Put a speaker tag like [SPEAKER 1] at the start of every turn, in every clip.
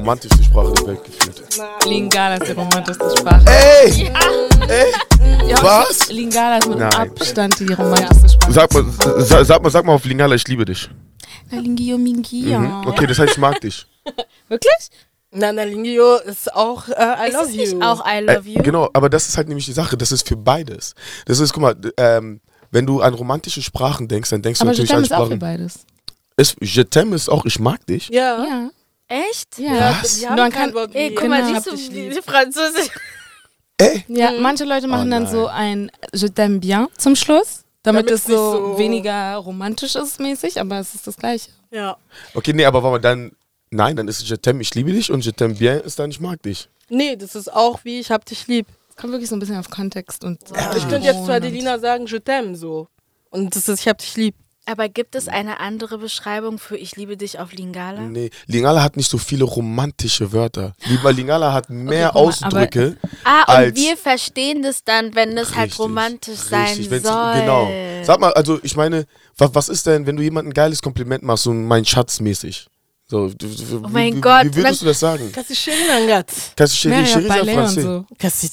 [SPEAKER 1] romantischste Sprache der Welt gefühlt.
[SPEAKER 2] Lingala ist die romantischste Sprache.
[SPEAKER 1] Ey! Ey!
[SPEAKER 2] Ja,
[SPEAKER 1] Was?
[SPEAKER 2] Lingala ist mit
[SPEAKER 1] Nein.
[SPEAKER 2] Abstand die romantischste Sprache.
[SPEAKER 1] Sag mal, sag, sag mal, sag mal auf Lingala, ich liebe dich.
[SPEAKER 2] Na, Lingio Mingio.
[SPEAKER 1] Mhm. Okay, das heißt, ich mag dich.
[SPEAKER 2] Wirklich?
[SPEAKER 3] Nana Lingio ist auch äh, I
[SPEAKER 4] Ist
[SPEAKER 3] love you.
[SPEAKER 4] auch I
[SPEAKER 1] Äh,
[SPEAKER 4] love you?
[SPEAKER 1] genau, aber das ist halt nämlich die Sache. Das ist für beides. Das ist, guck mal, ähm, wenn du an romantische Sprachen denkst, dann denkst du
[SPEAKER 2] Aber
[SPEAKER 1] natürlich
[SPEAKER 2] Jitem
[SPEAKER 1] an
[SPEAKER 2] ist auch für
[SPEAKER 1] Sprachen.
[SPEAKER 2] beides.
[SPEAKER 1] Ist, Je t'aime ist auch, ich mag dich.
[SPEAKER 3] Ja.
[SPEAKER 2] Ja.
[SPEAKER 4] Echt?
[SPEAKER 2] Ja.
[SPEAKER 3] Ja,
[SPEAKER 1] Was?
[SPEAKER 3] die haben
[SPEAKER 2] Man
[SPEAKER 3] kein
[SPEAKER 2] kann-
[SPEAKER 3] Wort
[SPEAKER 4] Ey, guck mal,
[SPEAKER 2] Genau.
[SPEAKER 4] siehst du,
[SPEAKER 3] dich
[SPEAKER 4] wie
[SPEAKER 3] lieb.
[SPEAKER 4] wie Französisch.
[SPEAKER 1] Ey!
[SPEAKER 2] Ja, manche Leute machen
[SPEAKER 1] Oh
[SPEAKER 2] dann so ein Je t'aime bien zum Schluss, damit,
[SPEAKER 3] Damit
[SPEAKER 2] es
[SPEAKER 3] es nicht
[SPEAKER 2] so,
[SPEAKER 3] so-
[SPEAKER 2] weniger romantisch ist mäßig, aber es ist das Gleiche.
[SPEAKER 3] Ja.
[SPEAKER 1] Okay, nee, aber warte mal, dann, nein, dann ist Je t'aime, ich liebe dich und Je t'aime bien ist dann, ich mag dich.
[SPEAKER 3] Nee, das ist auch wie ich hab dich lieb.
[SPEAKER 2] Es kommt wirklich so ein bisschen auf Kontext und.
[SPEAKER 3] Ich könnte jetzt zu Adelina sagen, je t'aime so. Und das ist, ich hab dich lieb.
[SPEAKER 4] Aber gibt es eine andere Beschreibung für Ich liebe dich auf Lingala?
[SPEAKER 1] Nee, Lingala hat nicht so viele romantische Wörter. Lieber Lingala hat mehr
[SPEAKER 2] mal,
[SPEAKER 1] Ausdrücke.
[SPEAKER 4] Ah, und wir verstehen das dann, wenn es halt romantisch sein
[SPEAKER 1] richtig,
[SPEAKER 4] soll.
[SPEAKER 1] Genau. Sag mal, also ich meine, was, was ist denn, wenn du jemandem ein geiles Kompliment machst, so mein Schatz mäßig? So, du- du-
[SPEAKER 4] Oh mein
[SPEAKER 1] wie,
[SPEAKER 4] Gott,
[SPEAKER 1] Wie würdest du das sagen? Kannst du
[SPEAKER 2] Mehrere
[SPEAKER 1] Chérie, sag
[SPEAKER 2] Ballet und
[SPEAKER 1] Français.
[SPEAKER 2] so.
[SPEAKER 3] Kassit.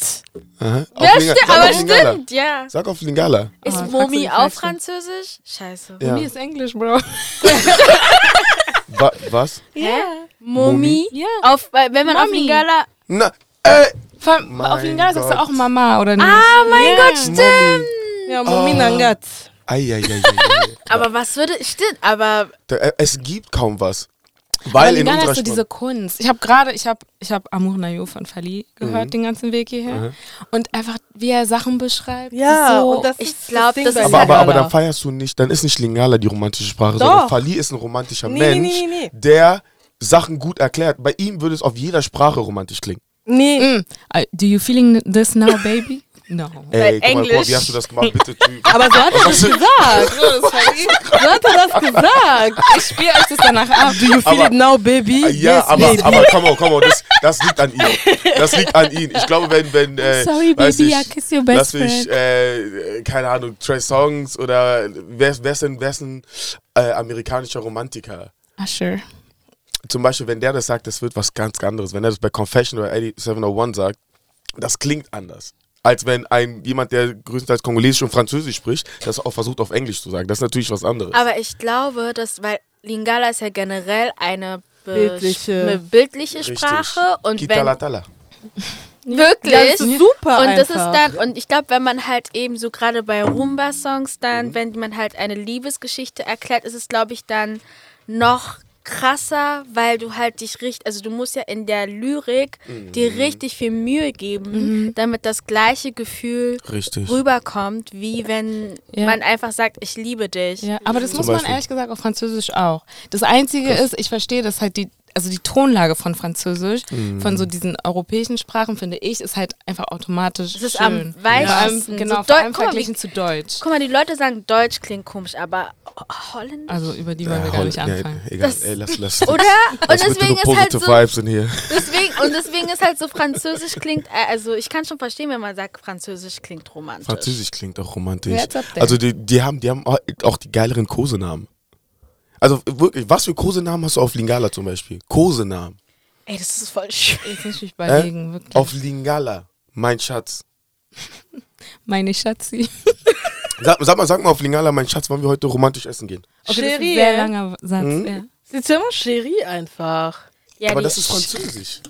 [SPEAKER 1] Aha. Auf
[SPEAKER 4] Ja, stimmt, aber
[SPEAKER 1] auf Lingala.
[SPEAKER 4] stimmt, ja.
[SPEAKER 1] Sag auf Lingala.
[SPEAKER 4] Ist
[SPEAKER 2] Oh, du
[SPEAKER 4] Momi auch. Französisch? Scheiße.
[SPEAKER 1] Ja.
[SPEAKER 2] Mir ist Englisch, Bro.
[SPEAKER 1] Wa was?
[SPEAKER 4] Hä? Momi?
[SPEAKER 2] Ja.
[SPEAKER 4] Auf, wenn man auf
[SPEAKER 2] Mami.
[SPEAKER 4] Lingala.
[SPEAKER 1] Na, ey!
[SPEAKER 2] Vor-
[SPEAKER 1] Mein
[SPEAKER 2] auf Lingala sagst du auch Mama, oder nicht?
[SPEAKER 4] Ah, mein
[SPEAKER 2] Ja.
[SPEAKER 4] Gott, stimmt.
[SPEAKER 3] Ja, Mominangat.
[SPEAKER 1] Eieieiei.
[SPEAKER 4] Aber was würde. Stimmt, aber.
[SPEAKER 1] Da- äh, Es gibt kaum was.
[SPEAKER 2] Aber
[SPEAKER 1] Weil in
[SPEAKER 2] Lingala
[SPEAKER 1] unserer
[SPEAKER 2] ist so diese. Kunst. Ich habe gerade, ich habe ich hab Amour Nayo von Fali gehört,
[SPEAKER 1] Mhm.
[SPEAKER 2] den ganzen Weg hierher. Und einfach, wie er Sachen beschreibt.
[SPEAKER 3] Ja,
[SPEAKER 2] so,
[SPEAKER 3] und das
[SPEAKER 4] ich
[SPEAKER 3] ist
[SPEAKER 4] glaub,
[SPEAKER 3] Ding
[SPEAKER 4] das ist
[SPEAKER 1] Aber, aber, aber dann feierst du nicht, dann ist nicht Lingala die romantische Sprache,
[SPEAKER 3] Doch.
[SPEAKER 1] sondern Fali ist ein romantischer
[SPEAKER 3] Nee,
[SPEAKER 1] Mensch,
[SPEAKER 3] nee, nee.
[SPEAKER 1] der Sachen gut erklärt. Bei ihm würde es auf jeder Sprache romantisch klingen.
[SPEAKER 3] Nee.
[SPEAKER 2] Mm. Uh, do you feeling this now, baby? No.
[SPEAKER 1] Ey, guck mal, guck mal,
[SPEAKER 4] Englisch.
[SPEAKER 1] wie hast du das gemacht, bitte Typ?
[SPEAKER 3] Aber so hat er das gesagt. So hat er das gesagt.
[SPEAKER 2] Ich spiele euch das danach ab.
[SPEAKER 3] Do you feel
[SPEAKER 1] Aber-
[SPEAKER 3] it now, baby?
[SPEAKER 1] Ja,
[SPEAKER 3] yes,
[SPEAKER 1] aber,
[SPEAKER 3] baby.
[SPEAKER 1] aber komm on, komm on, das, das liegt an ihm. Das liegt an ihm. Ich glaube, wenn, wenn, äh,
[SPEAKER 2] Sorry,
[SPEAKER 1] weiß
[SPEAKER 2] baby,
[SPEAKER 1] ich,
[SPEAKER 2] I kiss your
[SPEAKER 1] lass
[SPEAKER 2] best
[SPEAKER 1] mich,
[SPEAKER 2] friend.
[SPEAKER 1] äh, keine Ahnung, Trey Songs oder wer, wer ist denn, wer ist ein äh, amerikanischer Romantiker?
[SPEAKER 2] Usher.
[SPEAKER 1] Zum Beispiel, wenn der das sagt, das wird was ganz anderes. Wenn er das bei Confession oder 8701 sagt, das klingt anders. Als wenn ein jemand, der größtenteils Kongolesisch und Französisch spricht, das auch versucht auf Englisch zu sagen. Das ist natürlich was anderes.
[SPEAKER 4] Aber ich glaube, dass, weil Lingala ist ja generell eine
[SPEAKER 3] Bildliche.
[SPEAKER 4] eine bildliche
[SPEAKER 1] Richtig.
[SPEAKER 4] Sprache und wenn
[SPEAKER 1] Kitalatala.
[SPEAKER 4] wirklich
[SPEAKER 3] das ist super
[SPEAKER 4] und das ist
[SPEAKER 3] einfach.
[SPEAKER 4] dann und ich glaube, wenn man halt eben so gerade bei Rumba Songs
[SPEAKER 1] Mhm.
[SPEAKER 4] dann, wenn man halt eine Liebesgeschichte erklärt, ist es glaube ich dann noch krasser, weil du halt dich richtig, also du musst ja in der Lyrik
[SPEAKER 1] Mhm.
[SPEAKER 4] dir richtig viel Mühe geben, damit das gleiche Gefühl
[SPEAKER 1] Richtig.
[SPEAKER 4] rüberkommt, wie wenn
[SPEAKER 2] Ja.
[SPEAKER 4] man einfach sagt, ich liebe dich.
[SPEAKER 2] Ja, aber das
[SPEAKER 1] Zum
[SPEAKER 2] muss man
[SPEAKER 1] Beispiel.
[SPEAKER 2] ehrlich gesagt auf Französisch auch. Das Einzige ist, ich verstehe, dass halt die, also die Tonlage von Französisch,
[SPEAKER 1] Mhm.
[SPEAKER 2] von so diesen europäischen Sprachen, finde ich, ist halt einfach automatisch
[SPEAKER 4] Es ist
[SPEAKER 2] schön.
[SPEAKER 4] am weichesten.
[SPEAKER 2] Vor allem, genau,
[SPEAKER 4] So
[SPEAKER 2] vor allem
[SPEAKER 4] mal,
[SPEAKER 2] verglichen
[SPEAKER 4] wie-
[SPEAKER 2] zu Deutsch.
[SPEAKER 4] Guck mal, die Leute sagen, Deutsch klingt komisch, aber Holländisch?
[SPEAKER 2] Also über die wollen wir
[SPEAKER 1] Ja,
[SPEAKER 2] gar nicht
[SPEAKER 1] Holl- ja,
[SPEAKER 2] anfangen.
[SPEAKER 1] egal,
[SPEAKER 4] Das-
[SPEAKER 1] ey, lass, lass.
[SPEAKER 4] Oder? Und deswegen ist halt
[SPEAKER 1] positive
[SPEAKER 4] so,
[SPEAKER 1] Vibes in hier.
[SPEAKER 4] deswegen, und deswegen ist halt so Französisch klingt, äh, also ich kann schon verstehen, wenn man sagt, Französisch klingt romantisch.
[SPEAKER 1] Französisch klingt auch romantisch. Also die, die, haben, die haben auch die geileren Kosenamen. Also wirklich, was für Kosenamen hast du auf Lingala zum Beispiel? Kosenamen.
[SPEAKER 4] Ey, das ist voll schön.
[SPEAKER 2] Jetzt muss ich überlegen, wirklich.
[SPEAKER 1] Auf Lingala, mein Schatz.
[SPEAKER 2] Meine Schatzi.
[SPEAKER 1] Sag, sag, mal, sag mal auf Lingala, mein Schatz, wollen wir heute romantisch essen gehen?
[SPEAKER 2] Okay, das ist ein
[SPEAKER 3] Chérie,
[SPEAKER 2] sehr
[SPEAKER 3] äh?
[SPEAKER 2] langer Satz.
[SPEAKER 1] Mhm.
[SPEAKER 2] Ja.
[SPEAKER 3] C'est tellement chérie einfach.
[SPEAKER 4] Ja,
[SPEAKER 1] Aber das ist Französisch.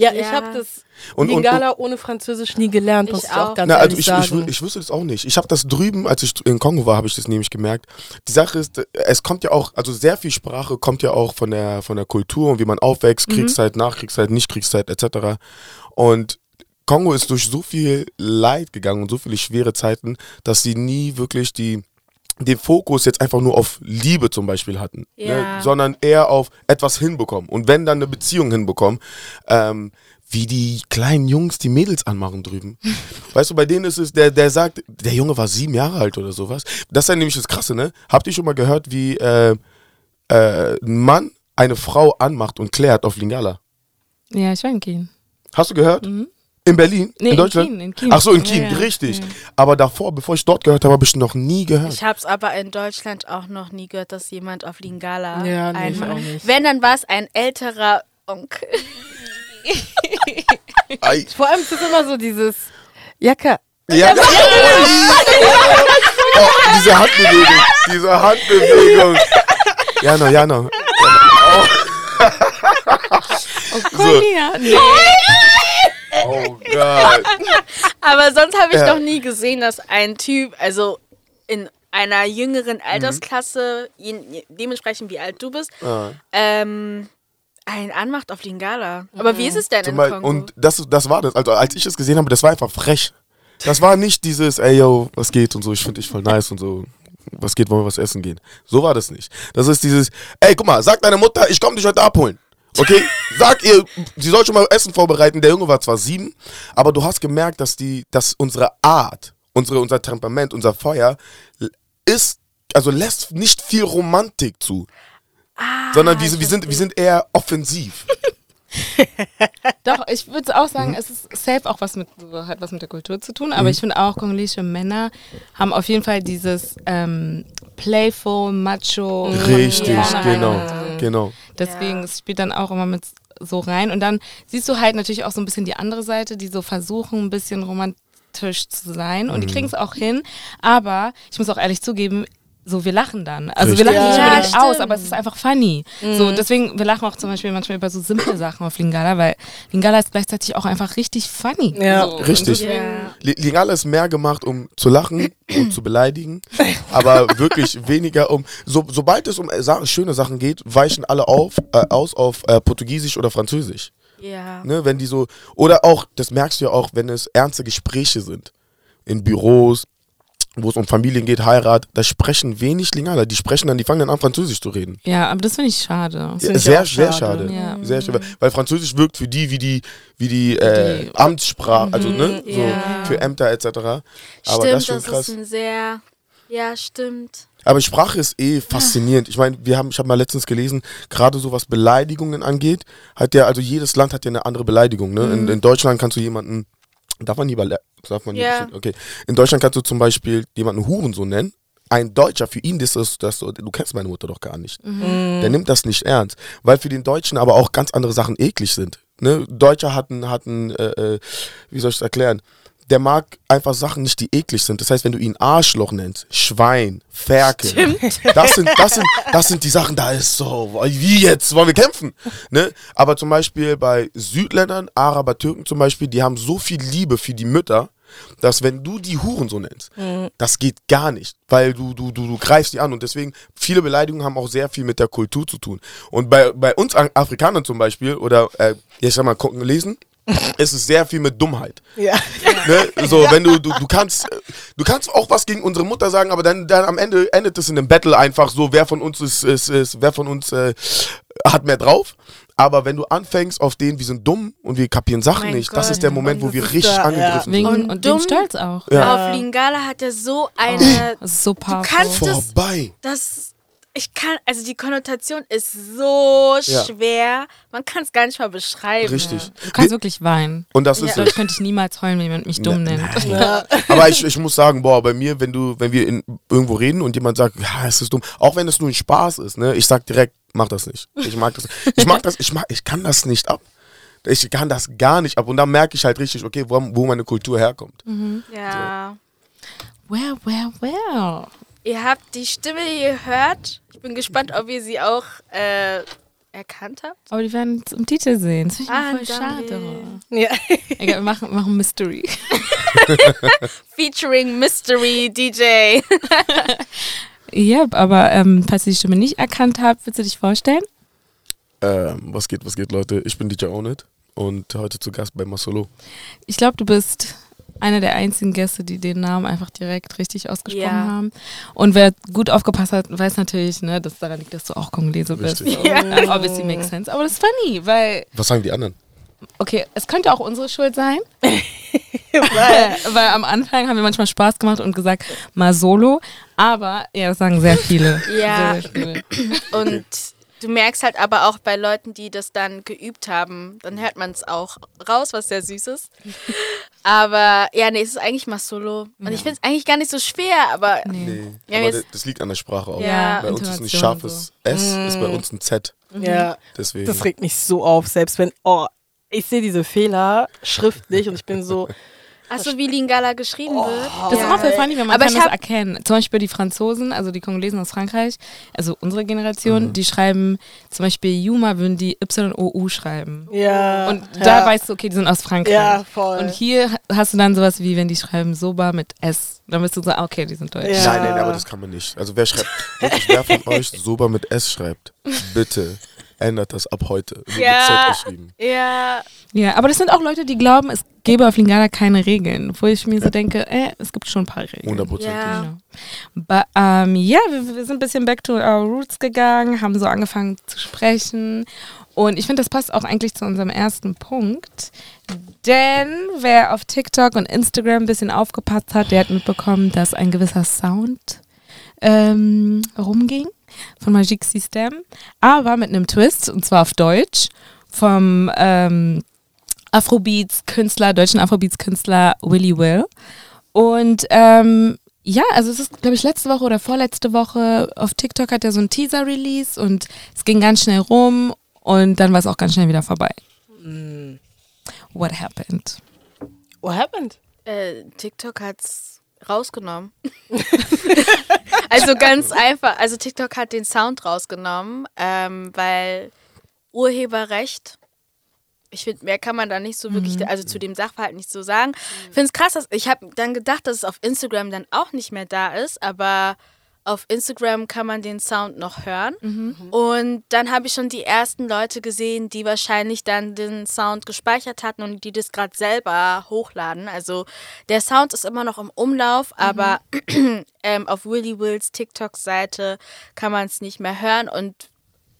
[SPEAKER 3] Ja, ich
[SPEAKER 4] Ja.
[SPEAKER 3] habe das
[SPEAKER 1] Und, und, und,
[SPEAKER 3] Lingala ohne Französisch nie gelernt, muss
[SPEAKER 4] Ich
[SPEAKER 3] ich auch
[SPEAKER 4] auch.
[SPEAKER 3] ganz
[SPEAKER 1] na, also ich, ich, wü- ich wüsste das auch nicht. Ich habe das drüben, als ich in Kongo war, habe ich das nämlich gemerkt. Die Sache ist, es kommt ja auch, also sehr viel Sprache kommt ja auch von der, von der Kultur und wie man aufwächst, Kriegszeit, Nachkriegszeit, Nichtkriegszeit etc. Und Kongo ist durch so viel Leid gegangen und so viele schwere Zeiten, dass sie nie wirklich die, den Fokus jetzt einfach nur auf Liebe zum Beispiel hatten,
[SPEAKER 4] Ja.
[SPEAKER 1] ne? sondern eher auf etwas hinbekommen. Und wenn dann eine Beziehung hinbekommen, ähm, wie die kleinen Jungs die Mädels anmachen drüben. weißt du, bei denen ist es, der, der sagt, der Junge war sieben Jahre alt oder sowas. Das ist ja nämlich das Krasse, ne? Habt ihr schon mal gehört, wie äh, äh, ein Mann eine Frau anmacht und klärt auf Lingala?
[SPEAKER 2] ja, ich in Kien.
[SPEAKER 1] Hast du gehört?
[SPEAKER 2] Mhm.
[SPEAKER 1] In Berlin?
[SPEAKER 2] Nee,
[SPEAKER 1] in Deutschland?
[SPEAKER 2] In Kien, in Kien.
[SPEAKER 1] Ach so, in Kien,
[SPEAKER 2] ja,
[SPEAKER 1] richtig.
[SPEAKER 2] ja.
[SPEAKER 1] Aber davor, bevor ich dort gehört habe, habe ich noch nie gehört.
[SPEAKER 4] Ich habe es aber in Deutschland auch noch nie gehört, dass jemand auf Lingala
[SPEAKER 3] Ja, nee, ich
[SPEAKER 4] einmal.
[SPEAKER 3] auch nicht.
[SPEAKER 4] Wenn, dann war es ein älterer Onkel.
[SPEAKER 3] Vor allem ist es immer so dieses Jacke.
[SPEAKER 1] Ja. Oh, diese Handbewegung. Diese Handbewegung. Jana, Jana.
[SPEAKER 2] Oh, Cornelia. Nee.
[SPEAKER 1] Oh Gott.
[SPEAKER 4] Aber sonst habe ich
[SPEAKER 1] Ja.
[SPEAKER 4] noch nie gesehen, dass ein Typ, also in einer jüngeren Altersklasse, je, je, dementsprechend wie alt du bist,
[SPEAKER 1] Ah.
[SPEAKER 4] ähm, einen anmacht auf Lingala. Aber wie ist es denn
[SPEAKER 1] Zum
[SPEAKER 4] in Kongo?
[SPEAKER 1] und das, das war das. Also als ich es gesehen habe, das war einfach frech. Das war nicht dieses, ey yo, was geht und so, ich finde dich voll nice und so. Was geht, wollen wir was essen gehen? So war das nicht. Das ist dieses, ey, guck mal, sag deiner Mutter, ich komme dich heute abholen. Okay? Sag ihr, sie soll schon mal Essen vorbereiten. Der Junge war zwar sieben, aber du hast gemerkt, dass die, dass unsere Art, unsere, unser Temperament, unser Feuer ist, also lässt nicht viel Romantik zu. sondern wir, wir, sind, wir sind eher offensiv.
[SPEAKER 2] Doch, ich würde auch sagen, es ist safe auch was mit, hat was mit der Kultur zu tun, aber ich finde auch, kongolesische Männer haben auf jeden Fall dieses ähm, playful, macho.
[SPEAKER 1] Richtig,
[SPEAKER 2] Ja.
[SPEAKER 1] genau, genau.
[SPEAKER 2] Deswegen, es spielt dann auch immer mit so rein. Und dann siehst du halt natürlich auch so ein bisschen die andere Seite, die so versuchen, ein bisschen romantisch zu sein. Und die kriegen es auch hin. Aber ich muss auch ehrlich zugeben, so, wir lachen dann. Also wir
[SPEAKER 1] Richtig.
[SPEAKER 2] lachen nicht
[SPEAKER 4] Ja,
[SPEAKER 2] unbedingt
[SPEAKER 4] stimmt.
[SPEAKER 2] aus, aber es ist einfach funny. So, deswegen, wir lachen auch zum Beispiel manchmal über so simple Sachen auf Lingala, weil Lingala ist gleichzeitig auch einfach richtig funny.
[SPEAKER 3] Ja.
[SPEAKER 2] so.
[SPEAKER 1] Richtig.
[SPEAKER 4] Ja.
[SPEAKER 1] Li- Lingala ist mehr gemacht, um zu lachen und zu beleidigen, aber wirklich weniger um. So, sobald es um äh, Sa schöne Sachen geht, weichen alle auf, äh, aus auf äh, Portugiesisch oder Französisch.
[SPEAKER 4] Ja.
[SPEAKER 1] Ne, wenn die so. Oder auch, das merkst du ja auch, wenn es ernste Gespräche sind. In Büros, wo es um Familien geht, Heirat, da sprechen wenig Lingala. Die sprechen dann, die fangen dann an, Französisch zu reden.
[SPEAKER 2] Ja, aber das finde ich schade.
[SPEAKER 3] find ich
[SPEAKER 1] sehr,
[SPEAKER 3] auch
[SPEAKER 1] sehr
[SPEAKER 3] schade.
[SPEAKER 1] schade.
[SPEAKER 2] Ja.
[SPEAKER 1] Sehr schade. Weil Französisch wirkt für die wie die, wie die, äh,
[SPEAKER 2] Die-
[SPEAKER 1] Amtssprache, also ne, so
[SPEAKER 4] Ja.
[SPEAKER 1] für Ämter etc. Aber
[SPEAKER 4] Stimmt,
[SPEAKER 1] das ist schon
[SPEAKER 4] das
[SPEAKER 1] krass.
[SPEAKER 4] ist ein sehr. Ja, stimmt.
[SPEAKER 1] Aber Sprache ist eh faszinierend. Ich meine, wir haben, ich habe mal letztens gelesen, gerade so was Beleidigungen angeht, hat ja, also jedes Land hat ja eine andere Beleidigung. Ne? In, in Deutschland kannst du jemanden, darf man nie bele- darf man nie
[SPEAKER 4] Ja.
[SPEAKER 1] bestimmt- okay. In Deutschland kannst du zum Beispiel jemanden Hurensohn nennen. Ein Deutscher, für ihn ist das, das so, du kennst meine Mutter doch gar nicht. Der nimmt das nicht ernst, weil für den Deutschen aber auch ganz andere Sachen eklig sind. Ne? Deutscher hatten, hatten äh, äh, wie soll ich es erklären? Der mag einfach Sachen nicht, die eklig sind. Das heißt, wenn du ihn Arschloch nennst, Schwein, Ferkel, das sind, das, sind, das sind die Sachen, da ist so, wie jetzt, wollen wir kämpfen? Ne? Aber zum Beispiel bei Südländern, Araber, Türken zum Beispiel, die haben so viel Liebe für die Mütter, dass wenn du die Huren so nennst, das geht gar nicht, weil du, du, du, du greifst die an und deswegen, viele Beleidigungen haben auch sehr viel mit der Kultur zu tun. Und bei, bei uns An- Afrikanern zum Beispiel, oder äh, ich sag mal, gucken, lesen, ist es sehr viel mit Dummheit.
[SPEAKER 3] Ja.
[SPEAKER 1] Ne? So, wenn du, du, du kannst, du kannst auch was gegen unsere Mutter sagen, aber dann, dann am Ende endet es in einem Battle einfach so, wer von uns ist, ist, ist wer von uns äh, hat mehr drauf. Aber wenn du anfängst auf den, wir sind dumm und wir kapieren Sachen
[SPEAKER 4] Mein
[SPEAKER 1] nicht, das
[SPEAKER 4] Gott.
[SPEAKER 1] ist der Moment,
[SPEAKER 3] Und
[SPEAKER 1] wo wir
[SPEAKER 3] das ist
[SPEAKER 1] richtig
[SPEAKER 3] da,
[SPEAKER 1] angegriffen
[SPEAKER 2] Wegen,
[SPEAKER 1] sind.
[SPEAKER 2] und,
[SPEAKER 4] Und dumm.
[SPEAKER 2] Stolz auch.
[SPEAKER 1] Ja.
[SPEAKER 4] Auf Lingala hat er so eine.
[SPEAKER 2] Das ist so powerful.
[SPEAKER 4] kannst
[SPEAKER 1] Vorbei.
[SPEAKER 4] Das. Ich kann. Also die Konnotation ist so
[SPEAKER 1] Ja.
[SPEAKER 4] schwer. Man kann es gar nicht mal beschreiben.
[SPEAKER 1] Richtig.
[SPEAKER 2] Du kannst wirklich weinen.
[SPEAKER 1] Und das ist
[SPEAKER 2] So,
[SPEAKER 1] es.
[SPEAKER 2] ich könnte ich niemals heulen, wenn jemand mich dumm
[SPEAKER 1] Ne-
[SPEAKER 2] nennt.
[SPEAKER 3] Ja.
[SPEAKER 1] Aber ich, ich muss sagen, boah, bei mir, wenn du, wenn wir in, irgendwo reden und jemand sagt, ja, es ist dumm, auch wenn es nur ein Spaß ist, ne, ich sag direkt, mach das nicht. Ich mag das. Ich mag das, ich mag, ich kann das nicht ab. Ich kann das gar nicht ab. Und dann merke ich halt richtig, okay, wo, wo meine Kultur herkommt.
[SPEAKER 4] Ja.
[SPEAKER 2] Well, well, well.
[SPEAKER 4] Ihr habt die Stimme gehört. Ich bin gespannt, ob ihr sie auch äh, erkannt habt.
[SPEAKER 2] Aber die werden es im Titel sehen. Das finde ich
[SPEAKER 4] Ah,
[SPEAKER 2] voll schade.
[SPEAKER 3] Ja.
[SPEAKER 2] Egal, wir machen, machen Mystery.
[SPEAKER 4] Featuring Mystery DJ.
[SPEAKER 2] Ja, aber ähm, falls ihr die Stimme nicht erkannt habt, willst du dich vorstellen?
[SPEAKER 1] Ähm, was geht, was geht, Leute? Ich bin DJ Ownit und heute zu Gast bei Masolo.
[SPEAKER 2] Ich glaube, du bist einer der einzigen Gäste, die den Namen einfach direkt richtig ausgesprochen
[SPEAKER 4] Ja.
[SPEAKER 2] haben. Und wer gut aufgepasst hat, weiß natürlich, ne, dass daran liegt, dass du auch Kongolese bist. Ja. Obviously makes sense. Aber das ist funny, weil,
[SPEAKER 1] Was sagen die anderen?
[SPEAKER 2] okay, es könnte auch unsere Schuld sein.
[SPEAKER 3] Weil,
[SPEAKER 2] weil am Anfang haben wir manchmal Spaß gemacht und gesagt, mal solo. Aber ja, das sagen sehr viele.
[SPEAKER 4] Ja.
[SPEAKER 2] Sehr, sehr viele.
[SPEAKER 4] Und du merkst halt aber auch bei Leuten, die das dann geübt haben, dann hört man es auch raus, was sehr süß ist. aber ja, nee, es ist eigentlich mal solo. Und ich finde es eigentlich gar nicht so schwer, aber
[SPEAKER 1] Nee.
[SPEAKER 4] Ja,
[SPEAKER 1] aber das, liegt an der Sprache auch.
[SPEAKER 2] Ja,
[SPEAKER 1] bei uns ist ein scharfes
[SPEAKER 2] und
[SPEAKER 1] S, ist bei uns ein Z.
[SPEAKER 3] Ja,
[SPEAKER 1] Deswegen.
[SPEAKER 3] das regt mich so auf, selbst wenn, oh, ich sehe diese Fehler schriftlich und ich bin so,
[SPEAKER 4] achso, wie Lingala geschrieben wird.
[SPEAKER 2] Das ist immer voll funny, wenn man
[SPEAKER 4] Aber
[SPEAKER 2] kann
[SPEAKER 4] ich
[SPEAKER 2] das erkennen. Zum Beispiel die Franzosen, also die Kongolesen aus Frankreich, also unsere Generation, die schreiben zum Beispiel Yuma würden die Y-O-U schreiben.
[SPEAKER 3] ja.
[SPEAKER 2] Und
[SPEAKER 3] ja.
[SPEAKER 2] da weißt du, okay, die sind aus Frankreich.
[SPEAKER 3] Ja, voll.
[SPEAKER 2] Und hier hast du dann sowas wie, wenn die schreiben Soba mit S. Dann bist du so, ah, okay, die sind deutsch.
[SPEAKER 3] Ja.
[SPEAKER 1] Nein, nein, aber das kann man nicht. Also wer schreibt, wirklich, wer von euch Soba mit S schreibt, bitte ändert das ab heute.
[SPEAKER 4] Ja. Ja,
[SPEAKER 2] Ja, aber das sind auch Leute, die glauben, es gäbe auf Lingala keine Regeln. Wo ich mir so denke, äh, es gibt schon ein paar Regeln.
[SPEAKER 1] Hundertprozentig.
[SPEAKER 4] Ja.
[SPEAKER 2] Genau. But, ähm, ja, wir, wir sind ein bisschen back to our roots gegangen, haben so angefangen zu sprechen. Und ich finde, das passt auch eigentlich zu unserem ersten Punkt. Denn wer auf TikTok und Instagram ein bisschen aufgepasst hat, der hat mitbekommen, dass ein gewisser Sound ähm, rumging von Magic System, aber mit einem Twist, und zwar auf Deutsch, vom ähm, Afrobeats-Künstler, deutschen Afrobeats-Künstler Willy Will. Und ähm, ja, also es ist, glaube ich, letzte Woche oder vorletzte Woche auf TikTok hat er so einen Teaser-Release und es ging ganz schnell rum und dann war es auch ganz schnell wieder vorbei. What happened?
[SPEAKER 3] What happened?
[SPEAKER 4] äh, TikTok hat's rausgenommen. also ganz einfach. Also TikTok hat den Sound rausgenommen, ähm, weil Urheberrecht. Ich finde, mehr kann man da nicht so wirklich, also zu dem Sachverhalt nicht so sagen. Ich finde es krass, dass ich habe dann gedacht, dass es auf Instagram dann auch nicht mehr da ist, aber auf Instagram kann man den Sound noch hören. Und dann habe ich schon die ersten Leute gesehen, die wahrscheinlich dann den Sound gespeichert hatten und die das gerade selber hochladen. Also der Sound ist immer noch im Umlauf, aber ähm, auf Willy Wills TikTok-Seite kann man es nicht mehr hören. Und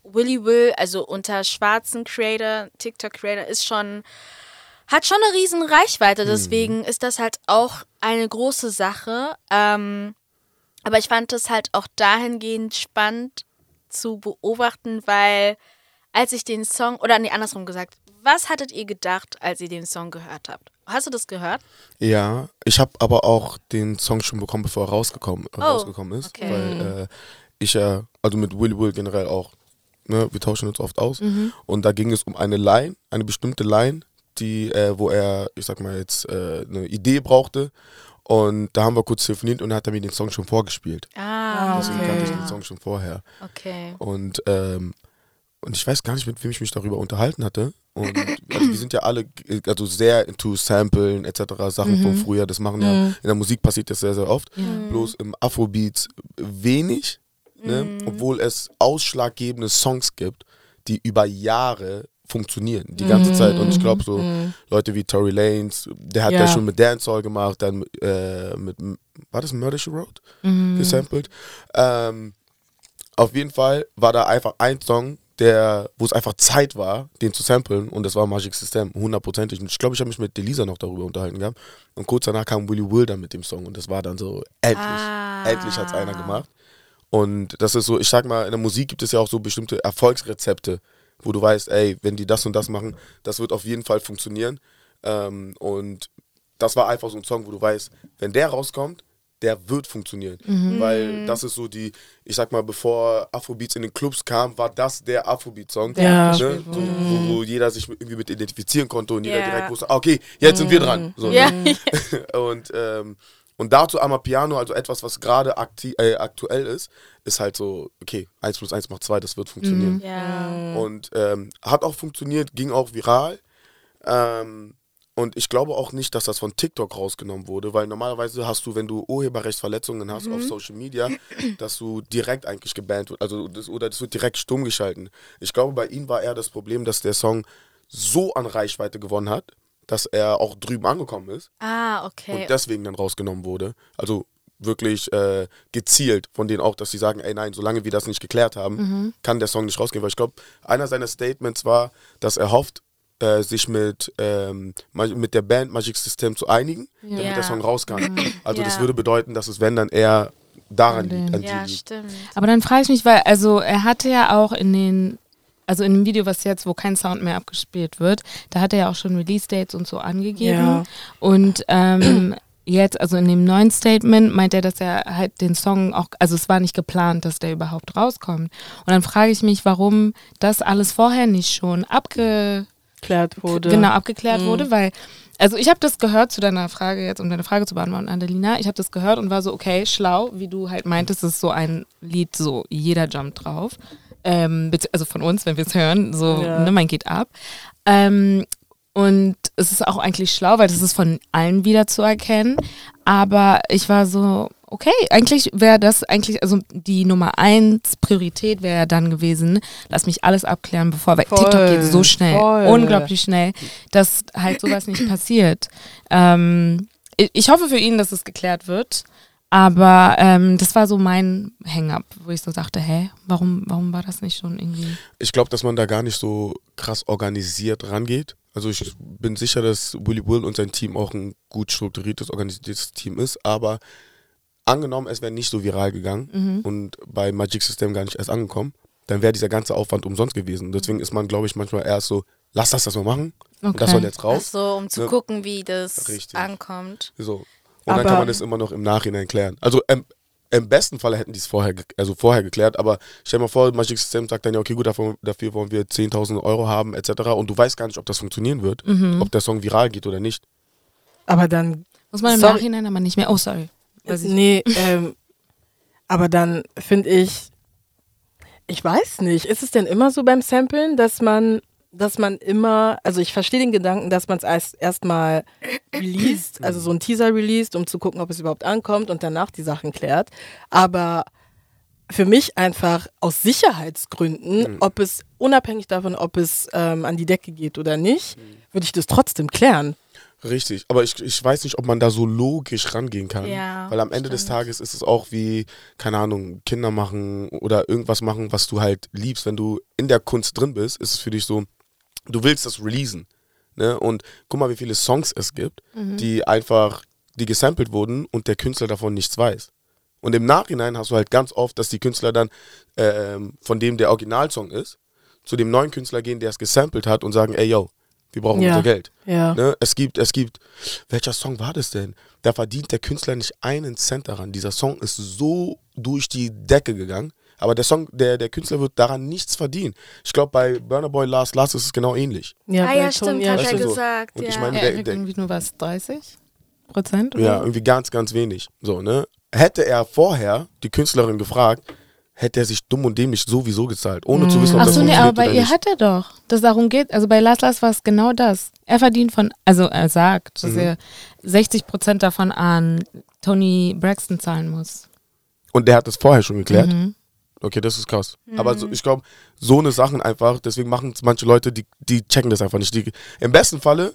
[SPEAKER 4] Willy Will, also unter schwarzen Creator, TikTok-Creator, ist schon, hat schon eine riesen Reichweite. Deswegen ist das halt auch eine große Sache. Ähm, aber ich fand es halt auch dahingehend spannend zu beobachten, weil als ich den Song, oder nee, andersrum gesagt, was hattet ihr gedacht, als ihr den Song gehört habt? Hast du das gehört?
[SPEAKER 1] Ja, ich habe aber auch den Song schon bekommen, bevor er rausgekommen,
[SPEAKER 4] Oh,
[SPEAKER 1] rausgekommen ist.
[SPEAKER 4] okay.
[SPEAKER 1] Weil äh, ich ja, also mit Willy Will generell auch, ne, wir tauschen uns oft aus.
[SPEAKER 4] Mhm.
[SPEAKER 1] Und da ging es um eine Line, eine bestimmte Line, die, äh, wo er, ich sag mal jetzt, äh, eine Idee brauchte. Und da haben wir kurz telefoniert und hat er mir den Song schon vorgespielt.
[SPEAKER 4] Ah,
[SPEAKER 1] Deswegen kannte ich den Song schon vorher.
[SPEAKER 4] okay.
[SPEAKER 1] Und, ähm, und ich weiß gar nicht, mit wem ich mich darüber unterhalten hatte. Und also wir sind ja alle also sehr into Samplen etc. Sachen von früher. Das machen ja, in der Musik passiert das sehr, sehr oft. Bloß im Afrobeats wenig, ne? obwohl es ausschlaggebende Songs gibt, die über Jahre funktionieren, die ganze Zeit. Und ich glaube, so Leute wie Tory Lanez, der hat
[SPEAKER 2] Ja.
[SPEAKER 1] ja schon mit Dancehall gemacht, dann äh, mit, war das Murder She Wrote? Gesampelt. Ähm, auf jeden Fall war da einfach ein Song, der, wo es einfach Zeit war, den zu samplen und das war Magic System, hundertprozentig. Und ich glaube, ich habe mich mit Delisa noch darüber unterhalten gehabt. Und kurz danach kam Willy Will dann mit dem Song und das war dann so, endlich,
[SPEAKER 4] Ah.
[SPEAKER 1] endlich hat es einer gemacht. Und das ist so, ich sag mal, in der Musik gibt es ja auch so bestimmte Erfolgsrezepte, wo du weißt, ey, wenn die das und das machen, das wird auf jeden Fall funktionieren. Ähm, und das war einfach so ein Song, wo du weißt, wenn der rauskommt, der wird funktionieren. Weil das ist so die, ich sag mal, bevor Afrobeats in den Clubs kam, war das der Afrobeat-Song.
[SPEAKER 3] Ja.
[SPEAKER 1] Ne? So, wo, wo jeder sich irgendwie mit identifizieren konnte und jeder
[SPEAKER 4] Ja.
[SPEAKER 1] direkt wusste, ah, okay, jetzt sind wir dran. So,
[SPEAKER 4] Ja.
[SPEAKER 1] ne? und, ähm, und dazu einmal Piano, also etwas, was gerade äh, aktuell ist, ist halt so, okay, 1 plus 1 macht 2, das wird funktionieren.
[SPEAKER 4] Ja.
[SPEAKER 1] Und ähm, hat auch funktioniert, ging auch viral. Ähm, und ich glaube auch nicht, dass das von TikTok rausgenommen wurde, weil normalerweise hast du, wenn du Urheberrechtsverletzungen hast auf Social Media, dass du direkt eigentlich gebannt wird, also das, oder das wird direkt stumm geschalten. Ich glaube, bei ihm war eher das Problem, dass der Song so an Reichweite gewonnen hat, dass er auch drüben angekommen ist
[SPEAKER 4] Ah, okay.
[SPEAKER 1] und deswegen dann rausgenommen wurde. Also wirklich äh, gezielt von denen auch, dass sie sagen, ey nein, solange wir das nicht geklärt haben, kann der Song nicht rausgehen. Weil ich glaube, einer seiner Statements war, dass er hofft, äh, sich mit, ähm, mit der Band Magic System zu einigen, damit
[SPEAKER 4] Ja.
[SPEAKER 1] der Song raus kann. Also das
[SPEAKER 4] Ja.
[SPEAKER 1] würde bedeuten, dass es wenn dann eher daran liegt. An
[SPEAKER 4] Ja, stimmt.
[SPEAKER 2] Aber dann frage ich mich, weil, also er hatte ja auch in den, also in dem Video, was jetzt, wo kein Sound mehr abgespielt wird, da hat er ja auch schon Release-Dates und so angegeben.
[SPEAKER 3] Ja.
[SPEAKER 2] Und ähm, jetzt, also in dem neuen Statement, meint er, dass er halt den Song auch, also es war nicht geplant, dass der überhaupt rauskommt. Und dann frage ich mich, warum das alles vorher nicht schon abge
[SPEAKER 3] Klärt wurde.
[SPEAKER 2] genau abgeklärt
[SPEAKER 3] Mhm.
[SPEAKER 2] wurde, weil also ich habe das gehört zu deiner Frage jetzt, um deine Frage zu beantworten, Adelina. Ich habe das gehört und war so, okay, schlau, wie du halt meintest, es ist so ein Lied, so jeder jumpt drauf. Ähm, also von uns, wenn wir es hören, so,
[SPEAKER 3] Ja.
[SPEAKER 2] ne, man geht ab. Ähm, und es ist auch eigentlich schlau, weil das ist von allen wieder zu erkennen. Aber ich war so, okay, eigentlich wäre das eigentlich, also die Nummer eins Priorität wäre dann gewesen, lass mich alles abklären, bevor, weil
[SPEAKER 3] Voll,
[SPEAKER 2] TikTok geht so schnell,
[SPEAKER 3] voll.
[SPEAKER 2] unglaublich schnell, dass halt sowas nicht passiert. Ähm, ich hoffe für ihn, dass es geklärt wird. Aber ähm, das war so mein Hang-up, wo ich so dachte, hä, warum, warum war das nicht schon irgendwie?
[SPEAKER 1] Ich glaube, dass man da gar nicht so krass organisiert rangeht. Also ich bin sicher, dass Willy Will und sein Team auch ein gut strukturiertes, organisiertes Team ist, aber angenommen, es wäre nicht so viral gegangen
[SPEAKER 2] Mhm.
[SPEAKER 1] und bei Magic System gar nicht erst angekommen, dann wäre dieser ganze Aufwand umsonst gewesen. Deswegen ist man, glaube ich, manchmal erst so, lass das das mal machen und das
[SPEAKER 2] Okay.
[SPEAKER 1] soll jetzt
[SPEAKER 4] Ach
[SPEAKER 1] raus.
[SPEAKER 4] so, um zu
[SPEAKER 1] Ne?
[SPEAKER 4] gucken, wie das
[SPEAKER 1] Richtig.
[SPEAKER 4] ankommt.
[SPEAKER 1] So. Und dann
[SPEAKER 3] Aber-
[SPEAKER 1] kann man das immer noch im Nachhinein klären. Also im, im besten Falle hätten die es vorher, also vorher geklärt, aber stell dir mal vor, Magic System sagt dann ja, okay, gut, dafür, dafür wollen wir 10.000 Euro haben, etc. Und du weißt gar nicht, ob das funktionieren wird,
[SPEAKER 2] Mhm.
[SPEAKER 1] ob der Song viral geht oder nicht.
[SPEAKER 3] Aber dann
[SPEAKER 2] Muss man im
[SPEAKER 3] Sorry.
[SPEAKER 2] Nachhinein aber nicht mehr. Oh, sorry. Weiß ich-
[SPEAKER 3] Nee, ähm, aber dann finde ich, ich weiß nicht, ist es denn immer so beim Samplen, dass man, dass man immer, also ich verstehe den Gedanken, dass man es erst erstmal released, also so ein Teaser released, um zu gucken, ob es überhaupt ankommt und danach die Sachen klärt. Aber für mich einfach aus Sicherheitsgründen, ob es unabhängig davon, ob es ähm, an die Decke geht oder nicht, würde ich das trotzdem klären.
[SPEAKER 1] Richtig, aber ich, ich weiß nicht, ob man da so logisch rangehen kann.
[SPEAKER 4] Ja,
[SPEAKER 1] Weil am Ende des
[SPEAKER 4] stimmt.
[SPEAKER 1] Tages ist es auch wie, keine Ahnung, Kinder machen oder irgendwas machen, was du halt liebst. Wenn du in der Kunst drin bist, ist es für dich so, du willst das releasen. Ne? Und guck mal, wie viele Songs es gibt, die einfach, die gesampelt wurden und der Künstler davon nichts weiß. Und im Nachhinein hast du halt ganz oft, dass die Künstler dann, ähm, von dem der Originalsong ist, zu dem neuen Künstler gehen, der es gesampelt hat und sagen, ey yo, wir brauchen
[SPEAKER 3] Ja.
[SPEAKER 1] unser Geld.
[SPEAKER 3] Ja.
[SPEAKER 1] Ne? Es gibt, es gibt, welcher Song war das denn? Da verdient der Künstler nicht einen Cent daran. Dieser Song ist so durch die Decke gegangen, aber der Song, der, der Künstler wird daran nichts verdienen. Ich glaube, bei Burner Boy Last Last ist es genau ähnlich.
[SPEAKER 3] Ja,
[SPEAKER 4] ah ja, stimmt,
[SPEAKER 3] ja,
[SPEAKER 4] hat
[SPEAKER 1] Weißt
[SPEAKER 4] er
[SPEAKER 1] so?
[SPEAKER 4] gesagt.
[SPEAKER 1] Und
[SPEAKER 4] ja.
[SPEAKER 1] ich meine,
[SPEAKER 2] Er
[SPEAKER 1] der- der-
[SPEAKER 2] irgendwie nur was, 30 Prozent? oder?
[SPEAKER 1] Ja, irgendwie ganz, ganz wenig. So, ne? Hätte er vorher die Künstlerin gefragt, hätte er sich dumm und dämlich sowieso gezahlt, ohne zu wissen, ob
[SPEAKER 2] Ach
[SPEAKER 1] das
[SPEAKER 2] so, nee,
[SPEAKER 1] funktioniert
[SPEAKER 2] aber bei ihr
[SPEAKER 1] nicht.
[SPEAKER 2] hat er doch. Das darum geht. Also bei Lars Lars war es genau das. Er verdient von, also er sagt, dass
[SPEAKER 1] Mhm.
[SPEAKER 2] er 60 Prozent davon an Tony Braxton zahlen muss.
[SPEAKER 1] Und der hat das vorher schon geklärt.
[SPEAKER 2] Mhm.
[SPEAKER 1] Okay, das ist krass. Aber so, ich glaube, so eine Sachen einfach, deswegen machen es manche Leute, die, die checken das einfach nicht. Die, Im besten Falle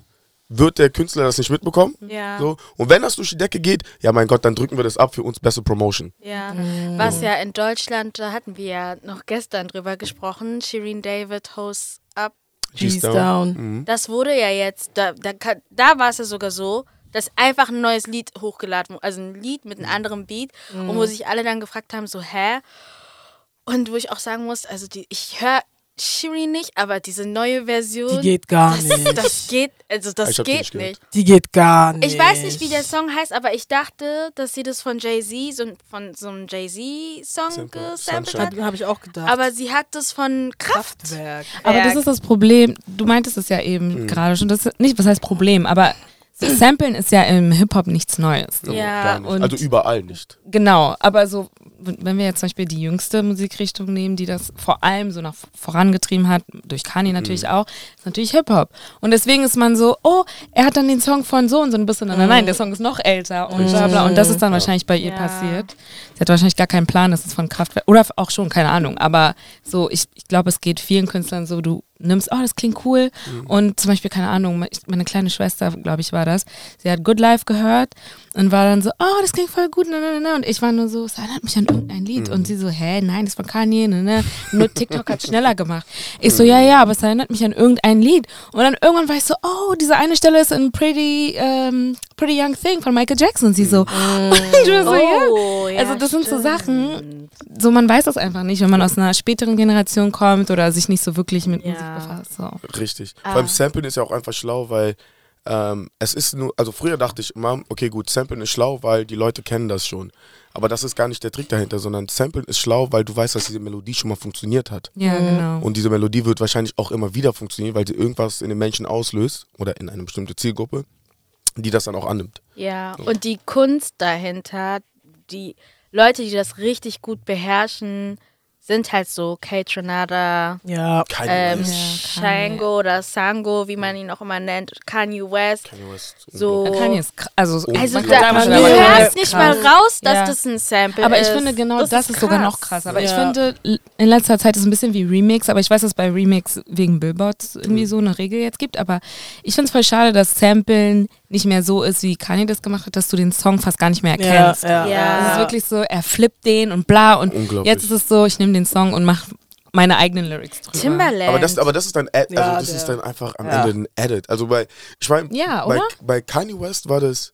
[SPEAKER 1] wird der Künstler das nicht mitbekommen.
[SPEAKER 4] Ja.
[SPEAKER 1] So. Und wenn das durch die Decke geht, ja mein Gott, dann drücken wir das ab für uns bessere Promotion.
[SPEAKER 4] Ja, was ja in Deutschland, da hatten wir ja noch gestern drüber gesprochen, Shireen David Hosts Up.
[SPEAKER 3] G's
[SPEAKER 1] G's
[SPEAKER 3] down.
[SPEAKER 1] Mhm.
[SPEAKER 4] Das wurde ja jetzt, da, da, da war es ja sogar so, dass einfach ein neues Lied hochgeladen wurde, also ein Lied mit einem anderen Beat und wo sich alle dann gefragt haben, so, hä? Und wo ich auch sagen muss, also die, ich höre Shireen nicht, aber diese neue Version,
[SPEAKER 3] Die geht gar
[SPEAKER 4] das,
[SPEAKER 3] nicht.
[SPEAKER 4] das geht, also das
[SPEAKER 1] Ich hab die
[SPEAKER 4] geht
[SPEAKER 1] nicht.
[SPEAKER 3] Die geht gar nicht.
[SPEAKER 4] Ich weiß nicht, wie der Song heißt, aber ich dachte, dass sie das von Jay-Z, so, von so einem Jay-Z-Song gesampelt hat.
[SPEAKER 3] Habe ich auch gedacht.
[SPEAKER 4] Aber sie hat das von Kraft.
[SPEAKER 3] Kraftwerk.
[SPEAKER 2] Aber das ist das Problem. Du meintest es ja
[SPEAKER 1] Mhm.
[SPEAKER 2] eben gerade schon. Das nicht, was heißt Problem, aber so Samplen ist ja im Hip-Hop nichts Neues. So.
[SPEAKER 4] Ja,
[SPEAKER 1] nicht.
[SPEAKER 2] und-
[SPEAKER 1] also überall nicht.
[SPEAKER 2] Genau, aber so, wenn wir jetzt zum Beispiel die jüngste Musikrichtung nehmen, die das vor allem so nach vorangetrieben hat, durch Kanye
[SPEAKER 1] Mhm.
[SPEAKER 2] natürlich auch, ist natürlich Hip-Hop. Und deswegen ist man so, oh, er hat dann den Song von so und so ein bisschen, nein, nein, der Song ist noch älter und bla bla. Und das ist dann wahrscheinlich bei ihr
[SPEAKER 4] Ja.
[SPEAKER 2] passiert. Sie hat wahrscheinlich gar keinen Plan, dass es von Kraftwerk, oder auch schon, keine Ahnung. Aber so, ich, ich glaube, es geht vielen Künstlern so, du nimmst, oh, das klingt cool.
[SPEAKER 1] Mhm.
[SPEAKER 2] Und zum Beispiel, keine Ahnung, meine kleine Schwester, glaube ich, war das, sie hat Good Life gehört und war dann so, oh, das klingt voll gut, ne, ne, ne. Und ich war nur so, es erinnert mich an irgendein Lied.
[SPEAKER 1] Mhm.
[SPEAKER 2] Und sie so, hä, nein, das war Kanye, ne, ne. Nur TikTok hat schneller gemacht. Ich so, ja, ja, aber es erinnert mich an irgendein Lied. Und dann irgendwann war ich so, oh, diese eine Stelle ist in Pretty, ähm, Pretty Young Thing von Michael Jackson. Und sie so, ich war so, ja.
[SPEAKER 4] Oh, ja,
[SPEAKER 2] Also das sind so
[SPEAKER 4] stimmt.
[SPEAKER 2] Sachen, so man weiß das einfach nicht, wenn man aus einer späteren Generation kommt oder sich nicht so wirklich mit
[SPEAKER 4] Ja.
[SPEAKER 2] Musik befasst. So.
[SPEAKER 1] Richtig.
[SPEAKER 4] Ah.
[SPEAKER 1] Beim Samplen ist ja auch einfach schlau, weil ähm, es ist nur, also früher dachte ich immer, okay gut, Samplen ist schlau, weil die Leute kennen das schon. Aber das ist gar nicht der Trick dahinter, sondern Samplen ist schlau, weil du weißt, dass diese Melodie schon mal funktioniert hat.
[SPEAKER 2] Ja, genau.
[SPEAKER 1] Und diese Melodie wird wahrscheinlich auch immer wieder funktionieren, weil sie irgendwas in den Menschen auslöst oder in eine bestimmte Zielgruppe, die das dann auch annimmt.
[SPEAKER 4] Ja, und die Kunst dahinter, die Leute, die das richtig gut beherrschen, sind halt so Kate Renata,
[SPEAKER 3] Ja.
[SPEAKER 1] Kanye
[SPEAKER 4] ähm,
[SPEAKER 1] West.
[SPEAKER 2] Ja,
[SPEAKER 4] Shango oder Sango, wie man ihn auch immer nennt, Kanye West.
[SPEAKER 1] Kanye West.
[SPEAKER 4] So.
[SPEAKER 2] Kanye ist also,
[SPEAKER 1] Also
[SPEAKER 4] Also
[SPEAKER 2] man
[SPEAKER 4] da,
[SPEAKER 2] man
[SPEAKER 4] hörst nicht mal raus, dass
[SPEAKER 2] Ja.
[SPEAKER 4] das ein Sample
[SPEAKER 2] Aber
[SPEAKER 4] ist.
[SPEAKER 2] ich finde genau das, ist, sogar noch krass. Aber ich
[SPEAKER 3] Ja.
[SPEAKER 2] finde, l- in letzter Zeit ist es ein bisschen wie Remix, aber ich weiß, dass es bei Remix wegen Billboard irgendwie so eine Regel jetzt gibt. Aber ich finde es voll schade, dass Samplen nicht mehr so ist, wie Kanye das gemacht hat, dass du den Song fast gar nicht mehr
[SPEAKER 3] Ja,
[SPEAKER 2] erkennst.
[SPEAKER 3] ja.
[SPEAKER 4] Ja.
[SPEAKER 2] Es ist wirklich so, er flippt den und bla und
[SPEAKER 1] Unglaublich.
[SPEAKER 2] jetzt ist es so, ich nehme den Song und mache meine eigenen Lyrics drüber.
[SPEAKER 4] Timberland.
[SPEAKER 1] Aber das, aber das ist dann, Ad, also
[SPEAKER 3] Ja,
[SPEAKER 1] das
[SPEAKER 3] der-
[SPEAKER 1] ist dann einfach am
[SPEAKER 3] ja.
[SPEAKER 1] Ende ein Edit. Also bei, ich meine,
[SPEAKER 2] Ja,
[SPEAKER 1] bei, bei Kanye West war das,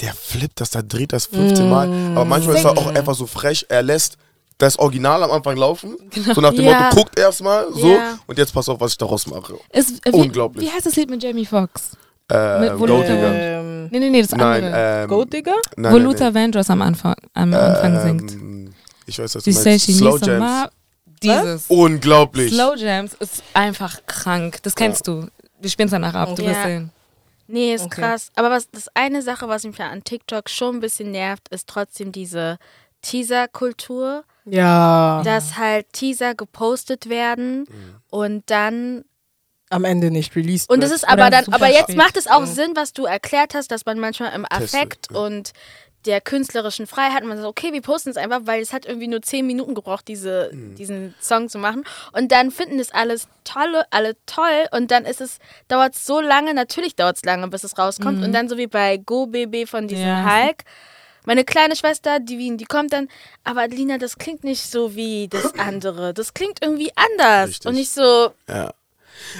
[SPEAKER 1] der flippt das, der dreht das 15 Mal. Aber manchmal ist er auch einfach so frech, er lässt das Original am Anfang laufen. So nach dem
[SPEAKER 4] Ja.
[SPEAKER 1] Motto, guckt erstmal so
[SPEAKER 4] Ja.
[SPEAKER 1] und jetzt pass auf, was ich daraus mache.
[SPEAKER 2] Ist, äh, wie,
[SPEAKER 1] Unglaublich.
[SPEAKER 2] Wie heißt das Lied mit Jamie Foxx?
[SPEAKER 1] Äh,
[SPEAKER 2] Mit
[SPEAKER 1] Gold
[SPEAKER 2] Voluta-
[SPEAKER 1] Digger.
[SPEAKER 3] Ähm,
[SPEAKER 2] Nee, nee, nee, das
[SPEAKER 1] Nein,
[SPEAKER 2] andere.
[SPEAKER 1] ähm,
[SPEAKER 3] Gold Digger?
[SPEAKER 1] nein,
[SPEAKER 2] Wo
[SPEAKER 1] nein,
[SPEAKER 2] Luther
[SPEAKER 1] nein.
[SPEAKER 2] Vandross am Anfang, am Anfang singt.
[SPEAKER 1] Ähm, Ich weiß, was
[SPEAKER 2] Die
[SPEAKER 1] du meinst. Slow Jams.
[SPEAKER 2] more. Dieses.
[SPEAKER 1] Unglaublich.
[SPEAKER 2] Slow Jams ist einfach krank. Das kennst du. Wir spielen es danach ab, du
[SPEAKER 4] Ja.
[SPEAKER 2] wirst sehen.
[SPEAKER 4] Nee, ist
[SPEAKER 3] Okay.
[SPEAKER 4] krass. Aber was das eine Sache, was mich an TikTok schon ein bisschen nervt, ist trotzdem diese Teaser-Kultur,
[SPEAKER 3] Ja.
[SPEAKER 4] dass halt Teaser gepostet werden und dann
[SPEAKER 3] Am Ende nicht released.
[SPEAKER 4] und es
[SPEAKER 3] wird.
[SPEAKER 4] ist aber dann, aber jetzt
[SPEAKER 2] spät.
[SPEAKER 4] macht es auch Sinn, was du erklärt hast, dass man manchmal im
[SPEAKER 1] Testet,
[SPEAKER 4] Affekt
[SPEAKER 1] ja.
[SPEAKER 4] und der künstlerischen Freiheit, man sagt, okay, wir posten es einfach, weil es hat irgendwie nur zehn Minuten gebraucht, diese,
[SPEAKER 1] Mhm.
[SPEAKER 4] diesen Song zu machen. Und dann finden es alles tolle, alle toll und dann ist es, dauert es so lange, natürlich dauert es lange, bis es rauskommt. Und dann so wie bei Go Baby von diesem
[SPEAKER 2] Ja.
[SPEAKER 4] Hulk. Meine kleine Schwester, die Wien, die kommt dann, aber Adelina, das klingt nicht so wie das andere. Das klingt irgendwie anders.
[SPEAKER 1] Richtig.
[SPEAKER 4] Und nicht so,
[SPEAKER 1] Ja.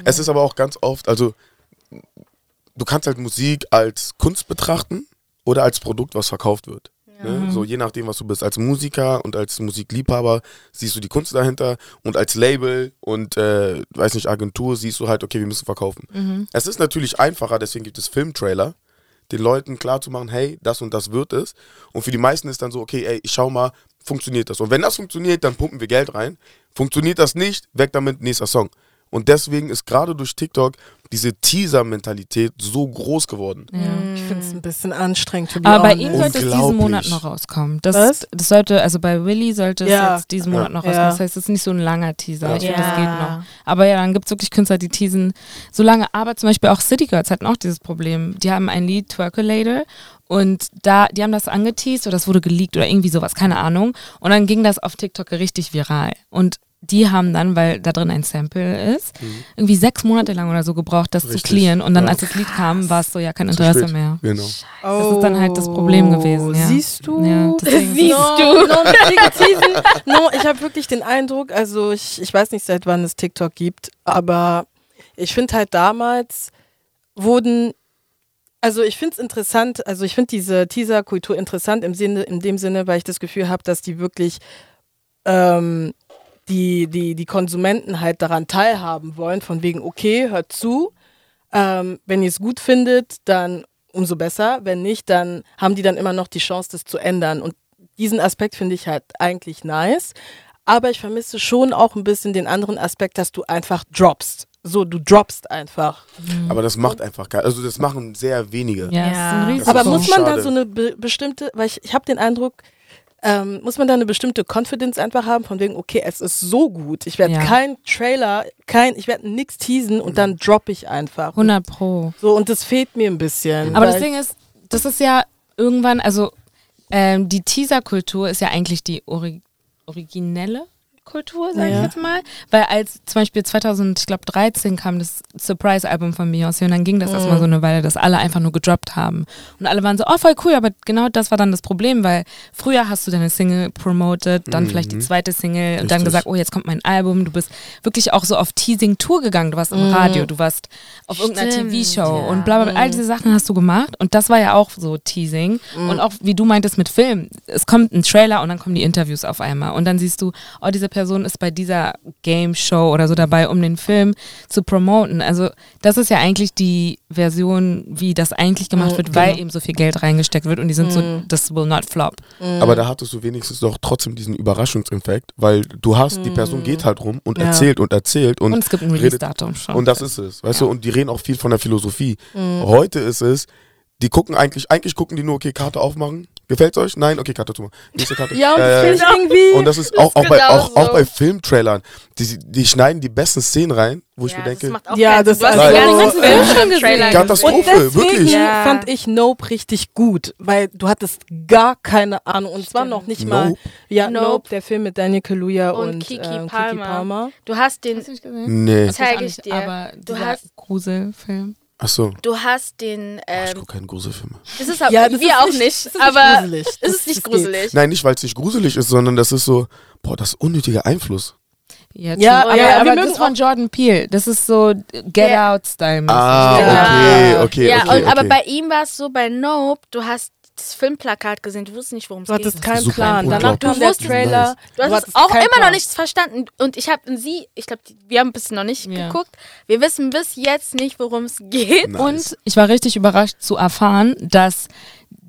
[SPEAKER 1] Es ist aber auch ganz oft, also du kannst halt Musik als Kunst betrachten oder als Produkt, was verkauft wird. Ne? So je nachdem, was du bist. Als Musiker und als Musikliebhaber siehst du die Kunst dahinter und als Label und äh, weiß nicht, Agentur siehst du halt, okay, wir müssen verkaufen. Es ist natürlich einfacher, deswegen gibt es Filmtrailer, den Leuten klarzumachen, hey, das und das wird es. Und für die meisten ist dann so, okay, ey, ich schau mal, funktioniert das? Und wenn das funktioniert, dann pumpen wir Geld rein. Funktioniert das nicht, weg damit, nächster Song. Und deswegen ist gerade durch TikTok diese Teaser-Mentalität so groß geworden.
[SPEAKER 3] Ich finde es ein bisschen anstrengend. To be
[SPEAKER 2] Aber bei ihm sollte es diesen. Monat noch rauskommen. Das,
[SPEAKER 3] Was?
[SPEAKER 2] das sollte, also bei Willy sollte es
[SPEAKER 3] Ja.
[SPEAKER 2] jetzt diesen Monat noch
[SPEAKER 3] Ja.
[SPEAKER 2] rauskommen. Das heißt, es ist nicht so ein langer Teaser. Ich finde, das
[SPEAKER 4] Ja.
[SPEAKER 2] geht noch. Aber ja, dann gibt es wirklich Künstler, die teasen so lange. Aber zum Beispiel auch City Girls hatten auch dieses Problem. Die haben ein Lied, Twerkulator, und da, die haben das angeteased oder das wurde geleakt oder irgendwie sowas, keine Ahnung. Und dann ging das auf TikTok richtig viral. Und die haben dann, weil da drin ein Sample ist, irgendwie sechs Monate lang oder so gebraucht, das
[SPEAKER 1] Richtig.
[SPEAKER 2] zu clearen. Und dann,
[SPEAKER 1] Ja.
[SPEAKER 2] als das Lied kam, war es so, ja, kein Interesse mehr.
[SPEAKER 1] Genau.
[SPEAKER 2] Das ist dann halt das Problem gewesen, ja.
[SPEAKER 3] Oh, Siehst du?
[SPEAKER 2] Ja,
[SPEAKER 3] Siehst
[SPEAKER 2] ist
[SPEAKER 3] du? No, no ich habe wirklich den Eindruck, also ich, ich weiß nicht, seit wann es TikTok gibt, aber ich finde halt damals wurden, also ich finde es interessant, also ich finde diese Teaser-Kultur interessant im Sinne, in dem Sinne, weil ich das Gefühl habe, dass die wirklich ähm, die, die, die Konsumenten halt daran teilhaben wollen, von wegen, okay, hört zu, ähm, wenn ihr es gut findet, dann umso besser. Wenn nicht, dann haben die dann immer noch die Chance, das zu ändern. Und diesen Aspekt finde ich halt eigentlich nice. Aber ich vermisse schon auch ein bisschen den anderen Aspekt, dass du einfach droppst. So, du droppst einfach.
[SPEAKER 1] Aber das macht einfach geil. Also das machen sehr wenige.
[SPEAKER 2] Ja,
[SPEAKER 4] Ja.
[SPEAKER 3] Aber muss man da
[SPEAKER 1] schade.
[SPEAKER 3] so eine be bestimmte, weil ich, ich habe den Eindruck, ähm, muss man da eine bestimmte Confidence einfach haben, von wegen, okay, es ist so gut. Ich werde
[SPEAKER 2] Ja.
[SPEAKER 3] kein Trailer, kein, ich werde nichts teasen und dann droppe ich einfach.
[SPEAKER 2] 100 Pro.
[SPEAKER 3] So, und das fehlt mir ein bisschen.
[SPEAKER 2] Aber das Ding ist, das ist ja irgendwann, also ähm, die Teaser-Kultur ist ja eigentlich die Ori originelle Kultur, sag
[SPEAKER 3] Ja.
[SPEAKER 2] ich jetzt mal. Weil als zum Beispiel 2013 kam das Surprise-Album von Beyoncé und dann ging das
[SPEAKER 3] Mhm.
[SPEAKER 2] erstmal so eine Weile, dass alle einfach nur gedroppt haben. Und alle waren so, oh voll cool, aber genau das war dann das Problem, weil früher hast du deine Single promoted, dann vielleicht die zweite Single und dann
[SPEAKER 1] Richtig.
[SPEAKER 2] gesagt, oh jetzt kommt mein Album. Du bist wirklich auch so auf Teasing-Tour gegangen. Du warst im Radio, du warst auf irgendeiner TV-Show
[SPEAKER 4] ja.
[SPEAKER 2] und bla bla bla. All diese Sachen hast du gemacht und das war ja auch so Teasing. Und auch wie du meintest mit Film, es kommt ein Trailer und dann kommen die Interviews auf einmal und dann siehst du, oh, diese Person ist bei dieser Game Show oder so dabei, um den Film zu promoten. Also das ist ja eigentlich die Version, wie das eigentlich gemacht wird, weil eben so viel Geld reingesteckt wird und die sind so, das will not flop.
[SPEAKER 1] Aber da hattest du wenigstens doch trotzdem diesen Überraschungseffekt, weil du hast, die Person geht halt rum und
[SPEAKER 3] Ja.
[SPEAKER 1] erzählt und erzählt und,
[SPEAKER 2] Und, es gibt ein Release-Datum schon.
[SPEAKER 1] Und das ist es, weißt
[SPEAKER 2] Ja.
[SPEAKER 1] du, und die reden auch viel von der Philosophie. Heute ist es, die gucken eigentlich, eigentlich gucken die nur, okay, Karte aufmachen. Gefällt's euch? Nein? Okay, Karte zumachen. Nächste Karte.
[SPEAKER 3] Ja, und das
[SPEAKER 1] Äh,
[SPEAKER 3] finde ich irgendwie.
[SPEAKER 1] und das ist
[SPEAKER 4] Das
[SPEAKER 1] auch,
[SPEAKER 4] ist
[SPEAKER 1] auch, bei,
[SPEAKER 4] genau
[SPEAKER 1] auch, auch
[SPEAKER 4] so.
[SPEAKER 1] bei Filmtrailern. Die, die schneiden die besten Szenen rein, wo ich
[SPEAKER 4] ja,
[SPEAKER 1] mir denke,
[SPEAKER 4] das macht auch
[SPEAKER 3] Ja, das
[SPEAKER 4] hast
[SPEAKER 3] also-
[SPEAKER 4] den ganzen Film schon gesehen.
[SPEAKER 1] Katastrophe,
[SPEAKER 3] Und deswegen
[SPEAKER 1] wirklich.
[SPEAKER 4] Ja.
[SPEAKER 3] fand ich Nope richtig gut, weil du hattest gar keine Ahnung und zwar noch nicht mal
[SPEAKER 1] Nope?
[SPEAKER 3] ja
[SPEAKER 4] Nope.
[SPEAKER 3] Nope, der Film mit Daniel Kaluuya und,
[SPEAKER 4] Und Kiki
[SPEAKER 3] ähm,
[SPEAKER 4] Palmer.
[SPEAKER 3] Palmer.
[SPEAKER 4] Du hast den,
[SPEAKER 2] Hast du nicht gesehen?
[SPEAKER 1] nee.
[SPEAKER 2] Das
[SPEAKER 4] Zeig
[SPEAKER 2] auch
[SPEAKER 4] ich dir.
[SPEAKER 2] Aber
[SPEAKER 4] Du hast-
[SPEAKER 2] Gruselfilm.
[SPEAKER 1] Achso.
[SPEAKER 4] du hast den,
[SPEAKER 1] Ich
[SPEAKER 4] ähm,
[SPEAKER 1] gucke keine Gruselfilme.
[SPEAKER 4] das ist aber,
[SPEAKER 3] Ja, das
[SPEAKER 4] wir
[SPEAKER 3] ist
[SPEAKER 4] auch
[SPEAKER 3] nicht-
[SPEAKER 4] nicht,
[SPEAKER 3] das ist nicht
[SPEAKER 4] aber
[SPEAKER 3] gruselig.
[SPEAKER 4] es
[SPEAKER 3] Das-
[SPEAKER 4] ist nicht
[SPEAKER 3] das geht.
[SPEAKER 4] gruselig.
[SPEAKER 1] Nein, nicht, weil es nicht gruselig ist, sondern das ist so, boah, das ist unnötiger Einfluss.
[SPEAKER 2] Ja,
[SPEAKER 3] Ja,
[SPEAKER 4] aber
[SPEAKER 2] aber,
[SPEAKER 4] wir
[SPEAKER 2] aber
[SPEAKER 3] mögen
[SPEAKER 2] das ist von Jordan Peele. Das ist so Get
[SPEAKER 4] Ja.
[SPEAKER 2] Out-Style.
[SPEAKER 1] Ah,
[SPEAKER 3] Ja.
[SPEAKER 1] okay, okay,
[SPEAKER 4] ja,
[SPEAKER 1] okay.
[SPEAKER 4] und, aber
[SPEAKER 1] okay.
[SPEAKER 4] bei ihm war es so, bei Nope, du hast das Filmplakat gesehen, du wusstest nicht, worum es
[SPEAKER 3] Du
[SPEAKER 4] geht.
[SPEAKER 3] hattest keinen Plan. Danach kam der Trailer.
[SPEAKER 4] Du hast es auch immer
[SPEAKER 3] Plan.
[SPEAKER 4] noch nichts verstanden. Und ich habe sie, ich glaube, wir haben bis noch nicht
[SPEAKER 2] Ja.
[SPEAKER 4] geguckt. Wir wissen bis jetzt nicht, worum es geht.
[SPEAKER 1] Nice.
[SPEAKER 2] Und ich war richtig überrascht zu erfahren, dass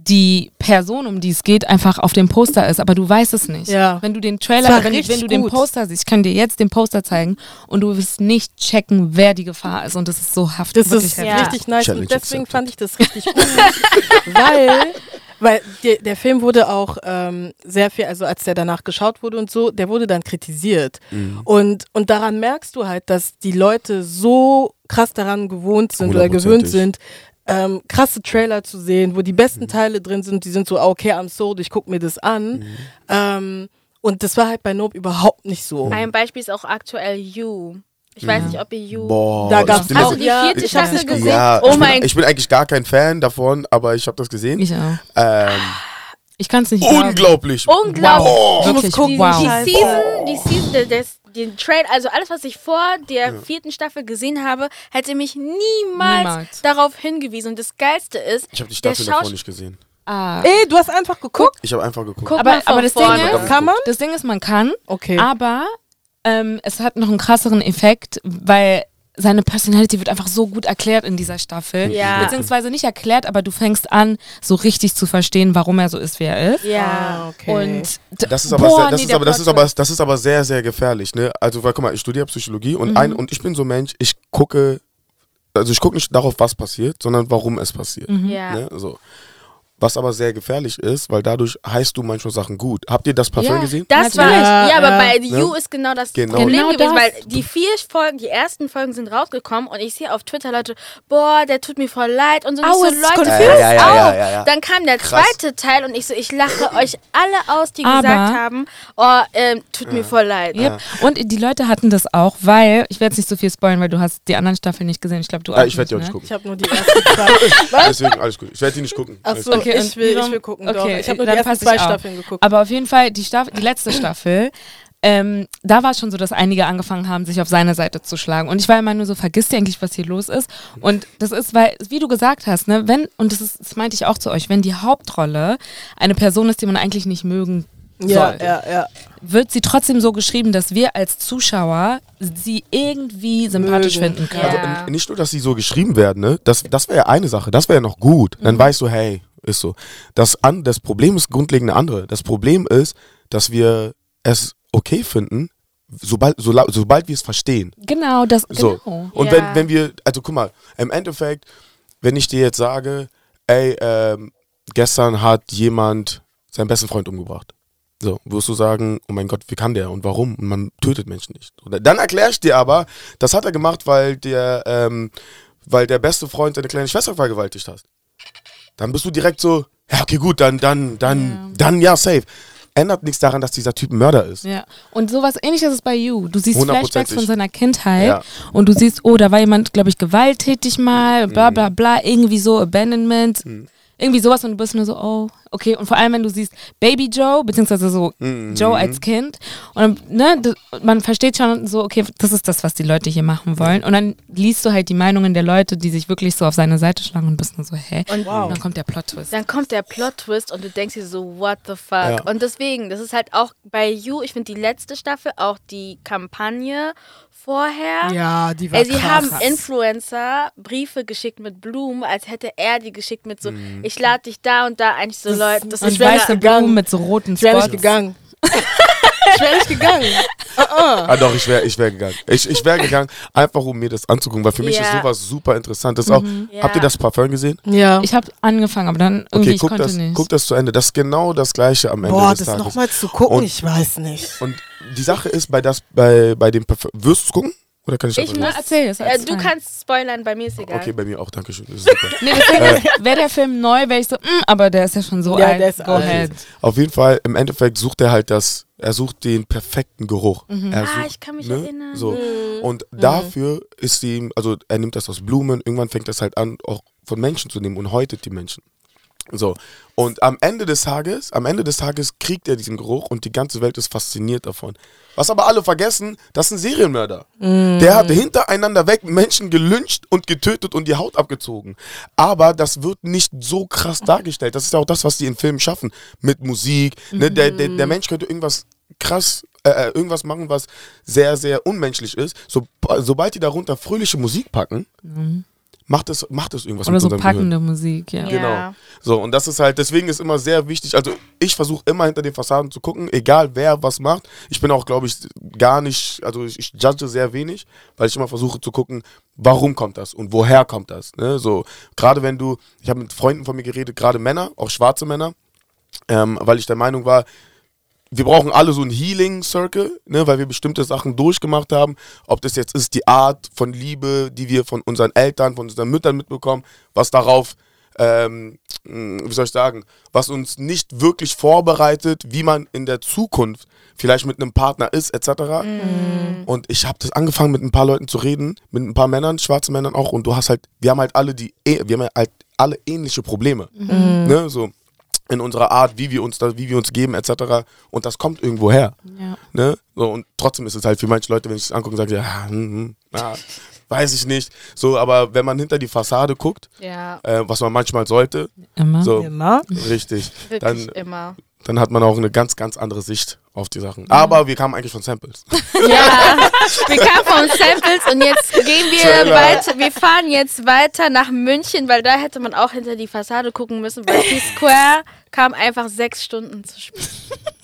[SPEAKER 2] die Person, um die es geht, einfach auf dem Poster ist, aber du weißt es nicht.
[SPEAKER 3] Ja.
[SPEAKER 2] Wenn du den Trailer, wenn,
[SPEAKER 3] richtig
[SPEAKER 2] wenn du den
[SPEAKER 3] gut.
[SPEAKER 2] Poster siehst, ich kann dir jetzt den Poster zeigen und du wirst nicht checken, wer die Gefahr ist und das ist so haftig.
[SPEAKER 3] Das ist.
[SPEAKER 4] Ja.
[SPEAKER 3] richtig nice
[SPEAKER 1] Challenge
[SPEAKER 3] und deswegen
[SPEAKER 1] accepted.
[SPEAKER 3] fand ich das richtig gut, weil weil der, der Film wurde auch ähm, sehr viel, also als der danach geschaut wurde und so, der wurde dann kritisiert
[SPEAKER 1] Mhm.
[SPEAKER 3] und und daran merkst du halt, dass die Leute so krass daran gewohnt sind oder gewöhnt sind. Ähm, krasse Trailer zu sehen, wo die besten Teile drin sind, die sind so, ah, okay, I'm sold, ich guck mir das an.
[SPEAKER 1] Mhm.
[SPEAKER 3] Ähm, und das war halt bei Nope überhaupt nicht so.
[SPEAKER 4] Ein Beispiel ist auch aktuell You. Ich weiß nicht, ob ihr You.
[SPEAKER 1] Boah,
[SPEAKER 3] Da gab's
[SPEAKER 4] Hast
[SPEAKER 3] auch-
[SPEAKER 4] du die
[SPEAKER 3] Ja,
[SPEAKER 4] vierte Staffel
[SPEAKER 3] nicht
[SPEAKER 4] gesehen?
[SPEAKER 1] Ja,
[SPEAKER 4] oh
[SPEAKER 1] ich,
[SPEAKER 4] mein
[SPEAKER 1] bin, ich bin eigentlich gar kein Fan davon, aber ich habe das gesehen.
[SPEAKER 2] Ich auch.
[SPEAKER 1] Ähm,
[SPEAKER 2] Ich kann es nicht
[SPEAKER 1] unglaublich.
[SPEAKER 4] Unglaublich.
[SPEAKER 1] Oh,
[SPEAKER 3] Ich muss gucken,
[SPEAKER 2] wow.
[SPEAKER 4] Die. Season, die Season, des, den Trailer, also alles, was ich vor der vierten Staffel gesehen habe, hätte mich niemals,
[SPEAKER 2] Niemals.
[SPEAKER 4] darauf hingewiesen. Und das Geilste ist,
[SPEAKER 1] ich habe die Staffel davor nicht gesehen.
[SPEAKER 2] Ah.
[SPEAKER 3] Ey, du hast einfach geguckt?
[SPEAKER 1] Ich habe einfach geguckt.
[SPEAKER 4] Guck
[SPEAKER 2] Aber, aber das Ding ist,
[SPEAKER 3] Kann man?
[SPEAKER 2] das Ding ist, man kann,
[SPEAKER 3] Okay.
[SPEAKER 2] aber ähm, es hat noch einen krasseren Effekt, weil seine Personality wird einfach so gut erklärt in dieser Staffel.
[SPEAKER 4] Ja.
[SPEAKER 2] Beziehungsweise nicht erklärt, aber du fängst an, so richtig zu verstehen, warum er so ist, wie er ist.
[SPEAKER 3] Ah,
[SPEAKER 4] Ja.
[SPEAKER 3] okay.
[SPEAKER 2] Und
[SPEAKER 1] Das ist aber,
[SPEAKER 2] boah,
[SPEAKER 1] sehr, das,
[SPEAKER 2] nee,
[SPEAKER 1] ist aber, das, ist aber, das ist aber sehr, sehr gefährlich. Ne? Also, weil, guck mal, ich studiere Psychologie und, ein, und ich bin so ein Mensch, ich gucke, also ich gucke nicht darauf, was passiert, sondern warum es passiert.
[SPEAKER 4] Ja.
[SPEAKER 1] Ne? So. Was aber sehr gefährlich ist, weil dadurch heißt du manchmal Sachen gut. Habt ihr das Parfum
[SPEAKER 2] Ja.
[SPEAKER 1] gesehen?
[SPEAKER 4] Das war, ja,
[SPEAKER 3] Ja,
[SPEAKER 4] aber
[SPEAKER 3] ja.
[SPEAKER 4] bei
[SPEAKER 1] Ne?
[SPEAKER 4] You ist genau das
[SPEAKER 1] Genau.
[SPEAKER 4] Problem
[SPEAKER 2] Genau
[SPEAKER 4] gewesen,
[SPEAKER 2] das.
[SPEAKER 4] weil die vier Folgen, die ersten Folgen sind rausgekommen und ich sehe auf Twitter Leute, boah, der tut mir voll leid und so.
[SPEAKER 2] Au,
[SPEAKER 4] ich
[SPEAKER 2] es
[SPEAKER 4] so,
[SPEAKER 2] ist
[SPEAKER 4] Leute,
[SPEAKER 1] Ja, ja, ja,
[SPEAKER 4] auf.
[SPEAKER 1] ja, ja.
[SPEAKER 4] Dann kam der
[SPEAKER 1] Krass.
[SPEAKER 4] zweite Teil und ich so, ich lache euch alle aus, die
[SPEAKER 2] Aber-
[SPEAKER 4] gesagt haben, oh, ähm, tut mir voll leid.
[SPEAKER 2] Yep. Und die Leute hatten das auch, weil, ich werde jetzt nicht so viel spoilern, weil du hast die anderen Staffeln nicht gesehen. Ich glaube, du auch
[SPEAKER 1] Ah, ich werde die auch
[SPEAKER 2] ne?
[SPEAKER 1] nicht gucken.
[SPEAKER 3] Ich habe nur die ersten zwei.
[SPEAKER 1] Deswegen alles gut. Ich werde die nicht gucken.
[SPEAKER 3] Ach so.
[SPEAKER 2] Okay,
[SPEAKER 3] ich, will, ich will gucken.
[SPEAKER 2] okay,
[SPEAKER 3] doch. Ich habe nur die
[SPEAKER 2] dann
[SPEAKER 3] ersten zwei
[SPEAKER 2] auf.
[SPEAKER 3] Staffeln geguckt.
[SPEAKER 2] Aber auf jeden Fall, die, Staff die letzte Staffel, ähm, da war es schon so, dass einige angefangen haben, sich auf seine Seite zu schlagen. Und ich war immer nur so, vergisst ihr eigentlich, was hier los ist? Und das ist, weil, wie du gesagt hast, ne, wenn, und das ist, das meinte ich auch zu euch, wenn die Hauptrolle eine Person ist, die man eigentlich nicht mögen
[SPEAKER 3] ja,
[SPEAKER 2] soll,
[SPEAKER 3] ja, ja.
[SPEAKER 2] wird sie trotzdem so geschrieben, dass wir als Zuschauer sie irgendwie sympathisch
[SPEAKER 3] Mögen.
[SPEAKER 2] finden können.
[SPEAKER 1] Also nicht nur, dass sie so geschrieben werden, ne? Das, das wäre ja eine Sache, das wäre ja noch gut. Dann weißt du, hey, ist so. Das, an, das Problem ist grundlegend eine andere. Das Problem ist, dass wir es okay finden, sobald, so, sobald wir es verstehen.
[SPEAKER 2] Genau, das,
[SPEAKER 1] So.
[SPEAKER 2] genau.
[SPEAKER 1] Und
[SPEAKER 4] Ja.
[SPEAKER 1] wenn, wenn wir, also guck mal, im Endeffekt, wenn ich dir jetzt sage, ey, ähm, gestern hat jemand seinen besten Freund umgebracht. So, wirst du sagen, oh mein Gott, wie kann der und warum? Und man tötet Menschen nicht. Oder dann erkläre ich dir aber, das hat er gemacht, weil der, ähm, weil der beste Freund seine kleine Schwester vergewaltigt hat. Dann bist du direkt so, ja, okay, gut, dann, dann, dann,
[SPEAKER 2] Ja.
[SPEAKER 1] dann ja, safe. ändert nichts daran, dass dieser Typ ein Mörder ist.
[SPEAKER 2] Ja. Und sowas ähnliches ist bei You. Du siehst Flashbacks von seiner Kindheit
[SPEAKER 1] Ja.
[SPEAKER 2] und du siehst, oh, da war jemand, glaube ich, gewalttätig mal, bla bla bla, irgendwie so Abandonment. Irgendwie sowas und du bist nur so, oh, okay. Und vor allem, wenn du siehst Baby Joe, beziehungsweise so Joe als Kind. Und ne, man versteht schon so, okay, das ist das, was die Leute hier machen wollen. Und dann liest du halt die Meinungen der Leute, die sich wirklich so auf seine Seite schlagen und bist nur so, hä?
[SPEAKER 4] Und
[SPEAKER 2] Und dann kommt der Plot-Twist.
[SPEAKER 4] Dann kommt der Plot-Twist und du denkst dir so, what the fuck?
[SPEAKER 1] Ja.
[SPEAKER 4] Und deswegen, das ist halt auch bei You, ich finde die letzte Staffel, auch die Kampagne vorher.
[SPEAKER 3] Ja, die war
[SPEAKER 4] Ey, sie
[SPEAKER 3] krass.
[SPEAKER 4] haben Influencer Briefe geschickt mit Blumen, als hätte er die geschickt mit so,
[SPEAKER 1] Mhm.
[SPEAKER 4] ich lade dich da und da eigentlich so
[SPEAKER 3] Das-
[SPEAKER 4] Leute. Das
[SPEAKER 3] und
[SPEAKER 2] Und
[SPEAKER 4] ist
[SPEAKER 3] wär
[SPEAKER 2] weiße
[SPEAKER 3] gegangen.
[SPEAKER 2] Blumen mit so roten
[SPEAKER 3] Ich wäre nicht
[SPEAKER 2] Spots.
[SPEAKER 3] gegangen. ich wäre nicht gegangen.
[SPEAKER 1] Ah, doch, ich wäre ich wär gegangen. Ich, ich wäre gegangen, einfach um mir das anzugucken, weil für mich ist
[SPEAKER 4] Ja.
[SPEAKER 1] sowas super interessant. Das ist auch,
[SPEAKER 4] Ja.
[SPEAKER 1] Habt ihr das Parfum gesehen?
[SPEAKER 3] Ja.
[SPEAKER 2] Ich habe angefangen, aber dann irgendwie,
[SPEAKER 1] Okay,
[SPEAKER 2] ich
[SPEAKER 1] guck
[SPEAKER 2] konnte
[SPEAKER 1] das,
[SPEAKER 2] nicht.
[SPEAKER 1] guck das zu Ende. Das ist genau das Gleiche am Ende
[SPEAKER 3] Boah,
[SPEAKER 1] des
[SPEAKER 3] das
[SPEAKER 1] Tages.
[SPEAKER 3] nochmal zu gucken,
[SPEAKER 1] Und-
[SPEAKER 3] ich weiß nicht.
[SPEAKER 1] Und die Sache ist, bei, das, bei, bei dem Parfum. Wirst du es gucken? Oder kann ich
[SPEAKER 4] Ich muss,
[SPEAKER 2] erzähl es.
[SPEAKER 4] äh, du kannst spoilern, bei mir ist egal.
[SPEAKER 1] Okay, bei mir auch, danke schön.
[SPEAKER 2] Nee, deswegen wäre der Film neu, wäre ich so, mm, aber der ist ja schon so
[SPEAKER 3] Ja,
[SPEAKER 2] alt.
[SPEAKER 3] der ist
[SPEAKER 2] Go
[SPEAKER 3] alt.
[SPEAKER 2] ahead.
[SPEAKER 1] Auf jeden Fall, im Endeffekt sucht er halt das, er sucht den perfekten Geruch. Er
[SPEAKER 4] Ah,
[SPEAKER 1] sucht,
[SPEAKER 4] ich kann mich
[SPEAKER 1] ne,
[SPEAKER 4] erinnern.
[SPEAKER 1] So. Und dafür ist ihm, also er nimmt das aus Blumen, irgendwann fängt das halt an, auch von Menschen zu nehmen und häutet die Menschen. So. Und am Ende des Tages, am Ende des Tages kriegt er diesen Geruch und die ganze Welt ist fasziniert davon. Was aber alle vergessen, das ist ein Serienmörder. Der hat hintereinander weg Menschen gelyncht und getötet und die Haut abgezogen. Aber das wird nicht so krass dargestellt. Das ist ja auch das, was die in Filmen schaffen. Mit Musik. Ne? Der, der, der Mensch könnte irgendwas krass, äh, äh, irgendwas machen, was sehr, sehr unmenschlich ist. So, sobald die darunter fröhliche Musik packen, macht es, macht es irgendwas
[SPEAKER 2] Oder
[SPEAKER 1] mit
[SPEAKER 2] so
[SPEAKER 1] unserem Gehirn.
[SPEAKER 2] packende Musik, ja.
[SPEAKER 4] Ja.
[SPEAKER 1] Genau. So, und das ist halt, deswegen ist immer sehr wichtig, also ich versuche immer hinter den Fassaden zu gucken, egal wer was macht. Ich bin auch, glaube ich, gar nicht, also ich, ich judge sehr wenig, weil ich immer versuche zu gucken, warum kommt das und woher kommt das. Ne? So, gerade wenn du, ich habe mit Freunden von mir geredet, gerade Männer, auch schwarze Männer, ähm, weil ich der Meinung war, wir brauchen alle so einen Healing Circle, ne, weil wir bestimmte Sachen durchgemacht haben. Ob das jetzt ist die Art von Liebe, die wir von unseren Eltern, von unseren Müttern mitbekommen, was darauf, ähm, wie soll ich sagen, was uns nicht wirklich vorbereitet, wie man in der Zukunft vielleicht mit einem Partner ist, etc. Und ich habe das angefangen mit ein paar Leuten zu reden, mit ein paar Männern, schwarzen Männern auch. Und du hast halt, wir haben halt alle die, wir haben halt alle ähnliche Probleme, ne, so in unserer Art, wie wir uns da, wie wir uns geben, etc. Und das kommt irgendwo her.
[SPEAKER 2] Ja.
[SPEAKER 1] Ne? So, und trotzdem ist es halt für manche Leute, wenn ich es angucke, sagen, ja, hm, hm, ja, weiß ich nicht. So, aber wenn man hinter die Fassade guckt,
[SPEAKER 4] Ja,
[SPEAKER 1] äh, was man manchmal sollte,
[SPEAKER 2] Immer.
[SPEAKER 1] so,
[SPEAKER 3] Immer.
[SPEAKER 1] richtig,
[SPEAKER 4] wirklich
[SPEAKER 1] dann,
[SPEAKER 4] immer.
[SPEAKER 1] Dann hat man auch eine ganz, ganz andere Sicht auf die Sachen. Aber wir kamen eigentlich von Samples.
[SPEAKER 4] Ja, wir kamen von Samples und jetzt gehen wir
[SPEAKER 1] Trailer.
[SPEAKER 4] weiter. Wir fahren jetzt weiter nach München, weil da hätte man auch hinter die Fassade gucken müssen, weil P-Square kam einfach sechs Stunden zu spät.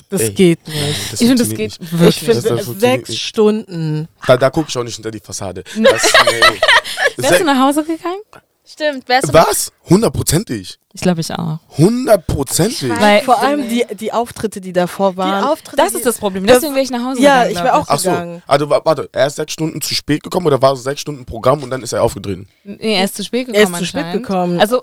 [SPEAKER 3] Das
[SPEAKER 1] Ey.
[SPEAKER 3] geht nicht.
[SPEAKER 2] Ich finde, das geht
[SPEAKER 1] nicht.
[SPEAKER 3] Ich
[SPEAKER 2] wirklich.
[SPEAKER 3] finde,
[SPEAKER 1] das funktioniert
[SPEAKER 3] sechs
[SPEAKER 1] nicht.
[SPEAKER 3] Stunden.
[SPEAKER 1] Da, da gucke ich auch nicht hinter die Fassade. Das, nee.
[SPEAKER 2] Wärst du nach Hause gegangen?
[SPEAKER 4] Stimmt, wärst du
[SPEAKER 1] Was? Hundertprozentig.
[SPEAKER 2] Ich glaube, ich auch.
[SPEAKER 1] Hundertprozentig.
[SPEAKER 4] Ich.
[SPEAKER 2] Weil
[SPEAKER 3] Vor allem die, die Auftritte, die davor waren.
[SPEAKER 4] Auftritte?
[SPEAKER 2] das ist das Problem. Deswegen wäre ich nach Hause
[SPEAKER 3] ja,
[SPEAKER 2] gegangen.
[SPEAKER 3] ich
[SPEAKER 2] glaub
[SPEAKER 3] wäre auch
[SPEAKER 1] Ach so,
[SPEAKER 3] gegangen.
[SPEAKER 1] also wa- warte, er ist sechs Stunden zu spät gekommen oder war es sechs Stunden Programm und dann ist er aufgetreten?
[SPEAKER 2] Nee, er ist zu spät
[SPEAKER 3] Er
[SPEAKER 2] gekommen.
[SPEAKER 3] ist zu spät gekommen.
[SPEAKER 2] Also,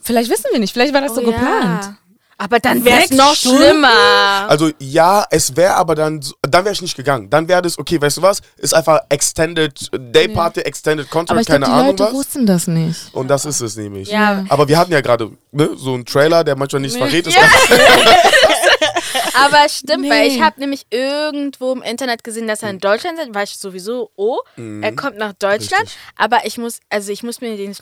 [SPEAKER 2] vielleicht wissen wir nicht. Vielleicht war das so
[SPEAKER 4] Oh,
[SPEAKER 2] geplant.
[SPEAKER 4] Ja. Aber dann wäre es noch
[SPEAKER 3] Stunden?
[SPEAKER 4] schlimmer.
[SPEAKER 1] Also ja, es wäre aber dann, so- dann wäre ich nicht gegangen. Dann wäre das, okay, weißt du was, ist einfach Extended Day Party, Extended Contract,
[SPEAKER 2] Aber ich
[SPEAKER 1] keine
[SPEAKER 2] die
[SPEAKER 1] Ahnung
[SPEAKER 2] Leute
[SPEAKER 1] was.
[SPEAKER 2] wussten das nicht.
[SPEAKER 1] Und das ist es nämlich.
[SPEAKER 4] Ja.
[SPEAKER 1] Aber wir hatten ja gerade ne, so einen Trailer, der manchmal nichts verrät. Ist
[SPEAKER 4] Aber stimmt, weil
[SPEAKER 2] Nee.
[SPEAKER 4] ich habe nämlich irgendwo im Internet gesehen, dass er in Deutschland ist, war ich sowieso, oh, er kommt nach Deutschland,
[SPEAKER 1] Richtig.
[SPEAKER 4] aber ich muss, also ich muss mir den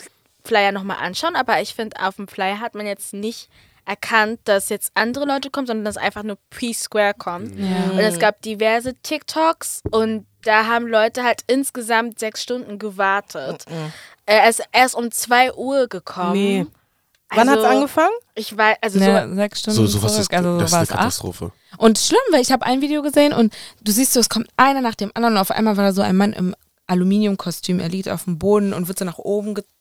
[SPEAKER 4] Flyer nochmal anschauen, aber ich finde, auf dem Flyer hat man jetzt nicht erkannt, dass jetzt andere Leute kommen, sondern dass einfach nur P-Square kommt. Und es gab diverse TikToks und da haben Leute halt insgesamt sechs Stunden gewartet. Er ist erst um 2 Uhr gekommen.
[SPEAKER 3] Nee. Wann hat's
[SPEAKER 4] Also,
[SPEAKER 3] angefangen?
[SPEAKER 4] Ich weiß, also
[SPEAKER 2] Ja,
[SPEAKER 4] so,
[SPEAKER 2] sechs Stunden
[SPEAKER 1] so, sowas
[SPEAKER 2] zurück.
[SPEAKER 1] ist,
[SPEAKER 2] also
[SPEAKER 1] das ist eine
[SPEAKER 2] acht.
[SPEAKER 1] Katastrophe.
[SPEAKER 2] Und schlimm, weil ich habe ein Video gesehen und du siehst so, es kommt einer nach dem anderen und auf einmal war da so ein Mann im Aluminiumkostüm, er liegt auf dem Boden und wird so nach oben gezogen,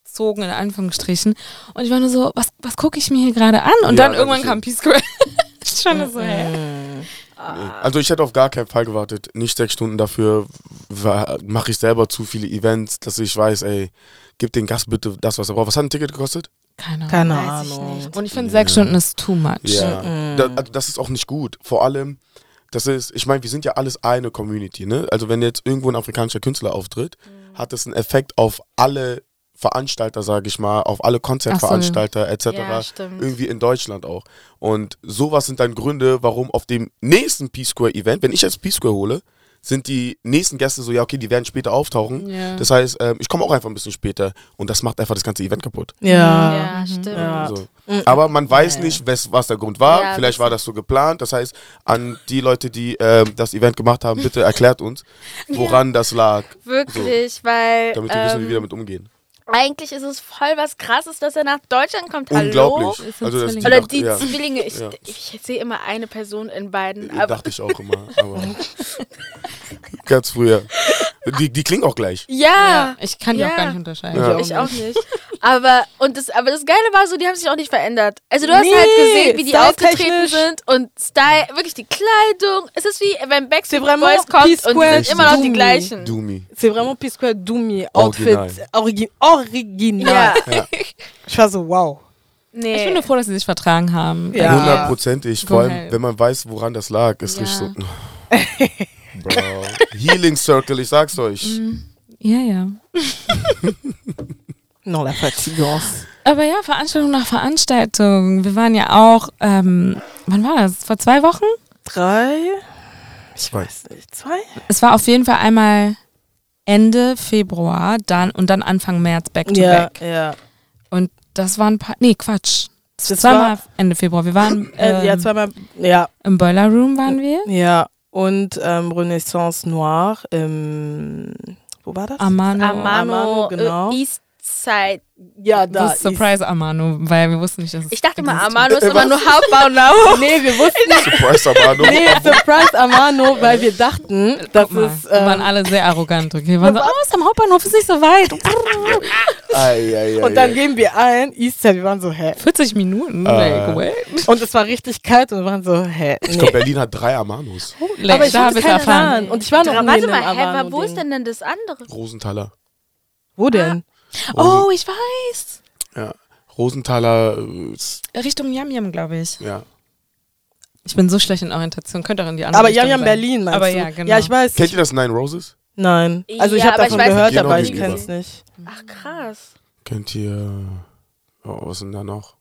[SPEAKER 2] in Anführungsstrichen. Und ich war nur so, was, was gucke ich mir hier gerade an? Und
[SPEAKER 1] Ja,
[SPEAKER 2] dann irgendwann
[SPEAKER 1] danke
[SPEAKER 2] kam Peace Square. Schon so, hä?
[SPEAKER 1] Also ich hätte auf gar keinen Fall gewartet. Nicht sechs Stunden dafür mache ich selber zu viele Events, dass ich weiß, ey, gib den Gast bitte das, was er braucht. Was hat ein Ticket gekostet?
[SPEAKER 2] Keine Ahnung.
[SPEAKER 3] Keine
[SPEAKER 4] ich
[SPEAKER 3] Ahnung.
[SPEAKER 4] nicht.
[SPEAKER 2] Und ich finde, sechs Stunden ist too much.
[SPEAKER 1] Ja, da, also das ist auch nicht gut. Vor allem, das ist, ich meine, wir sind ja alles eine Community, ne? Also wenn jetzt irgendwo ein afrikanischer Künstler auftritt,
[SPEAKER 2] Mhm.
[SPEAKER 1] hat das einen Effekt auf alle Veranstalter, sage ich mal, auf alle Konzertveranstalter etc.
[SPEAKER 4] Ja, stimmt.
[SPEAKER 1] irgendwie in Deutschland auch. Und sowas sind dann Gründe, warum auf dem nächsten P-Square-Event, wenn ich jetzt P-Square hole, sind die nächsten Gäste so, ja, okay, die werden später auftauchen.
[SPEAKER 2] Ja.
[SPEAKER 1] Das heißt, ähm, ich komme auch einfach ein bisschen später und das macht einfach das ganze Event kaputt.
[SPEAKER 3] Ja.
[SPEAKER 4] Ja, stimmt.
[SPEAKER 3] Ja.
[SPEAKER 1] So. Aber man weiß nicht, wes, was der Grund war.
[SPEAKER 4] Ja,
[SPEAKER 1] Vielleicht
[SPEAKER 4] das-
[SPEAKER 1] war das so geplant. Das heißt, an die Leute, die ähm, das Event gemacht haben, bitte erklärt uns, woran das lag,
[SPEAKER 4] Wirklich, weil
[SPEAKER 1] damit wir wissen, wie wir
[SPEAKER 4] ähm,
[SPEAKER 1] damit umgehen.
[SPEAKER 4] Eigentlich ist es voll was Krasses, dass er nach Deutschland kommt.
[SPEAKER 1] Unglaublich.
[SPEAKER 2] Ein
[SPEAKER 1] Also, das,
[SPEAKER 2] Zwilling.
[SPEAKER 4] Oder die
[SPEAKER 1] ja,
[SPEAKER 4] Zwillinge. Ich,
[SPEAKER 1] Ja.
[SPEAKER 4] ich sehe immer eine Person in beiden.
[SPEAKER 1] dachte ich auch immer. Aber ganz früher. Die, die klingen auch gleich.
[SPEAKER 4] ja,
[SPEAKER 2] Ja, ich kann die
[SPEAKER 4] Ja.
[SPEAKER 2] auch gar nicht unterscheiden.
[SPEAKER 1] Ja.
[SPEAKER 4] ich auch nicht. Aber, und das, aber das Geile war so, die haben sich auch nicht verändert. Also du hast
[SPEAKER 3] Nee,
[SPEAKER 4] halt gesehen, wie die aufgetreten sind und Style, wirklich die Kleidung. Es ist wie wenn Backstreet
[SPEAKER 3] C'est vraiment
[SPEAKER 4] Boys kommt und die
[SPEAKER 3] P-Square
[SPEAKER 4] sind immer noch die
[SPEAKER 3] Doom.
[SPEAKER 4] gleichen.
[SPEAKER 1] Doomy.
[SPEAKER 3] C'est vraiment P-Square Doomy
[SPEAKER 1] Original.
[SPEAKER 3] Outfit. Origi original.
[SPEAKER 4] Ja.
[SPEAKER 3] Ich war so, wow.
[SPEAKER 4] Nee.
[SPEAKER 2] Ich bin nur froh, dass sie sich vertragen haben.
[SPEAKER 3] Ja.
[SPEAKER 1] Hundertprozentig. Vor allem,
[SPEAKER 2] Geil.
[SPEAKER 1] wenn man weiß, woran das lag, ist
[SPEAKER 2] Ja.
[SPEAKER 1] richtig so. Bro. Healing Circle, ich sag's euch.
[SPEAKER 2] Ja, ja.
[SPEAKER 3] Non, la fatigance.
[SPEAKER 2] Aber ja, Veranstaltung nach Veranstaltung. Wir waren ja auch, ähm, wann war das? Vor zwei Wochen?
[SPEAKER 3] Drei? Ich weiß nicht. Zwei?
[SPEAKER 2] Es war auf jeden Fall einmal Ende Februar dann und dann Anfang März back to
[SPEAKER 3] Ja,
[SPEAKER 2] back.
[SPEAKER 3] ja.
[SPEAKER 2] Und das waren ein paar, nee, Quatsch.
[SPEAKER 3] Das
[SPEAKER 2] Zweimal
[SPEAKER 3] war,
[SPEAKER 2] Ende Februar. Wir waren
[SPEAKER 3] äh, ja,
[SPEAKER 2] ähm,
[SPEAKER 3] zweimal, ja,
[SPEAKER 2] im Boiler Room waren wir.
[SPEAKER 3] ja. Und ähm, Renaissance Noir im, wo war das?
[SPEAKER 2] Amano.
[SPEAKER 4] Amano,
[SPEAKER 3] Amano, genau.
[SPEAKER 4] äh, Eastside.
[SPEAKER 3] ja,
[SPEAKER 2] Das ist Surprise Amano, weil wir wussten nicht, dass es
[SPEAKER 4] Ich dachte mal. Amano ist immer nur Hauptbau
[SPEAKER 3] Nee, wir wussten
[SPEAKER 1] Surprise Amano.
[SPEAKER 3] Nee, Surprise Amano, weil wir dachten, das
[SPEAKER 2] Guck mal,
[SPEAKER 3] ist.
[SPEAKER 2] wir waren
[SPEAKER 3] Ähm,
[SPEAKER 2] alle sehr arrogant. Okay, wir waren so, oh, ist am Hauptbahnhof, ist nicht so weit.
[SPEAKER 1] Ei, ei, ei,
[SPEAKER 3] und dann gehen wir ein, Eastside, wir waren so, hä?
[SPEAKER 2] 40 Minuten.
[SPEAKER 1] Äh.
[SPEAKER 2] Like, what?
[SPEAKER 3] Und es war richtig kalt und wir waren so, hä?
[SPEAKER 1] Ich
[SPEAKER 3] Nee.
[SPEAKER 1] glaube, Berlin hat drei Amanos.
[SPEAKER 2] Like,
[SPEAKER 3] Aber ich
[SPEAKER 2] da habe ich erfahren.
[SPEAKER 3] Und ich war noch
[SPEAKER 4] Dra-
[SPEAKER 3] nie
[SPEAKER 4] Warte mal, hä, wo ist denn denn das andere?
[SPEAKER 1] Rosenthaler.
[SPEAKER 3] Wo denn?
[SPEAKER 2] Oh, ich weiß.
[SPEAKER 1] Ja. Rosenthaler, äh,
[SPEAKER 2] Richtung Yam Yam, glaube ich.
[SPEAKER 1] ja.
[SPEAKER 2] Ich bin so schlecht in Orientation. Könnte auch in die andere
[SPEAKER 3] Aber
[SPEAKER 2] Richtung
[SPEAKER 3] Yam Yam
[SPEAKER 2] sein.
[SPEAKER 3] Berlin, meinst
[SPEAKER 2] Aber
[SPEAKER 3] du?
[SPEAKER 2] ja, genau.
[SPEAKER 3] Ja, ich weiß.
[SPEAKER 1] Kennt ihr das Nine Roses?
[SPEAKER 3] Nein. Also ich
[SPEAKER 4] Ja,
[SPEAKER 3] habe
[SPEAKER 4] ich
[SPEAKER 3] davon
[SPEAKER 4] weiß
[SPEAKER 3] gehört, aber ich
[SPEAKER 1] gegenüber.
[SPEAKER 3] kenn's nicht.
[SPEAKER 4] Ach krass.
[SPEAKER 1] Kennt ihr. Oh, was ist denn da noch?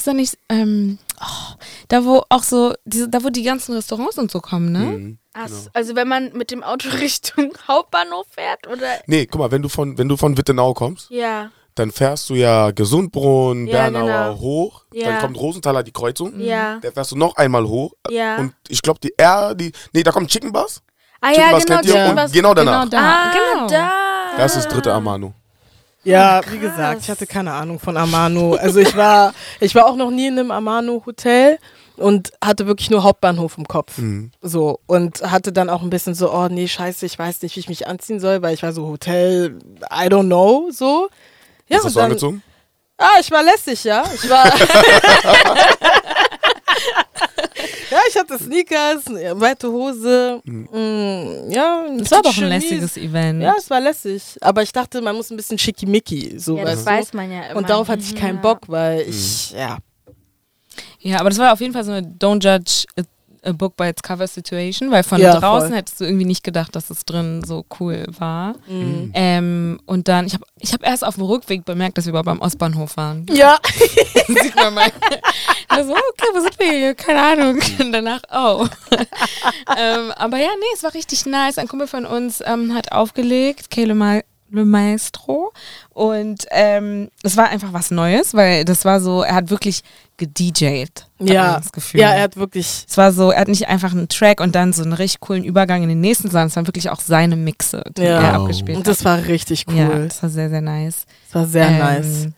[SPEAKER 2] Ist da nicht, ähm, oh, da wo auch so, diese, da wo die ganzen Restaurants und so kommen, ne?
[SPEAKER 1] Mhm.
[SPEAKER 4] Ach,
[SPEAKER 1] Genau.
[SPEAKER 4] Also wenn man mit dem Auto Richtung Hauptbahnhof fährt oder
[SPEAKER 1] Nee, guck mal, wenn du von, wenn du von Wittenau kommst,
[SPEAKER 4] ja,
[SPEAKER 1] dann fährst du ja Gesundbrunn,
[SPEAKER 4] Ja,
[SPEAKER 1] Bernauer
[SPEAKER 4] genau.
[SPEAKER 1] hoch,
[SPEAKER 4] Ja.
[SPEAKER 1] dann kommt Rosenthaler die Kreuzung,
[SPEAKER 4] ja,
[SPEAKER 1] da fährst du noch einmal hoch
[SPEAKER 4] ja.
[SPEAKER 1] und ich glaube die R, die, nee, da kommt Chicken Bus,
[SPEAKER 4] ah
[SPEAKER 1] Chicken
[SPEAKER 4] ja,
[SPEAKER 1] Bus
[SPEAKER 4] genau,
[SPEAKER 1] kennt ihr
[SPEAKER 4] Chicken
[SPEAKER 1] und
[SPEAKER 4] Bus.
[SPEAKER 1] genau danach,
[SPEAKER 2] Genau da.
[SPEAKER 4] Ah,
[SPEAKER 2] genau.
[SPEAKER 4] da.
[SPEAKER 1] das ist das dritte Amano.
[SPEAKER 3] Ja, wie gesagt, ich hatte keine Ahnung von Amano. Also ich war, ich war auch noch nie in einem Amano-Hotel und hatte wirklich nur Hauptbahnhof im Kopf.
[SPEAKER 1] Mhm.
[SPEAKER 3] So. Und hatte dann auch ein bisschen so, oh nee, scheiße, ich weiß nicht, wie ich mich anziehen soll, weil ich war so Hotel, I don't know, so. Ja,
[SPEAKER 1] Was hast du angezogen?
[SPEAKER 3] Ah, ich war lässig, ja. Ich war. ja, ich hatte Sneakers, weite Hose. mm, ja,
[SPEAKER 2] Das war auch ein lässiges Event.
[SPEAKER 3] Ja, es war lässig. Aber ich dachte, man muss ein bisschen schickimicki. So,
[SPEAKER 4] Ja, das weiß man ja immer.
[SPEAKER 3] Und darauf hatte ich keinen. Bock, weil ich, ja.
[SPEAKER 2] Ja, aber das war auf jeden Fall so eine Don't judge a, a book by its cover Situation, weil von
[SPEAKER 3] Ja,
[SPEAKER 2] draußen
[SPEAKER 3] voll.
[SPEAKER 2] hättest du irgendwie nicht gedacht, dass es drin so cool war.
[SPEAKER 3] Mhm.
[SPEAKER 2] Ähm, und dann, ich habe ich hab erst auf dem Rückweg bemerkt, dass wir überhaupt am Ostbahnhof waren.
[SPEAKER 3] Ja.
[SPEAKER 2] Sieht man mal. Also, okay, wo sind wir hier? Keine Ahnung. Und danach, oh. ähm, aber ja, nee, es war richtig nice. Ein Kumpel von uns ähm, hat aufgelegt, Kele Ma Le Maestro. Und ähm, es war einfach was Neues, weil das war so, er hat wirklich gedjed.
[SPEAKER 3] Ja.
[SPEAKER 2] Das Gefühl.
[SPEAKER 3] Ja, er hat wirklich.
[SPEAKER 2] es war so, er hat nicht einfach einen Track und dann so einen richtig coolen Übergang in den nächsten, sondern es waren wirklich auch seine Mixe, die
[SPEAKER 3] Ja.
[SPEAKER 2] er abgespielt
[SPEAKER 3] Und
[SPEAKER 2] hat.
[SPEAKER 3] das war richtig
[SPEAKER 2] Ja,
[SPEAKER 3] cool.
[SPEAKER 2] das war sehr, sehr nice.
[SPEAKER 3] Das war sehr
[SPEAKER 2] Ähm,
[SPEAKER 3] nice.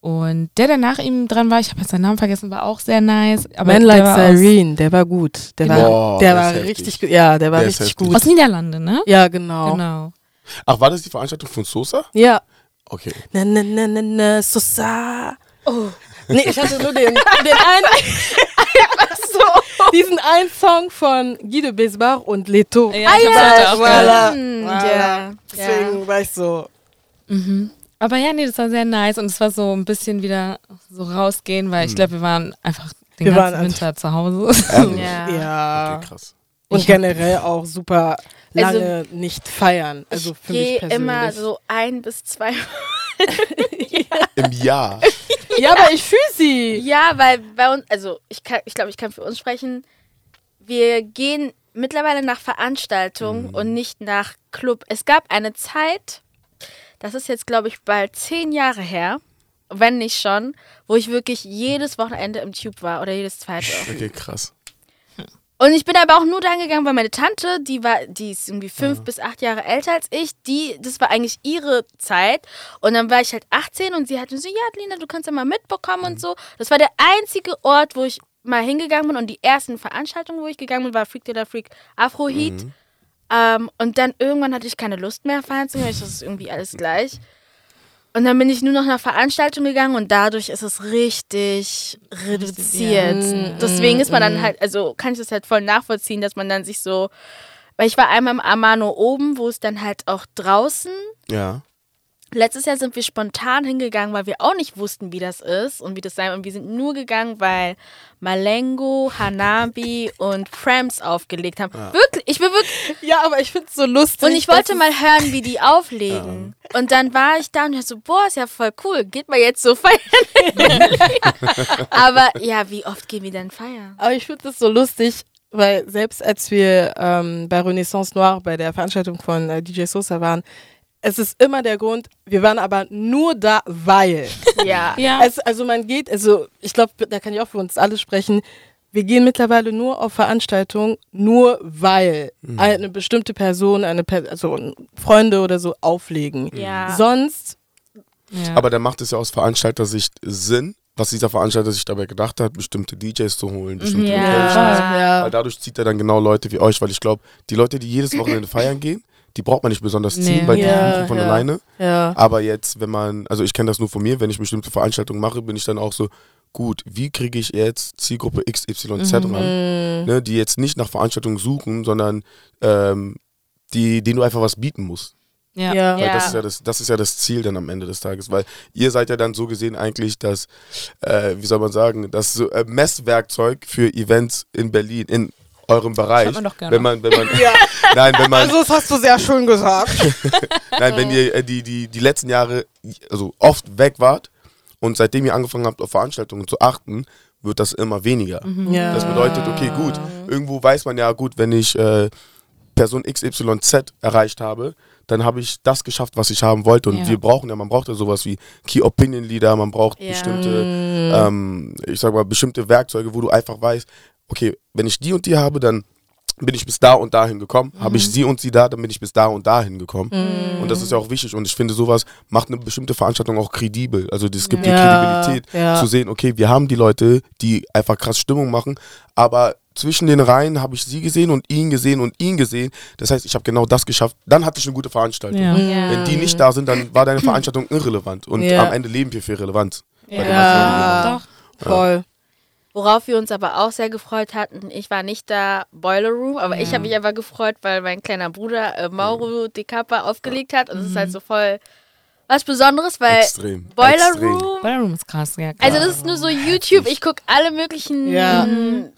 [SPEAKER 2] Und der, der nach ihm dran war, ich habe jetzt seinen Namen vergessen, war auch sehr nice. Aber
[SPEAKER 3] Man
[SPEAKER 2] der
[SPEAKER 3] Like Cyrene, der war gut. Der war,
[SPEAKER 1] Boah,
[SPEAKER 3] der war
[SPEAKER 1] heftig.
[SPEAKER 3] richtig gut. Ja, der war
[SPEAKER 1] Der
[SPEAKER 3] richtig gut.
[SPEAKER 2] aus Niederlande, ne?
[SPEAKER 3] Ja, genau.
[SPEAKER 2] Genau.
[SPEAKER 1] Ach, war das die Veranstaltung von Sosa?
[SPEAKER 3] Ja.
[SPEAKER 1] Okay.
[SPEAKER 3] Na, na, na, na, na, Sosa. Oh. Nee, ich hatte nur den, den einen. so. Diesen einen Song von Guido Besbar und Leto.
[SPEAKER 2] Ja, ich hab's heute auch
[SPEAKER 3] voilà.
[SPEAKER 2] gehört.
[SPEAKER 4] Hm,
[SPEAKER 3] Voilà.
[SPEAKER 4] ja.
[SPEAKER 3] Deswegen war ich so.
[SPEAKER 2] Mhm. Aber ja, nee, das war sehr nice und es war so ein bisschen wieder so rausgehen, weil ich glaube, wir waren einfach den
[SPEAKER 3] Wir
[SPEAKER 2] ganzen
[SPEAKER 3] waren
[SPEAKER 2] Winter zu Hause.
[SPEAKER 4] Ja.
[SPEAKER 3] Ja.
[SPEAKER 1] Okay, krass.
[SPEAKER 3] Und
[SPEAKER 2] Ich
[SPEAKER 3] generell auch super
[SPEAKER 4] Also,
[SPEAKER 3] lange nicht feiern. Also
[SPEAKER 4] ich
[SPEAKER 3] für mich
[SPEAKER 4] gehe
[SPEAKER 3] persönlich.
[SPEAKER 4] immer so ein bis zwei.
[SPEAKER 1] Im Jahr.
[SPEAKER 3] Ja, aber ich fühle sie.
[SPEAKER 4] Ja, weil bei uns, also ich kann, ich glaube, ich kann für uns sprechen. Wir gehen mittlerweile nach Veranstaltungen
[SPEAKER 1] Mhm.
[SPEAKER 4] und nicht nach Club. Es gab eine Zeit, das ist jetzt, glaube ich, bald zehn Jahre her, wenn nicht schon, wo ich wirklich jedes Wochenende im Tube war oder jedes zweite.
[SPEAKER 1] Okay, krass.
[SPEAKER 4] Und ich bin aber auch nur dahin gegangen, weil meine Tante, die war, die ist irgendwie fünf bis acht Jahre älter als ich, die, das war eigentlich ihre Zeit. Und dann war ich halt 18 und sie hat mir so, ja, Lina, du kannst ja mal mitbekommen und so. Das war der einzige Ort, wo ich mal hingegangen bin und die ersten Veranstaltungen, wo ich gegangen bin, war Freak the Freak Afro Heat. Ähm, und dann irgendwann hatte ich keine Lust mehr ich, das ist irgendwie alles gleich. Und dann bin ich nur noch nach Veranstaltung gegangen und dadurch ist es richtig reduziert.
[SPEAKER 3] ja.
[SPEAKER 4] Deswegen ist man dann halt, also kann ich das halt voll nachvollziehen, dass man dann sich so, weil ich war einmal im Amano oben, wo es dann halt auch draußen.
[SPEAKER 1] Ja.
[SPEAKER 4] Letztes Jahr sind wir spontan hingegangen, weil wir auch nicht wussten, wie das ist und wie das sein. Und wir sind nur gegangen, weil Malengo, Hanabi und Frams aufgelegt haben. Wirklich, ich will wirklich,
[SPEAKER 3] Ja, aber ich finde es so lustig.
[SPEAKER 4] und ich wollte mal hören, wie die auflegen. Und dann war ich da und ich so, boah, ist ja voll cool. Geht mal jetzt so feiern. Aber ja, wie oft gehen wir denn feiern?
[SPEAKER 3] Aber ich finde das so lustig, weil selbst als wir ähm, bei Renaissance Noir bei der Veranstaltung von äh, DJ Sosa waren, es ist immer der Grund, wir waren aber nur da, weil.
[SPEAKER 4] Ja.
[SPEAKER 2] Ja.
[SPEAKER 3] Es, also man geht, also ich glaube, da kann ich auch für uns alle sprechen. Wir gehen mittlerweile nur auf Veranstaltungen, nur weil eine bestimmte Person, eine Per- also Freunde oder so auflegen.
[SPEAKER 4] Ja.
[SPEAKER 3] Sonst,
[SPEAKER 2] ja.
[SPEAKER 1] Aber dann macht es ja aus Veranstalter-Sicht Sinn, was dieser Veranstalter sich dabei gedacht hat, bestimmte DJs zu holen, bestimmte
[SPEAKER 4] Ja.
[SPEAKER 1] Locations.
[SPEAKER 3] ja,
[SPEAKER 1] Weil dadurch zieht er dann genau Leute wie euch, weil ich glaube, die Leute, die jedes Wochenende feiern gehen, die braucht man nicht besonders ziehen,
[SPEAKER 2] Nee.
[SPEAKER 1] weil die
[SPEAKER 3] Ja,
[SPEAKER 1] buchen von
[SPEAKER 3] ja.
[SPEAKER 1] alleine.
[SPEAKER 3] ja.
[SPEAKER 1] Aber jetzt, wenn man, also ich kenne das nur von mir, wenn ich bestimmte Veranstaltungen mache, bin ich dann auch so, gut, wie kriege ich jetzt Zielgruppe XYZ
[SPEAKER 3] Mhm.
[SPEAKER 1] ran, ne, die jetzt nicht nach Veranstaltungen suchen, sondern ähm, die, denen du einfach was bieten musst.
[SPEAKER 2] ja.
[SPEAKER 3] ja.
[SPEAKER 1] Weil
[SPEAKER 4] Ja.
[SPEAKER 1] das ist ja das, das ist ja das Ziel dann am Ende des Tages, weil ihr seid ja dann so gesehen eigentlich das, äh, wie soll man sagen, das äh, Messwerkzeug für Events in Berlin, in eurem Bereich.
[SPEAKER 2] Hat man doch gerne.
[SPEAKER 1] Wenn man, wenn man,
[SPEAKER 3] Ja.
[SPEAKER 1] nein, wenn man,
[SPEAKER 3] Also das hast du sehr schön gesagt.
[SPEAKER 1] nein, wenn ihr äh, die, die, die letzten Jahre also oft weg wart und seitdem ihr angefangen habt, auf Veranstaltungen zu achten, wird das immer weniger.
[SPEAKER 3] ja.
[SPEAKER 1] Das bedeutet, okay, gut, irgendwo weiß man ja, gut, wenn ich äh, Person XYZ erreicht habe, dann habe ich das geschafft, was ich haben wollte. Und
[SPEAKER 2] Ja.
[SPEAKER 1] wir brauchen ja, man braucht ja sowas wie Key Opinion Leader, man braucht
[SPEAKER 4] Ja.
[SPEAKER 1] bestimmte, ähm, ich sag mal, bestimmte Werkzeuge, wo du einfach weißt, okay, wenn ich die und die habe, dann bin ich bis da und dahin gekommen. Habe ich sie und sie da, dann bin ich bis da und dahin gekommen. Und das ist ja auch wichtig. Und ich finde, sowas macht eine bestimmte Veranstaltung auch kredibel. Also es gibt die
[SPEAKER 3] Ja,
[SPEAKER 1] Kredibilität
[SPEAKER 3] ja.
[SPEAKER 1] zu sehen, okay, wir haben die Leute, die einfach krass Stimmung machen, aber zwischen den Reihen habe ich sie gesehen und ihn gesehen und ihn gesehen. Das heißt, ich habe genau das geschafft. Dann hatte ich eine gute Veranstaltung.
[SPEAKER 2] Ja.
[SPEAKER 4] Ja.
[SPEAKER 1] Wenn die nicht da sind, dann war deine Veranstaltung irrelevant. Und
[SPEAKER 3] Ja.
[SPEAKER 1] am Ende leben wir für Relevanz.
[SPEAKER 3] Ja.
[SPEAKER 2] Doch.
[SPEAKER 3] Voll.
[SPEAKER 4] Worauf wir uns aber auch sehr gefreut hatten, ich war nicht da Boiler Room, aber ich habe mich aber gefreut, weil mein kleiner Bruder äh, Mauro De Capa aufgelegt hat. Und es ist halt so voll was Besonderes, weil
[SPEAKER 1] Extrem.
[SPEAKER 4] Boiler
[SPEAKER 1] Extrem.
[SPEAKER 4] Room,
[SPEAKER 2] Ballroom ist krass, ja. Klar.
[SPEAKER 4] also das ist nur so YouTube, ich gucke alle möglichen
[SPEAKER 3] Ja.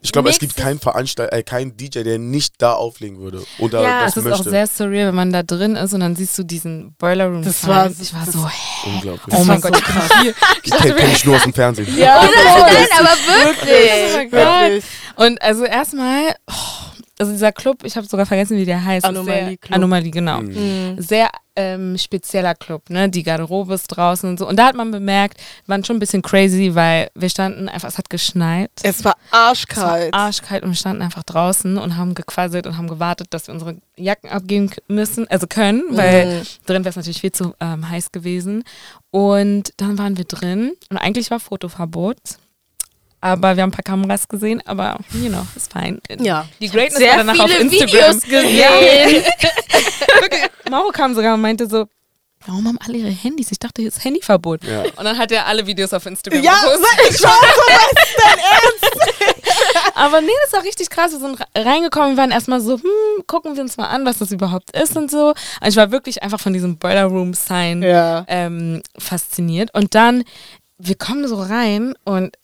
[SPEAKER 1] Ich glaube, es gibt keinen Veranstalter, äh, keinen DJ, der nicht da auflegen würde. Oder
[SPEAKER 4] Ja.
[SPEAKER 1] das
[SPEAKER 2] es ist auch
[SPEAKER 1] möchte.
[SPEAKER 2] sehr surreal, wenn man da drin ist und dann siehst du diesen Boiler Room.
[SPEAKER 3] Das war-
[SPEAKER 2] ich war so, hä?
[SPEAKER 1] Unglaublich.
[SPEAKER 2] oh mein Gott,
[SPEAKER 3] so
[SPEAKER 2] ich bin hier.
[SPEAKER 1] ich kenne kenn ich nur aus dem Fernsehen.
[SPEAKER 3] Ja,
[SPEAKER 4] Nein, aber wirklich.
[SPEAKER 2] Oh mein Gott.
[SPEAKER 3] Wirklich.
[SPEAKER 2] Und also erstmal, oh, also dieser Club, ich habe sogar vergessen, wie der heißt.
[SPEAKER 3] Anomalie
[SPEAKER 2] Sehr,
[SPEAKER 3] Club.
[SPEAKER 2] Anomalie, genau.
[SPEAKER 3] Mhm.
[SPEAKER 2] Sehr ähm, spezieller Club, ne? Die Garderobe ist draußen und so. Und da hat man bemerkt, wir waren schon ein bisschen crazy, weil wir standen einfach, es hat geschneit.
[SPEAKER 3] Es war
[SPEAKER 2] Es war
[SPEAKER 3] arschkalt.
[SPEAKER 2] arschkalt und wir standen einfach draußen und haben gequasselt und haben gewartet, dass wir unsere Jacken abgeben müssen, also können, weil
[SPEAKER 3] Mhm.
[SPEAKER 2] drin wäre es natürlich viel zu ähm, heiß gewesen. Und dann waren wir drin und eigentlich war Fotoverbot. Aber wir haben ein paar Kameras gesehen, aber you know, ist fein.
[SPEAKER 3] Ja.
[SPEAKER 2] Die Greatness
[SPEAKER 4] Sehr
[SPEAKER 2] war danach auf
[SPEAKER 4] viele
[SPEAKER 2] Instagram.
[SPEAKER 4] Videos gesehen.
[SPEAKER 2] Wirklich, Mauro kam sogar und meinte so, warum haben alle ihre Handys? Ich dachte, hier ist Handyverbot.
[SPEAKER 1] Ja.
[SPEAKER 2] Und dann hat er alle Videos auf Instagram
[SPEAKER 3] Ja,
[SPEAKER 2] gepostet.
[SPEAKER 3] ich war so, was denn
[SPEAKER 2] Aber nee, das war richtig krass. Wir sind re- reingekommen, wir waren erstmal so, hm, gucken wir uns mal an, was das überhaupt ist und so. Und ich war wirklich einfach von diesem Boiler Room Sign
[SPEAKER 3] Ja.
[SPEAKER 2] ähm, fasziniert. Und dann, wir kommen so rein und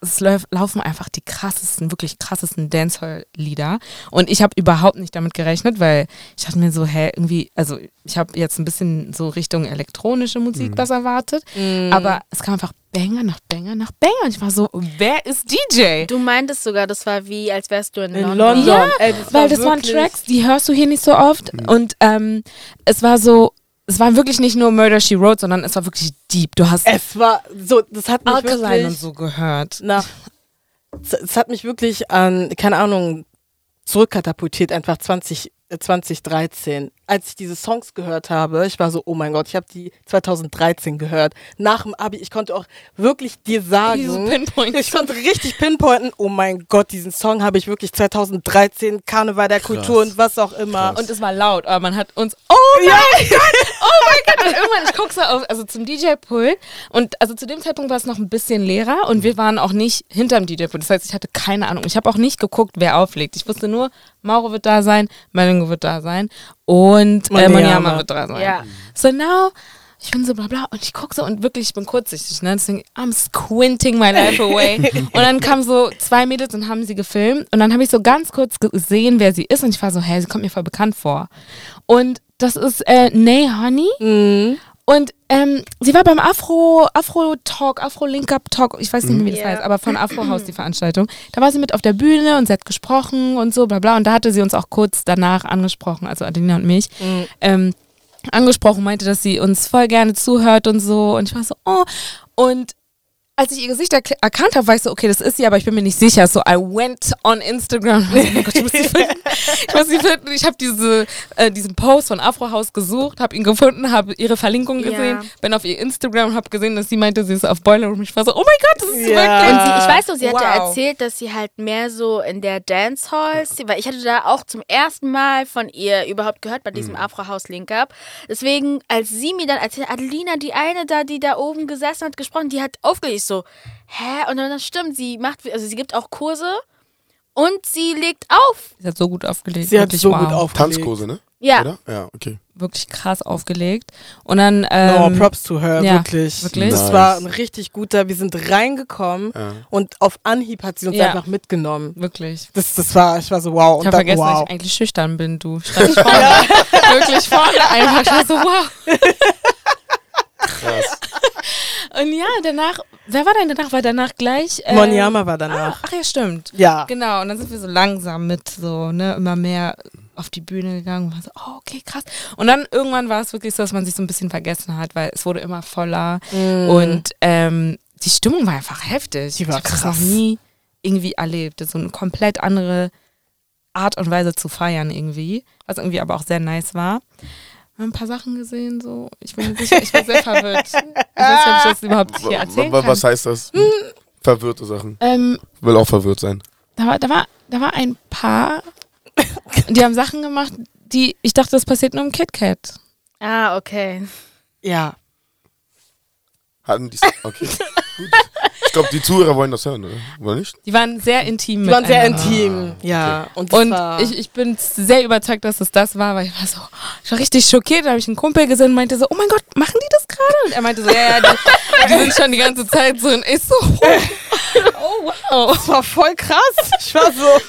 [SPEAKER 2] es laufen einfach die krassesten, wirklich krassesten Dancehall-Lieder. Und ich habe überhaupt nicht damit gerechnet, weil ich dachte mir so, hä, irgendwie, also ich habe jetzt ein bisschen so Richtung elektronische Musik was erwartet. Aber es kam einfach Banger nach Banger nach Banger. Und ich war so, wer ist DJ?
[SPEAKER 4] Du meintest sogar, das war wie, als wärst du in,
[SPEAKER 3] In
[SPEAKER 4] London.
[SPEAKER 3] London.
[SPEAKER 2] Ja,
[SPEAKER 3] Ey, das
[SPEAKER 2] weil
[SPEAKER 3] war
[SPEAKER 2] das waren Tracks, die hörst du hier nicht so oft. Und ähm, es war so, es war wirklich nicht nur Murder She Wrote, sondern es war wirklich deep. Du hast
[SPEAKER 3] Es war so, das hat mich
[SPEAKER 2] Alkaline
[SPEAKER 3] wirklich
[SPEAKER 2] und so gehört.
[SPEAKER 3] nach. Es, hat mich wirklich an, keine Ahnung, zurückkatapultiert, einfach 20, äh, 2013. Als ich diese Songs gehört habe, ich war so, oh mein Gott, ich habe die 2013 gehört. Nach dem Abi, ich konnte auch wirklich dir sagen, ich konnte richtig pinpointen, oh mein Gott, diesen Song habe ich wirklich 2013, Karneval der Kultur und was auch immer.
[SPEAKER 2] Und es war laut, aber man hat uns, oh mein Gott, oh mein Gott. Und irgendwann, ich gucke so auf, also zum DJ-Pult und also zu dem Zeitpunkt war es noch ein bisschen leerer und wir waren auch nicht hinterm DJ-Pult. Das heißt, ich hatte keine Ahnung. Ich habe auch nicht geguckt, wer auflegt. Ich wusste nur, Mauro wird da sein, Melingo wird da sein und äh.
[SPEAKER 3] Manyama
[SPEAKER 2] wird da sein.
[SPEAKER 4] Ja.
[SPEAKER 2] So now, ich bin so bla bla und ich gucke so und wirklich, ich bin kurzsichtig, ne? Deswegen, I'm squinting my life away. und dann kamen so zwei Mädels und haben sie gefilmt und dann habe ich so ganz kurz gesehen, wer sie ist und ich war so, hä, sie kommt mir voll bekannt vor. Und das ist äh, Nay Honey.
[SPEAKER 3] Mhm.
[SPEAKER 2] Und ähm, sie war beim Afro, Afro Talk, Afro Link Up Talk, ich weiß nicht mehr, wie das heißt, aber von Afro House die Veranstaltung. Da war sie mit auf der Bühne und sie hat gesprochen und so, bla bla. Und da hatte sie uns auch kurz danach angesprochen, also Adelina und mich, ähm, angesprochen, meinte, dass sie uns voll gerne zuhört und so. Und ich war so, oh. Und als ich ihr Gesicht erk- erkannt habe, war ich so, okay, das ist sie, aber ich bin mir nicht sicher. So, I went on Instagram. Ich war so, oh mein Gott, ich muss sie finden. Ich muss sie finden. Ich habe diese, äh, diesen Post von Afro House gesucht, habe ihn gefunden, habe ihre Verlinkung
[SPEAKER 4] Ja.
[SPEAKER 2] gesehen, bin auf ihr Instagram, habe gesehen, dass sie meinte, sie ist auf Boiler Room. Ich war so, oh mein Gott, das ist
[SPEAKER 3] Ja.
[SPEAKER 2] wirklich.
[SPEAKER 4] Und sie, ich weiß noch, sie hat ja
[SPEAKER 2] Wow.
[SPEAKER 4] erzählt, dass sie halt mehr so in der Dancehalls, weil ich hatte da auch zum ersten Mal von ihr überhaupt gehört bei diesem Afro House Link Up. Deswegen, als sie mir dann erzählt, Adelina, die eine da, die da oben gesessen hat, gesprochen, die hat aufgelegt, so, hä? Und dann das stimmt, sie macht, also sie gibt auch Kurse und sie legt auf.
[SPEAKER 2] Sie hat so gut aufgelegt.
[SPEAKER 3] Sie hat so
[SPEAKER 2] wow.
[SPEAKER 3] gut aufgelegt.
[SPEAKER 1] Tanzkurse, ne?
[SPEAKER 4] Ja.
[SPEAKER 1] Oder? Ja, okay.
[SPEAKER 2] Wirklich krass aufgelegt. Und dann. Ähm,
[SPEAKER 3] no, Props to her,
[SPEAKER 2] ja,
[SPEAKER 3] wirklich.
[SPEAKER 2] wirklich.
[SPEAKER 3] Das
[SPEAKER 1] Nice.
[SPEAKER 3] war ein richtig guter, wir sind reingekommen
[SPEAKER 1] Ja.
[SPEAKER 3] und auf Anhieb hat sie uns
[SPEAKER 2] Ja.
[SPEAKER 3] einfach mitgenommen.
[SPEAKER 2] Wirklich.
[SPEAKER 3] Das, das war, ich war so, wow.
[SPEAKER 2] Ich habe
[SPEAKER 3] dann,
[SPEAKER 2] vergessen,
[SPEAKER 3] wow.
[SPEAKER 2] dass ich eigentlich schüchtern bin, du. Stand ich vorne. Wirklich vorne einfach. Ich war so, wow.
[SPEAKER 1] Krass.
[SPEAKER 2] Und ja, danach, wer war denn danach? War danach gleich. äh,
[SPEAKER 3] Monyama war
[SPEAKER 2] Ah,
[SPEAKER 3] danach.
[SPEAKER 2] ach ja, stimmt.
[SPEAKER 3] Ja.
[SPEAKER 2] Genau, und dann sind wir so langsam mit so, ne, immer mehr auf die Bühne gegangen und war so, oh, okay, krass. Und dann irgendwann war es wirklich so, dass man sich so ein bisschen vergessen hat, weil es wurde immer voller und ähm, die Stimmung war einfach heftig.
[SPEAKER 3] Die war
[SPEAKER 2] ich habe das
[SPEAKER 3] krass.
[SPEAKER 2] noch nie irgendwie erlebt. So eine komplett andere Art und Weise zu feiern irgendwie, was irgendwie aber auch sehr nice war. Wir haben ein paar Sachen gesehen, so. Ich bin mir sicher, ich war sehr verwirrt. Ich weiß nicht, ob ich das überhaupt hier erzählen kann.
[SPEAKER 1] Was heißt das? Verwirrte Sachen.
[SPEAKER 2] Ähm,
[SPEAKER 1] Will auch verwirrt sein.
[SPEAKER 2] da war, da war, da war ein Paar, die haben Sachen gemacht, die, ich dachte, das passiert nur im KitKat.
[SPEAKER 4] Ah, okay.
[SPEAKER 3] Ja.
[SPEAKER 1] Hatten die. Okay. Gut. Ich glaube, die Zuhörer wollen das hören, oder? Nicht?
[SPEAKER 2] Die waren sehr intim
[SPEAKER 3] Die waren sehr intim. Ja. Und, das
[SPEAKER 2] Und
[SPEAKER 3] war,
[SPEAKER 2] ich, ich bin sehr überzeugt, dass es das war, weil ich war so, ich war richtig schockiert. Da habe ich einen Kumpel gesehen und meinte so, oh mein Gott, machen die das gerade? Und er meinte so, ja, ja, die, die sind schon die ganze Zeit so. Und ich so, oh wow.
[SPEAKER 3] das war voll krass. Ich war so.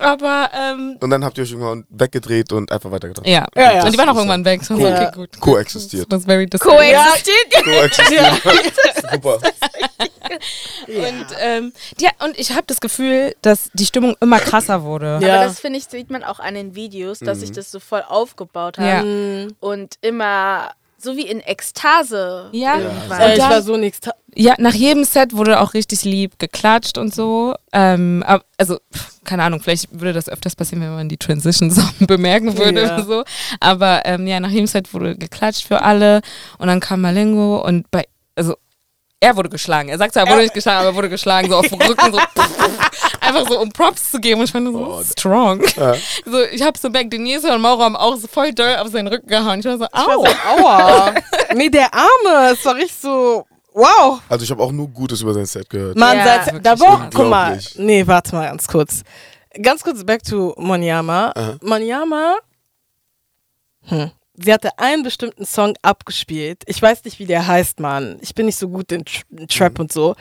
[SPEAKER 2] Aber, ähm,
[SPEAKER 1] Und dann habt ihr euch irgendwann weggedreht und einfach weitergedacht.
[SPEAKER 2] ja.
[SPEAKER 3] Ja, ja.
[SPEAKER 2] Und die waren auch irgendwann weg. So,
[SPEAKER 3] Ja.
[SPEAKER 2] okay, gut.
[SPEAKER 1] Koexistiert.
[SPEAKER 2] Das was very.
[SPEAKER 4] Coexistiert.
[SPEAKER 1] Koexistiert. Super.
[SPEAKER 2] Und, ähm, ja, und ich habe das Gefühl, dass die Stimmung immer krasser wurde.
[SPEAKER 3] Ja.
[SPEAKER 4] Aber das finde ich, sieht man auch an den Videos, dass sich das so voll aufgebaut hat.
[SPEAKER 2] Ja.
[SPEAKER 4] Und immer so wie in Ekstase.
[SPEAKER 2] Ja.
[SPEAKER 4] irgendwann.
[SPEAKER 3] Äh, ich
[SPEAKER 2] dann-
[SPEAKER 3] war so nichts.
[SPEAKER 2] Ja, nach jedem Set wurde auch richtig lieb geklatscht und so. Ähm, also, keine Ahnung, vielleicht würde das öfters passieren, wenn man die Transitions bemerken würde
[SPEAKER 3] Ja.
[SPEAKER 2] oder so. Aber ähm, ja, nach jedem Set wurde geklatscht für alle und dann kam Malengo und bei, er wurde geschlagen. Er sagt zwar, er wurde nicht geschlagen, aber er wurde geschlagen, so auf dem Rücken, so einfach so um Props zu geben. Und ich fand das so strong. So, ich habe so Back Denise und Mauro haben auch so voll doll auf seinen Rücken gehauen. Ich war so, au.
[SPEAKER 3] Aua. nee, der Arme, es war richtig so, wow.
[SPEAKER 1] Also ich habe auch nur Gutes über sein Set gehört.
[SPEAKER 3] Man,
[SPEAKER 4] Ja.
[SPEAKER 3] seit, da war, guck mal, nee, warte mal ganz kurz. Ganz kurz back to Monyama.
[SPEAKER 1] Aha.
[SPEAKER 3] Monyama, hm, sie hatte einen bestimmten Song abgespielt. Ich weiß nicht, wie der heißt, Mann. Ich bin nicht so gut in, Tr in Trap und so.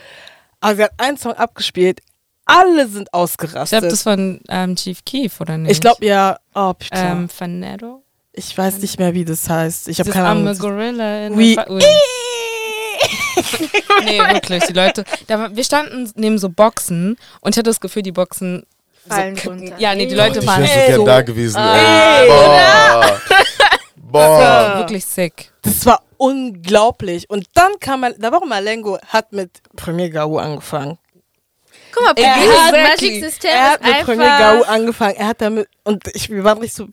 [SPEAKER 3] Aber sie hat einen Song abgespielt. Alle sind
[SPEAKER 2] Ich
[SPEAKER 3] ausgerastet.
[SPEAKER 2] glaube, das von ähm, Chief Keef, oder nicht?
[SPEAKER 3] ich glaube ja, oh, bitte.
[SPEAKER 2] Ähm, Fanetto?
[SPEAKER 3] ich weiß nicht mehr, wie das heißt. Ich habe keine Ahnung.
[SPEAKER 2] Gorilla in
[SPEAKER 3] Oui.
[SPEAKER 2] der Fa- Ui. Nee, wirklich, die Leute. Da, wir standen neben so Boxen und ich hatte das Gefühl, die Boxen.
[SPEAKER 4] Fallen
[SPEAKER 2] so,
[SPEAKER 4] runter.
[SPEAKER 2] ja, nee, die. Leute
[SPEAKER 1] ich
[SPEAKER 2] waren
[SPEAKER 1] wäre so gern
[SPEAKER 2] so
[SPEAKER 1] da gewesen.
[SPEAKER 3] Ey,
[SPEAKER 1] ey. Boah. Boah.
[SPEAKER 2] wirklich sick.
[SPEAKER 3] Das war unglaublich. Und dann kam, Mal- da war auch Malengo, hat mit Premier Gau angefangen.
[SPEAKER 4] Guck mal,
[SPEAKER 2] Er
[SPEAKER 4] dieses
[SPEAKER 2] hat-
[SPEAKER 4] Magic System
[SPEAKER 3] Er hat mit Premier Gau angefangen. Er hat damit, und ich, wir waren richtig so,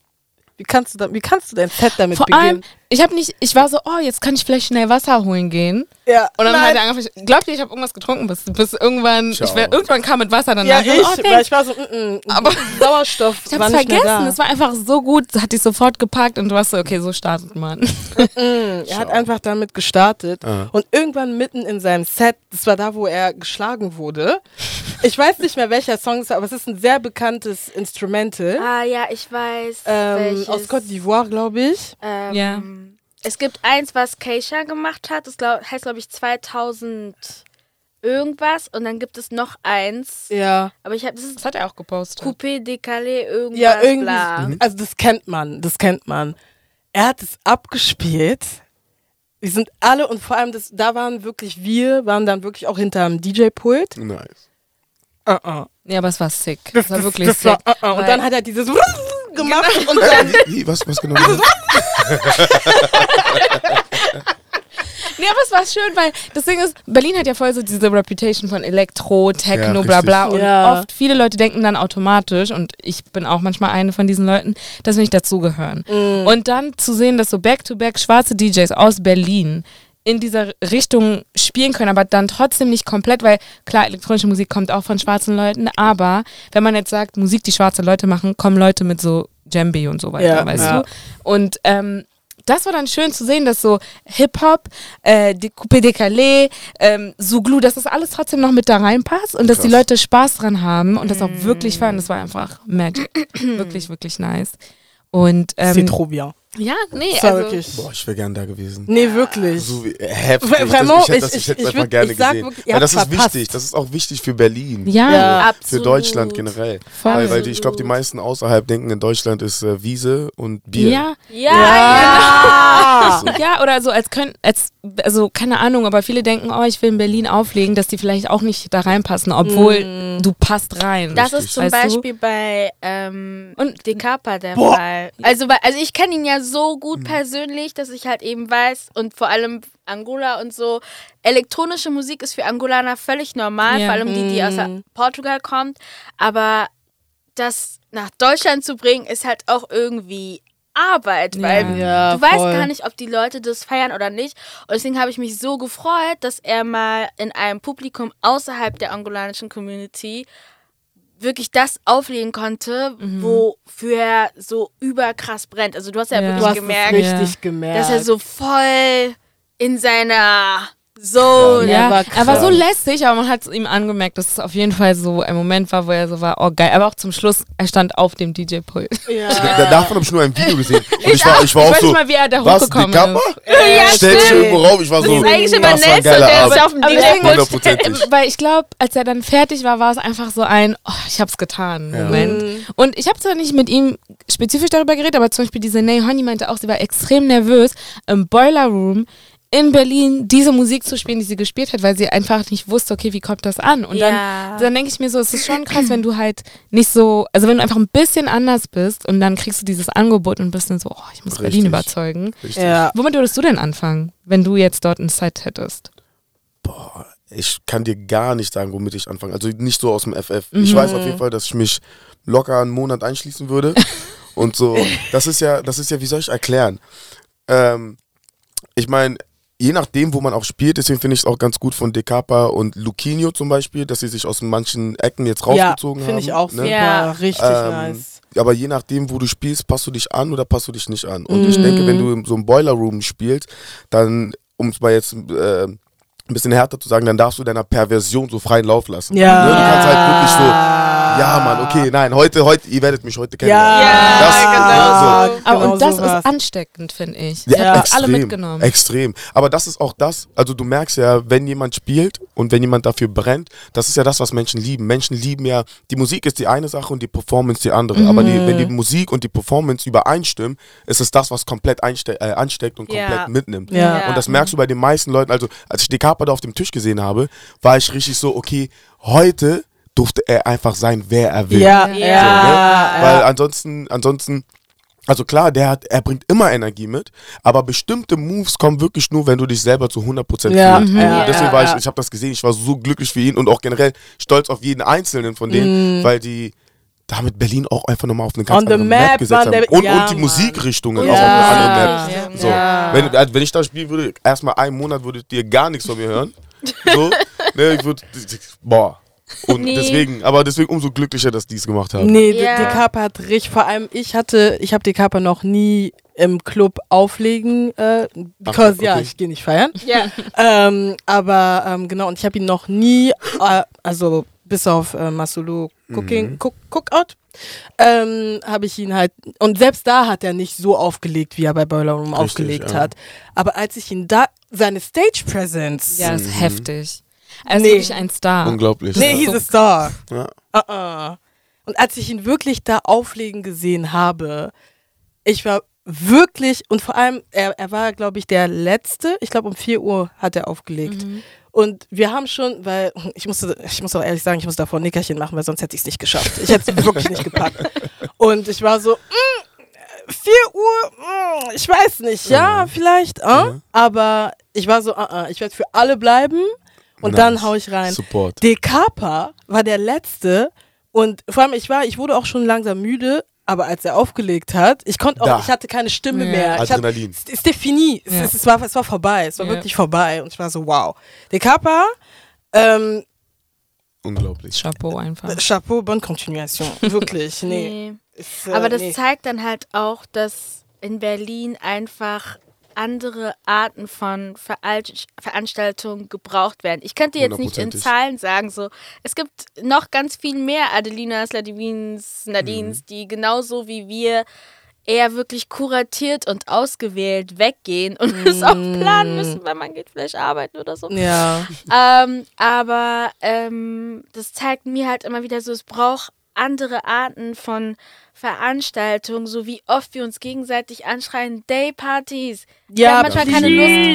[SPEAKER 3] wie kannst du, da, wie kannst du dein Set damit
[SPEAKER 2] Vor
[SPEAKER 3] beginnen?
[SPEAKER 2] allem, ich habe nicht, ich war so, oh, jetzt kann ich vielleicht schnell Wasser holen gehen.
[SPEAKER 3] ja,
[SPEAKER 2] Und dann
[SPEAKER 3] nein.
[SPEAKER 2] hat er angefangen, glaubt ihr, ich habe irgendwas getrunken, bis, bis irgendwann,
[SPEAKER 1] Ciao.
[SPEAKER 2] ich wär, irgendwann kam mit Wasser danach.
[SPEAKER 3] ja,
[SPEAKER 2] Ich so, oh,
[SPEAKER 3] weil ich war so, mm, mm,
[SPEAKER 2] Aber-
[SPEAKER 3] Sauerstoff
[SPEAKER 2] ich
[SPEAKER 3] nicht mehr
[SPEAKER 2] vergessen, es war einfach so gut, hat dich sofort gepackt und du warst so, okay, so startet man.
[SPEAKER 3] Mm, er hat einfach damit gestartet
[SPEAKER 1] Ah.
[SPEAKER 3] und irgendwann mitten in seinem Set, das war da, wo er geschlagen wurde. Ich weiß nicht mehr welcher Song es ist, aber es ist ein sehr bekanntes Instrumental
[SPEAKER 4] Ah ja, ich weiß.
[SPEAKER 3] ähm, aus Côte d'Ivoire, glaube ich.
[SPEAKER 4] Ähm,
[SPEAKER 2] Ja.
[SPEAKER 4] Es gibt eins, was Keisha gemacht hat. Das glaub, heißt, glaube ich, 2000 irgendwas. Und dann gibt es noch eins.
[SPEAKER 3] Ja,
[SPEAKER 4] Aber ich habe, das
[SPEAKER 2] Das hat er auch gepostet.
[SPEAKER 4] Coupé décalé irgendwas.
[SPEAKER 3] ja irgendwie.
[SPEAKER 4] Bla.
[SPEAKER 3] Also das kennt man, das kennt man. Er hat es abgespielt. Wir sind alle und vor allem das, da waren wirklich wir, waren dann wirklich auch hinterm DJ-Pult.
[SPEAKER 1] Nice.
[SPEAKER 3] Uh -uh.
[SPEAKER 2] Ja, aber es war sick. Das, war wirklich
[SPEAKER 3] das
[SPEAKER 2] sick.
[SPEAKER 3] war, uh -uh. Und dann hat er dieses gemacht und dann
[SPEAKER 1] Wie, was, was genau?
[SPEAKER 2] Nee, aber es war schön, weil das Ding ist, Berlin hat ja voll so diese Reputation von Elektro, Techno,
[SPEAKER 1] Ja,
[SPEAKER 2] bla bla. Und
[SPEAKER 3] Ja.
[SPEAKER 2] oft viele Leute denken dann automatisch, und ich bin auch manchmal eine von diesen Leuten, dass wir nicht dazugehören.
[SPEAKER 3] Mm.
[SPEAKER 2] Und dann zu sehen, dass so back-to-back schwarze DJs aus Berlin in dieser Richtung spielen können, aber dann trotzdem nicht komplett, weil klar, elektronische Musik kommt auch von schwarzen Leuten, aber wenn man jetzt sagt, Musik, die schwarze Leute machen, kommen Leute mit so Djembe und so weiter,
[SPEAKER 3] Ja,
[SPEAKER 2] weißt
[SPEAKER 3] ja.
[SPEAKER 2] du? Und ähm, das war dann schön zu sehen, dass so Hip-Hop, äh, die Coupé décalé, ähm, Zuglu, dass das alles trotzdem noch mit da reinpasst und dass die
[SPEAKER 1] Krass.
[SPEAKER 2] Leute Spaß dran haben und das auch wirklich feiern. Das war einfach magic. wirklich, wirklich nice. Und
[SPEAKER 3] c'est
[SPEAKER 2] ähm,
[SPEAKER 3] trop bien.
[SPEAKER 2] Ja, nee,
[SPEAKER 3] Das war
[SPEAKER 2] also,
[SPEAKER 3] wirklich.
[SPEAKER 1] Boah, ich wäre gern da gewesen.
[SPEAKER 3] Nee, wirklich.
[SPEAKER 1] So wie, äh, heftig.
[SPEAKER 3] Vra- vraiment,
[SPEAKER 1] das, ich hätte das,
[SPEAKER 3] ich-
[SPEAKER 1] ich hätte
[SPEAKER 3] ich-
[SPEAKER 1] es einfach
[SPEAKER 3] ich
[SPEAKER 1] gerne
[SPEAKER 3] ich sag
[SPEAKER 1] gesehen.
[SPEAKER 3] wirklich,
[SPEAKER 1] Weil das ist
[SPEAKER 3] verpasst.
[SPEAKER 1] wichtig. Das ist auch wichtig für Berlin.
[SPEAKER 2] ja,
[SPEAKER 3] Ja.
[SPEAKER 1] Für
[SPEAKER 4] Absolut.
[SPEAKER 1] Deutschland generell.
[SPEAKER 2] Voll.
[SPEAKER 1] Weil, weil die, ich glaube, die meisten außerhalb denken, in Deutschland ist äh, Wiese und Bier.
[SPEAKER 2] ja,
[SPEAKER 4] Ja,
[SPEAKER 3] Ja.
[SPEAKER 2] ja, oder so als können, als, also keine Ahnung, aber viele denken, oh, ich will in Berlin auflegen, dass die vielleicht auch nicht da reinpassen, obwohl du passt rein.
[SPEAKER 4] Das
[SPEAKER 1] Richtig.
[SPEAKER 4] ist zum
[SPEAKER 2] Weißt du?
[SPEAKER 4] Beispiel bei ähm,
[SPEAKER 2] Und-
[SPEAKER 4] Dekapa der
[SPEAKER 3] Boah.
[SPEAKER 4] Fall. Also, weil- also ich kenne ihn ja so gut persönlich, dass ich halt eben weiß und vor allem Angola und so. Elektronische Musik ist für Angolaner völlig normal,
[SPEAKER 2] Ja.
[SPEAKER 4] vor allem die, die aus Portugal kommt. Aber das nach Deutschland zu bringen, ist halt auch irgendwie Arbeit, weil
[SPEAKER 3] Ja,
[SPEAKER 4] du weißt
[SPEAKER 3] voll.
[SPEAKER 4] gar nicht, ob die Leute das feiern oder nicht. Und deswegen habe ich mich so gefreut, dass er mal in einem Publikum außerhalb der angolanischen Community wirklich das auflegen konnte, wofür er so überkrass brennt. Also du hast ja,
[SPEAKER 2] Ja.
[SPEAKER 3] Du
[SPEAKER 4] wirklich
[SPEAKER 3] hast
[SPEAKER 4] gemerkt,
[SPEAKER 3] richtig gemerkt.
[SPEAKER 4] dass er so voll in seiner Zone.
[SPEAKER 2] Ja,
[SPEAKER 3] Er war
[SPEAKER 2] er war so lästig, aber man hat es ihm angemerkt, dass es auf jeden Fall so ein Moment war, wo er so war, oh geil. Aber auch zum Schluss, er stand auf dem DJ-Pult.
[SPEAKER 3] ja.
[SPEAKER 1] Da, davon habe ich nur ein Video gesehen. Und ich, war, ich war
[SPEAKER 2] Ich
[SPEAKER 1] auch
[SPEAKER 2] weiß
[SPEAKER 1] so.
[SPEAKER 2] nicht mal, wie er da
[SPEAKER 1] Was,
[SPEAKER 2] hochgekommen
[SPEAKER 1] die Kappa?
[SPEAKER 2] ist.
[SPEAKER 1] Stellt sich irgendwo rauf. Ich war so.
[SPEAKER 4] ist eigentlich immer
[SPEAKER 1] das war ein
[SPEAKER 4] Nelson,
[SPEAKER 1] geiler
[SPEAKER 4] der ist
[SPEAKER 1] Abend.
[SPEAKER 4] auf dem
[SPEAKER 2] Aber
[SPEAKER 4] DJ
[SPEAKER 2] deswegen-
[SPEAKER 1] Hundertprozentig.
[SPEAKER 2] Weil ich glaube, als er dann fertig war, war es einfach so ein, oh, ich hab's getan,
[SPEAKER 1] Ja.
[SPEAKER 2] Moment. Und ich habe zwar nicht mit ihm spezifisch darüber geredet, aber zum Beispiel diese Nay Honey meinte auch, sie war extrem nervös im Boiler Room in Berlin diese Musik zu spielen, die sie gespielt hat, weil sie einfach nicht wusste, okay, wie kommt das an? Und
[SPEAKER 4] Ja.
[SPEAKER 2] dann, dann denke ich mir so, es ist schon krass, wenn du halt nicht so, also wenn du einfach ein bisschen anders bist und dann kriegst du dieses Angebot und bist dann so, oh, ich muss Berlin
[SPEAKER 1] Richtig.
[SPEAKER 2] überzeugen.
[SPEAKER 1] Richtig.
[SPEAKER 3] ja.
[SPEAKER 2] Womit würdest du denn anfangen, wenn du jetzt dort ein Set hättest?
[SPEAKER 1] Boah, ich kann dir gar nicht sagen, womit ich anfange. Also nicht so aus dem FF. Ich weiß auf jeden Fall, dass ich mich locker einen Monat einschließen würde. Und so, das ist ja, das ist ja, wie soll ich erklären? Ähm, ich meine, je nachdem, wo man auch spielt, deswegen finde ich es auch ganz gut von Decapa und Luquinho zum Beispiel, dass sie sich aus manchen Ecken jetzt
[SPEAKER 3] Ja,
[SPEAKER 1] rausgezogen haben.
[SPEAKER 3] finde ich auch super.
[SPEAKER 1] ne?
[SPEAKER 4] Ja.
[SPEAKER 3] Richtig
[SPEAKER 1] Ähm,
[SPEAKER 3] nice.
[SPEAKER 1] Aber je nachdem, wo du spielst, passt du dich an oder passt du dich nicht an. Und ich denke, wenn du in so einem Boiler Room spielst, dann, um es mal jetzt äh, ein bisschen härter zu sagen, dann darfst du deiner Perversion so freien Lauf lassen.
[SPEAKER 3] Ja.
[SPEAKER 1] Ne? Du kannst halt wirklich so, ja Mann, okay, nein, heute, heute, ihr werdet mich heute kennenlernen.
[SPEAKER 3] Ja,
[SPEAKER 1] Das-
[SPEAKER 3] genau.
[SPEAKER 2] Aber
[SPEAKER 3] genau
[SPEAKER 2] und das ist ansteckend, finde ich.
[SPEAKER 1] Ja,
[SPEAKER 2] Ja,
[SPEAKER 1] extrem,
[SPEAKER 2] alle mitgenommen.
[SPEAKER 1] Extrem. Aber das ist auch das, also du merkst ja, wenn jemand spielt und wenn jemand dafür brennt, das ist ja das, was Menschen lieben. Menschen lieben ja, die Musik ist die eine Sache und die Performance die andere. Aber die, wenn die Musik und die Performance übereinstimmen, ist es das, was komplett einste äh, ansteckt und komplett
[SPEAKER 4] Ja.
[SPEAKER 1] mitnimmt.
[SPEAKER 3] Ja.
[SPEAKER 1] Und das merkst du bei den meisten Leuten. Also, als ich die Kaper da auf dem Tisch gesehen habe, war ich richtig so, okay, heute durfte er einfach sein, wer er will.
[SPEAKER 3] Ja,
[SPEAKER 4] Ja.
[SPEAKER 3] ja,
[SPEAKER 1] Ne? Weil ansonsten, ansonsten, also klar, der hat, er bringt immer Energie mit, aber bestimmte Moves kommen wirklich nur, wenn du dich selber zu 100%
[SPEAKER 3] Ja,
[SPEAKER 1] fühlst.
[SPEAKER 3] mhm.
[SPEAKER 1] Und
[SPEAKER 3] ja,
[SPEAKER 1] deswegen
[SPEAKER 3] ja,
[SPEAKER 1] war ich,
[SPEAKER 3] ja.
[SPEAKER 1] ich habe das gesehen, ich war so glücklich für ihn und auch generell stolz auf jeden einzelnen von denen,
[SPEAKER 3] Mhm.
[SPEAKER 1] weil die damit Berlin auch einfach nochmal auf eine ganz
[SPEAKER 3] On
[SPEAKER 1] andere
[SPEAKER 3] map,
[SPEAKER 1] Map, gesetzt haben. Und,
[SPEAKER 3] ja,
[SPEAKER 1] und die
[SPEAKER 3] Mann.
[SPEAKER 1] Musikrichtungen
[SPEAKER 3] Ja.
[SPEAKER 1] auch auf eine andere. Map.
[SPEAKER 4] Ja.
[SPEAKER 1] So.
[SPEAKER 3] Ja.
[SPEAKER 1] Wenn, also wenn ich da spielen würde, erstmal einen Monat würdet ihr gar nichts von mir hören. So, ne, ich würde, boah. Und
[SPEAKER 4] Nee.
[SPEAKER 1] deswegen, aber deswegen umso glücklicher, dass die es gemacht haben.
[SPEAKER 3] Nee,
[SPEAKER 4] Ja.
[SPEAKER 3] die Dekapa hat richtig, vor allem ich hatte, ich habe Dekapa noch nie im Club auflegen, äh, because,
[SPEAKER 1] okay.
[SPEAKER 3] ja, ich gehe nicht feiern.
[SPEAKER 4] Ja.
[SPEAKER 3] ähm, aber ähm, genau, und ich habe ihn noch nie, äh, also bis auf äh, Masulu Cooking, Cook, Cookout, ähm, habe ich ihn halt, und selbst da hat er nicht so aufgelegt, wie er bei Boiler Room
[SPEAKER 1] Richtig,
[SPEAKER 3] aufgelegt
[SPEAKER 1] ja.
[SPEAKER 3] hat. Aber als ich ihn da, seine Stage Presence,
[SPEAKER 2] Ja, ist heftig. Er ist
[SPEAKER 3] Nee.
[SPEAKER 2] wirklich ein Star.
[SPEAKER 1] Unglaublich.
[SPEAKER 3] nee, he's a star.
[SPEAKER 1] Ja.
[SPEAKER 3] Uh-uh. Und als ich ihn wirklich da auflegen gesehen habe, ich war wirklich, und vor allem, er, er war, glaube ich, der Letzte. Ich glaube, um 4 Uhr hat er aufgelegt. Und wir haben schon, weil ich musste, ich muss auch ehrlich sagen, ich muss davor ein Nickerchen machen, weil sonst hätte ich es nicht geschafft. Ich hätte es wirklich nicht gepackt. Und ich war so, mm, 4 Uhr, mm, ich weiß nicht, ja, vielleicht, äh? aber ich war so, uh -uh, ich werde für alle bleiben und dann
[SPEAKER 1] Nice.
[SPEAKER 3] hau ich rein.
[SPEAKER 1] Support.
[SPEAKER 3] Dekapa war der letzte und vor allem ich war, ich wurde auch schon langsam müde, aber als er aufgelegt hat, ich konnte auch,
[SPEAKER 1] Da.
[SPEAKER 3] ich hatte keine Stimme
[SPEAKER 2] Ja.
[SPEAKER 3] mehr. Ich hatte,
[SPEAKER 1] Adrenalin.
[SPEAKER 3] es ist fini, es,
[SPEAKER 2] Ja.
[SPEAKER 3] es, es, war, es war vorbei, es war
[SPEAKER 2] Ja.
[SPEAKER 3] wirklich vorbei und ich war so wow. Dekapa, ähm,
[SPEAKER 1] Unglaublich.
[SPEAKER 2] Chapeau einfach.
[SPEAKER 3] Chapeau, bonne continuation, wirklich, nee.
[SPEAKER 4] Nee.
[SPEAKER 3] Ist, äh,
[SPEAKER 4] Aber das
[SPEAKER 3] nee.
[SPEAKER 4] zeigt dann halt auch, dass in Berlin einfach andere Arten von Veranstaltungen gebraucht werden. Ich könnte jetzt nicht in. Zahlen sagen, so es gibt noch ganz viel mehr Adelinas, Ladivins, Nadines,
[SPEAKER 1] Mhm.
[SPEAKER 4] die genauso wie wir eher wirklich kuratiert und ausgewählt weggehen und es auch planen müssen, weil man geht vielleicht arbeiten oder so.
[SPEAKER 3] Ja,
[SPEAKER 4] Ähm, aber ähm, das zeigt mir halt immer wieder so, es braucht andere Arten von Veranstaltungen, so wie oft wir uns gegenseitig anschreien, Daypartys. Wir
[SPEAKER 3] Ja,
[SPEAKER 4] haben manchmal keine.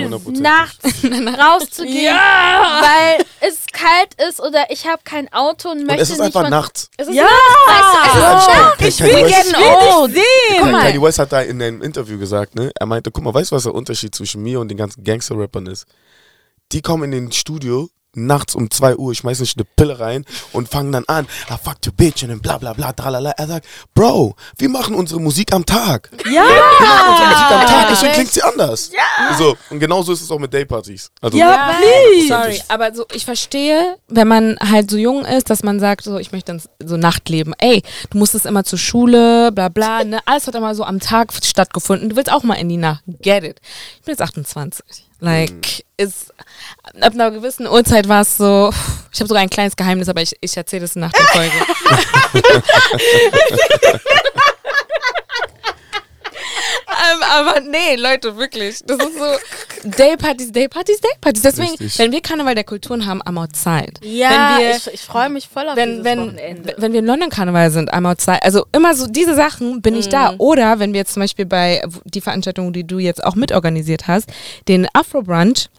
[SPEAKER 4] Lust, nachts rauszugehen,
[SPEAKER 3] ja,
[SPEAKER 4] weil es kalt ist oder ich habe kein Auto und
[SPEAKER 1] Und
[SPEAKER 4] möchte
[SPEAKER 1] es ist
[SPEAKER 4] nicht
[SPEAKER 1] einfach nachts.
[SPEAKER 4] Es ist
[SPEAKER 3] Ja.
[SPEAKER 4] nachts, es ist
[SPEAKER 1] Ja,
[SPEAKER 4] nachts.
[SPEAKER 1] ich will
[SPEAKER 2] old.
[SPEAKER 1] Guck
[SPEAKER 2] mal.
[SPEAKER 1] Kanye West hat da in einem Interview gesagt, ne? Er meinte, guck mal, weißt du, was der Unterschied zwischen mir und den ganzen Gangster-Rappern ist? Die kommen in den Studio nachts um 2 Uhr, schmeißen sich eine Pille rein und fangen dann an, ah, fuck your bitch und dann bla bla bla, tralala. Er sagt, Bro, wir machen unsere Musik am Tag.
[SPEAKER 3] ja,
[SPEAKER 1] Wir machen unsere Musik am Tag, deswegen klingt sie anders. Ja. So, und genauso ist es auch mit Daypartys. Also,
[SPEAKER 3] Ja, please.
[SPEAKER 2] Sorry, aber so ich verstehe, wenn man halt so jung ist, dass man sagt, so ich möchte dann so Nachtleben. Ey, du musstest immer zur Schule, bla bla, ne? Alles hat immer so am Tag stattgefunden. Du willst auch mal in die Nacht. Get it. Ich bin jetzt 28. Like, ist ab einer gewissen Uhrzeit war es so. Ich habe sogar ein kleines Geheimnis, aber ich, ich erzähle es nach der Folge. ähm, aber nee, Leute, wirklich. Das ist so Daypartys, Daypartys, Daypartys. Deswegen,
[SPEAKER 1] Richtig.
[SPEAKER 2] wenn wir Karneval der Kulturen haben, I'm outside.
[SPEAKER 4] Ja,
[SPEAKER 2] wenn wir,
[SPEAKER 4] ich, ich freue mich voll auf
[SPEAKER 2] wenn,
[SPEAKER 4] dieses
[SPEAKER 2] wenn,
[SPEAKER 4] Wochenende.
[SPEAKER 2] wenn wir in London Karneval sind, I'm outside. Also immer so diese Sachen bin ich da. Oder wenn wir jetzt zum Beispiel bei die Veranstaltung, die du jetzt auch mitorganisiert hast, den Afro Brunch.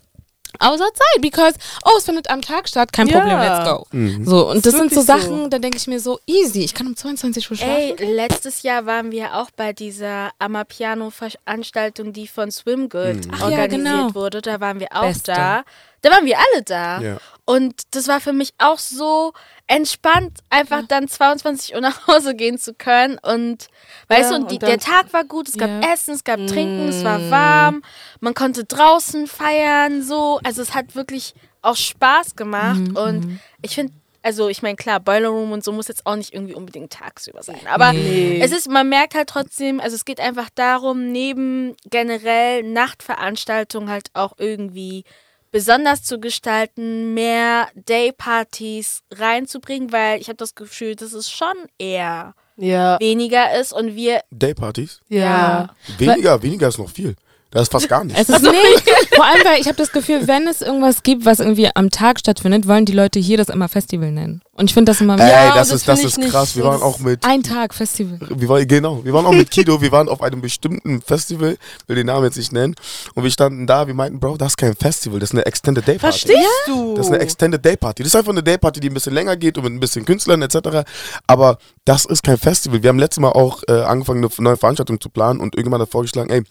[SPEAKER 2] I was outside because, oh, es findet am Tag statt, kein
[SPEAKER 3] Ja.
[SPEAKER 2] Problem, let's go.
[SPEAKER 1] Mhm.
[SPEAKER 2] So, und das sind so
[SPEAKER 3] wirklich so.
[SPEAKER 2] Sachen, da denke ich mir so, easy, ich kann um 22 Uhr schlafen.
[SPEAKER 4] Ey, letztes Jahr waren wir auch bei dieser Amapiano-Veranstaltung, die von Swim
[SPEAKER 2] Ach ja,
[SPEAKER 4] organisiert
[SPEAKER 2] genau.
[SPEAKER 4] wurde. Da waren wir auch
[SPEAKER 2] Beste.
[SPEAKER 4] da. Da waren wir alle da.
[SPEAKER 1] Ja.
[SPEAKER 4] Und das war für mich auch so entspannt, einfach dann 22 Uhr nach Hause gehen zu können. Und weißt
[SPEAKER 3] Ja,
[SPEAKER 4] du, und die,
[SPEAKER 3] und
[SPEAKER 4] der Tag war gut, es gab
[SPEAKER 2] Ja.
[SPEAKER 4] Essen, es gab Trinken, es
[SPEAKER 3] Mm.
[SPEAKER 4] war warm, man konnte draußen feiern, so. Also es hat wirklich auch Spaß gemacht.
[SPEAKER 3] Mhm,
[SPEAKER 4] Und ich finde, also ich meine, klar, Boiler Room und so muss jetzt auch nicht irgendwie unbedingt tagsüber sein. Aber
[SPEAKER 3] Nee.
[SPEAKER 4] es ist, man merkt halt trotzdem, also es geht einfach darum, neben generell Nachtveranstaltungen halt auch irgendwie besonders zu gestalten, mehr Daypartys reinzubringen, weil ich habe das Gefühl, dass es schon eher
[SPEAKER 3] Ja.
[SPEAKER 4] weniger ist und wir
[SPEAKER 1] Daypartys?
[SPEAKER 3] Ja.
[SPEAKER 1] Weniger, weniger ist noch viel. Das ist fast gar nichts.
[SPEAKER 2] Es ist nicht, vor allem, weil ich habe das Gefühl, wenn es irgendwas gibt, was irgendwie am Tag stattfindet, wollen die Leute hier das immer Festival nennen. Und ich finde das immer
[SPEAKER 1] Ey,
[SPEAKER 3] Ja,
[SPEAKER 1] das
[SPEAKER 3] und
[SPEAKER 1] ist,
[SPEAKER 3] das
[SPEAKER 1] das ist
[SPEAKER 3] nicht-
[SPEAKER 1] krass. Wir waren auch mit,
[SPEAKER 2] ein Tag Festival.
[SPEAKER 1] wir waren, genau, wir waren auch mit Kido, wir waren auf einem bestimmten Festival, will den Namen jetzt nicht nennen, und wir standen da, wir meinten, Bro, das ist kein Festival, das ist eine Extended Day Party.
[SPEAKER 3] Verstehst du?
[SPEAKER 1] Das ist eine Extended Day Party. Das ist einfach eine Day Party, die ein bisschen länger geht und mit ein bisschen Künstlern etc. Aber das ist kein Festival. Wir haben letztes Mal auch äh, angefangen, eine neue Veranstaltung zu planen und irgendjemand hat vorgeschlagen, ey,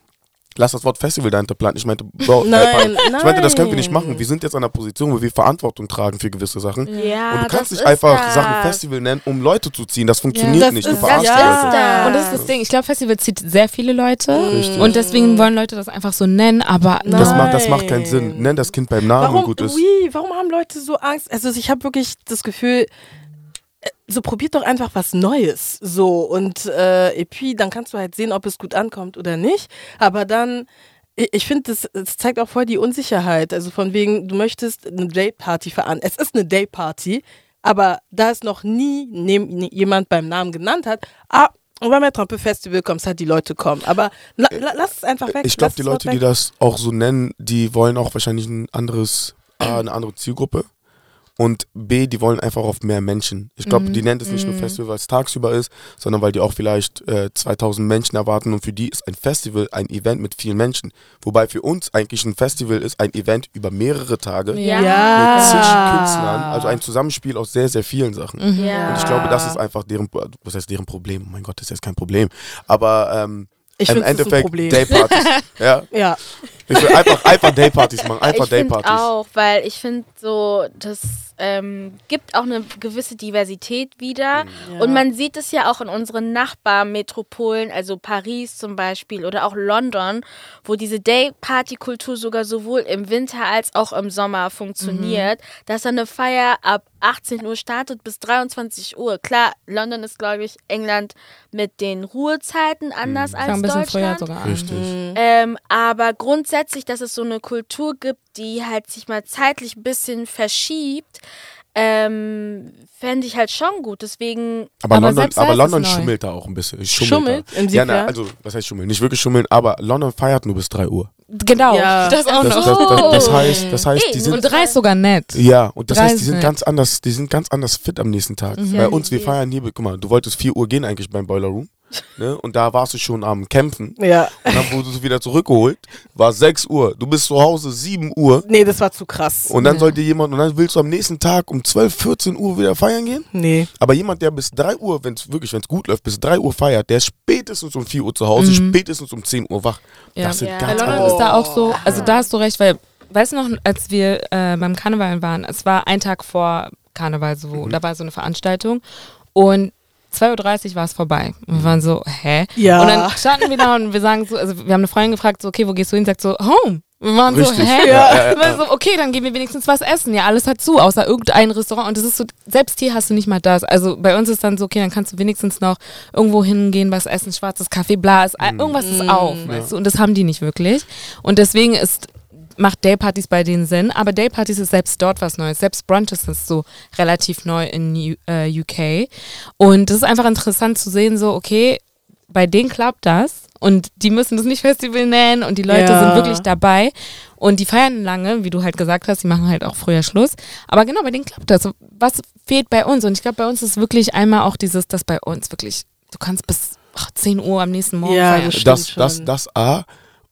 [SPEAKER 1] lass das Wort Festival dahinter planen. Ich meinte, Bro,
[SPEAKER 3] Nein,
[SPEAKER 1] ich meinte, das können wir nicht machen. Wir sind jetzt an einer Position, wo wir Verantwortung tragen für gewisse Sachen.
[SPEAKER 4] ja,
[SPEAKER 1] und du kannst nicht einfach
[SPEAKER 4] das.
[SPEAKER 1] Sachen Festival nennen, um Leute zu ziehen. Das funktioniert
[SPEAKER 3] das
[SPEAKER 1] nicht. Du
[SPEAKER 3] ist-
[SPEAKER 1] verarschst
[SPEAKER 3] das
[SPEAKER 1] die
[SPEAKER 3] ist
[SPEAKER 1] Leute.
[SPEAKER 4] das.
[SPEAKER 2] Und das ist das Ding. Ich glaube, Festival zieht sehr viele Leute.
[SPEAKER 1] Richtig.
[SPEAKER 2] Und deswegen wollen Leute das einfach so nennen, aber
[SPEAKER 3] Nein.
[SPEAKER 1] Das macht, das macht keinen Sinn. Nenn das Kind beim Namen
[SPEAKER 3] Warum,
[SPEAKER 1] und gut ist.
[SPEAKER 3] oui, warum haben Leute so Angst? Also ich habe wirklich das Gefühl, so probiert doch einfach was Neues. So und äh, et puis, dann kannst du halt sehen, ob es gut ankommt oder nicht. Aber dann, ich, ich finde, das, das zeigt auch voll die Unsicherheit. Also von wegen, du möchtest eine Dayparty veran. Es ist eine Dayparty, aber da es noch nie jemand beim Namen genannt hat, ah, on va mettre un peu Festival, comme ça die Leute kommen. Aber la, la, lass es einfach weg.
[SPEAKER 1] Ich glaube, die Leute, die das auch so nennen, die wollen auch wahrscheinlich ein anderes, A, eine andere Zielgruppe. Und B, die wollen einfach auf mehr Menschen. Ich glaube, die nennen es nicht nur Festival, weil es tagsüber ist, sondern weil die auch vielleicht äh, 2000 Menschen erwarten und für die ist ein Festival ein Event mit vielen Menschen. Wobei für uns eigentlich ein Festival ist ein Event über mehrere Tage
[SPEAKER 4] Ja.
[SPEAKER 1] mit zig
[SPEAKER 3] Ja.
[SPEAKER 1] Künstlern, also ein Zusammenspiel aus sehr, sehr vielen Sachen.
[SPEAKER 4] Ja.
[SPEAKER 1] Und ich glaube, das ist einfach deren, was heißt deren Problem? Oh mein Gott, das ist jetzt kein Problem. Aber ähm,
[SPEAKER 3] Ich
[SPEAKER 1] im Endeffekt
[SPEAKER 3] Problem.
[SPEAKER 1] Daypartys. ja,
[SPEAKER 3] Ja.
[SPEAKER 1] ich will einfach, einfach Daypartys machen, einfach
[SPEAKER 4] ich finde
[SPEAKER 1] Daypartys.
[SPEAKER 4] auch, weil ich finde so, das ähm, gibt auch eine gewisse Diversität wieder.
[SPEAKER 3] Ja.
[SPEAKER 4] Und man sieht es ja auch in unseren Nachbarmetropolen, also Paris zum Beispiel oder auch London, wo diese Day-Party-Kultur sogar sowohl im Winter als auch im Sommer funktioniert, dass da eine Feier ab 18 Uhr startet bis 23 Uhr. Klar, London ist, glaube ich, England mit den Ruhezeiten anders als
[SPEAKER 2] Fang ein bisschen früher
[SPEAKER 4] Deutschland.
[SPEAKER 2] sogar an.
[SPEAKER 1] Richtig.
[SPEAKER 4] Ähm, aber grundsätzlich, dass es so eine Kultur gibt, die halt sich mal zeitlich ein bisschen verschiebt, ähm, fände ich halt schon gut. Deswegen,
[SPEAKER 1] Aber,
[SPEAKER 2] Aber
[SPEAKER 1] London, aber London schummelt da auch ein bisschen.
[SPEAKER 3] Schummelt?
[SPEAKER 1] Da. Ja, na, also, was heißt schummeln? Nicht wirklich schummeln, aber London feiert nur bis 3 Uhr.
[SPEAKER 2] Genau,
[SPEAKER 3] Ja.
[SPEAKER 2] das auch
[SPEAKER 1] Das, das,
[SPEAKER 2] noch.
[SPEAKER 1] das, das heißt, das heißt, die sind
[SPEAKER 2] Und drei ist sogar nett.
[SPEAKER 1] Ja, und das
[SPEAKER 2] Drei
[SPEAKER 1] heißt, die sind
[SPEAKER 2] nett.
[SPEAKER 1] ganz anders, die sind ganz anders fit am nächsten Tag. Bei uns, wir feiern hier, guck mal, du wolltest 4 Uhr gehen eigentlich beim Boiler Room. Ne? Und da warst du schon am Kämpfen.
[SPEAKER 3] Ja.
[SPEAKER 1] Und dann wurdest du wieder zurückgeholt. War 6 Uhr. Du bist zu Hause 7 Uhr.
[SPEAKER 3] Nee, das war zu krass.
[SPEAKER 1] Und dann sollte jemand, und dann willst du am nächsten Tag um 12, 14 Uhr wieder feiern gehen?
[SPEAKER 3] Nee.
[SPEAKER 1] Aber jemand, der bis 3 Uhr, wenn es wirklich, wenn es gut läuft, bis 3 Uhr feiert, der ist spätestens um 4 Uhr zu Hause, spätestens um 10 Uhr wach.
[SPEAKER 2] Ja.
[SPEAKER 1] Das sind
[SPEAKER 4] Ja.
[SPEAKER 1] Ganz
[SPEAKER 2] London
[SPEAKER 1] andere.
[SPEAKER 2] ist da auch so, also da hast du recht, weil, weißt du noch, als wir äh, beim Karneval waren, es war ein Tag vor Karneval, so,
[SPEAKER 1] Mhm.
[SPEAKER 2] da war so eine Veranstaltung und 2.30 Uhr war es vorbei. Und wir waren so, hä?
[SPEAKER 3] Ja.
[SPEAKER 2] Und dann standen wir da und wir sagen so, also wir haben eine Freundin gefragt, so, okay, wo gehst du hin? Sagt so, home. Wir waren
[SPEAKER 1] Richtig.
[SPEAKER 2] so, hä?
[SPEAKER 1] Ja, ja, ja.
[SPEAKER 2] Wir waren so, okay, dann gehen wir wenigstens was essen. Ja, alles hat zu, außer irgendein Restaurant. Und das ist so, selbst hier hast du nicht mal das. Also bei uns ist dann so, okay, dann kannst du wenigstens noch irgendwo hingehen, was essen, schwarzes Kaffee, bla, ist, irgendwas ist auf, weißt du? Und das haben die nicht wirklich. Und deswegen ist macht Daypartys bei denen Sinn, aber Daypartys ist selbst dort was Neues. Selbst Brunches ist so relativ neu in U äh, UK. Und das ist einfach interessant zu sehen, so, okay, bei denen klappt das und die müssen das nicht Festival nennen und die Leute
[SPEAKER 3] Ja.
[SPEAKER 2] sind wirklich dabei und die feiern lange, wie du halt gesagt hast, die machen halt auch früher Schluss. Aber genau, bei denen klappt das. Was fehlt bei uns? Und ich glaube, bei uns ist wirklich einmal auch dieses, dass bei uns wirklich, du kannst bis ach, 10 Uhr am nächsten Morgen
[SPEAKER 3] Ja,
[SPEAKER 2] feiern.
[SPEAKER 3] das
[SPEAKER 1] Das, das, das A.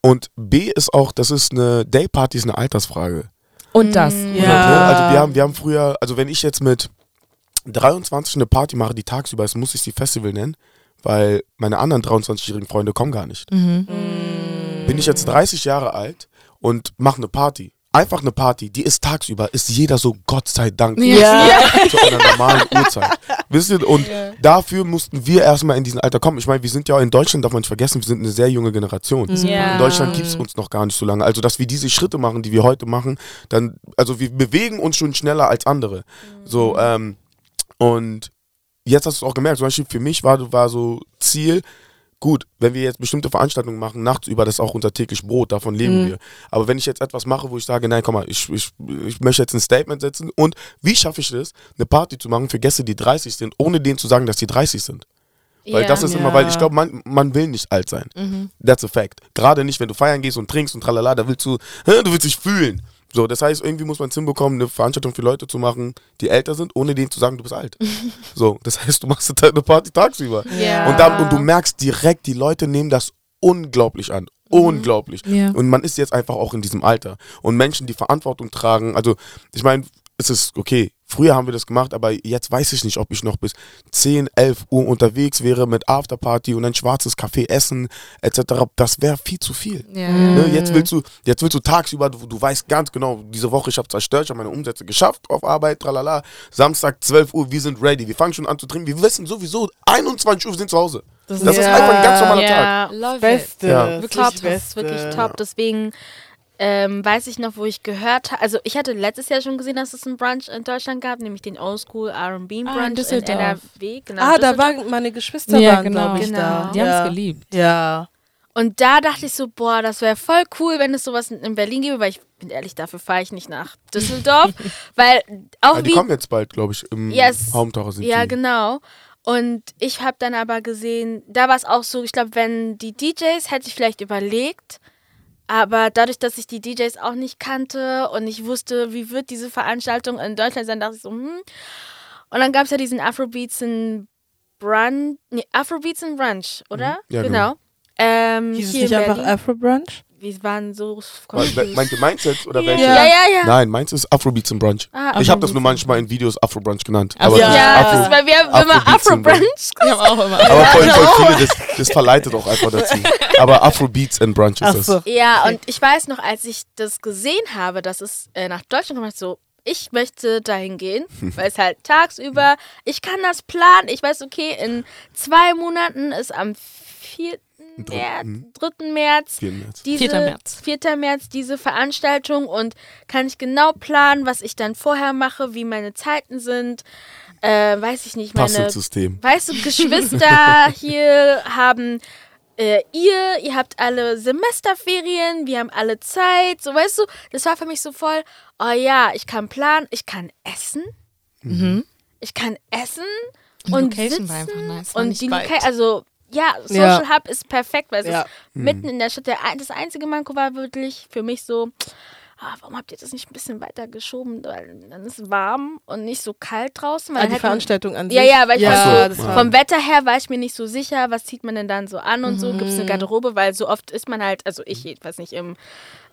[SPEAKER 1] Und B ist auch, das ist eine Dayparty, ist eine Altersfrage.
[SPEAKER 2] Und das.
[SPEAKER 3] Ja.
[SPEAKER 1] Ne? Also wir haben, wir haben früher, also wenn ich jetzt mit 23 eine Party mache, die tagsüber ist, muss ich sie Festival nennen, weil meine anderen 23-jährigen Freunde kommen gar nicht.
[SPEAKER 2] Mhm.
[SPEAKER 1] Bin ich jetzt 30 Jahre alt und mache eine Party, einfach eine Party, die ist tagsüber, ist jeder so Gott sei Dank
[SPEAKER 3] Ja.
[SPEAKER 1] zu einer normalen Uhrzeit. Wisst ihr, und dafür mussten wir erstmal in diesen Alter kommen. Ich meine, wir sind ja in Deutschland, darf man nicht vergessen, wir sind eine sehr junge Generation.
[SPEAKER 4] Ja.
[SPEAKER 1] In Deutschland gibt es uns noch gar nicht so lange. Also, dass wir diese Schritte machen, die wir heute machen, dann, also wir bewegen uns schon schneller als andere. So, ähm, und jetzt hast du es auch gemerkt, zum Beispiel für mich war, war so Ziel, gut, wenn wir jetzt bestimmte Veranstaltungen machen, nachts über, das ist auch unser täglich Brot, davon leben wir. Aber wenn ich jetzt etwas mache, wo ich sage, nein, komm mal, ich, ich, ich möchte jetzt ein Statement setzen und wie schaffe ich es, eine Party zu machen für Gäste, die 30 sind, ohne denen zu sagen, dass die 30 sind? Weil
[SPEAKER 4] Ja.
[SPEAKER 1] das ist
[SPEAKER 3] Ja.
[SPEAKER 1] immer, weil ich glaube, man, man will nicht alt sein. That's a fact. Gerade nicht, wenn du feiern gehst und trinkst und tralala, da willst du, du willst dich fühlen. So, das heißt, irgendwie muss man es hinbekommen, eine Veranstaltung für Leute zu machen, die älter sind, ohne denen zu sagen, du bist alt. so, das heißt, du machst halt eine Party tagsüber.
[SPEAKER 4] Ja.
[SPEAKER 1] Und, dann, und du merkst direkt, die Leute nehmen das unglaublich an. Unglaublich.
[SPEAKER 2] Ja.
[SPEAKER 1] Und man ist jetzt einfach auch in diesem Alter. Und Menschen, die Verantwortung tragen, also ich meine, es ist okay, früher haben wir das gemacht, aber jetzt weiß ich nicht, ob ich noch bis 10, 11 Uhr unterwegs wäre mit Afterparty und ein schwarzes Kaffee essen etc. Das wäre viel zu viel.
[SPEAKER 2] Ja.
[SPEAKER 1] Ne, jetzt willst du, jetzt willst du tagsüber, du, du weißt ganz genau, diese Woche ich habe zerstört, ich habe meine Umsätze geschafft auf Arbeit, tralala. Samstag 12 Uhr, wir sind ready, wir fangen schon an zu trinken. Wir wissen sowieso, 21 Uhr, wir sind zu Hause. Das, ist
[SPEAKER 3] Ja.
[SPEAKER 1] einfach ein ganz normaler Tag.
[SPEAKER 4] ja.
[SPEAKER 2] Love it.
[SPEAKER 3] Beste.
[SPEAKER 1] Ja.
[SPEAKER 3] Das ist
[SPEAKER 4] Top,
[SPEAKER 3] die
[SPEAKER 4] das ist
[SPEAKER 3] Beste.
[SPEAKER 4] wirklich top. Deswegen ähm, weiß ich noch, wo ich gehört habe. Also ich hatte letztes Jahr schon gesehen, dass es einen Brunch in Deutschland gab, nämlich den Oldschool R&B Brunch
[SPEAKER 2] Ah, in
[SPEAKER 4] in
[SPEAKER 2] Düsseldorf.
[SPEAKER 4] NRW. Genau,
[SPEAKER 3] Ah, da waren meine Geschwister
[SPEAKER 2] Ja,
[SPEAKER 3] waren,
[SPEAKER 2] genau.
[SPEAKER 3] glaube ich,
[SPEAKER 4] Genau.
[SPEAKER 3] da.
[SPEAKER 2] Die haben
[SPEAKER 3] ja.
[SPEAKER 2] es geliebt.
[SPEAKER 3] Ja.
[SPEAKER 4] Und da dachte ich so, boah, das wäre voll cool, wenn es sowas in- in Berlin gäbe, weil ich bin ehrlich, dafür fahre ich nicht nach Düsseldorf, weil auch
[SPEAKER 1] Ja, die
[SPEAKER 4] wie
[SPEAKER 1] kommen jetzt bald, glaube ich, im
[SPEAKER 4] Yes.
[SPEAKER 1] Haumtaucher sind
[SPEAKER 4] Ja,
[SPEAKER 1] die.
[SPEAKER 4] genau. Und ich habe dann aber gesehen, da war es auch so, ich glaube, wenn die DJs, hätte ich vielleicht überlegt, aber dadurch, dass ich die DJs auch nicht kannte und ich wusste, wie wird diese Veranstaltung in Deutschland sein, dachte ich so, hm. Und dann gab es ja diesen Afrobeats in Brunch, nee, Afrobeats in Brunch, oder?
[SPEAKER 1] Ja,
[SPEAKER 4] genau. Ähm,
[SPEAKER 3] Hieß es
[SPEAKER 4] hier
[SPEAKER 3] nicht
[SPEAKER 4] in
[SPEAKER 3] einfach
[SPEAKER 4] Berlin.
[SPEAKER 3] Afro-Brunch?
[SPEAKER 4] Wir waren so
[SPEAKER 1] Meint ihr meins jetzt oder welche?
[SPEAKER 4] Ja, ja, ja.
[SPEAKER 1] Nein, meins ist Afrobeats und Brunch.
[SPEAKER 4] Ah,
[SPEAKER 1] ich habe das nur manchmal in Videos Afro-Brunch genannt.
[SPEAKER 2] Ach
[SPEAKER 1] Aber
[SPEAKER 2] so.
[SPEAKER 1] das ist
[SPEAKER 4] ja,
[SPEAKER 1] Afro,
[SPEAKER 4] weil wir haben immer
[SPEAKER 1] Afrobeats und
[SPEAKER 4] Afro-Brunch.
[SPEAKER 2] Ich habe auch immer.
[SPEAKER 1] aber voll, voll viele, das, das verleitet auch einfach dazu. Aber Afrobeats and Brunch ist das.
[SPEAKER 3] so.
[SPEAKER 4] Ja, und ich weiß noch, als ich das gesehen habe, dass es äh, nach Deutschland kommt, so, ich möchte dahin gehen, weil es halt tagsüber, ich kann das planen. Ich weiß, okay, in zwei Monaten ist am 4. März,
[SPEAKER 1] Mhm.
[SPEAKER 4] 3. März,
[SPEAKER 1] 4. März.
[SPEAKER 4] diese,
[SPEAKER 2] 4. März.
[SPEAKER 4] 4. März diese Veranstaltung und kann ich genau planen, was ich dann vorher mache, wie meine Zeiten sind. Äh, weiß ich nicht, meine. Weißt du, Geschwister hier haben äh, ihr, ihr habt alle Semesterferien, wir haben alle Zeit, so weißt du, das war für mich so voll, oh ja, ich kann planen, ich kann essen,
[SPEAKER 2] Mhm.
[SPEAKER 4] ich kann essen und
[SPEAKER 2] Location
[SPEAKER 4] sitzen
[SPEAKER 2] war einfach nice, war
[SPEAKER 4] und
[SPEAKER 2] nicht
[SPEAKER 4] die
[SPEAKER 2] weit.
[SPEAKER 4] Location, also ja, Social
[SPEAKER 3] Ja.
[SPEAKER 4] Hub ist perfekt, weil es
[SPEAKER 3] Ja.
[SPEAKER 4] ist mitten in der Stadt. Der, das einzige Manko war wirklich für mich so, ah, warum habt ihr das nicht ein bisschen weiter geschoben, weil dann ist es warm und nicht so kalt draußen. weil
[SPEAKER 3] Ah, die Veranstaltung an sich.
[SPEAKER 4] ja, ja, weil ich
[SPEAKER 3] ja,
[SPEAKER 4] so, vom Wetter her war ich mir nicht so sicher, was zieht man denn dann so an und so. Gibt es eine Garderobe, weil so oft ist man halt, also ich jedenfalls nicht im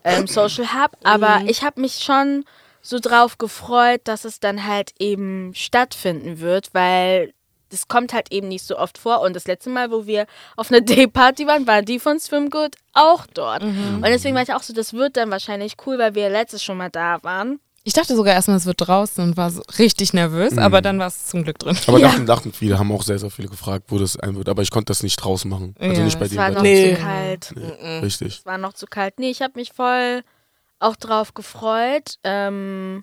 [SPEAKER 4] ähm, Social Hub, aber ich habe mich schon so drauf gefreut, dass es dann halt eben stattfinden wird, weil das kommt halt eben nicht so oft vor. Und das letzte Mal, wo wir auf einer Dayparty waren, war die von Swimgood auch dort. Und deswegen war ich auch so, das wird dann wahrscheinlich cool, weil wir letztes schon mal da waren.
[SPEAKER 2] Ich dachte sogar erstmal, es wird draußen und war so richtig nervös, aber dann war es zum Glück drin.
[SPEAKER 1] Aber dachten, dachten viele, haben auch sehr, sehr viele gefragt, wo das ein wird. Aber ich konnte das nicht draußen machen. Also
[SPEAKER 2] Ja,
[SPEAKER 1] nicht bei
[SPEAKER 4] Es
[SPEAKER 1] dem
[SPEAKER 4] war
[SPEAKER 1] Wetter.
[SPEAKER 4] noch
[SPEAKER 3] Nee.
[SPEAKER 4] zu kalt.
[SPEAKER 1] Nee, richtig.
[SPEAKER 4] Es war noch zu kalt. Nee, ich habe mich voll auch drauf gefreut. Ähm,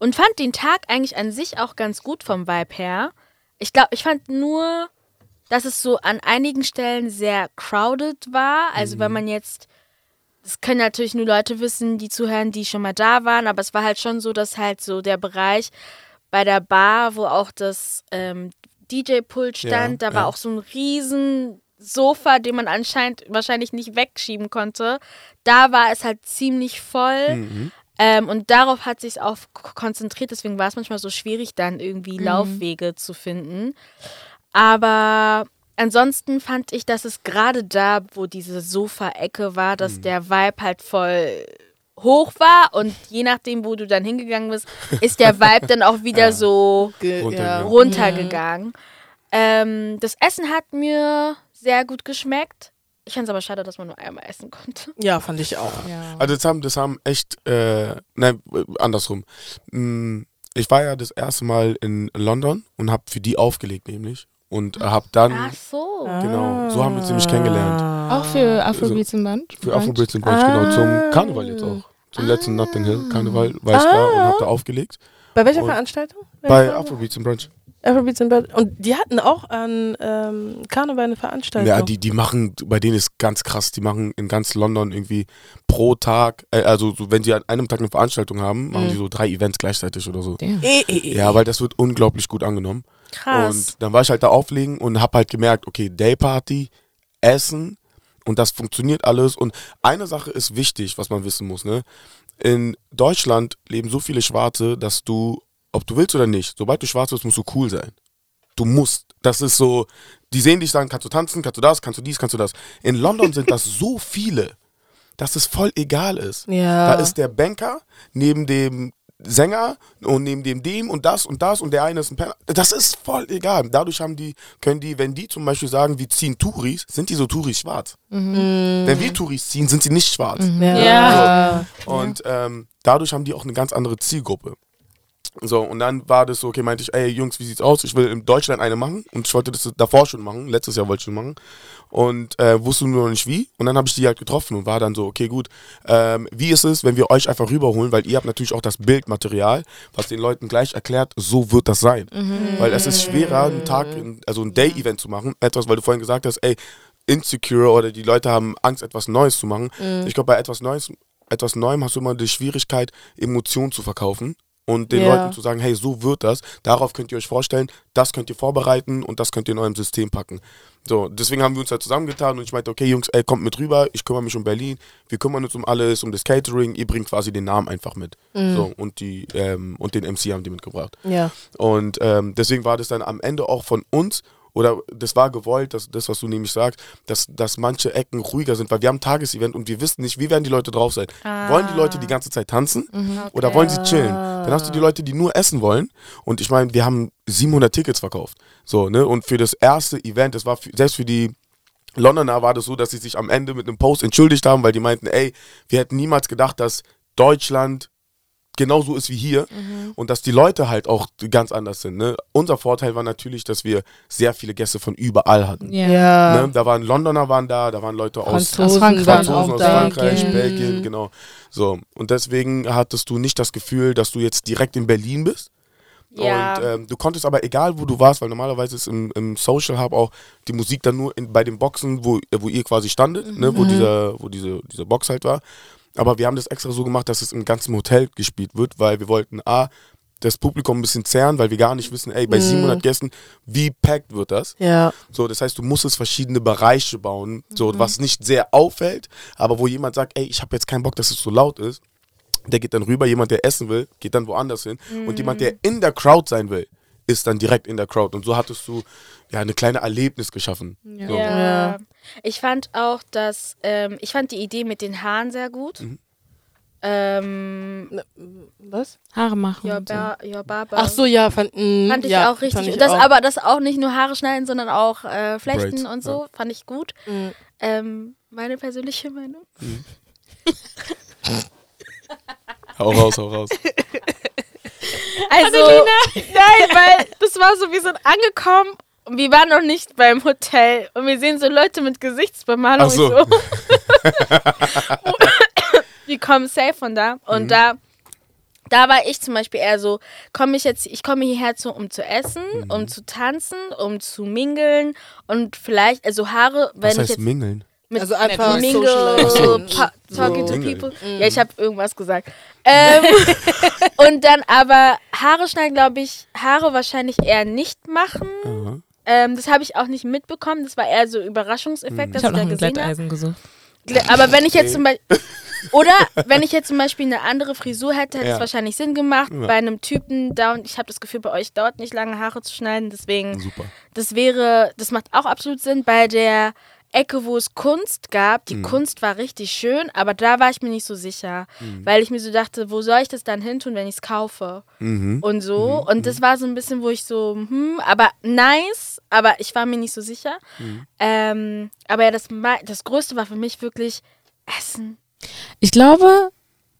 [SPEAKER 4] und fand den Tag eigentlich an sich auch ganz gut vom Vibe her. Ich glaube, ich fand nur, dass es so an einigen Stellen sehr crowded war. Also wenn man jetzt, das können natürlich nur Leute wissen, die zuhören, die schon mal da waren, aber es war halt schon so, dass halt so der Bereich bei der Bar, wo auch das ähm, DJ-Pult stand,
[SPEAKER 1] Ja,
[SPEAKER 4] da war
[SPEAKER 1] ja.
[SPEAKER 4] auch so ein riesen Sofa, den man anscheinend wahrscheinlich nicht wegschieben konnte. Da war es halt ziemlich voll.
[SPEAKER 1] Mhm.
[SPEAKER 4] Ähm, und darauf hat sich auch konzentriert, deswegen war es manchmal so schwierig, dann irgendwie Laufwege zu finden. Aber ansonsten fand ich, dass es gerade da, wo diese Sofa-Ecke war, dass der Vibe halt voll hoch war und je nachdem, wo du dann hingegangen bist, ist der Vibe dann auch wieder so
[SPEAKER 3] Ge-
[SPEAKER 1] Runtergegangen.
[SPEAKER 3] ja.
[SPEAKER 4] runtergegangen. Ähm, das Essen hat mir sehr gut geschmeckt. Ich fand es aber schade, dass man nur einmal essen konnte.
[SPEAKER 3] Ja, fand ich auch.
[SPEAKER 2] Ja.
[SPEAKER 1] Also das haben, das haben echt, äh, nein, andersrum. Mm, Ich war ja das erste Mal in London und habe für die aufgelegt nämlich und habe dann,
[SPEAKER 4] Ach so.
[SPEAKER 1] genau, so haben wir uns nämlich kennengelernt.
[SPEAKER 2] Auch für Afrobeats im Band?
[SPEAKER 1] Für Afrobeats und Brunch, genau, zum Karneval jetzt auch. Zum letzten Notting Hill Karneval war ich da und habe da aufgelegt.
[SPEAKER 3] Bei welcher
[SPEAKER 1] Und-
[SPEAKER 3] Veranstaltung?
[SPEAKER 1] Bei Afrobeats und Brunch.
[SPEAKER 3] Afrobeats in Bad. Und die hatten auch an ähm, Karneval eine Veranstaltung.
[SPEAKER 1] Ja, die, die machen, bei denen ist ganz krass, die machen in ganz London irgendwie pro Tag, äh, also so, wenn sie an einem Tag eine Veranstaltung haben, machen
[SPEAKER 3] Mhm.
[SPEAKER 1] die so drei Events gleichzeitig oder so.
[SPEAKER 2] Damn.
[SPEAKER 3] Eh.
[SPEAKER 1] Ja, weil das wird unglaublich gut angenommen.
[SPEAKER 4] Krass.
[SPEAKER 1] Und dann war ich halt da auflegen und habe halt gemerkt, okay, Dayparty, Essen und das funktioniert alles. Und eine Sache ist wichtig, was man wissen muss, ne? In Deutschland leben so viele Schwarze, dass du, ob du willst oder nicht, sobald du schwarz bist, musst du cool sein. Du musst. Das ist so, die sehen dich, sagen, kannst du tanzen, kannst du das, kannst du dies, kannst du das. In London sind das so viele, dass es voll egal ist.
[SPEAKER 3] Ja.
[SPEAKER 1] Da ist der Banker neben dem Sänger und neben dem dem und das und das und der eine ist ein Penner. Das ist voll egal. Dadurch haben die, können die, wenn die zum Beispiel sagen, wir ziehen Touris, sind die so Touris schwarz. Wenn wir Touris ziehen, sind sie nicht schwarz.
[SPEAKER 3] Ja.
[SPEAKER 4] Ja.
[SPEAKER 1] Und ähm, dadurch haben die auch eine ganz andere Zielgruppe. So, und dann war das so, okay, meinte ich, ey Jungs, wie sieht's aus? Ich will in Deutschland eine machen und ich wollte das davor schon machen, letztes Jahr wollte ich schon machen und äh, wusste nur noch nicht wie. Und dann habe ich die halt getroffen und war dann so, okay, gut, ähm, wie ist es, wenn wir euch einfach rüberholen, weil ihr habt natürlich auch das Bildmaterial, was den Leuten gleich erklärt, so wird das sein. Weil es ist schwerer, einen Tag, also ein Day-Event zu machen, etwas, weil du vorhin gesagt hast, ey, insecure oder die Leute haben Angst, etwas Neues zu machen. Ich glaube, bei etwas Neues, etwas Neuem hast du immer die Schwierigkeit, Emotionen zu verkaufen und den
[SPEAKER 3] Ja.
[SPEAKER 1] Leuten zu sagen, hey, so wird das, darauf könnt ihr euch vorstellen, das könnt ihr vorbereiten und das könnt ihr in eurem System packen. So, deswegen haben wir uns halt zusammengetan und ich meinte, okay, Jungs, ey, kommt mit rüber, ich kümmere mich um Berlin, wir kümmern uns um alles, um das Catering, ihr bringt quasi den Namen einfach mit. So, und die, ähm, und den MC haben die mitgebracht.
[SPEAKER 3] Ja.
[SPEAKER 1] Und ähm, deswegen war das dann am Ende auch von uns, oder das war gewollt, dass, das, was du nämlich sagst, dass, dass manche Ecken ruhiger sind, weil wir haben ein Tagesevent und wir wissen nicht, wie werden die Leute drauf sein. Wollen die Leute die ganze Zeit tanzen oder wollen sie chillen? Dann hast du die Leute, die nur essen wollen. Und ich meine, wir haben 700 Tickets verkauft. So, ne? Und für das erste Event, das war für, selbst für die Londoner war das so, dass sie sich am Ende mit einem Post entschuldigt haben, weil die meinten, ey, wir hätten niemals gedacht, dass Deutschland genauso ist wie hier und dass die Leute halt auch ganz anders sind. Ne? Unser Vorteil war natürlich, dass wir sehr viele Gäste von überall hatten.
[SPEAKER 2] Ja.
[SPEAKER 3] Ja.
[SPEAKER 1] Ne? Da waren Londoner waren da, da waren Leute aus
[SPEAKER 3] Franzosen,
[SPEAKER 2] Aus Frankreich
[SPEAKER 3] waren
[SPEAKER 1] Franzosen
[SPEAKER 3] auch
[SPEAKER 1] aus
[SPEAKER 3] da.
[SPEAKER 1] Frankreich,
[SPEAKER 2] Belgien.
[SPEAKER 1] Belgien, genau. So. Und deswegen hattest du nicht das Gefühl, dass du jetzt direkt in Berlin bist.
[SPEAKER 4] Ja.
[SPEAKER 1] Und ähm, du konntest aber, egal wo du warst, weil normalerweise ist im, im Social Hub auch die Musik dann nur in, bei den Boxen, wo, wo ihr quasi standet, ne, wo, dieser, wo diese, diese Box halt war. Aber wir haben das extra so gemacht, dass es im ganzen Hotel gespielt wird, weil wir wollten A, das Publikum ein bisschen zerren, weil wir gar nicht wissen, ey, bei 700 Gästen, wie packed wird das?
[SPEAKER 3] Ja.
[SPEAKER 1] So, das heißt, du musstest verschiedene Bereiche bauen, so was nicht sehr auffällt, aber wo jemand sagt, ey, ich habe jetzt keinen Bock, dass es so laut ist. Der geht dann rüber, jemand, der essen will, geht dann woanders hin. Und jemand, der in der Crowd sein will, ist dann direkt in der Crowd. Und so hattest du ja eine kleine Erlebnis geschaffen.
[SPEAKER 2] Ja.
[SPEAKER 1] So.
[SPEAKER 4] Ja.
[SPEAKER 3] Ja.
[SPEAKER 4] Ich fand auch, dass ähm, ich fand die Idee mit den Haaren sehr gut. Ähm,
[SPEAKER 3] Was?
[SPEAKER 2] Haare machen.
[SPEAKER 4] ja,
[SPEAKER 2] so.
[SPEAKER 4] ba, ja, Barber.
[SPEAKER 3] Ach so, ja, fand, mh,
[SPEAKER 4] Fand ich
[SPEAKER 3] ja,
[SPEAKER 4] auch richtig.
[SPEAKER 3] ich
[SPEAKER 4] das,
[SPEAKER 3] auch.
[SPEAKER 4] Aber das auch nicht nur Haare schneiden, sondern auch äh, Flechten
[SPEAKER 1] Braids,
[SPEAKER 4] und so. Fand ich gut.
[SPEAKER 3] Mhm.
[SPEAKER 4] Ähm, meine persönliche Meinung.
[SPEAKER 1] Hau raus, hau raus.
[SPEAKER 4] Also, nein, weil das war so, wir sind angekommen und wir waren noch nicht beim Hotel und wir sehen so Leute mit Gesichtsbemalung.
[SPEAKER 1] Ach so.
[SPEAKER 4] und so. wir kommen safe von da und da. Da war ich zum Beispiel eher so, komme ich jetzt, ich komme hierher zu, um zu essen, um zu tanzen, um zu mingeln und vielleicht, also Haare, wenn
[SPEAKER 1] Was
[SPEAKER 4] ich
[SPEAKER 1] heißt
[SPEAKER 4] jetzt
[SPEAKER 1] mingeln?
[SPEAKER 4] mit
[SPEAKER 3] Also einfach
[SPEAKER 4] Mingle,
[SPEAKER 1] so.
[SPEAKER 4] talking to people. Ja, ich habe irgendwas gesagt. Ähm, und dann aber Haare schneiden, glaube ich, Haare wahrscheinlich eher nicht machen.
[SPEAKER 1] Aha.
[SPEAKER 4] Ähm, das habe ich auch nicht mitbekommen. Das war eher so Überraschungseffekt,
[SPEAKER 2] Ich
[SPEAKER 4] dass
[SPEAKER 2] habe
[SPEAKER 4] ich
[SPEAKER 2] noch
[SPEAKER 4] da
[SPEAKER 2] ein
[SPEAKER 4] gesehen habe.
[SPEAKER 2] Glätteisen gesucht.
[SPEAKER 4] Gle- Aber wenn ich jetzt zum Beispiel. Oder wenn ich jetzt zum Beispiel eine andere Frisur hätte, hätte es
[SPEAKER 1] Ja.
[SPEAKER 4] wahrscheinlich Sinn gemacht.
[SPEAKER 1] Ja.
[SPEAKER 4] Bei einem Typen da und ich habe das Gefühl, bei euch dauert nicht lange Haare zu schneiden. Deswegen,
[SPEAKER 1] Super.
[SPEAKER 4] das wäre, das macht auch absolut Sinn. Bei der Ecke, wo es Kunst gab. Die
[SPEAKER 1] Mhm.
[SPEAKER 4] Kunst war richtig schön, aber da war ich mir nicht so sicher,
[SPEAKER 1] Mhm.
[SPEAKER 4] weil ich mir so dachte, wo soll ich das dann hin tun, wenn ich es kaufe?
[SPEAKER 1] Mhm.
[SPEAKER 4] Und so. Und das war so ein bisschen, wo ich so, hm, aber nice, aber ich war mir nicht so sicher.
[SPEAKER 1] Mhm.
[SPEAKER 4] Ähm, aber ja, das, das Größte war für mich wirklich Essen.
[SPEAKER 2] Ich glaube,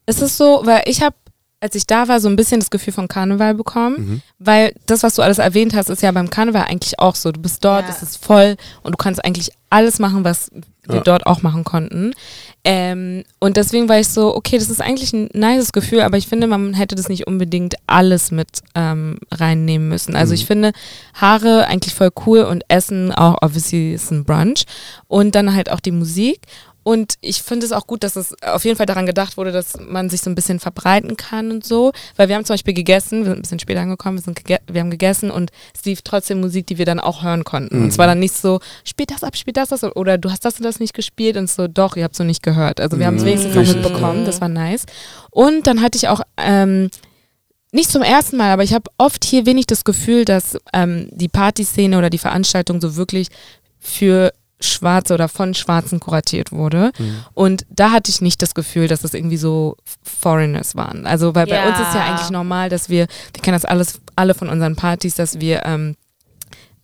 [SPEAKER 2] es ist so, weil ich habe, als ich da war, so ein bisschen das Gefühl von Karneval bekommen,
[SPEAKER 1] Mhm.
[SPEAKER 2] weil das, was du alles erwähnt hast, ist ja beim Karneval eigentlich auch so. Du bist dort,
[SPEAKER 4] Ja.
[SPEAKER 2] es ist voll und du kannst eigentlich alles machen, was wir
[SPEAKER 1] Ja.
[SPEAKER 2] dort auch machen konnten. Ähm, und deswegen war ich so, okay, das ist eigentlich ein nices Gefühl, aber ich finde, man hätte das nicht unbedingt alles mit ähm, reinnehmen müssen. Also
[SPEAKER 1] Mhm.
[SPEAKER 2] ich finde Haare eigentlich voll cool und Essen auch, obviously ist ein Brunch. Und dann halt auch die Musik. Und ich finde es auch gut, dass es auf jeden Fall daran gedacht wurde, dass man sich so ein bisschen verbreiten kann und so. Weil wir haben zum Beispiel gegessen, wir sind ein bisschen später angekommen, wir, sind gege wir haben gegessen und es lief trotzdem Musik, die wir dann auch hören konnten. Und es war dann nicht so, spielt das ab, spielt das das oder du hast das und das nicht gespielt und so, doch, ihr habt so nicht gehört. Also wir haben es
[SPEAKER 1] Mhm.
[SPEAKER 2] wenigstens noch mitbekommen, das war nice. Und dann hatte ich auch ähm, nicht zum ersten Mal, aber ich habe oft hier wenig das Gefühl, dass ähm, die Partyszene oder die Veranstaltung so wirklich für Schwarze oder von Schwarzen kuratiert wurde. Und da hatte ich nicht das Gefühl, dass das irgendwie so Foreigners waren. Also weil bei
[SPEAKER 4] Ja.
[SPEAKER 2] uns ist ja eigentlich normal, dass wir, wir kennen das alles, alle von unseren Partys, dass wir ähm,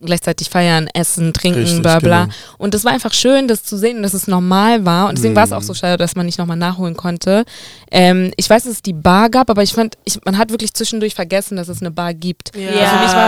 [SPEAKER 2] gleichzeitig feiern, essen, trinken,
[SPEAKER 1] Richtig,
[SPEAKER 2] bla bla.
[SPEAKER 1] genau.
[SPEAKER 2] Und das war einfach schön, das zu sehen und dass es normal war. Und deswegen war es
[SPEAKER 1] Mhm.
[SPEAKER 2] auch so schade, dass man nicht nochmal nachholen konnte. Ähm, ich weiß, dass es die Bar gab, aber ich fand, ich, man hat wirklich zwischendurch vergessen, dass es eine Bar gibt.
[SPEAKER 3] Ja.
[SPEAKER 2] Also für mich war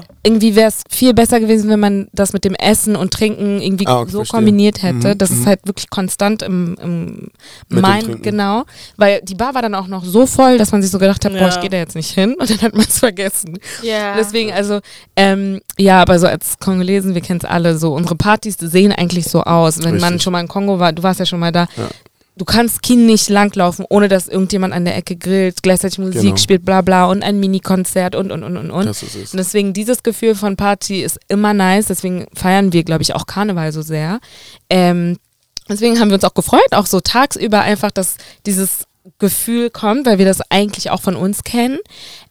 [SPEAKER 2] es so, irgendwie wäre es viel besser gewesen, wenn man das mit dem Essen und Trinken irgendwie
[SPEAKER 1] Ah, okay,
[SPEAKER 2] so
[SPEAKER 1] verstehe.
[SPEAKER 2] kombiniert hätte.
[SPEAKER 1] Mhm,
[SPEAKER 2] dass es
[SPEAKER 1] mhm.
[SPEAKER 2] halt wirklich konstant im, im
[SPEAKER 1] Mit Trinken.
[SPEAKER 2] genau. Weil die Bar war dann auch noch so voll, dass man sich so gedacht hat, boah,
[SPEAKER 3] Ja.
[SPEAKER 2] ich gehe da jetzt nicht hin. Und dann hat man es vergessen.
[SPEAKER 4] Ja.
[SPEAKER 2] Deswegen, also, ähm, ja, aber so als Kongolesen, wir kennen es alle, so unsere Partys sehen eigentlich so aus. Wenn man
[SPEAKER 1] Richtig.
[SPEAKER 2] schon mal in Kongo war, du warst ja schon mal da,
[SPEAKER 1] Ja.
[SPEAKER 2] du kannst Kien nicht langlaufen, ohne dass irgendjemand an der Ecke grillt, gleichzeitig Musik
[SPEAKER 1] Genau.
[SPEAKER 2] spielt, bla bla und ein Mini-Konzert und und und und und.
[SPEAKER 1] Das ist es.
[SPEAKER 2] Und deswegen dieses Gefühl von Party ist immer nice, deswegen feiern wir, glaube ich, auch Karneval so sehr. Ähm, deswegen haben wir uns auch gefreut, auch so tagsüber einfach, dass dieses Gefühl kommt, weil wir das eigentlich auch von uns kennen.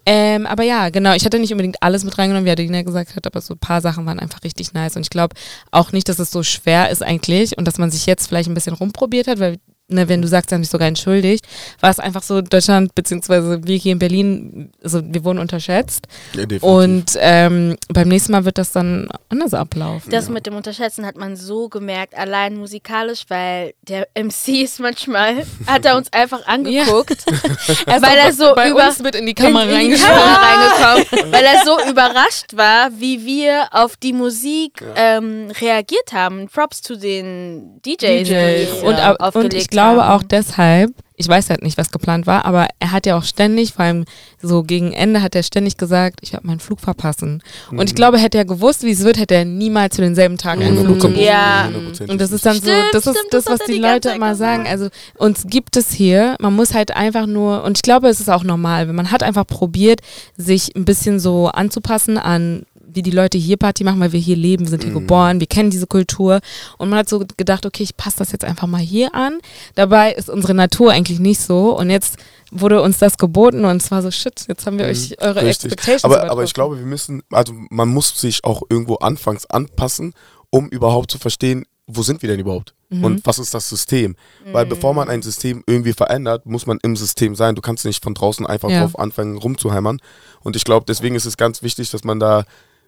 [SPEAKER 2] Ähm, aber ja, genau, ich hatte nicht unbedingt alles mit reingenommen, wie Adelina gesagt hat, aber so ein paar Sachen waren einfach richtig nice. Und ich glaube auch nicht, dass es so schwer ist eigentlich und dass man sich jetzt vielleicht ein bisschen rumprobiert hat, weil ne, wenn du sagst, dann dich sogar entschuldigt, war es einfach so, Deutschland, beziehungsweise wir hier in Berlin, also wir wurden unterschätzt.
[SPEAKER 1] Ja, definitiv.
[SPEAKER 2] Und ähm, beim nächsten Mal wird das dann anders ablaufen.
[SPEAKER 4] Das mit dem Unterschätzen hat man so gemerkt, allein musikalisch, weil der MC ist manchmal, hat er uns einfach angeguckt,
[SPEAKER 2] Er ist
[SPEAKER 4] weil er so
[SPEAKER 2] bei
[SPEAKER 4] über-
[SPEAKER 2] uns mit in die Kamera
[SPEAKER 4] in, in die. Kamera reingekommen, weil er so überrascht war, wie wir auf die Musik ähm, reagiert haben. Props zu den DJs,
[SPEAKER 3] DJs,
[SPEAKER 4] die
[SPEAKER 2] Und,
[SPEAKER 4] äh, aufgelegt
[SPEAKER 2] und ich glaube auch deshalb, ich weiß halt nicht, was geplant war, aber er hat ja auch ständig, vor allem so gegen Ende, hat er ständig gesagt, ich werde meinen Flug verpassen. Und ich glaube, hätte er gewusst, wie es wird, hätte er niemals zu denselben Tag einen Flug
[SPEAKER 1] 100%.
[SPEAKER 2] gebucht.
[SPEAKER 4] Ja.
[SPEAKER 1] 100%.
[SPEAKER 2] Und das ist dann so, das ist
[SPEAKER 4] stimmt,
[SPEAKER 2] das, was die Leute immer sagen. Also uns gibt es hier, man muss halt einfach nur, und ich glaube, es ist auch normal, wenn man hat einfach probiert, sich ein bisschen so anzupassen an wie die Leute hier Party machen, weil wir hier leben, sind hier geboren, wir kennen diese Kultur. Und man hat so gedacht, okay, ich passe das jetzt einfach mal hier an. Dabei ist unsere Natur eigentlich nicht so. Und jetzt wurde uns das geboten und es war so, shit, jetzt haben wir euch eure
[SPEAKER 1] Mhm. Richtig.
[SPEAKER 2] Expectations
[SPEAKER 1] Aber, aber ich glaube, wir müssen, also man muss sich auch irgendwo anfangs anpassen, um überhaupt zu verstehen, wo sind wir denn überhaupt?
[SPEAKER 2] Mhm.
[SPEAKER 1] Und was ist das System? Weil bevor man ein System irgendwie verändert, muss man im System sein. Du kannst nicht von draußen einfach
[SPEAKER 2] Ja.
[SPEAKER 1] drauf anfangen rumzuhämmern. Und ich glaube, deswegen ist es ganz wichtig, dass man da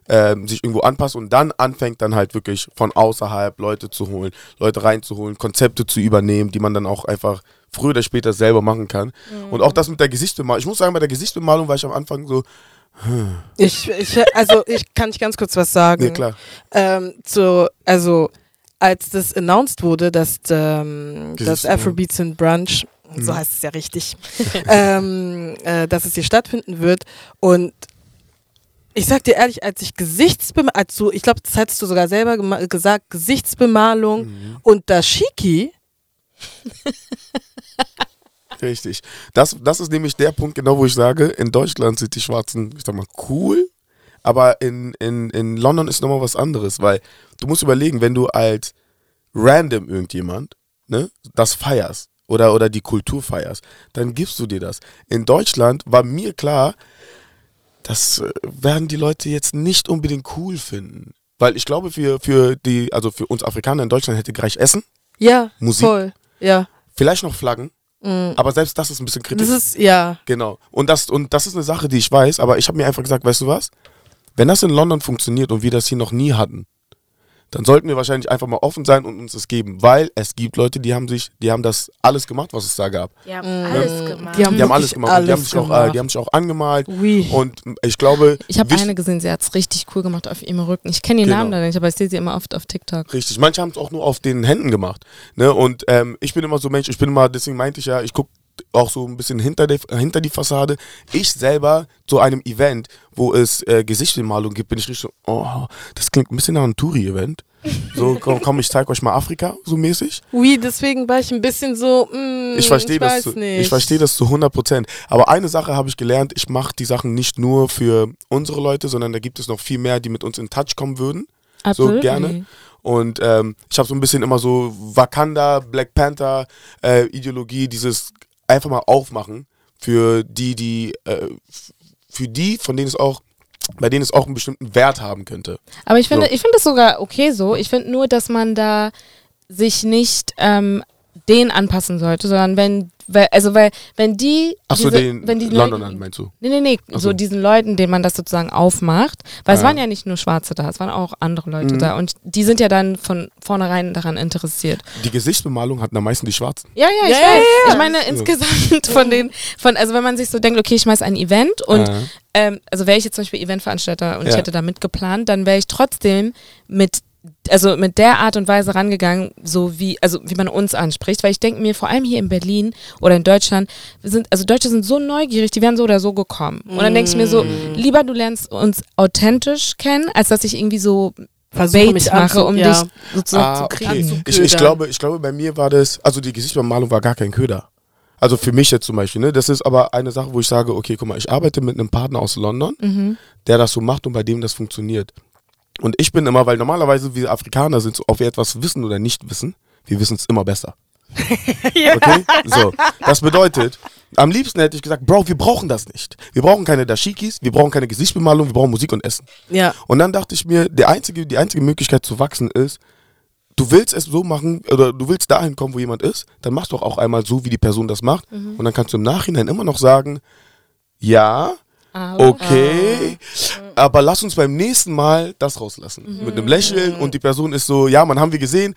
[SPEAKER 1] ähm, sich irgendwo anpasst und dann anfängt dann halt wirklich von außerhalb Leute zu holen, Leute reinzuholen, Konzepte zu übernehmen, die man dann auch einfach früher oder später selber machen kann. Und auch das mit der Gesichtsbemalung. Ich muss sagen, bei der Gesichtsbemalung war ich am Anfang so,
[SPEAKER 3] Ich, ich, also ich kann nicht ganz kurz was sagen.
[SPEAKER 1] nee, klar.
[SPEAKER 3] Ähm, zu, also als das announced wurde, dass ähm, das. Afrobeats in Brunch, so
[SPEAKER 1] Mhm.
[SPEAKER 3] heißt es ja richtig, ähm, äh, dass es hier stattfinden wird und ich sag dir ehrlich, als ich Gesichtsbemalung, als du, ich glaube, das hattest du sogar selber gesagt, Gesichtsbemalung
[SPEAKER 1] Mhm.
[SPEAKER 3] und Dashiki,
[SPEAKER 1] Richtig. Das, das ist nämlich der Punkt, genau wo ich sage, in Deutschland sind die Schwarzen, ich sag mal, cool, aber in, in, in London ist nochmal was anderes, weil du musst überlegen, wenn du als random irgendjemand ne, das feierst oder, oder die Kultur feierst, dann gibst du dir das. In Deutschland war mir klar, das äh, werden die Leute jetzt nicht unbedingt cool finden. Weil ich glaube, für, für die, also für uns Afrikaner in Deutschland hätte gereicht Essen,
[SPEAKER 3] Ja,
[SPEAKER 1] Musik.
[SPEAKER 3] voll. Ja.
[SPEAKER 1] vielleicht noch Flaggen,
[SPEAKER 3] Mhm.
[SPEAKER 1] aber selbst das ist ein bisschen kritisch.
[SPEAKER 3] Das ist, ja.
[SPEAKER 1] Genau. Und das, und das ist eine Sache, die ich weiß, aber ich habe mir einfach gesagt, weißt du was? Wenn das in London funktioniert und wir das hier noch nie hatten, dann sollten wir wahrscheinlich einfach mal offen sein und uns das geben, weil es gibt Leute, die haben sich, die haben das alles gemacht, was es da gab.
[SPEAKER 4] Die haben alles gemacht.
[SPEAKER 3] Die haben,
[SPEAKER 1] Die haben alles gemacht. und die, haben
[SPEAKER 3] alles
[SPEAKER 1] sich auch, äh,
[SPEAKER 3] gemacht.
[SPEAKER 1] die haben sich auch angemalt.
[SPEAKER 3] Oui.
[SPEAKER 1] Und ich glaube,
[SPEAKER 2] Ich habe eine gesehen, sie hat es richtig cool gemacht auf ihrem Rücken. Ich kenne den
[SPEAKER 1] Genau.
[SPEAKER 2] Namen da nicht, aber ich sehe sie immer oft auf TikTok.
[SPEAKER 1] Richtig. Manche haben es auch nur auf den Händen gemacht. Ne? Und ähm, ich bin immer so Mensch, ich bin immer, deswegen meinte ich ja, ich gucke auch so ein bisschen hinter, der, hinter die Fassade. Ich selber zu einem Event, wo es äh, Gesichtsmalung gibt, bin ich richtig so, oh, das klingt ein bisschen nach einem Touri-Event. So, komm, komm, ich zeig euch mal Afrika, so mäßig.
[SPEAKER 3] Oui, deswegen war ich ein bisschen so, mm,
[SPEAKER 1] Ich verstehe das,
[SPEAKER 3] weiß
[SPEAKER 1] zu-
[SPEAKER 3] nicht.
[SPEAKER 1] ich verstehe das zu 100 Prozent. Aber eine Sache habe ich gelernt, ich mache die Sachen nicht nur für unsere Leute, sondern da gibt es noch viel mehr, die mit uns in Touch kommen würden. So gerne. Und ähm, ich habe so ein bisschen immer so Wakanda, Black Panther äh, Ideologie, dieses einfach mal aufmachen für die, die, äh, für die, von denen es auch, bei denen es auch einen bestimmten Wert haben könnte.
[SPEAKER 2] Aber ich finde,
[SPEAKER 1] So.
[SPEAKER 2] ich finde es sogar okay so. Ich finde nur, dass man da sich nicht ähm, den anpassen sollte, sondern wenn, weil, also weil, wenn die,
[SPEAKER 1] Achso,
[SPEAKER 2] diese,
[SPEAKER 1] den
[SPEAKER 2] wenn die
[SPEAKER 1] Londonern
[SPEAKER 2] Leute,
[SPEAKER 1] meinst du?
[SPEAKER 2] Nee, nee, nee,
[SPEAKER 1] Ach
[SPEAKER 2] so
[SPEAKER 1] so.
[SPEAKER 2] diesen Leuten, denen man das sozusagen aufmacht, weil es
[SPEAKER 1] Ah.
[SPEAKER 2] waren ja nicht nur Schwarze da, es waren auch andere Leute
[SPEAKER 1] Mhm.
[SPEAKER 2] da und die sind ja dann von vornherein daran interessiert.
[SPEAKER 1] Die Gesichtsbemalung hatten am meisten die Schwarzen.
[SPEAKER 2] Ja, ja, ich
[SPEAKER 3] Ja, ja,
[SPEAKER 2] weiß.
[SPEAKER 3] ja.
[SPEAKER 2] Ich meine insgesamt von den, von, also wenn man sich so denkt, okay, ich schmeiß ein Event und
[SPEAKER 1] Ah.
[SPEAKER 2] ähm, also wäre ich jetzt zum Beispiel Eventveranstalter und ich
[SPEAKER 1] Ja.
[SPEAKER 2] hätte da mitgeplant, dann wäre ich trotzdem mit also mit der Art und Weise rangegangen, so wie, also wie man uns anspricht, weil ich denke mir, vor allem hier in Berlin oder in Deutschland, wir sind, also Deutsche sind so neugierig, die wären so oder so gekommen. Und dann denke ich mir so,
[SPEAKER 3] Mm.
[SPEAKER 2] lieber du lernst uns authentisch kennen, als dass ich irgendwie so
[SPEAKER 3] Versuche
[SPEAKER 2] Bait
[SPEAKER 3] mich
[SPEAKER 2] mache, um
[SPEAKER 3] ja.
[SPEAKER 2] dich sozusagen
[SPEAKER 1] Ah,
[SPEAKER 2] zu
[SPEAKER 1] okay.
[SPEAKER 2] kriegen.
[SPEAKER 1] Ich, ich,
[SPEAKER 3] Ködern.
[SPEAKER 1] glaube, ich glaube, bei mir war das, also die Gesichtsbemalung war gar kein Köder. Also für mich jetzt zum Beispiel, ne? Das ist aber eine Sache, wo ich sage, okay, guck mal, ich arbeite mit einem Partner aus London,
[SPEAKER 2] Mhm.
[SPEAKER 1] der das so macht und bei dem das funktioniert. Und ich bin immer, weil normalerweise wir Afrikaner sind, so, ob wir etwas wissen oder nicht wissen, wir wissen es immer besser. Okay? So. Das bedeutet, am liebsten hätte ich gesagt, Bro, wir brauchen das nicht. Wir brauchen keine Dashikis, wir brauchen keine Gesichtsbemalung, wir brauchen Musik und Essen.
[SPEAKER 3] Ja.
[SPEAKER 1] Und dann dachte ich mir, der einzige, die einzige Möglichkeit zu wachsen ist, du willst es so machen oder du willst dahin kommen, wo jemand ist, dann machst du auch einmal so, wie die Person das macht. Und dann kannst du im Nachhinein immer noch sagen, ja,
[SPEAKER 2] Ah,
[SPEAKER 1] okay, aber lass uns beim nächsten Mal das rauslassen. Mit einem Lächeln und die Person ist so, ja, man haben wir gesehen,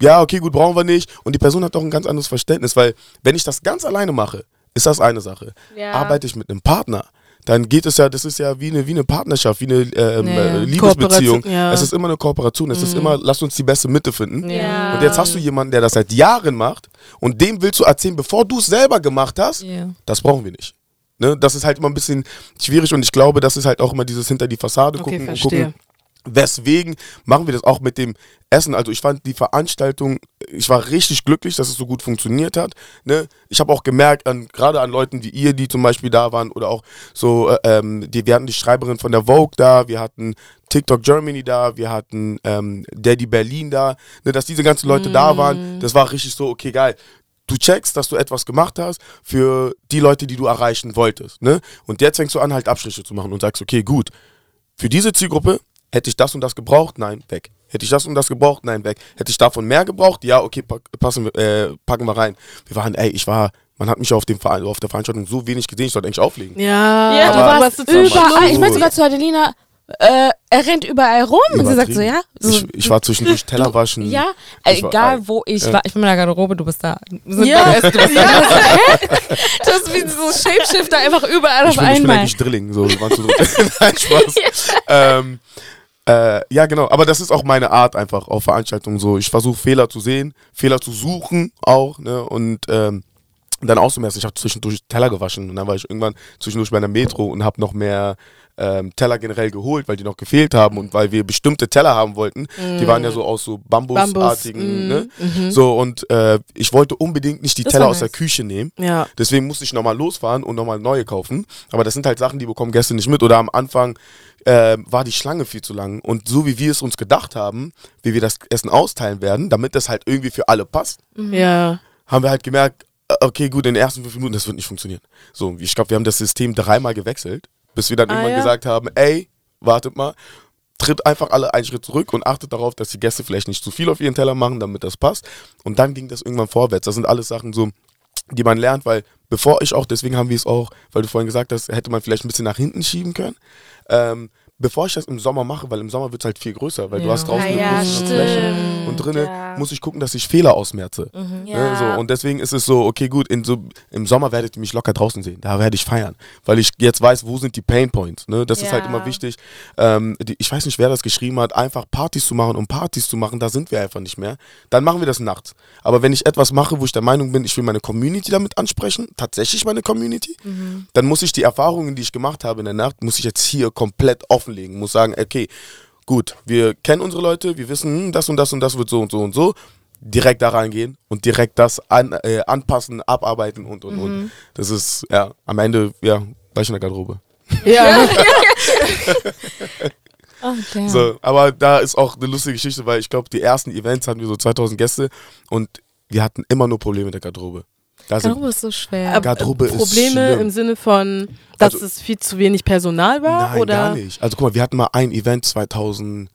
[SPEAKER 1] ja, okay, gut, brauchen wir nicht. Und die Person hat doch ein ganz anderes Verständnis, weil wenn ich das ganz alleine mache, ist das eine Sache.
[SPEAKER 4] Ja.
[SPEAKER 1] Arbeite ich mit einem Partner, dann geht es ja, das ist ja wie eine, wie eine Partnerschaft, wie eine ähm,
[SPEAKER 2] ja.
[SPEAKER 1] äh, Liebesbeziehung.
[SPEAKER 3] Ja.
[SPEAKER 1] Es ist immer eine Kooperation, es ist immer, lass uns die beste Mitte finden.
[SPEAKER 4] Ja.
[SPEAKER 1] Und jetzt hast du jemanden, der das seit Jahren macht und dem willst du erzählen, bevor du es selber gemacht hast, das brauchen wir nicht. Ne? Das ist halt immer ein bisschen schwierig und ich glaube, das ist halt auch immer dieses hinter die Fassade
[SPEAKER 3] Okay,
[SPEAKER 1] gucken und
[SPEAKER 3] verstehe.
[SPEAKER 1] gucken. Weswegen machen wir das auch mit dem Essen? Also ich fand die Veranstaltung, ich war richtig glücklich, dass es so gut funktioniert hat. Ne? Ich habe auch gemerkt, an, gerade an Leuten wie ihr, die zum Beispiel da waren oder auch so, äh, ähm, die, wir hatten die Schreiberin von der Vogue da, wir hatten TikTok Germany da, wir hatten ähm, Daddy Berlin da, ne? dass diese ganzen Leute da waren, das war richtig so, okay, geil du checkst, dass du etwas gemacht hast für die Leute, die du erreichen wolltest. Ne? Und jetzt fängst du an, halt Abstriche zu machen und sagst, okay, gut, für diese Zielgruppe hätte ich das und das gebraucht, nein, weg. Hätte ich das und das gebraucht, nein, weg. Hätte ich davon mehr gebraucht, ja, okay, pack, passen wir, äh, packen wir rein. Wir waren, ey, ich war, man hat mich auf, dem, auf der Veranstaltung so wenig gesehen, ich sollte eigentlich auflegen.
[SPEAKER 3] Ja,
[SPEAKER 4] Ja,
[SPEAKER 2] Du warst überall. Ich meinte sogar zu Adelina, äh, er rennt überall rum. Und sie sagt so, ja. So,
[SPEAKER 1] Ich, ich war zwischendurch Teller waschen.
[SPEAKER 2] ja, äh,
[SPEAKER 1] Ich war-
[SPEAKER 2] egal wo ich
[SPEAKER 1] Ja.
[SPEAKER 2] war. Ich bin in der Garderobe, du bist da. Sind
[SPEAKER 3] Ja.
[SPEAKER 2] du bist da. Hä? Du hast wie so Shapeshifter einfach überall
[SPEAKER 1] Ich
[SPEAKER 2] auf
[SPEAKER 1] bin, ich bin
[SPEAKER 2] einmal.
[SPEAKER 1] eigentlich Drilling, so, waren so Nein, Spaß. ähm, äh, ja, genau. Aber das ist auch meine Art einfach auf Veranstaltungen so. Ich versuche Fehler zu sehen, Fehler zu suchen auch, ne? Und ähm, dann auszumessen. Ich habe zwischendurch Teller gewaschen und dann war ich irgendwann zwischendurch bei der Metro und habe noch mehr ähm, Teller generell geholt, weil die noch gefehlt haben und weil wir bestimmte Teller haben wollten. Die waren ja so aus so Bambusartigen,
[SPEAKER 3] Bambus,
[SPEAKER 1] ne?
[SPEAKER 3] mhm.
[SPEAKER 1] So und äh, ich wollte unbedingt nicht die
[SPEAKER 2] Das
[SPEAKER 1] Teller aus der. Küche nehmen.
[SPEAKER 3] Ja.
[SPEAKER 1] Deswegen musste ich nochmal losfahren und nochmal neue kaufen. Aber das sind halt Sachen, die bekommen Gäste nicht mit. Oder am Anfang äh, war die Schlange viel zu lang. Und so wie wir es uns gedacht haben, wie wir das Essen austeilen werden, damit das halt irgendwie für alle passt,
[SPEAKER 3] Ja.
[SPEAKER 1] haben wir halt gemerkt, äh, okay, gut, in den ersten fünf Minuten, das wird nicht funktionieren. So, ich glaube, wir haben das System dreimal gewechselt, bis wir dann
[SPEAKER 3] Ah,
[SPEAKER 1] irgendwann
[SPEAKER 3] ja?
[SPEAKER 1] gesagt haben, ey, wartet mal. tritt einfach alle einen Schritt zurück und achtet darauf, dass die Gäste vielleicht nicht zu viel auf ihren Teller machen, damit das passt. Und dann ging das irgendwann vorwärts. Das sind alles Sachen so, die man lernt, weil bevor ich auch, deswegen haben wir es auch, weil du vorhin gesagt hast, hätte man vielleicht ein bisschen nach hinten schieben können. Ähm, bevor ich das im Sommer mache, weil im Sommer wird es halt viel größer, weil du
[SPEAKER 2] Ja.
[SPEAKER 1] hast draußen
[SPEAKER 4] Ah,
[SPEAKER 1] eine
[SPEAKER 4] ja,
[SPEAKER 1] größere Fläche und drinnen
[SPEAKER 4] Ja.
[SPEAKER 1] muss ich gucken, dass ich Fehler ausmerze.
[SPEAKER 2] Mhm.
[SPEAKER 1] Ne,
[SPEAKER 4] Ja.
[SPEAKER 1] so. Und deswegen ist es so, okay, gut, in so, im Sommer werdet ihr mich locker draußen sehen. Da werde ich feiern. Weil ich jetzt weiß, wo sind die Pain Points. Ne? Das ist halt
[SPEAKER 4] Ja.
[SPEAKER 1] immer wichtig. Ähm, die, ich weiß nicht, wer das geschrieben hat, einfach Partys zu machen, um Partys zu machen, da sind wir einfach nicht mehr. Dann machen wir das nachts. Aber wenn ich etwas mache, wo ich der Meinung bin, ich will meine Community damit ansprechen, tatsächlich meine Community, dann muss ich die Erfahrungen, die ich gemacht habe in der Nacht, muss ich jetzt hier komplett offenlegen. Muss sagen, okay, gut, wir kennen unsere Leute, wir wissen, hm, das und das und das wird so und so und so. Direkt da reingehen und direkt das an, äh, anpassen, abarbeiten und und und. Das ist, ja, am Ende, ja, gleich in der Garderobe.
[SPEAKER 3] Ja.
[SPEAKER 2] Oh, damn.
[SPEAKER 1] So, aber da ist auch eine lustige Geschichte, weil ich glaube, die ersten Events hatten wir so 2000 Gäste und wir hatten immer nur Probleme mit der Garderobe. Da sind,
[SPEAKER 2] Garderobe ist so schwer.
[SPEAKER 3] Aber
[SPEAKER 1] Garderobe ist
[SPEAKER 3] Probleme
[SPEAKER 1] schlimm.
[SPEAKER 3] im Sinne von, dass
[SPEAKER 1] Also-
[SPEAKER 3] es viel zu wenig Personal war?
[SPEAKER 1] Nein,
[SPEAKER 3] oder?
[SPEAKER 1] gar nicht. Also guck mal, wir hatten mal ein Event 2015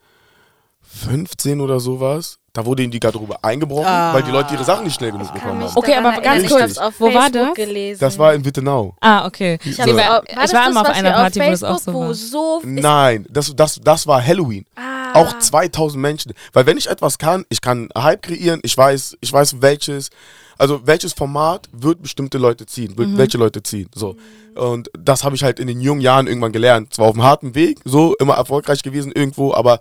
[SPEAKER 1] oder sowas. Da wurde in die Garderobe eingebrochen,
[SPEAKER 3] Ah.
[SPEAKER 1] weil die Leute ihre Sachen nicht schnell genug
[SPEAKER 4] Ich
[SPEAKER 1] bekommen haben.
[SPEAKER 2] Okay, aber ganz
[SPEAKER 4] ich
[SPEAKER 1] kurz,
[SPEAKER 4] auf
[SPEAKER 2] wo war
[SPEAKER 4] Facebook
[SPEAKER 2] das?
[SPEAKER 4] gelesen.
[SPEAKER 1] Das war in Wittenau.
[SPEAKER 2] ah, okay.
[SPEAKER 1] So.
[SPEAKER 2] Nee,
[SPEAKER 4] war, war
[SPEAKER 2] ich
[SPEAKER 4] das
[SPEAKER 2] war
[SPEAKER 4] das,
[SPEAKER 2] immer auf
[SPEAKER 4] was
[SPEAKER 2] einer Party, wo das
[SPEAKER 4] Facebook,
[SPEAKER 2] auch so war.
[SPEAKER 4] so
[SPEAKER 1] Nein, das, das, das war Halloween.
[SPEAKER 4] Ah.
[SPEAKER 1] Auch 2000 Menschen. Weil wenn ich etwas kann, ich kann Hype kreieren, ich weiß, ich weiß welches, also welches Format wird bestimmte Leute ziehen, wird welche Leute ziehen. So. Und das habe ich halt in den jungen Jahren irgendwann gelernt. Zwar auf einem harten Weg, so immer erfolgreich gewesen irgendwo, aber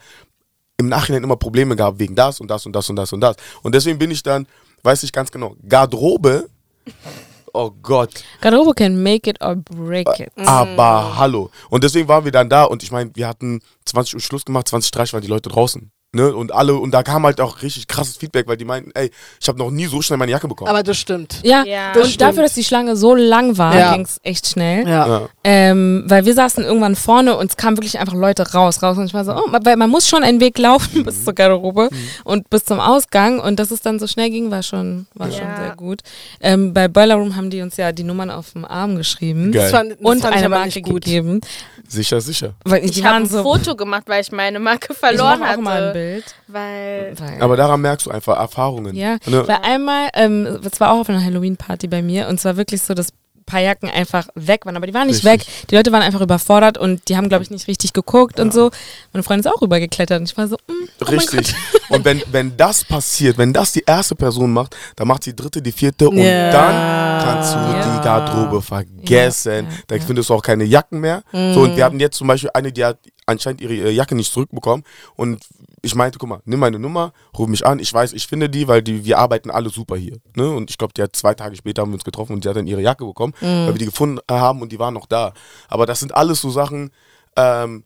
[SPEAKER 1] im Nachhinein immer Probleme gehabt wegen das und das und das und das und das. Und deswegen bin ich dann, weiß ich ganz genau, Garderobe, oh Gott,
[SPEAKER 2] Garderobe can make it or break it.
[SPEAKER 1] aber hallo. Und deswegen waren wir dann da und ich meine, wir hatten 20 Uhr Schluss gemacht, 20, 30 waren die Leute draußen. Ne? Und alle, und da kam halt auch richtig krasses Feedback, weil die meinten, ey, ich habe noch nie so schnell meine Jacke bekommen.
[SPEAKER 3] Aber das stimmt.
[SPEAKER 2] Ja,
[SPEAKER 4] Ja.
[SPEAKER 3] Das
[SPEAKER 2] und
[SPEAKER 3] stimmt.
[SPEAKER 2] dafür, dass die Schlange so lang war,
[SPEAKER 3] Ja.
[SPEAKER 2] ging es echt schnell.
[SPEAKER 3] Ja.
[SPEAKER 1] ja.
[SPEAKER 2] Ähm, weil wir saßen irgendwann vorne und es kamen wirklich einfach Leute raus, raus. Und ich war so, oh, weil man muss schon einen Weg laufen bis zur Garderobe und bis zum Ausgang. Und dass es dann so schnell ging, war schon, war
[SPEAKER 4] Ja.
[SPEAKER 2] schon sehr gut. Ähm, bei Boiler Room haben die uns ja die Nummern auf dem Arm geschrieben
[SPEAKER 1] Geil.
[SPEAKER 3] Das fand, das
[SPEAKER 2] und
[SPEAKER 3] fand ich
[SPEAKER 2] eine
[SPEAKER 3] aber
[SPEAKER 2] Marke
[SPEAKER 3] nicht gut.
[SPEAKER 2] gegeben.
[SPEAKER 1] Sicher, sicher.
[SPEAKER 2] Weil
[SPEAKER 4] Ich
[SPEAKER 2] die
[SPEAKER 4] habe ein
[SPEAKER 2] so.
[SPEAKER 4] Foto gemacht, weil ich meine Marke
[SPEAKER 2] ich
[SPEAKER 4] verloren
[SPEAKER 2] mache auch mal ein
[SPEAKER 4] hatte.
[SPEAKER 2] Bild.
[SPEAKER 4] Weil
[SPEAKER 2] Weil,
[SPEAKER 1] Aber daran merkst du einfach Erfahrungen.
[SPEAKER 2] Ja,
[SPEAKER 1] Ne?
[SPEAKER 2] weil einmal, ähm, es war auch auf einer Halloween-Party bei mir und zwar wirklich so, dass ein paar Jacken einfach weg waren, aber die waren nicht
[SPEAKER 1] Richtig.
[SPEAKER 2] weg. Die Leute waren einfach überfordert und die haben, glaube ich, nicht richtig geguckt und so. Meine Freundin ist auch rübergeklettert und ich war so, mm, oh mein Gott.
[SPEAKER 1] Richtig. Und wenn, wenn das passiert, wenn das die erste Person macht, dann macht die dritte, die vierte und
[SPEAKER 3] Ja.
[SPEAKER 1] dann kannst du
[SPEAKER 2] Ja.
[SPEAKER 1] die Garderobe vergessen.
[SPEAKER 2] Ja, ja,
[SPEAKER 1] da
[SPEAKER 2] ja.
[SPEAKER 1] findest du auch keine Jacken mehr. So, und wir hatten jetzt zum Beispiel eine, die hat anscheinend ihre äh, Jacke nicht zurückbekommen und ich meinte, guck mal, nimm meine Nummer, ruf mich an, ich weiß, ich finde die, weil die, wir arbeiten alle super hier. Ne? Und ich glaube, die hat zwei Tage später haben wir uns getroffen und die hat dann ihre Jacke bekommen, weil wir die gefunden haben und die waren noch da. Aber das sind alles so Sachen, ähm,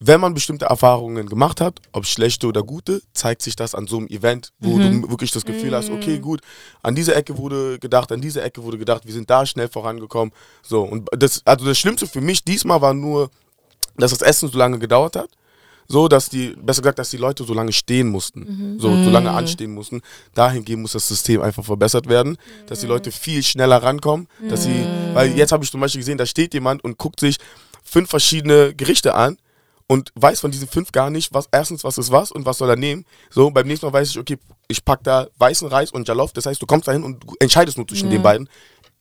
[SPEAKER 1] wenn man bestimmte Erfahrungen gemacht hat, ob schlechte oder gute, zeigt sich das an so einem Event, wo du wirklich das Gefühl hast, okay, gut, an dieser Ecke wurde gedacht, an dieser Ecke wurde gedacht, wir sind da schnell vorangekommen. So, und das, also das Schlimmste für mich diesmal war nur, dass das Essen so lange gedauert hat. So, dass die, besser gesagt, dass die Leute so lange stehen mussten, so, so lange anstehen mussten. Dahingehend muss das System einfach verbessert werden, dass die Leute viel schneller rankommen, dass sie, weil jetzt habe ich zum Beispiel gesehen, da steht jemand und guckt sich fünf verschiedene Gerichte an und weiß von diesen fünf gar nicht, was erstens, was ist was und was soll er nehmen. So, beim nächsten Mal weiß ich, okay, ich pack da weißen Reis und Jalof, das heißt, du kommst dahin und du entscheidest nur zwischen den beiden.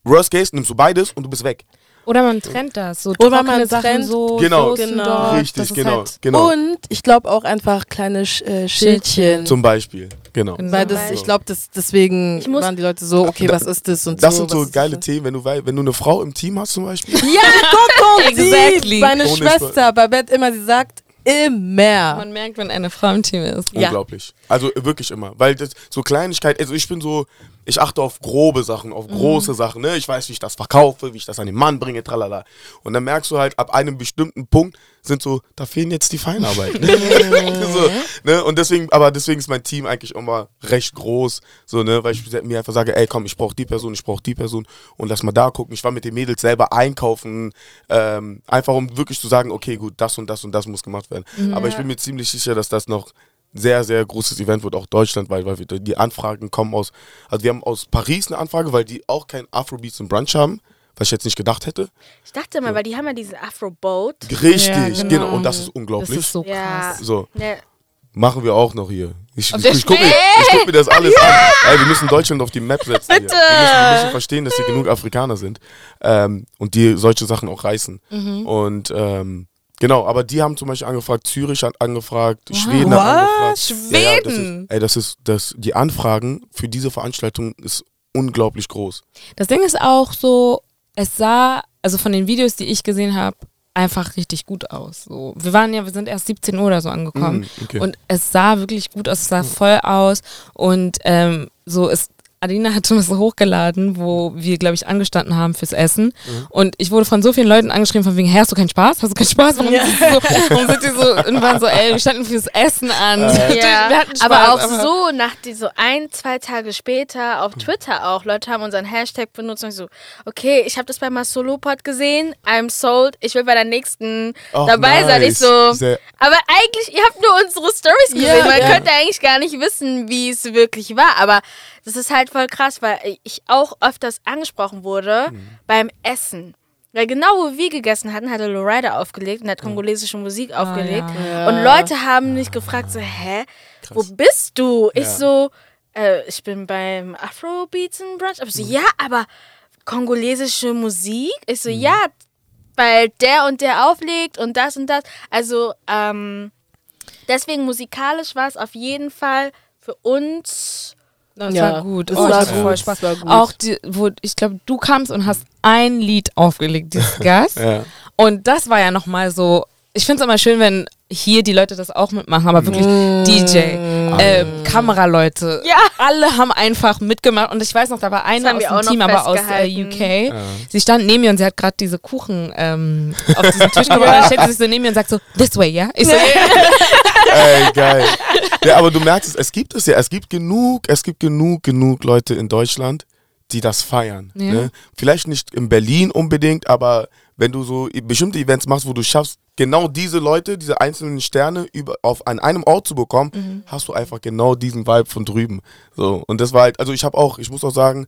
[SPEAKER 1] Worst case, nimmst du beides und du bist weg.
[SPEAKER 2] Oder man trennt das. So
[SPEAKER 3] Oder man
[SPEAKER 2] Sachen
[SPEAKER 3] trennt-
[SPEAKER 2] so,
[SPEAKER 1] Genau.
[SPEAKER 2] Soßen
[SPEAKER 3] Genau.
[SPEAKER 2] dort.
[SPEAKER 1] Richtig,
[SPEAKER 2] das ist
[SPEAKER 1] genau,
[SPEAKER 2] Halt,
[SPEAKER 1] genau.
[SPEAKER 3] Und ich glaube auch einfach kleine Sch äh, Schildchen.
[SPEAKER 1] Zum Beispiel, genau.
[SPEAKER 2] Genau.
[SPEAKER 3] Weil das,
[SPEAKER 4] So.
[SPEAKER 3] ich glaube, das, deswegen
[SPEAKER 4] Ich muss-
[SPEAKER 3] waren die Leute so, okay, was ist das und
[SPEAKER 1] Das
[SPEAKER 3] so.
[SPEAKER 1] sind so geile
[SPEAKER 3] das?
[SPEAKER 1] Themen, wenn du, wenn du eine Frau im Team hast zum Beispiel.
[SPEAKER 3] Ja, guck, guck,
[SPEAKER 2] Exactly.
[SPEAKER 3] meine
[SPEAKER 1] Ohne
[SPEAKER 3] Schwester, Babette immer, sie sagt immer.
[SPEAKER 2] man merkt, wenn eine Frau im Team ist.
[SPEAKER 3] Ja.
[SPEAKER 1] Unglaublich. Also wirklich immer. Weil das so Kleinigkeit, also ich bin so, ich achte auf grobe Sachen, auf große Sachen. Ne? Ich weiß, wie ich das verkaufe, wie ich das an den Mann bringe, tralala. Und dann merkst du halt, ab einem bestimmten Punkt sind so, da fehlen jetzt die Feinarbeiten. so, ne? Und deswegen, aber deswegen ist mein Team eigentlich immer recht groß, so, ne? weil ich mir einfach sage, ey komm, ich brauche die Person, ich brauche die Person und lass mal da gucken. Ich war mit den Mädels selber einkaufen, ähm, einfach um wirklich zu sagen, okay, gut, das und das und das muss gemacht werden. Aber ich bin mir ziemlich sicher, dass das noch sehr, sehr großes Event wird, auch deutschlandweit, weil wir, die Anfragen kommen aus, also wir haben aus Paris eine Anfrage, weil die auch kein Afrobeats und Brunch haben, was ich jetzt nicht gedacht hätte.
[SPEAKER 4] Ich dachte mal, weil die haben ja diese Afro-Boat.
[SPEAKER 1] Richtig,
[SPEAKER 2] Ja,
[SPEAKER 1] genau.
[SPEAKER 2] genau.
[SPEAKER 1] Und das ist
[SPEAKER 2] Das
[SPEAKER 1] unglaublich.
[SPEAKER 2] ist so
[SPEAKER 4] Ja.
[SPEAKER 2] krass.
[SPEAKER 1] so,
[SPEAKER 4] Ne,
[SPEAKER 1] machen wir auch noch hier. Ich, ich, ich gucke mir, guck mir das alles an. Ey, wir müssen Deutschland auf die Map setzen. Hier. Wir, müssen, wir müssen verstehen, dass hier genug Afrikaner sind ähm, und die solche Sachen auch reißen.
[SPEAKER 2] Mhm.
[SPEAKER 1] Und ähm, genau, aber die haben zum Beispiel angefragt, Zürich hat angefragt,
[SPEAKER 2] Wow.
[SPEAKER 1] Schweden hat
[SPEAKER 3] Was?
[SPEAKER 1] angefragt. Ja, ja, das ist,
[SPEAKER 2] Schweden?
[SPEAKER 1] ey, das ist, das, die Anfragen für diese Veranstaltung ist unglaublich groß.
[SPEAKER 2] Das Ding ist auch so, es sah, also von den Videos, die ich gesehen habe, einfach richtig gut aus. So, wir waren ja, wir sind erst 17 Uhr oder so angekommen
[SPEAKER 1] Mm, okay.
[SPEAKER 2] und es sah wirklich gut aus, es sah voll aus und ähm, so ist Adina hatte was hochgeladen, wo wir, glaube ich, angestanden haben fürs Essen.
[SPEAKER 1] Mhm.
[SPEAKER 2] Und ich wurde von so vielen Leuten angeschrieben, von wegen, hey, hast du keinen Spaß? Hast du keinen Spaß? Warum, sind, die so, warum sind die so ey, wir standen fürs Essen an.
[SPEAKER 1] Äh.
[SPEAKER 4] Ja,
[SPEAKER 2] wir hatten Spaß,
[SPEAKER 4] aber auch so nach die, so ein, zwei Tage später auf Twitter auch. Leute haben unseren Hashtag benutzt und ich so, okay, ich habe das bei Masolopod gesehen, I'm sold, ich will bei der nächsten
[SPEAKER 1] Ach,
[SPEAKER 4] dabei sein. Ich
[SPEAKER 1] nice.
[SPEAKER 4] so,
[SPEAKER 1] Sehr-
[SPEAKER 4] aber eigentlich, ihr habt nur unsere Stories gesehen.
[SPEAKER 3] Ja,
[SPEAKER 4] Man
[SPEAKER 3] ja.
[SPEAKER 4] könnte eigentlich gar nicht wissen, wie es wirklich war. Aber das ist halt voll krass, weil ich auch öfters angesprochen wurde
[SPEAKER 1] Mhm.
[SPEAKER 4] beim Essen. Weil genau wo wir gegessen hatten, hatte Lorida aufgelegt und hat kongolesische Musik aufgelegt.
[SPEAKER 3] ja.
[SPEAKER 4] Und Leute haben mich gefragt, so, hä, wo bist du? Ich
[SPEAKER 1] Ja.
[SPEAKER 4] so, äh, ich bin beim Afrobeats and Brunch. Aber so, ja, aber kongolesische Musik? Ich so, ja, weil der und der auflegt und das und das. Also, ähm, deswegen musikalisch war es auf jeden Fall für uns.
[SPEAKER 2] Das
[SPEAKER 3] Ja,
[SPEAKER 2] war gut.
[SPEAKER 3] das
[SPEAKER 2] oh,
[SPEAKER 3] war gut,
[SPEAKER 2] voll
[SPEAKER 3] das
[SPEAKER 2] Spaß.
[SPEAKER 3] war gut.
[SPEAKER 2] Auch die, wo ich glaube, du kamst und hast ein Lied aufgelegt, dieses Gast.
[SPEAKER 1] Ja.
[SPEAKER 2] Und das war ja nochmal so. Ich finde es immer schön, wenn hier die Leute das auch mitmachen, aber wirklich
[SPEAKER 3] Mm.
[SPEAKER 2] DJ, ähm, Kameraleute,
[SPEAKER 4] Ja.
[SPEAKER 2] alle haben einfach mitgemacht. Und ich weiß noch, da war eine aus dem Team, aber aus äh. UK. Sie stand neben mir und sie hat gerade diese Kuchen ähm, auf diesen Tisch gebracht. Und dann stellt sie sich so neben mir und sagt so, this way, ja? Ich so,
[SPEAKER 1] Ey, geil. Ja, aber du merkst es, es gibt es ja, es gibt genug, es gibt genug, genug Leute in Deutschland, die das feiern.
[SPEAKER 2] Ja.
[SPEAKER 1] Ne? Vielleicht nicht in Berlin unbedingt, aber wenn du so bestimmte Events machst, wo du schaffst, genau diese Leute, diese einzelnen Sterne über, auf, an einem Ort zu bekommen,
[SPEAKER 2] Mhm.
[SPEAKER 1] hast du einfach genau diesen Vibe von drüben. So, und das war halt, also ich habe auch, ich muss auch sagen,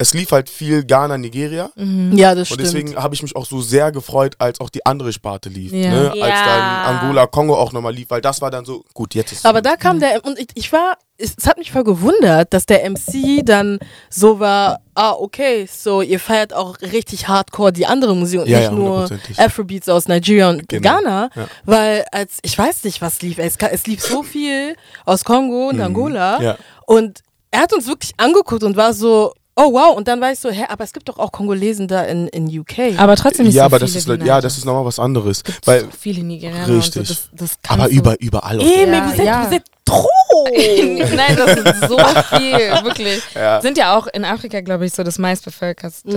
[SPEAKER 1] es lief halt viel Ghana, Nigeria.
[SPEAKER 3] Ja, das
[SPEAKER 1] Und
[SPEAKER 3] stimmt.
[SPEAKER 1] deswegen habe ich mich auch so sehr gefreut, als auch die andere Sparte lief.
[SPEAKER 2] Ja.
[SPEAKER 1] Ne? Als
[SPEAKER 4] Ja.
[SPEAKER 1] dann Angola, Kongo auch nochmal lief, weil das war dann so, gut, jetzt ist
[SPEAKER 3] Aber da kam der, und ich, ich war, es, es hat mich voll gewundert, dass der MC dann so war, ah, okay, so ihr feiert auch richtig hardcore die andere Musik und
[SPEAKER 1] Ja,
[SPEAKER 3] nicht
[SPEAKER 1] ja,
[SPEAKER 3] nur. Afrobeats aus Nigeria und
[SPEAKER 1] Genau.
[SPEAKER 3] Ghana,
[SPEAKER 1] Ja.
[SPEAKER 3] weil als, ich weiß nicht, was lief, es, es lief so viel aus Kongo und Angola
[SPEAKER 1] Mhm. Ja.
[SPEAKER 3] und er hat uns wirklich angeguckt und war so, oh wow, und dann ich so, hä, aber es gibt doch auch Kongolesen da in, in UK.
[SPEAKER 2] aber trotzdem nicht
[SPEAKER 1] ja,
[SPEAKER 2] so
[SPEAKER 1] aber
[SPEAKER 2] viele
[SPEAKER 1] das ist, ja, das ist nochmal was anderes.
[SPEAKER 2] Gibt's
[SPEAKER 1] Weil,
[SPEAKER 2] so viele Nigerianer
[SPEAKER 1] richtig.
[SPEAKER 2] und so. Das, das
[SPEAKER 1] aber
[SPEAKER 2] du-
[SPEAKER 1] über, überall
[SPEAKER 3] Ey,
[SPEAKER 2] Ja,
[SPEAKER 3] vous êtes,
[SPEAKER 2] ja.
[SPEAKER 3] êtes trop!
[SPEAKER 2] Nein, das ist so viel, wirklich.
[SPEAKER 1] Ja.
[SPEAKER 2] Sind ja auch in Afrika, glaube ich, so das meistbevölkerste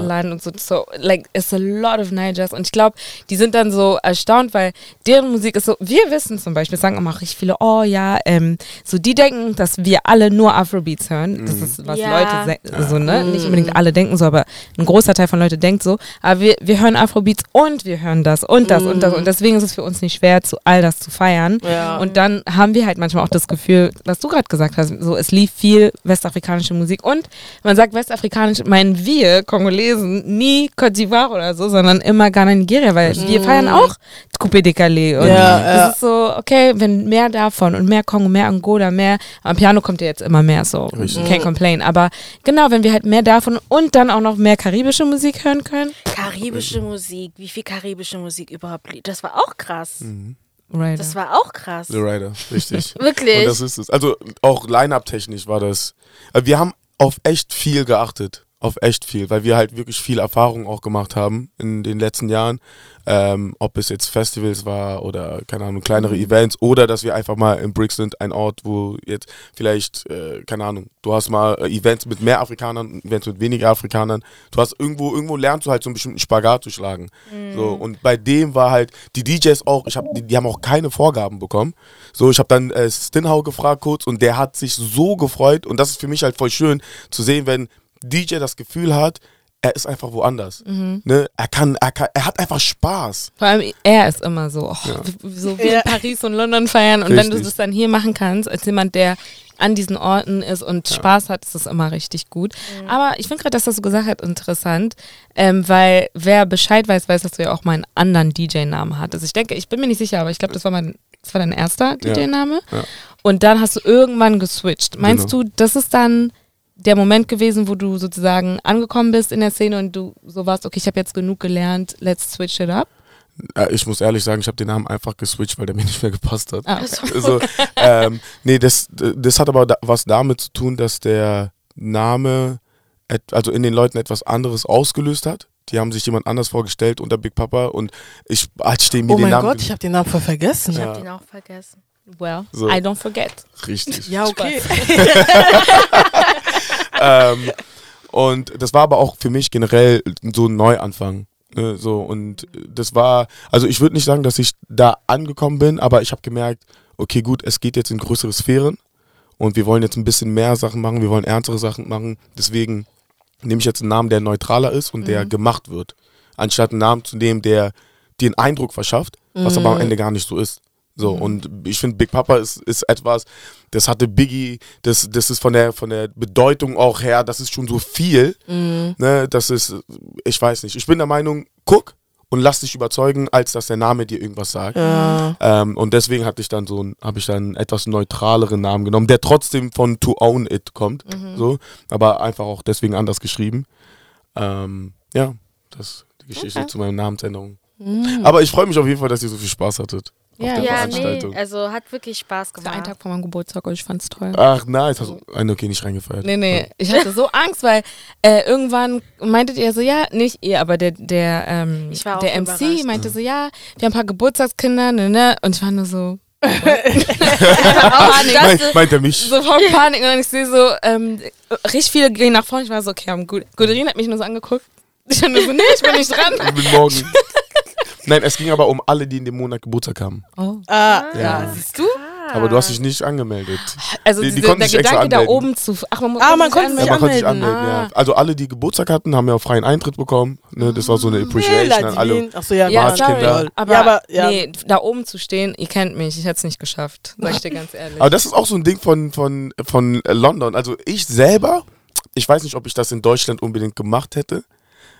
[SPEAKER 2] äh, Land und so. So, like, it's a lot of Nigers. Und ich glaube, die sind dann so erstaunt, weil deren Musik ist so, wir wissen zum Beispiel, sagen immer richtig viele, oh ja, ähm, so die denken, dass wir alle nur Afrobeats hören. Das ist, was
[SPEAKER 4] Ja.
[SPEAKER 2] Leute so, ne? Nicht unbedingt alle denken so, aber ein großer Teil von Leuten denkt so. Aber wir, wir hören Afrobeats und wir hören das und das und das. Und deswegen ist es für uns nicht schwer, zu all das zu feiern.
[SPEAKER 3] Ja.
[SPEAKER 2] Und dann haben wir halt manchmal auch das Gefühl, was du gerade gesagt hast, so es lief viel westafrikanische Musik und man sagt westafrikanisch, meinen wir Kongolesen nie Côte d'Ivoire oder so, sondern immer Ghana, Nigeria, weil wir feiern auch Coupé décalé und
[SPEAKER 3] Ja,
[SPEAKER 2] das
[SPEAKER 3] ja.
[SPEAKER 2] ist so, okay, wenn mehr davon und mehr Kongo, mehr Angola, mehr, am Piano kommt ja jetzt immer mehr so,
[SPEAKER 1] Richtig.
[SPEAKER 2] can't complain, aber genau, wenn wir halt mehr davon und dann auch noch mehr karibische Musik hören können,
[SPEAKER 4] Karibische Musik, wie viel karibische Musik überhaupt liegt. Das war auch krass.
[SPEAKER 1] Mhm.
[SPEAKER 2] Right.
[SPEAKER 4] Das war auch krass.
[SPEAKER 1] The Rider, richtig.
[SPEAKER 4] Wirklich.
[SPEAKER 1] Und das ist es. Also auch Line-Up-technisch war das. Wir haben auf echt viel geachtet. Auf echt viel, weil wir halt wirklich viel Erfahrung auch gemacht haben in den letzten Jahren. Ähm, ob es jetzt Festivals war oder, keine Ahnung, kleinere Events oder dass wir einfach mal in Briggs sind, ein Ort, wo jetzt vielleicht, äh, keine Ahnung, du hast mal äh, Events mit mehr Afrikanern, Events mit weniger Afrikanern. Du hast irgendwo, irgendwo lernst du halt so einen bestimmten Spagat zu schlagen. So, und bei dem war halt, die DJs auch, ich hab, die, die haben auch keine Vorgaben bekommen. So, ich habe dann äh, Stinhau gefragt kurz und der hat sich so gefreut und das ist für mich halt voll schön zu sehen, wenn DJ das Gefühl hat, er ist einfach woanders.
[SPEAKER 2] Mhm.
[SPEAKER 1] Ne? Er kann, er kann, er hat einfach Spaß.
[SPEAKER 2] Vor allem er ist immer so, oh,
[SPEAKER 1] Ja.
[SPEAKER 2] so wie
[SPEAKER 3] Ja.
[SPEAKER 2] in Paris und London feiern und wenn du
[SPEAKER 1] Richtig.
[SPEAKER 2] das dann hier machen kannst, als jemand, der an diesen Orten ist und Spaß hat, ist das immer richtig gut. Aber ich finde gerade, dass das so gesagt hat, interessant, ähm, weil wer Bescheid weiß, weiß, dass du ja auch mal einen anderen DJ-Namen hattest. Ich denke, ich bin mir nicht sicher, aber ich glaube, das war mein, das war dein erster
[SPEAKER 1] Ja.
[SPEAKER 2] DJ-Name.
[SPEAKER 1] Ja.
[SPEAKER 2] Und dann hast du irgendwann geswitcht. Meinst
[SPEAKER 1] Genau.
[SPEAKER 2] du, das ist dann der Moment gewesen, wo du sozusagen angekommen bist in der Szene und du so warst, okay, ich habe jetzt genug gelernt, let's switch it up?
[SPEAKER 1] Äh, Ich muss ehrlich sagen, ich habe den Namen einfach geswitcht, weil der mir nicht mehr gepasst hat.
[SPEAKER 2] Ah, okay.
[SPEAKER 1] Also, ähm, nee, das, das hat aber da, was damit zu tun, dass der Name et, also in den Leuten etwas anderes ausgelöst hat. Die haben sich jemand anders vorgestellt unter Big Papa und ich den mir
[SPEAKER 3] Oh
[SPEAKER 1] den
[SPEAKER 3] mein
[SPEAKER 1] Namen
[SPEAKER 3] Gott, ich habe den Namen voll vergessen.
[SPEAKER 4] Ich
[SPEAKER 1] Ja.
[SPEAKER 4] habe den auch vergessen.
[SPEAKER 2] Well,
[SPEAKER 1] So.
[SPEAKER 2] I don't forget.
[SPEAKER 1] richtig.
[SPEAKER 3] Ja, okay.
[SPEAKER 1] ähm, und das war aber auch für mich generell so ein Neuanfang. Ne, so und das war, also ich würde nicht sagen, dass ich da angekommen bin, aber ich habe gemerkt, okay, gut, es geht jetzt in größere Sphären und wir wollen jetzt ein bisschen mehr Sachen machen, wir wollen ernstere Sachen machen. Deswegen nehme ich jetzt einen Namen, der neutraler ist und der gemacht wird, anstatt einen Namen zu nehmen, der dir einen Eindruck verschafft, was aber am Ende gar nicht so ist. So, und ich finde, Big Papa ist, ist etwas, das hatte Biggie, das, das ist von der, von der Bedeutung auch her, das ist schon so viel. Ne, das ist, ich weiß nicht. Ich bin der Meinung, guck und lass dich überzeugen, als dass der Name dir irgendwas sagt.
[SPEAKER 3] Ja.
[SPEAKER 1] Ähm, und deswegen hatte ich dann so habe ich dann einen etwas neutraleren Namen genommen, der trotzdem von To Own It kommt. So, aber einfach auch deswegen anders geschrieben. Ähm, ja, das ist die Geschichte
[SPEAKER 2] Okay.
[SPEAKER 1] zu meiner Namensänderung. Aber ich freue mich auf jeden Fall, dass ihr so viel Spaß hattet. Auf
[SPEAKER 2] Ja,
[SPEAKER 1] der
[SPEAKER 4] Ja,
[SPEAKER 1] Veranstaltung.
[SPEAKER 4] nee, also hat wirklich Spaß
[SPEAKER 2] Das war ein
[SPEAKER 4] gemacht.
[SPEAKER 2] Tag vor meinem Geburtstag und ich fand's toll.
[SPEAKER 1] Ach, nice. Hast du einen okay nicht reingefeiert?
[SPEAKER 2] Nee, nee, ich hatte so Angst, weil äh, irgendwann meintet ihr so, ja, nicht ihr, aber der, der, ähm,
[SPEAKER 4] Ich war auch
[SPEAKER 2] der MC
[SPEAKER 4] überrascht.
[SPEAKER 2] meinte so, ja, wir haben ein paar Geburtstagskinder, ne, ne, und ich war nur so,
[SPEAKER 4] Panik.
[SPEAKER 1] Meint, meint er mich?
[SPEAKER 2] so voll Panik und ich sehe so, ähm, richtig viele gehen nach vorne, ich war so, okay, am gut. Guderin hat mich nur so angeguckt. Ich war nur so, nee, ich bin nicht dran.
[SPEAKER 1] Ich bin morgen. Nein, es ging aber um alle, die in dem Monat Geburtstag haben.
[SPEAKER 2] Oh.
[SPEAKER 3] Ah,
[SPEAKER 1] Ja.
[SPEAKER 3] ja. siehst du?
[SPEAKER 1] Aber du hast dich nicht angemeldet.
[SPEAKER 2] Also
[SPEAKER 1] Die- die
[SPEAKER 2] diese,
[SPEAKER 1] konnten
[SPEAKER 2] der
[SPEAKER 1] sich extra
[SPEAKER 2] Gedanke da
[SPEAKER 1] anmelden.
[SPEAKER 2] oben zu, ach, man muss
[SPEAKER 3] Ah, man
[SPEAKER 2] sich
[SPEAKER 3] konnte sich
[SPEAKER 1] Ja,
[SPEAKER 2] anmelden.
[SPEAKER 1] man konnte sich
[SPEAKER 3] anmelden.
[SPEAKER 2] Ah.
[SPEAKER 1] ja. Also alle, die Geburtstag hatten, haben ja auch freien Eintritt bekommen. Ne? Das war so eine Appreciation an alle.
[SPEAKER 3] Achso, ja,
[SPEAKER 2] Ja,
[SPEAKER 1] Marschkinder.
[SPEAKER 2] sorry, aber,
[SPEAKER 3] ja, aber ja.
[SPEAKER 2] nee, da oben zu stehen, ihr kennt mich, ich hätte es nicht geschafft, sag ich dir ganz ehrlich.
[SPEAKER 1] Aber das ist auch so ein Ding von, von, von London. Also ich selber, ich weiß nicht, ob ich das in Deutschland unbedingt gemacht hätte.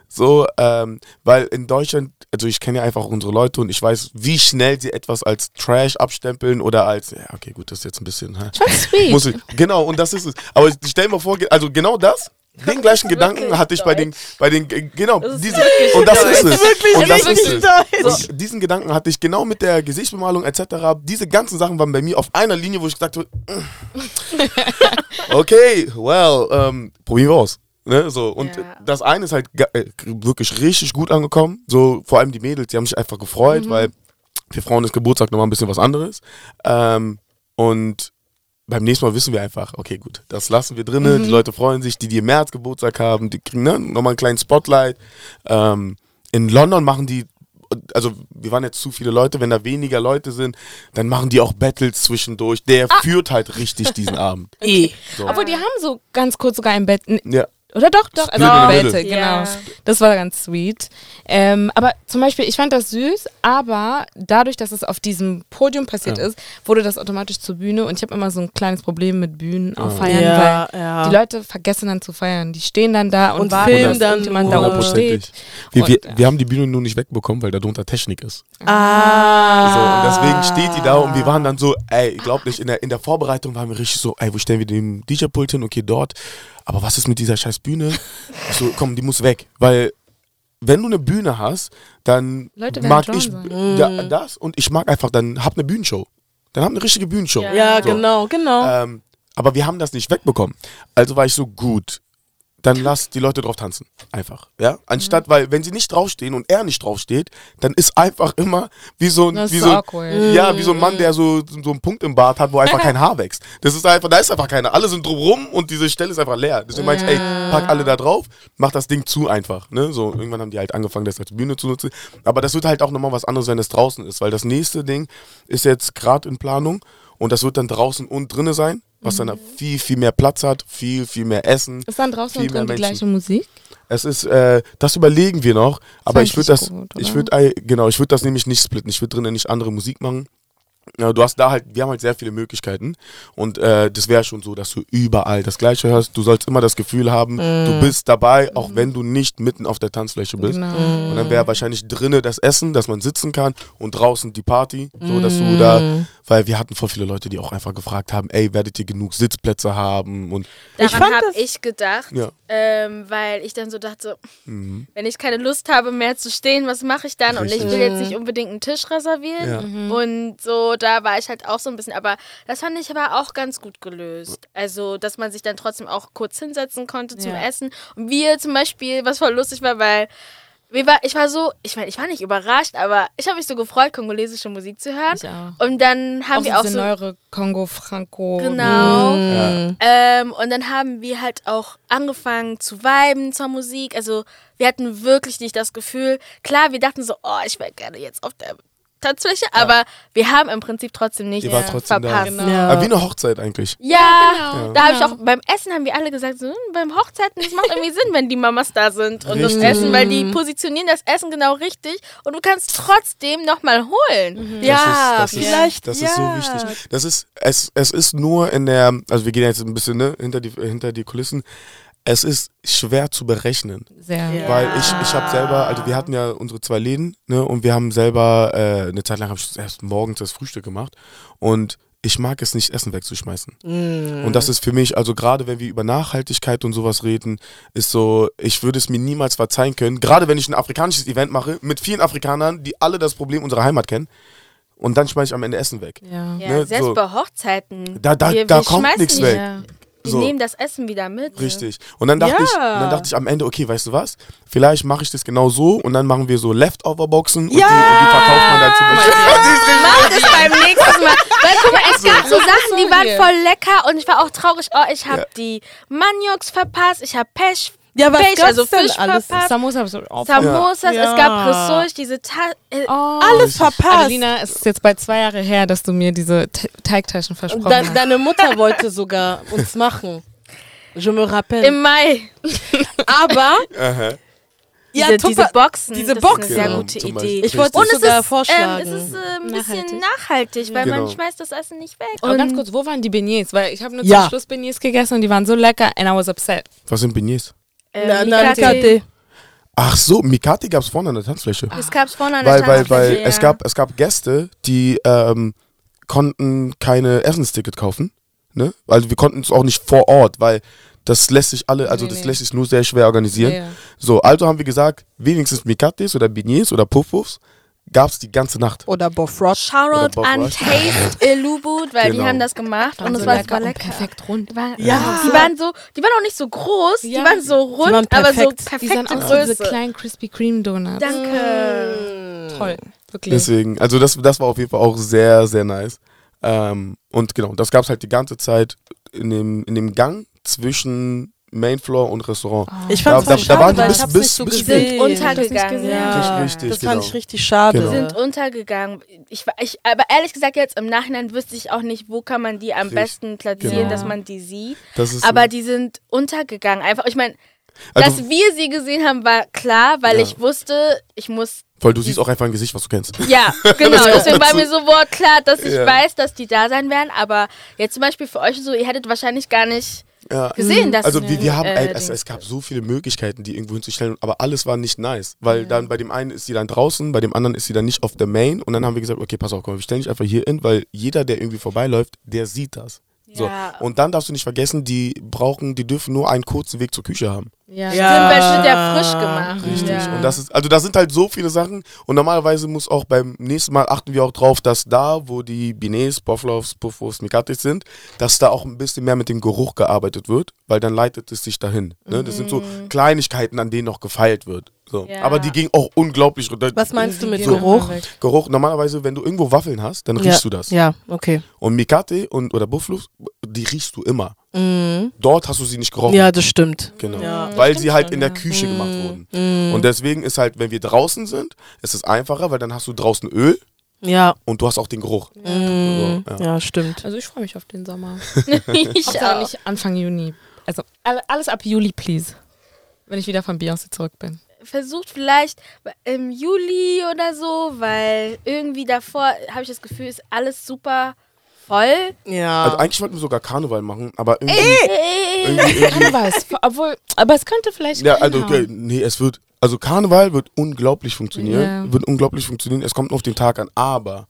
[SPEAKER 1] So, ähm, weil in Deutschland, also ich kenne ja einfach unsere Leute und ich weiß, wie schnell sie etwas als Trash abstempeln oder als, ja, okay, gut, das ist jetzt ein bisschen?
[SPEAKER 2] Schon sweet.
[SPEAKER 1] Muss ich, genau, und das ist es. Aber stell mal vor, also genau das, den gleichen Gedanken hatte ich bei den, bei den, genau, diese, und das ist es. Und das ist es. Und diesen Gedanken hatte ich genau mit der Gesichtsbemalung etc. Diese ganzen Sachen waren bei mir auf einer Linie, wo ich gesagt habe, okay, well, ähm, probieren wir aus. Ne, so. Und
[SPEAKER 4] Ja.
[SPEAKER 1] das eine ist halt äh, wirklich richtig gut angekommen. So, vor allem die Mädels, die haben sich einfach gefreut, weil für Frauen ist Geburtstag nochmal ein bisschen was anderes. Ähm, und beim nächsten Mal wissen wir einfach, okay, gut, das lassen wir drinnen. Die Leute freuen sich, die, die im März Geburtstag haben, die kriegen ne, nochmal einen kleinen Spotlight. Ähm, in London machen die, also wir waren jetzt zu viele Leute, wenn da weniger Leute sind, dann machen die auch Battles zwischendurch. Der führt halt richtig diesen Abend.
[SPEAKER 3] Eh.
[SPEAKER 1] So.
[SPEAKER 2] Obwohl, die haben so ganz kurz sogar ein Bett.
[SPEAKER 1] Ja.
[SPEAKER 2] Oder doch, doch, also
[SPEAKER 1] middle.
[SPEAKER 2] genau.
[SPEAKER 4] Ja.
[SPEAKER 2] Das war ganz sweet. Ähm, aber zum Beispiel, ich fand das süß, aber dadurch, dass es auf diesem Podium passiert
[SPEAKER 1] Ja.
[SPEAKER 2] ist, wurde das automatisch zur Bühne und ich habe immer so ein kleines Problem mit Bühnen auf
[SPEAKER 1] Ja.
[SPEAKER 2] Feiern,
[SPEAKER 3] Ja,
[SPEAKER 2] weil
[SPEAKER 3] ja.
[SPEAKER 2] die Leute vergessen dann zu feiern. Die stehen dann da und,
[SPEAKER 3] Und
[SPEAKER 2] warten,
[SPEAKER 3] filmen
[SPEAKER 2] dass
[SPEAKER 3] dann
[SPEAKER 2] irgendjemand da oben steht.
[SPEAKER 1] Wir, wir,
[SPEAKER 2] Und, ja.
[SPEAKER 1] wir haben die Bühne nur nicht wegbekommen, weil darunter Technik ist.
[SPEAKER 3] Ah.
[SPEAKER 1] So, und deswegen steht die da und wir waren dann so, ey, glaub nicht, in der, in der Vorbereitung waren wir richtig so, ey, wo stellen wir den DJ-Pult hin? Okay, dort. Aber was ist mit dieser scheiß Bühne? Ich so, komm, die muss weg. Weil, wenn du eine Bühne hast, dann
[SPEAKER 2] Leute
[SPEAKER 1] mag ich
[SPEAKER 2] sein.
[SPEAKER 1] ja, das und ich mag einfach, dann hab eine Bühnenshow. Dann hab eine richtige Bühnenshow.
[SPEAKER 4] Ja.
[SPEAKER 3] Ja,
[SPEAKER 1] So.
[SPEAKER 3] genau, genau.
[SPEAKER 1] Ähm, aber wir haben das nicht wegbekommen. Also war ich so gut. Dann lass die Leute drauf tanzen. Einfach. Ja? Anstatt, weil, wenn sie nicht draufstehen und er nicht draufsteht, dann ist einfach immer wie so ein, wie so,
[SPEAKER 2] awkward.
[SPEAKER 1] ja, wie so ein Mann, der so, so einen Punkt im Bart hat, wo einfach kein Haar wächst. Das ist einfach, da ist einfach keiner. Alle sind drumrum und diese Stelle ist einfach leer. Deswegen meinte ich, ey, pack alle da drauf, mach das Ding zu einfach. Ne? So, irgendwann haben die halt angefangen, das als Bühne zu nutzen. Aber das wird halt auch nochmal was anderes, wenn es draußen ist, weil das nächste Ding ist jetzt gerade in Planung und das wird dann draußen und drinnen sein. Was dann viel, viel mehr Platz hat, viel, viel mehr Essen.
[SPEAKER 2] Ist dann draußen
[SPEAKER 1] Viel
[SPEAKER 2] und drin die gleiche Musik?
[SPEAKER 1] Es ist, äh, das überlegen wir noch, aber ich würde das,
[SPEAKER 2] gut,
[SPEAKER 1] ich würde, genau, ich würde das nämlich nicht splitten. Ich würde drinnen nicht andere Musik machen. Ja, du hast da halt, wir haben halt sehr viele Möglichkeiten und äh, das wäre schon so, dass du überall das Gleiche hörst. Du sollst immer das Gefühl haben, du bist dabei, auch wenn du nicht mitten auf der Tanzfläche bist.
[SPEAKER 2] Genau.
[SPEAKER 1] Und dann wäre wahrscheinlich drinnen das Essen, dass man sitzen kann und draußen die Party, so dass du da, weil wir hatten voll viele Leute, die auch einfach gefragt haben, ey, werdet ihr genug Sitzplätze haben und
[SPEAKER 4] Daran habe ich gedacht,
[SPEAKER 1] Ja.
[SPEAKER 4] ähm, weil ich dann so dachte,
[SPEAKER 1] Mhm.
[SPEAKER 4] wenn ich keine Lust habe mehr zu stehen, was mache ich dann? Und ich
[SPEAKER 1] Richtig.
[SPEAKER 4] will jetzt nicht unbedingt einen Tisch reservieren.
[SPEAKER 1] Ja.
[SPEAKER 2] Mhm.
[SPEAKER 4] Und so, da war ich halt auch so ein bisschen, aber das fand ich aber auch ganz gut gelöst. Also, dass man sich dann trotzdem auch kurz hinsetzen konnte zum
[SPEAKER 2] Ja.
[SPEAKER 4] Essen. Und wir zum Beispiel, was voll lustig war, weil war, ich war so, ich meine, ich war nicht überrascht, aber ich habe mich so gefreut, kongolesische Musik zu hören.
[SPEAKER 2] Ich auch.
[SPEAKER 4] Und dann haben
[SPEAKER 2] Auch
[SPEAKER 4] wir auch
[SPEAKER 2] diese
[SPEAKER 4] so.
[SPEAKER 2] neuere Kongo-Franco.
[SPEAKER 4] Genau.
[SPEAKER 1] Ja.
[SPEAKER 4] Ähm, und dann haben wir halt auch angefangen zu viben zur Musik. Also wir hatten wirklich nicht das Gefühl, klar, wir dachten so, oh, ich wäre gerne jetzt auf der Tanzfläche, aber wir haben im Prinzip trotzdem nichts
[SPEAKER 1] trotzdem da.
[SPEAKER 4] verpasst.
[SPEAKER 2] Genau.
[SPEAKER 3] Ja.
[SPEAKER 1] Aber wie eine Hochzeit eigentlich.
[SPEAKER 4] Ja,
[SPEAKER 2] genau.
[SPEAKER 4] da habe ich
[SPEAKER 2] Genau.
[SPEAKER 4] auch beim Essen haben wir alle gesagt, so, hm, beim Hochzeiten, das macht irgendwie Sinn, wenn die Mamas da sind und das
[SPEAKER 1] Richtig.
[SPEAKER 4] Essen, weil die positionieren das Essen genau richtig und du kannst trotzdem nochmal holen.
[SPEAKER 3] Ja,
[SPEAKER 1] das ist, das
[SPEAKER 3] vielleicht.
[SPEAKER 1] Ist, das
[SPEAKER 3] ja.
[SPEAKER 1] ist so wichtig. Das ist, es, es ist nur in der, also wir gehen jetzt ein bisschen ne, hinter, die, hinter die Kulissen. Es ist schwer zu berechnen,
[SPEAKER 2] Sehr.
[SPEAKER 3] Ja.
[SPEAKER 1] weil ich, ich habe selber, also wir hatten ja unsere zwei Läden ne, und wir haben selber, äh, eine Zeit lang habe ich erst morgens das Frühstück gemacht und ich mag es nicht, Essen wegzuschmeißen.
[SPEAKER 3] Mm.
[SPEAKER 1] Und das ist für mich, also gerade wenn wir über Nachhaltigkeit und sowas reden, ist so, ich würde es mir niemals verzeihen können, gerade wenn ich ein afrikanisches Event mache, mit vielen Afrikanern, die alle das Problem unserer Heimat kennen, und dann schmeiße ich am Ende Essen weg.
[SPEAKER 2] Ja.
[SPEAKER 4] Ja,
[SPEAKER 1] Ne,
[SPEAKER 4] selbst
[SPEAKER 1] so.
[SPEAKER 4] bei Hochzeiten.
[SPEAKER 1] Da- da-
[SPEAKER 4] wir,
[SPEAKER 1] da
[SPEAKER 4] wir
[SPEAKER 1] kommt nichts
[SPEAKER 4] nicht-
[SPEAKER 1] weg.
[SPEAKER 2] Ja.
[SPEAKER 4] Wir
[SPEAKER 1] So.
[SPEAKER 4] nehmen das Essen wieder mit.
[SPEAKER 1] Richtig. Und dann dachte
[SPEAKER 3] Ja.
[SPEAKER 1] ich, dann dachte ich am Ende, okay, weißt du was? Vielleicht mache ich das genau so und dann machen wir so Leftover-Boxen und, die, und die verkauft man dann zum Beispiel.
[SPEAKER 4] Mach das beim nächsten Mal. Weil guck mal, es gab so Sachen, die waren voll lecker und ich war auch traurig. Oh, ich habe
[SPEAKER 1] Ja.
[SPEAKER 4] die Manioks verpasst, ich habe Pech,
[SPEAKER 3] Ja, was gab's
[SPEAKER 4] also Fisch
[SPEAKER 3] alles?
[SPEAKER 4] verpasst.
[SPEAKER 2] Samosa habe ich so auf.
[SPEAKER 4] Samosas,
[SPEAKER 3] Ja.
[SPEAKER 4] es gab Ressource, diese Ta äh,
[SPEAKER 2] Oh.
[SPEAKER 3] Alles verpasst.
[SPEAKER 2] Adelina, es ist jetzt bald zwei Jahre her, dass du mir diese Te Teigtaschen versprochen
[SPEAKER 3] Dein,
[SPEAKER 2] hast.
[SPEAKER 3] deine Mutter wollte sogar uns machen. Je me rappelle.
[SPEAKER 4] im Mai.
[SPEAKER 3] Aber
[SPEAKER 1] Aha.
[SPEAKER 3] ja,
[SPEAKER 4] diese, diese Boxen.
[SPEAKER 3] diese
[SPEAKER 4] das
[SPEAKER 3] Boxen.
[SPEAKER 4] ist eine sehr
[SPEAKER 1] Genau,
[SPEAKER 4] gute
[SPEAKER 1] zum
[SPEAKER 4] Idee.
[SPEAKER 3] Ich wollte es
[SPEAKER 4] es
[SPEAKER 3] sogar
[SPEAKER 4] ist,
[SPEAKER 3] vorschlagen.
[SPEAKER 4] ähm, es ist äh, ein bisschen
[SPEAKER 2] Nachhaltig.
[SPEAKER 4] nachhaltig, weil
[SPEAKER 1] Genau.
[SPEAKER 4] man schmeißt das Essen nicht weg.
[SPEAKER 2] Aber
[SPEAKER 4] Und
[SPEAKER 2] ganz kurz, wo waren die Beignets? Weil ich habe nur
[SPEAKER 3] Ja.
[SPEAKER 2] zum Schluss Beignets gegessen und die waren so lecker and I was upset.
[SPEAKER 1] Was sind Beignets?
[SPEAKER 4] Äh,
[SPEAKER 3] na, na,
[SPEAKER 4] Mikate.
[SPEAKER 3] Mikate.
[SPEAKER 1] Ach so, Mikati gab es vorne an der Tanzfläche.
[SPEAKER 4] Das gab es vorne an der
[SPEAKER 1] Weil, weil, weil
[SPEAKER 4] Tanzfläche,
[SPEAKER 1] es,
[SPEAKER 4] ja.
[SPEAKER 1] gab, es gab Gäste, die ähm, konnten keine Essensticket kaufen. Ne? Also wir konnten es auch nicht vor Ort, weil das lässt sich alle, also
[SPEAKER 2] Nee,
[SPEAKER 1] das
[SPEAKER 2] nee.
[SPEAKER 1] lässt sich nur sehr schwer organisieren.
[SPEAKER 2] Ja, ja.
[SPEAKER 1] So, also haben wir gesagt, wenigstens Mikates oder Beignets oder Puffpuffs gab es die ganze Nacht.
[SPEAKER 3] Oder Bofrot.
[SPEAKER 4] Shoutout
[SPEAKER 1] Bob
[SPEAKER 4] an
[SPEAKER 1] Ross.
[SPEAKER 4] Taste Illubut, weil die
[SPEAKER 1] Genau.
[SPEAKER 4] haben das gemacht und
[SPEAKER 2] Waren
[SPEAKER 4] es war
[SPEAKER 2] lecker
[SPEAKER 4] super
[SPEAKER 2] und
[SPEAKER 4] lecker.
[SPEAKER 2] perfekt rund.
[SPEAKER 4] Die waren,
[SPEAKER 3] Ja.
[SPEAKER 4] die waren so, die waren auch nicht so groß, die
[SPEAKER 2] Ja.
[SPEAKER 4] waren so rund,
[SPEAKER 3] waren
[SPEAKER 4] aber so
[SPEAKER 3] perfekt.
[SPEAKER 2] Die sahen
[SPEAKER 4] perfekte
[SPEAKER 2] aus wie diese
[SPEAKER 4] Größe.
[SPEAKER 2] kleinen Crispy Kreme Donuts.
[SPEAKER 4] Danke.
[SPEAKER 2] Toll. Wirklich.
[SPEAKER 1] Deswegen, also das, das war auf jeden Fall auch sehr, sehr nice. Ähm, und genau, das gab es halt die ganze Zeit in dem, in dem Gang zwischen Mainfloor und Restaurant.
[SPEAKER 3] Ich
[SPEAKER 1] Da-
[SPEAKER 3] fand's voll
[SPEAKER 1] da- da
[SPEAKER 3] schade,
[SPEAKER 1] waren die
[SPEAKER 3] weil
[SPEAKER 1] bis-
[SPEAKER 3] ich
[SPEAKER 1] bis-
[SPEAKER 3] nicht so
[SPEAKER 1] bis
[SPEAKER 4] sind untergegangen.
[SPEAKER 3] Ja,
[SPEAKER 1] Richtig,
[SPEAKER 3] das
[SPEAKER 1] genau.
[SPEAKER 3] fand ich richtig schade.
[SPEAKER 1] Genau.
[SPEAKER 4] Die sind untergegangen. Ich, ich, aber ehrlich gesagt, jetzt im Nachhinein wüsste ich auch nicht, wo kann man die am
[SPEAKER 1] Richtig.
[SPEAKER 4] besten platzieren,
[SPEAKER 2] Genau.
[SPEAKER 4] dass man die sieht.
[SPEAKER 1] Das ist
[SPEAKER 4] Aber
[SPEAKER 1] so-
[SPEAKER 4] die sind untergegangen. Einfach, ich meine,
[SPEAKER 1] also,
[SPEAKER 4] dass wir sie gesehen haben, war klar, weil
[SPEAKER 1] Ja.
[SPEAKER 4] ich wusste, ich muss.
[SPEAKER 1] weil du siehst auch einfach ein Gesicht, was du kennst.
[SPEAKER 4] Ja, genau. Deswegen war mir sofort klar, dass ich
[SPEAKER 1] Ja.
[SPEAKER 4] weiß, dass die da sein werden. Aber jetzt zum Beispiel für euch so, ihr hättet wahrscheinlich gar nicht
[SPEAKER 1] Ja.
[SPEAKER 4] gesehen, dass
[SPEAKER 1] Also wir, wir haben,
[SPEAKER 4] äh,
[SPEAKER 1] ey, es, es gab so viele Möglichkeiten, die irgendwo hinzustellen, aber alles war nicht nice. Weil dann bei dem einen ist sie dann draußen, bei dem anderen ist sie dann nicht auf der Main und dann haben wir gesagt, okay, pass auf, komm, wir stellen dich einfach hier hin, weil jeder, der irgendwie vorbeiläuft, der sieht das. So.
[SPEAKER 4] Ja.
[SPEAKER 1] Und dann darfst du nicht vergessen, die brauchen, die dürfen nur einen kurzen Weg zur Küche haben.
[SPEAKER 2] Ja.
[SPEAKER 4] Stimmt, weil ja frisch gemacht.
[SPEAKER 1] Richtig.
[SPEAKER 4] Ja.
[SPEAKER 1] Und das ist, also da sind halt so viele Sachen. Und normalerweise muss auch beim nächsten Mal achten wir auch drauf, dass da, wo die Binets, Buffalows, Puffos, Mikatis sind, dass da auch ein bisschen mehr mit dem Geruch gearbeitet wird, weil dann leitet es sich dahin. Ne? Das sind so Kleinigkeiten, an denen noch gefeilt wird. So.
[SPEAKER 4] Ja.
[SPEAKER 1] Aber die ging auch unglaublich runter.
[SPEAKER 3] Was meinst du mit
[SPEAKER 2] Gehen
[SPEAKER 3] Geruch?
[SPEAKER 1] Geruch, normalerweise, wenn du irgendwo Waffeln hast, dann
[SPEAKER 3] Ja.
[SPEAKER 1] riechst du das.
[SPEAKER 3] Ja, okay.
[SPEAKER 1] Und Mikate und, oder Buffalo's, die riechst du immer.
[SPEAKER 3] Mhm.
[SPEAKER 1] Dort hast du sie nicht gerochen.
[SPEAKER 3] Ja, das stimmt.
[SPEAKER 1] Genau.
[SPEAKER 3] Ja.
[SPEAKER 1] Weil
[SPEAKER 2] Stimmt
[SPEAKER 1] sie halt
[SPEAKER 2] schon,
[SPEAKER 1] in der
[SPEAKER 2] ja.
[SPEAKER 1] Küche gemacht wurden.
[SPEAKER 3] Mhm.
[SPEAKER 1] Und deswegen ist halt, wenn wir draußen sind, ist es einfacher, weil dann hast du draußen Öl
[SPEAKER 3] Ja,
[SPEAKER 1] und du hast auch den Geruch.
[SPEAKER 3] mm,
[SPEAKER 1] So, ja.
[SPEAKER 3] ja. stimmt.
[SPEAKER 2] Also ich freue mich auf den Sommer.
[SPEAKER 4] ich auch.
[SPEAKER 2] nicht Anfang Juni. Also alle- alles ab Juli, please. Wenn ich wieder von Beyoncé zurück bin.
[SPEAKER 4] Versucht vielleicht im Juli oder so, weil irgendwie davor habe ich das Gefühl, ist alles super voll.
[SPEAKER 3] Ja.
[SPEAKER 1] Also eigentlich wollten wir sogar Karneval machen, aber irgendwie,
[SPEAKER 4] Ey,
[SPEAKER 1] irgendwie, irgendwie
[SPEAKER 2] Karnevals, obwohl, aber es könnte vielleicht
[SPEAKER 1] Ja, also okay, nee, es wird, also Karneval wird unglaublich funktionieren,
[SPEAKER 2] Ja.
[SPEAKER 1] wird unglaublich funktionieren. Es kommt nur auf den Tag an, aber,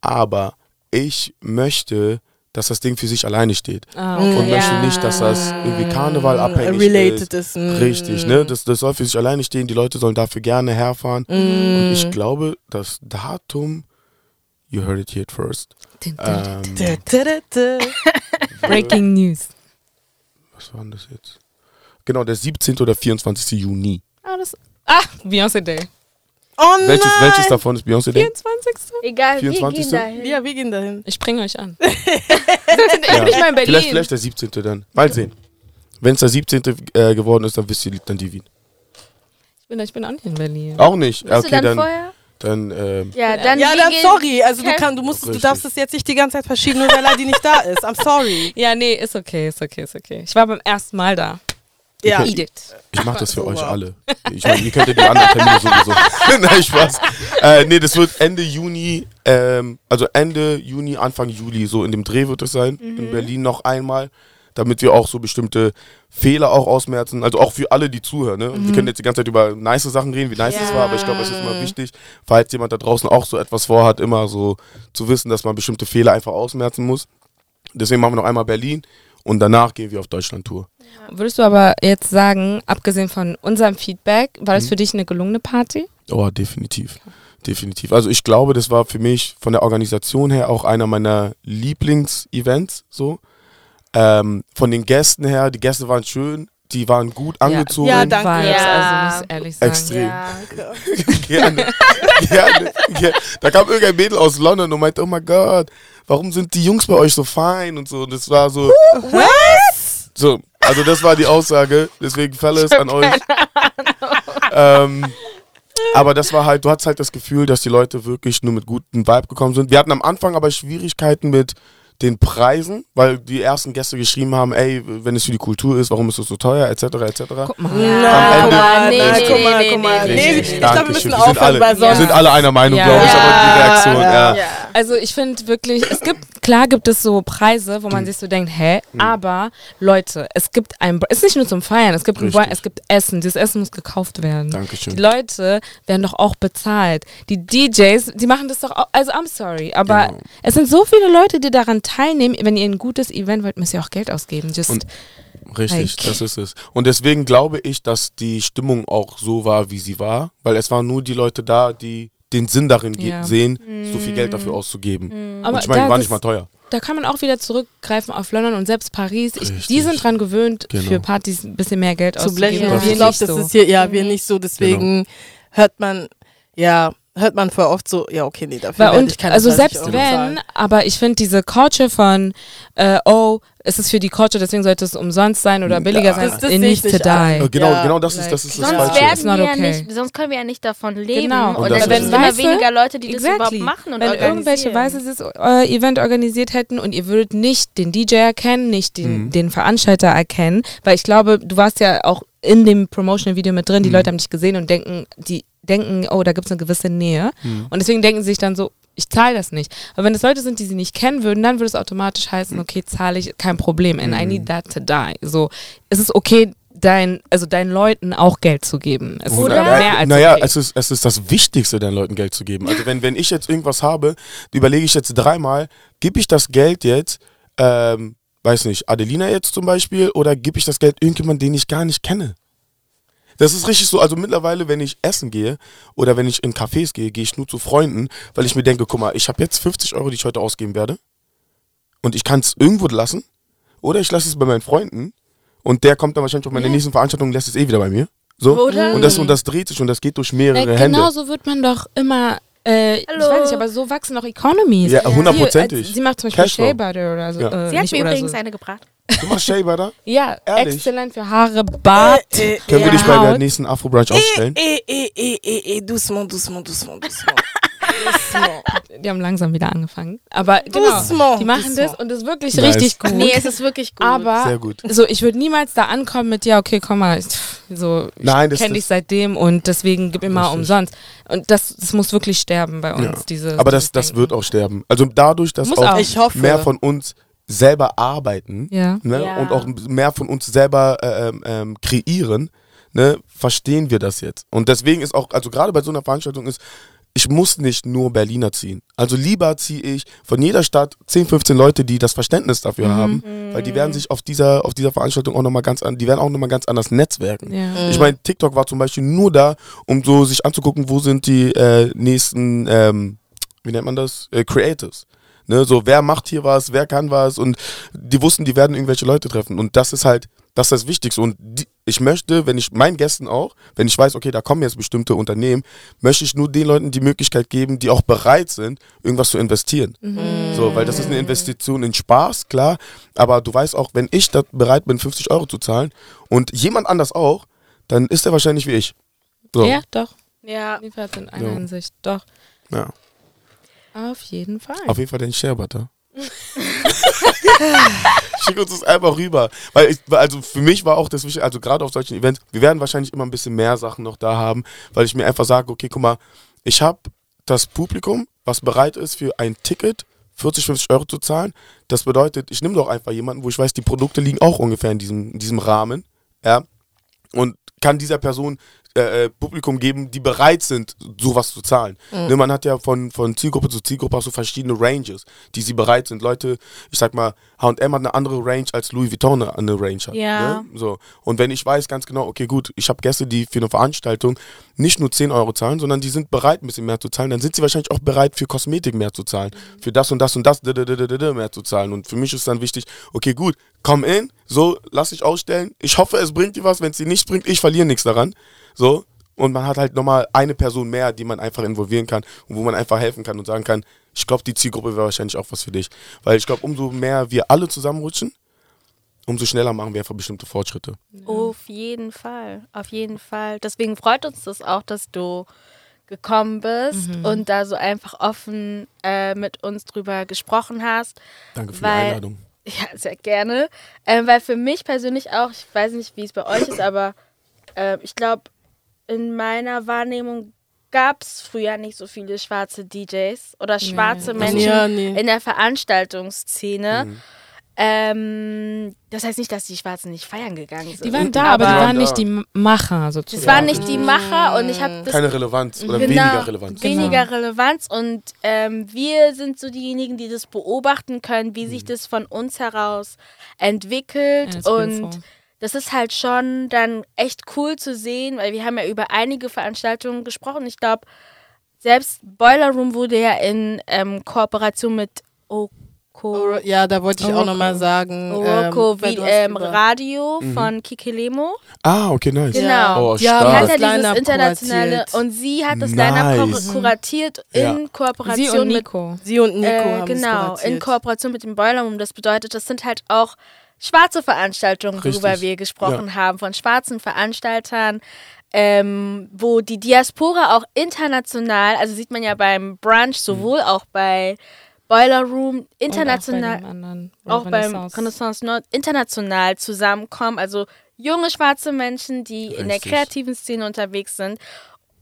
[SPEAKER 1] aber ich möchte, dass das Ding für sich alleine steht
[SPEAKER 2] Ah,
[SPEAKER 1] und
[SPEAKER 2] okay.
[SPEAKER 4] Ja.
[SPEAKER 1] möchte nicht, dass das irgendwie Karneval abhängig
[SPEAKER 3] Related
[SPEAKER 1] ist.
[SPEAKER 3] ist. mm.
[SPEAKER 1] Richtig, ne? Das, das soll für sich alleine stehen. Die Leute sollen dafür gerne herfahren. Und
[SPEAKER 3] Mm.
[SPEAKER 1] ich glaube, das Datum, you heard it here first. Ähm.
[SPEAKER 2] Breaking News.
[SPEAKER 1] was war denn das jetzt? Genau, der 17. oder 24. Juni.
[SPEAKER 2] Ah, das, ah Beyoncé Day.
[SPEAKER 3] Oh nein.
[SPEAKER 1] Welches, welches davon ist Beyoncé Day?
[SPEAKER 2] 24.
[SPEAKER 4] Egal,
[SPEAKER 1] 24.
[SPEAKER 4] wir gehen dahin.
[SPEAKER 3] Ja, wir gehen dahin.
[SPEAKER 2] Ich bringe euch an. Wir sind ja. nicht mal in Berlin.
[SPEAKER 1] Vielleicht, vielleicht der 17. dann. Mal sehen. Wenn es der 17. Äh, geworden ist, dann wisst ihr dann die Wien.
[SPEAKER 2] Ich, bin, ich bin auch nicht in Berlin.
[SPEAKER 1] Auch nicht.
[SPEAKER 4] Bist
[SPEAKER 1] Okay,
[SPEAKER 4] du dann,
[SPEAKER 1] dann,
[SPEAKER 4] vorher?
[SPEAKER 1] dann ähm,
[SPEAKER 4] Ja, dann
[SPEAKER 3] ja, dann sorry. Also du, kann, du, musst, du darfst es jetzt nicht die ganze Zeit verschieben, nur weil Ladi nicht da ist. I'm sorry.
[SPEAKER 2] Ja, nee, ist okay, ist okay, ist okay. Ich war beim ersten Mal da.
[SPEAKER 3] Ja.
[SPEAKER 2] It.
[SPEAKER 1] ich mache das für
[SPEAKER 3] Oh,
[SPEAKER 1] euch
[SPEAKER 3] wow.
[SPEAKER 1] alle. Ich meine, ihr könnt ja die anderen Termine sowieso. Nein, Spaß. Äh, nee, das wird Ende Juni, ähm, also Ende Juni, Anfang Juli, so in dem Dreh wird es sein. In Berlin noch einmal. Damit wir auch so bestimmte Fehler auch ausmerzen. Also auch für alle, die zuhören. Ne? Wir können jetzt die ganze Zeit über nice Sachen reden, wie nice es
[SPEAKER 4] Ja.
[SPEAKER 1] war, aber ich glaube, es ist immer wichtig, falls jemand da draußen auch so etwas vorhat, immer so zu wissen, dass man bestimmte Fehler einfach ausmerzen muss. Deswegen machen wir noch einmal Berlin und danach gehen wir auf Deutschland-Tour.
[SPEAKER 2] Würdest du aber jetzt sagen, abgesehen von unserem Feedback, war das für dich eine gelungene Party?
[SPEAKER 1] Oh, definitiv. Definitiv. Also ich glaube, das war für mich von der Organisation her auch einer meiner Lieblingsevents. So. Ähm, von den Gästen her, die Gäste waren schön, die waren gut angezogen.
[SPEAKER 3] Ja, danke.
[SPEAKER 2] Vibes,
[SPEAKER 4] Ja.
[SPEAKER 2] also muss ich ehrlich sagen.
[SPEAKER 1] Extrem.
[SPEAKER 4] Ja.
[SPEAKER 1] gerne, gerne, gerne. Da kam irgendein Mädel aus London und meinte, oh mein Gott, warum sind die Jungs bei euch so fein und so. Und das war so. So, also das war die Aussage. Deswegen Fellas an euch. Ähm, aber das war halt, du hattest halt das Gefühl, dass die Leute wirklich nur mit gutem Vibe gekommen sind. Wir hatten am Anfang aber Schwierigkeiten mit den Preisen, weil die ersten Gäste geschrieben haben, ey, wenn es für die Kultur ist, warum ist es so teuer, etc., etc.
[SPEAKER 2] Guck mal.
[SPEAKER 3] Na,
[SPEAKER 1] Ende-
[SPEAKER 4] Nee, nee,
[SPEAKER 3] guck mal,
[SPEAKER 4] nee,
[SPEAKER 3] guck mal.
[SPEAKER 4] nee,
[SPEAKER 3] ich glaube, wir müssen
[SPEAKER 1] Wir sind
[SPEAKER 3] aufhören
[SPEAKER 1] alle,
[SPEAKER 3] bei
[SPEAKER 1] wir
[SPEAKER 3] sonst.
[SPEAKER 1] sind alle einer Meinung,
[SPEAKER 2] Ja.
[SPEAKER 1] glaube ich, aber die
[SPEAKER 3] Ja,
[SPEAKER 1] Reaktion, ja.
[SPEAKER 3] ja.
[SPEAKER 2] Also ich finde wirklich, es gibt, klar gibt es so Preise, wo
[SPEAKER 1] Mhm.
[SPEAKER 2] man sich so denkt, hä, aber Leute, es gibt ein, es ist nicht nur zum Feiern, es gibt ein,
[SPEAKER 1] Richtig.
[SPEAKER 2] es gibt Essen, dieses Essen muss gekauft werden.
[SPEAKER 1] Dankeschön.
[SPEAKER 2] Die Leute werden doch auch bezahlt. Die DJs, die machen das doch auch, also I'm sorry, aber
[SPEAKER 1] Genau.
[SPEAKER 2] es sind so viele Leute, die daran teilnehmen. Wenn ihr ein gutes Event wollt, müsst ihr auch Geld ausgeben. Just,
[SPEAKER 1] Und- Richtig,
[SPEAKER 2] Like-
[SPEAKER 1] das ist es. Und deswegen glaube ich, dass die Stimmung auch so war, wie sie war, weil es waren nur die Leute da, die den Sinn darin
[SPEAKER 2] Ja.
[SPEAKER 1] sehen, so viel Geld dafür auszugeben.
[SPEAKER 2] aber
[SPEAKER 1] Und ich meine, war nicht mal teuer.
[SPEAKER 2] da kann man auch wieder zurückgreifen auf London und selbst Paris. Ich, die sind dran gewöhnt,
[SPEAKER 1] Genau.
[SPEAKER 2] für Partys ein bisschen mehr Geld
[SPEAKER 3] zu blechen.
[SPEAKER 2] auszugeben.
[SPEAKER 1] Das
[SPEAKER 3] Ich glaube, das ist hier, ja, wir nicht so, deswegen hört man, ja, hört man voll oft so, ja, okay, nee, dafür
[SPEAKER 2] Weil und,
[SPEAKER 3] ich keine
[SPEAKER 2] also
[SPEAKER 3] 30
[SPEAKER 2] selbst wenn, aber ich finde diese Culture von, äh, oh, es ist für die Culture, deswegen sollte es umsonst sein oder billiger
[SPEAKER 1] Ja.
[SPEAKER 2] sein,
[SPEAKER 3] Das- das
[SPEAKER 2] to
[SPEAKER 3] nicht ein.
[SPEAKER 2] die.
[SPEAKER 1] Äh, genau,
[SPEAKER 3] Ja,
[SPEAKER 1] genau das
[SPEAKER 2] like-
[SPEAKER 1] ist das, ist das
[SPEAKER 4] Sonst
[SPEAKER 1] Falsche.
[SPEAKER 2] It's
[SPEAKER 4] werden wir ja
[SPEAKER 2] okay.
[SPEAKER 4] nicht, sonst können wir ja nicht davon leben.
[SPEAKER 2] Genau.
[SPEAKER 4] Und,
[SPEAKER 1] Und
[SPEAKER 4] es
[SPEAKER 1] das
[SPEAKER 4] werden
[SPEAKER 1] ist
[SPEAKER 4] immer weniger Leute, die das
[SPEAKER 2] Exactly.
[SPEAKER 4] überhaupt machen und
[SPEAKER 2] Wenn irgendwelche Weiße dieses äh, Event organisiert hätten und ihr würdet nicht den DJ erkennen, nicht den,
[SPEAKER 1] Mhm.
[SPEAKER 2] den Veranstalter erkennen, weil ich glaube, du warst ja auch in dem Promotional-Video mit drin, die
[SPEAKER 1] Mhm.
[SPEAKER 2] Leute haben dich gesehen und denken, die denken, oh, da gibt es eine gewisse Nähe.
[SPEAKER 1] Mhm.
[SPEAKER 2] Und deswegen denken sie sich dann so, ich zahle das nicht. Aber wenn es Leute sind, die sie nicht kennen würden, dann würde es automatisch heißen, okay, zahle ich, kein Problem. And I need that to die. So, es ist okay, dein, also deinen Leuten auch Geld zu geben. Es
[SPEAKER 4] Oder?
[SPEAKER 2] ist mehr als
[SPEAKER 1] naja,
[SPEAKER 2] okay.
[SPEAKER 1] es, ist, es ist das Wichtigste, den Leuten Geld zu geben. Also wenn, wenn ich jetzt irgendwas habe, überlege ich jetzt dreimal, gebe ich das Geld jetzt, ähm, weiß nicht, Adelina jetzt zum Beispiel, oder gebe ich das Geld irgendjemand, den ich gar nicht kenne? Das ist richtig so, also mittlerweile, wenn ich essen gehe oder wenn ich in Cafés gehe, gehe ich nur zu Freunden, weil ich mir denke, guck mal, ich habe jetzt 50 Euro, die ich heute ausgeben werde und ich kann es irgendwo lassen oder ich lasse es bei meinen Freunden und der kommt dann wahrscheinlich auf meine
[SPEAKER 4] Ja.
[SPEAKER 1] nächsten Veranstaltung und lässt es eh wieder bei mir. So.
[SPEAKER 4] Oder?
[SPEAKER 1] Und das, und das dreht sich und das geht durch mehrere
[SPEAKER 2] Äh,
[SPEAKER 1] Hände.
[SPEAKER 2] genau so wird man doch immer, äh, ich
[SPEAKER 4] Hallo.
[SPEAKER 2] weiß nicht, aber so wachsen auch Economies.
[SPEAKER 1] Ja,
[SPEAKER 2] Sie, äh,
[SPEAKER 1] hundertprozentig.
[SPEAKER 2] Sie macht zum Beispiel. Shea Butter oder so.
[SPEAKER 1] Ja.
[SPEAKER 2] Äh,
[SPEAKER 4] Sie hat mir übrigens
[SPEAKER 2] so.
[SPEAKER 4] eine gebracht.
[SPEAKER 1] Du machst Shea Butter?
[SPEAKER 2] Ja,
[SPEAKER 1] Ehrlich?
[SPEAKER 2] exzellent für Haare, Bart.
[SPEAKER 3] Äh, äh,
[SPEAKER 1] Können wir
[SPEAKER 3] ja.
[SPEAKER 1] dich bei der nächsten Afro-Brunch ausstellen?
[SPEAKER 3] Eh, eh, eh, eh, eh, eh, doucement, doucement, doucement, doucement.
[SPEAKER 2] Die haben langsam wieder angefangen. Aber genau,
[SPEAKER 3] Doucement,
[SPEAKER 2] die machen das und das ist wirklich
[SPEAKER 1] Nice.
[SPEAKER 2] richtig gut.
[SPEAKER 4] Nee, es ist wirklich gut.
[SPEAKER 2] aber
[SPEAKER 1] Sehr gut.
[SPEAKER 2] so, ich würde niemals da ankommen mit, ja, okay, komm mal, ich, so, ich
[SPEAKER 1] Nein, das-
[SPEAKER 2] kenne dich
[SPEAKER 1] das-
[SPEAKER 2] seitdem und deswegen gib mir mal
[SPEAKER 1] Richtig.
[SPEAKER 2] umsonst. Und das, das muss wirklich sterben bei uns,
[SPEAKER 1] Ja.
[SPEAKER 2] diese.
[SPEAKER 1] Aber das,
[SPEAKER 2] dieses
[SPEAKER 1] das
[SPEAKER 2] Denken.
[SPEAKER 1] wird auch sterben. Also dadurch, dass
[SPEAKER 2] Muss
[SPEAKER 1] auch,
[SPEAKER 2] auch.
[SPEAKER 3] Ich hoffe.
[SPEAKER 1] mehr von uns selber arbeiten
[SPEAKER 2] Ja.
[SPEAKER 1] ne?
[SPEAKER 4] Ja.
[SPEAKER 1] und auch mehr von uns selber äh, ähm, ähm, kreieren, ne? verstehen wir das jetzt. Und deswegen ist auch, also gerade bei so einer Veranstaltung ist, ich muss nicht nur Berliner ziehen. Also lieber ziehe ich von jeder Stadt 10, 15 Leute, die das Verständnis dafür haben, weil die werden sich auf dieser, auf dieser Veranstaltung auch nochmal ganz an, die werden auch nochmal ganz anders netzwerken.
[SPEAKER 2] Ja.
[SPEAKER 1] Ich meine, TikTok war zum Beispiel nur da, um so sich anzugucken, wo sind die äh, nächsten, ähm, wie nennt man das, äh, Creatives. Ne, so wer macht hier was, wer kann was und die wussten, die werden irgendwelche Leute treffen und das ist halt, das ist das Wichtigste und die, ich möchte, wenn ich meinen Gästen auch, wenn ich weiß, okay, da kommen jetzt bestimmte Unternehmen, möchte ich nur den Leuten die Möglichkeit geben, die auch bereit sind, irgendwas zu investieren. So, weil das ist eine Investition in Spaß, klar, aber du weißt auch, wenn ich da bereit bin, 50 Euro zu zahlen und jemand anders auch, dann ist er wahrscheinlich wie ich. So.
[SPEAKER 2] ja, doch.
[SPEAKER 4] ja.
[SPEAKER 2] Jedenfalls in einer
[SPEAKER 1] Ja.
[SPEAKER 2] Hinsicht. Doch.
[SPEAKER 1] Ja.
[SPEAKER 2] Auf jeden Fall.
[SPEAKER 1] Auf jeden Fall den Share-Butter. Schick uns das einfach rüber. Weil ich, also für mich war auch das wichtig, also gerade auf solchen Events, wir werden wahrscheinlich immer ein bisschen mehr Sachen noch da haben, weil ich mir einfach sage, okay, guck mal, ich habe das Publikum, was bereit ist für ein Ticket 40, 50 Euro zu zahlen. Das bedeutet, ich nehme doch einfach jemanden, wo ich weiß, die Produkte liegen auch ungefähr in diesem, in diesem Rahmen. Ja. Und kann dieser Person äh, äh, Publikum geben, die bereit sind, sowas zu zahlen. Ne, man hat ja von, von Zielgruppe zu Zielgruppe auch so verschiedene Ranges, die sie bereit sind. Leute, ich sag mal, H&M hat eine andere Range als Louis Vuitton eine, Range hat.
[SPEAKER 4] Ja.
[SPEAKER 1] Ne? So. Und wenn ich weiß ganz genau, okay, gut, ich habe Gäste, die für eine Veranstaltung nicht nur 10 Euro zahlen, sondern die sind bereit, ein bisschen mehr zu zahlen, dann sind sie wahrscheinlich auch bereit, für Kosmetik mehr zu zahlen, für das und das und das mehr zu zahlen. Und für mich ist dann wichtig, okay, gut, komm in, so, lass dich ausstellen. Ich hoffe, es bringt dir was. Wenn es dir nicht bringt, ich verliere nichts daran. So. Und man hat halt nochmal eine Person mehr, die man einfach involvieren kann und wo man einfach helfen kann und sagen kann, ich glaube, die Zielgruppe wäre wahrscheinlich auch was für dich. Weil ich glaube, umso mehr wir alle zusammenrutschen, umso schneller machen wir einfach bestimmte Fortschritte.
[SPEAKER 4] Auf jeden Fall, auf jeden Fall. Deswegen freut uns das auch, dass du gekommen bist und da so einfach offen äh, mit uns drüber gesprochen hast.
[SPEAKER 1] Danke für
[SPEAKER 4] Weil-
[SPEAKER 1] die Einladung.
[SPEAKER 4] Ja, sehr gerne. Ähm, weil für mich persönlich auch, ich weiß nicht, wie es bei euch ist, aber ähm, ich glaube, in meiner Wahrnehmung gab es früher nicht so viele schwarze DJs oder schwarze
[SPEAKER 2] Nee.
[SPEAKER 4] Menschen
[SPEAKER 3] Ja, nee.
[SPEAKER 4] in der Veranstaltungsszene. Ähm, das heißt nicht, dass die Schwarzen nicht feiern gegangen sind.
[SPEAKER 2] Die waren da, aber, die
[SPEAKER 4] Aber
[SPEAKER 2] waren
[SPEAKER 1] da.
[SPEAKER 2] nicht die Macher sozusagen.
[SPEAKER 4] das waren nicht die Macher und ich habe das
[SPEAKER 1] Keine Relevanz oder
[SPEAKER 4] Genau,
[SPEAKER 1] weniger Relevanz.
[SPEAKER 4] Weniger Relevanz und ähm, wir sind so diejenigen, die das beobachten können, wie
[SPEAKER 1] Mhm.
[SPEAKER 4] sich das von uns heraus entwickelt
[SPEAKER 2] Ja,
[SPEAKER 4] und
[SPEAKER 2] Beautiful.
[SPEAKER 4] Das ist halt schon dann echt cool zu sehen, weil wir haben ja über einige Veranstaltungen gesprochen. Ich glaube, selbst Boiler Room wurde ja in ähm, Kooperation mit Oko,
[SPEAKER 3] Oro- Ja, da wollte ich auch
[SPEAKER 2] Oroco.
[SPEAKER 3] nochmal sagen.
[SPEAKER 4] Oroco
[SPEAKER 3] ähm,
[SPEAKER 4] wie, ähm, Radio
[SPEAKER 1] Mhm.
[SPEAKER 4] von Kikelemo.
[SPEAKER 1] Ah, okay, nice.
[SPEAKER 4] Genau.
[SPEAKER 1] Oh,
[SPEAKER 3] Ja,
[SPEAKER 4] Die hat ja dieses internationale
[SPEAKER 3] kuratiert.
[SPEAKER 4] und sie hat das
[SPEAKER 1] Nice.
[SPEAKER 4] Line-Up kur- kuratiert in
[SPEAKER 1] Ja.
[SPEAKER 2] Sie
[SPEAKER 4] Kooperation
[SPEAKER 2] und
[SPEAKER 4] mit
[SPEAKER 2] Nico.
[SPEAKER 3] Sie und Nico
[SPEAKER 4] äh,
[SPEAKER 3] haben es
[SPEAKER 4] genau, in. Kooperation mit dem Boiler Room. Das bedeutet, das sind halt auch schwarze Veranstaltungen,
[SPEAKER 1] Richtig.
[SPEAKER 4] worüber wir gesprochen haben, von schwarzen Veranstaltern, ähm, wo die Diaspora auch international, also sieht man ja beim Brunch, sowohl auch bei Boiler Room, international,
[SPEAKER 2] Und auch bei, anderen,
[SPEAKER 4] auch beim
[SPEAKER 2] Renaissance.
[SPEAKER 4] Renaissance Nord international zusammenkommen. Also junge schwarze Menschen, die in der
[SPEAKER 1] Richtig.
[SPEAKER 4] kreativen Szene unterwegs sind,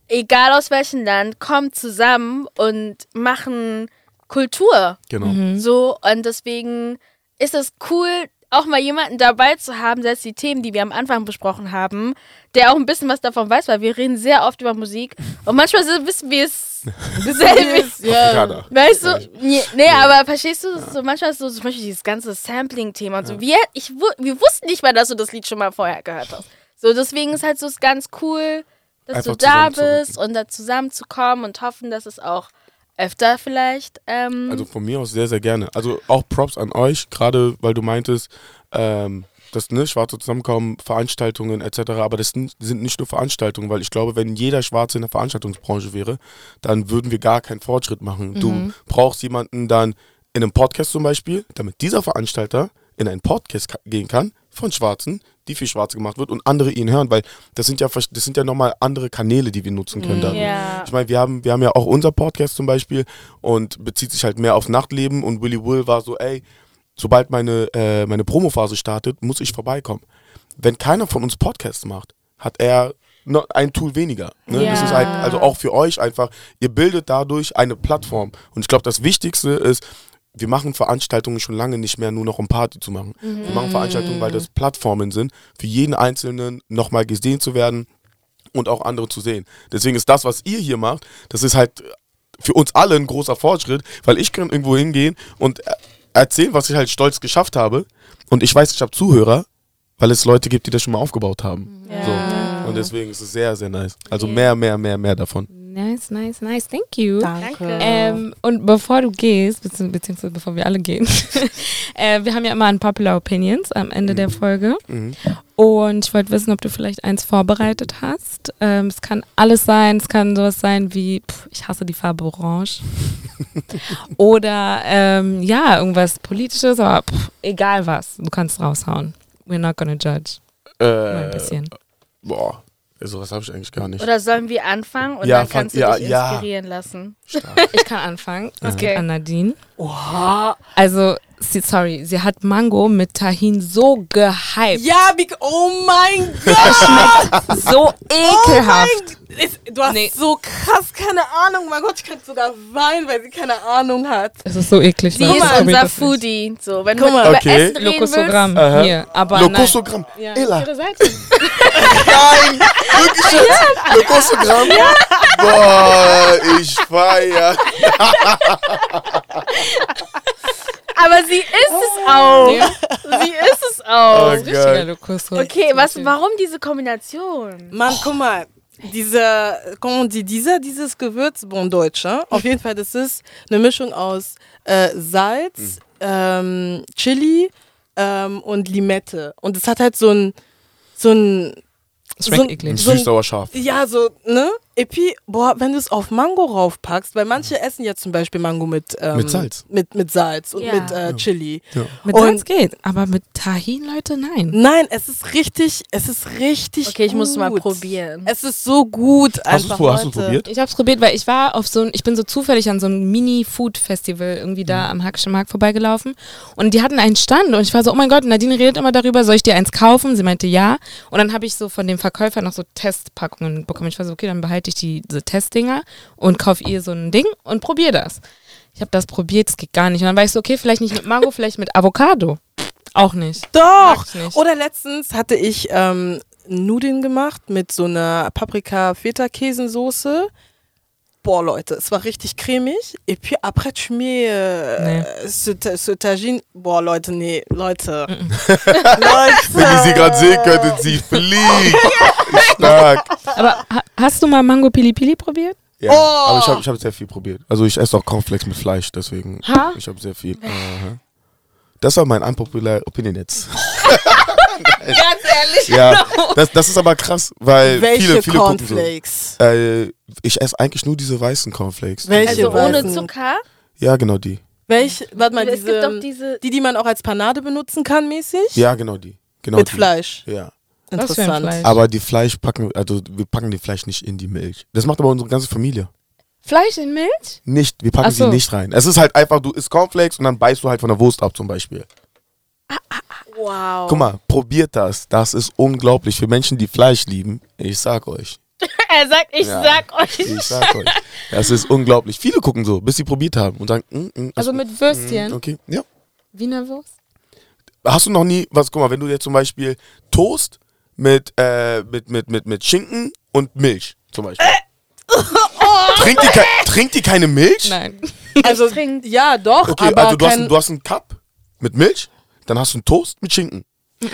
[SPEAKER 4] egal aus welchem Land, kommen zusammen und machen Kultur.
[SPEAKER 1] Genau.
[SPEAKER 2] Mhm.
[SPEAKER 4] So, und deswegen ist es cool, auch mal jemanden dabei zu haben, selbst die Themen, die wir am Anfang besprochen haben, der auch ein bisschen was davon weiß, weil wir reden sehr oft über Musik und manchmal so wissen wir es selbst.
[SPEAKER 3] ja.
[SPEAKER 4] Weißt du? Nee, nee aber verstehst du, so manchmal ist so zum Beispiel dieses ganze Sampling-Thema und so. Wir, ich, wir wussten nicht mal, dass du das Lied schon mal vorher gehört hast. So, deswegen ist halt so ganz cool, dass
[SPEAKER 1] Einfach
[SPEAKER 4] du da bist und da zusammenzukommen und hoffen, dass es auch öfter vielleicht. Ähm,
[SPEAKER 1] Also von mir aus sehr, sehr gerne. Also auch Props an euch, gerade weil du meintest, ähm, dass ne, Schwarze zusammenkommen, Veranstaltungen etc. Aber das sind nicht nur Veranstaltungen, weil ich glaube, wenn jeder Schwarze in der Veranstaltungsbranche wäre, dann würden wir gar keinen Fortschritt machen. Du brauchst jemanden dann in einem Podcast zum Beispiel, damit dieser Veranstalter in einen Podcast gehen kann von Schwarzen, die für Schwarze gemacht wird und andere ihn hören, weil das sind ja das sind ja nochmal andere Kanäle, die wir nutzen können dann.
[SPEAKER 4] Ja.
[SPEAKER 1] Ich meine, wir haben, wir haben ja auch unser Podcast zum Beispiel und bezieht sich halt mehr aufs Nachtleben und Willy Will war so, ey, sobald meine, äh, meine Promophase startet, muss ich vorbeikommen. Wenn keiner von uns Podcasts macht, hat er ein Tool weniger. Ne? Das
[SPEAKER 4] Ja.
[SPEAKER 1] ist halt, also auch für euch einfach, ihr bildet dadurch eine Plattform. Und ich glaube, das Wichtigste ist, wir machen Veranstaltungen schon lange nicht mehr nur noch um Party zu machen. Wir machen Veranstaltungen, weil das Plattformen sind, für jeden Einzelnen nochmal gesehen zu werden und auch andere zu sehen. Deswegen ist das, was ihr hier macht, das ist halt für uns alle ein großer Fortschritt, weil ich kann irgendwo hingehen und er- erzählen, was ich halt stolz geschafft habe. Und ich weiß, ich habe Zuhörer, weil es Leute gibt, die das schon mal aufgebaut haben. So. Und deswegen ist es sehr, sehr nice. Also mehr, mehr, mehr, mehr davon.
[SPEAKER 2] Nice, nice, nice. Thank you.
[SPEAKER 3] Danke.
[SPEAKER 2] Ähm, und bevor du gehst, bezieh beziehungsweise bevor wir alle gehen, äh, wir haben ja immer ein Popular Opinions am Ende der Folge.
[SPEAKER 1] Mhm.
[SPEAKER 2] Und ich wollte wissen, ob du vielleicht eins vorbereitet hast. Ähm, es kann alles sein, es kann sowas sein wie, pff, ich hasse die Farbe Orange. Oder ähm, ja, irgendwas Politisches, aber pff, egal was, du kannst raushauen. We're not gonna judge. Nur ein
[SPEAKER 1] Äh,
[SPEAKER 2] bisschen.
[SPEAKER 1] boah, sowas habe ich eigentlich gar nicht.
[SPEAKER 4] Oder sollen wir anfangen und
[SPEAKER 1] Ja,
[SPEAKER 4] dann kannst du dich
[SPEAKER 1] ja.
[SPEAKER 4] inspirieren lassen?
[SPEAKER 1] Stark.
[SPEAKER 2] Ich kann anfangen. Es
[SPEAKER 4] Okay.
[SPEAKER 2] geht an Nadine.
[SPEAKER 3] Oha.
[SPEAKER 2] Also, sie, sorry, sie hat Mango mit Tahin so gehypt.
[SPEAKER 3] Ja, Big, oh mein Gott.
[SPEAKER 2] So ekelhaft.
[SPEAKER 3] Ist, du hast
[SPEAKER 2] Nee.
[SPEAKER 3] so krass keine Ahnung. Mein Gott, ich könnte sogar weinen, weil sie keine Ahnung hat.
[SPEAKER 2] Es ist so eklig.
[SPEAKER 4] Sie ist unser. Foodie. So, wenn
[SPEAKER 3] Guck
[SPEAKER 4] du
[SPEAKER 3] mal.
[SPEAKER 4] über
[SPEAKER 1] Okay.
[SPEAKER 4] Essen reden willst,
[SPEAKER 2] Lokosogramm.
[SPEAKER 1] Aha.
[SPEAKER 2] Hier, aber
[SPEAKER 1] Lokosogramm.
[SPEAKER 2] nein. Ja, ihre Seite.
[SPEAKER 1] Nein, wirklich jetzt? Lokosogramm? Boah, ich feier.
[SPEAKER 4] aber sie ist es auch.
[SPEAKER 2] Ja.
[SPEAKER 4] Sie ist es auch.
[SPEAKER 1] Oh,
[SPEAKER 2] Richtiger.
[SPEAKER 4] Okay, was, warum diese Kombination?
[SPEAKER 3] Mann, guck mal. Comment dit, dieser, dieses Gewürz, bon Deutsch, hein? auf jeden Fall, das ist eine Mischung aus äh, Salz, ähm, Chili ähm, und Limette. Und es hat halt so ein, so ein,
[SPEAKER 2] Schmeckt
[SPEAKER 3] so ein,
[SPEAKER 2] eklig.
[SPEAKER 3] so ein
[SPEAKER 1] Süß, sauer, scharf.
[SPEAKER 3] Ja, so, ne? Et puis, boah, wenn du es auf Mango raufpackst, weil manche essen jetzt zum Beispiel Mango mit, ähm,
[SPEAKER 1] Mit Salz.
[SPEAKER 3] Mit, mit Salz und
[SPEAKER 4] Ja.
[SPEAKER 3] mit äh, Chili.
[SPEAKER 2] Mit
[SPEAKER 3] Und-
[SPEAKER 2] Salz geht, aber mit Tahin, Leute, nein.
[SPEAKER 3] Nein, es ist richtig, es ist richtig
[SPEAKER 4] Okay, ich muss es mal
[SPEAKER 3] gut.
[SPEAKER 4] probieren.
[SPEAKER 3] Es ist so gut
[SPEAKER 1] Hast
[SPEAKER 3] einfach,
[SPEAKER 1] du es probiert?
[SPEAKER 2] Ich hab's probiert, weil ich war auf so ein, ich bin so zufällig an so einem Mini-Food-Festival irgendwie da am Hackischen Markt vorbeigelaufen und die hatten einen Stand und ich war so, oh mein Gott, Nadine redet immer darüber, soll ich dir eins kaufen? Sie meinte ja und dann habe ich so von dem Verkäufer noch so Testpackungen bekommen. Ich war so, okay, dann behalte ich die, diese Testdinger und kaufe ihr so ein Ding und probiere das. Ich habe das probiert, es geht gar nicht. Und dann war ich so, okay, vielleicht nicht mit Mango, vielleicht mit Avocado. Auch nicht.
[SPEAKER 3] Doch!
[SPEAKER 2] Nicht.
[SPEAKER 3] Oder letztens hatte ich ähm, Nudeln gemacht mit so einer Paprika-Feta-Käsensoße. Boah, Leute, es war richtig cremig. Et puis après, tu mets euh, ce, ta- ce tagine. Boah, Leute, nee, Leute. Leute.
[SPEAKER 1] Wenn ihr sie gerade sehen könntet, sie fliegt. Stark.
[SPEAKER 2] Aber ha hast du mal Mango Pili Pili probiert?
[SPEAKER 1] Ja,
[SPEAKER 3] Oh.
[SPEAKER 1] aber ich habe ich hab sehr viel probiert. Also ich esse auch Cornflakes mit Fleisch, deswegen.
[SPEAKER 2] Ha?
[SPEAKER 1] Ich habe sehr viel. Aha. Das war mein unpopular Opinion jetzt.
[SPEAKER 2] Ganz ehrlich.
[SPEAKER 1] Ja, das, das ist aber krass, weil
[SPEAKER 3] Welche
[SPEAKER 1] viele, viele gucken so.
[SPEAKER 3] Cornflakes?
[SPEAKER 1] Äh, ich esse eigentlich nur diese weißen Cornflakes.
[SPEAKER 3] Welche
[SPEAKER 4] Also ohne? Zucker?
[SPEAKER 1] Ja, genau die.
[SPEAKER 3] Welche? Warte mal,
[SPEAKER 4] es gibt doch
[SPEAKER 3] diese, die, die man auch als Panade benutzen kann, mäßig?
[SPEAKER 1] Ja, genau die. Genau
[SPEAKER 3] Mit
[SPEAKER 1] die.
[SPEAKER 3] Fleisch.
[SPEAKER 1] Ja.
[SPEAKER 2] Was für ein
[SPEAKER 3] Interessant.
[SPEAKER 2] Fleisch?
[SPEAKER 1] Aber die Fleisch packen, also wir packen die Fleisch nicht in die Milch. Das macht aber unsere ganze Familie.
[SPEAKER 2] Fleisch in Milch?
[SPEAKER 1] Nicht, wir packen
[SPEAKER 2] so.
[SPEAKER 1] sie nicht rein. Es ist halt einfach, du isst Cornflakes und dann beißt du halt von der Wurst ab zum Beispiel.
[SPEAKER 4] Wow.
[SPEAKER 1] Guck mal, probiert das. Das ist unglaublich. Für Menschen, die Fleisch lieben, ich sag euch.
[SPEAKER 4] Er sagt, ich
[SPEAKER 1] Ja.
[SPEAKER 4] sag euch.
[SPEAKER 1] Ich sag euch. Das ist unglaublich. Viele gucken so, bis sie probiert haben und sagen, mm, mm,
[SPEAKER 2] Also mit Würstchen?
[SPEAKER 1] Okay, ja.
[SPEAKER 2] Wiener Wurst?
[SPEAKER 1] Hast du noch nie, was, guck mal, wenn du jetzt zum Beispiel Toast mit, äh, mit, mit, mit, mit Schinken und Milch zum Beispiel. Trinkt, die trinkt die keine Milch?
[SPEAKER 2] Nein.
[SPEAKER 3] Also, ja, doch,
[SPEAKER 1] Okay,
[SPEAKER 3] aber
[SPEAKER 1] also du hast, du hast einen Cup mit Milch, dann hast du einen Toast mit Schinken.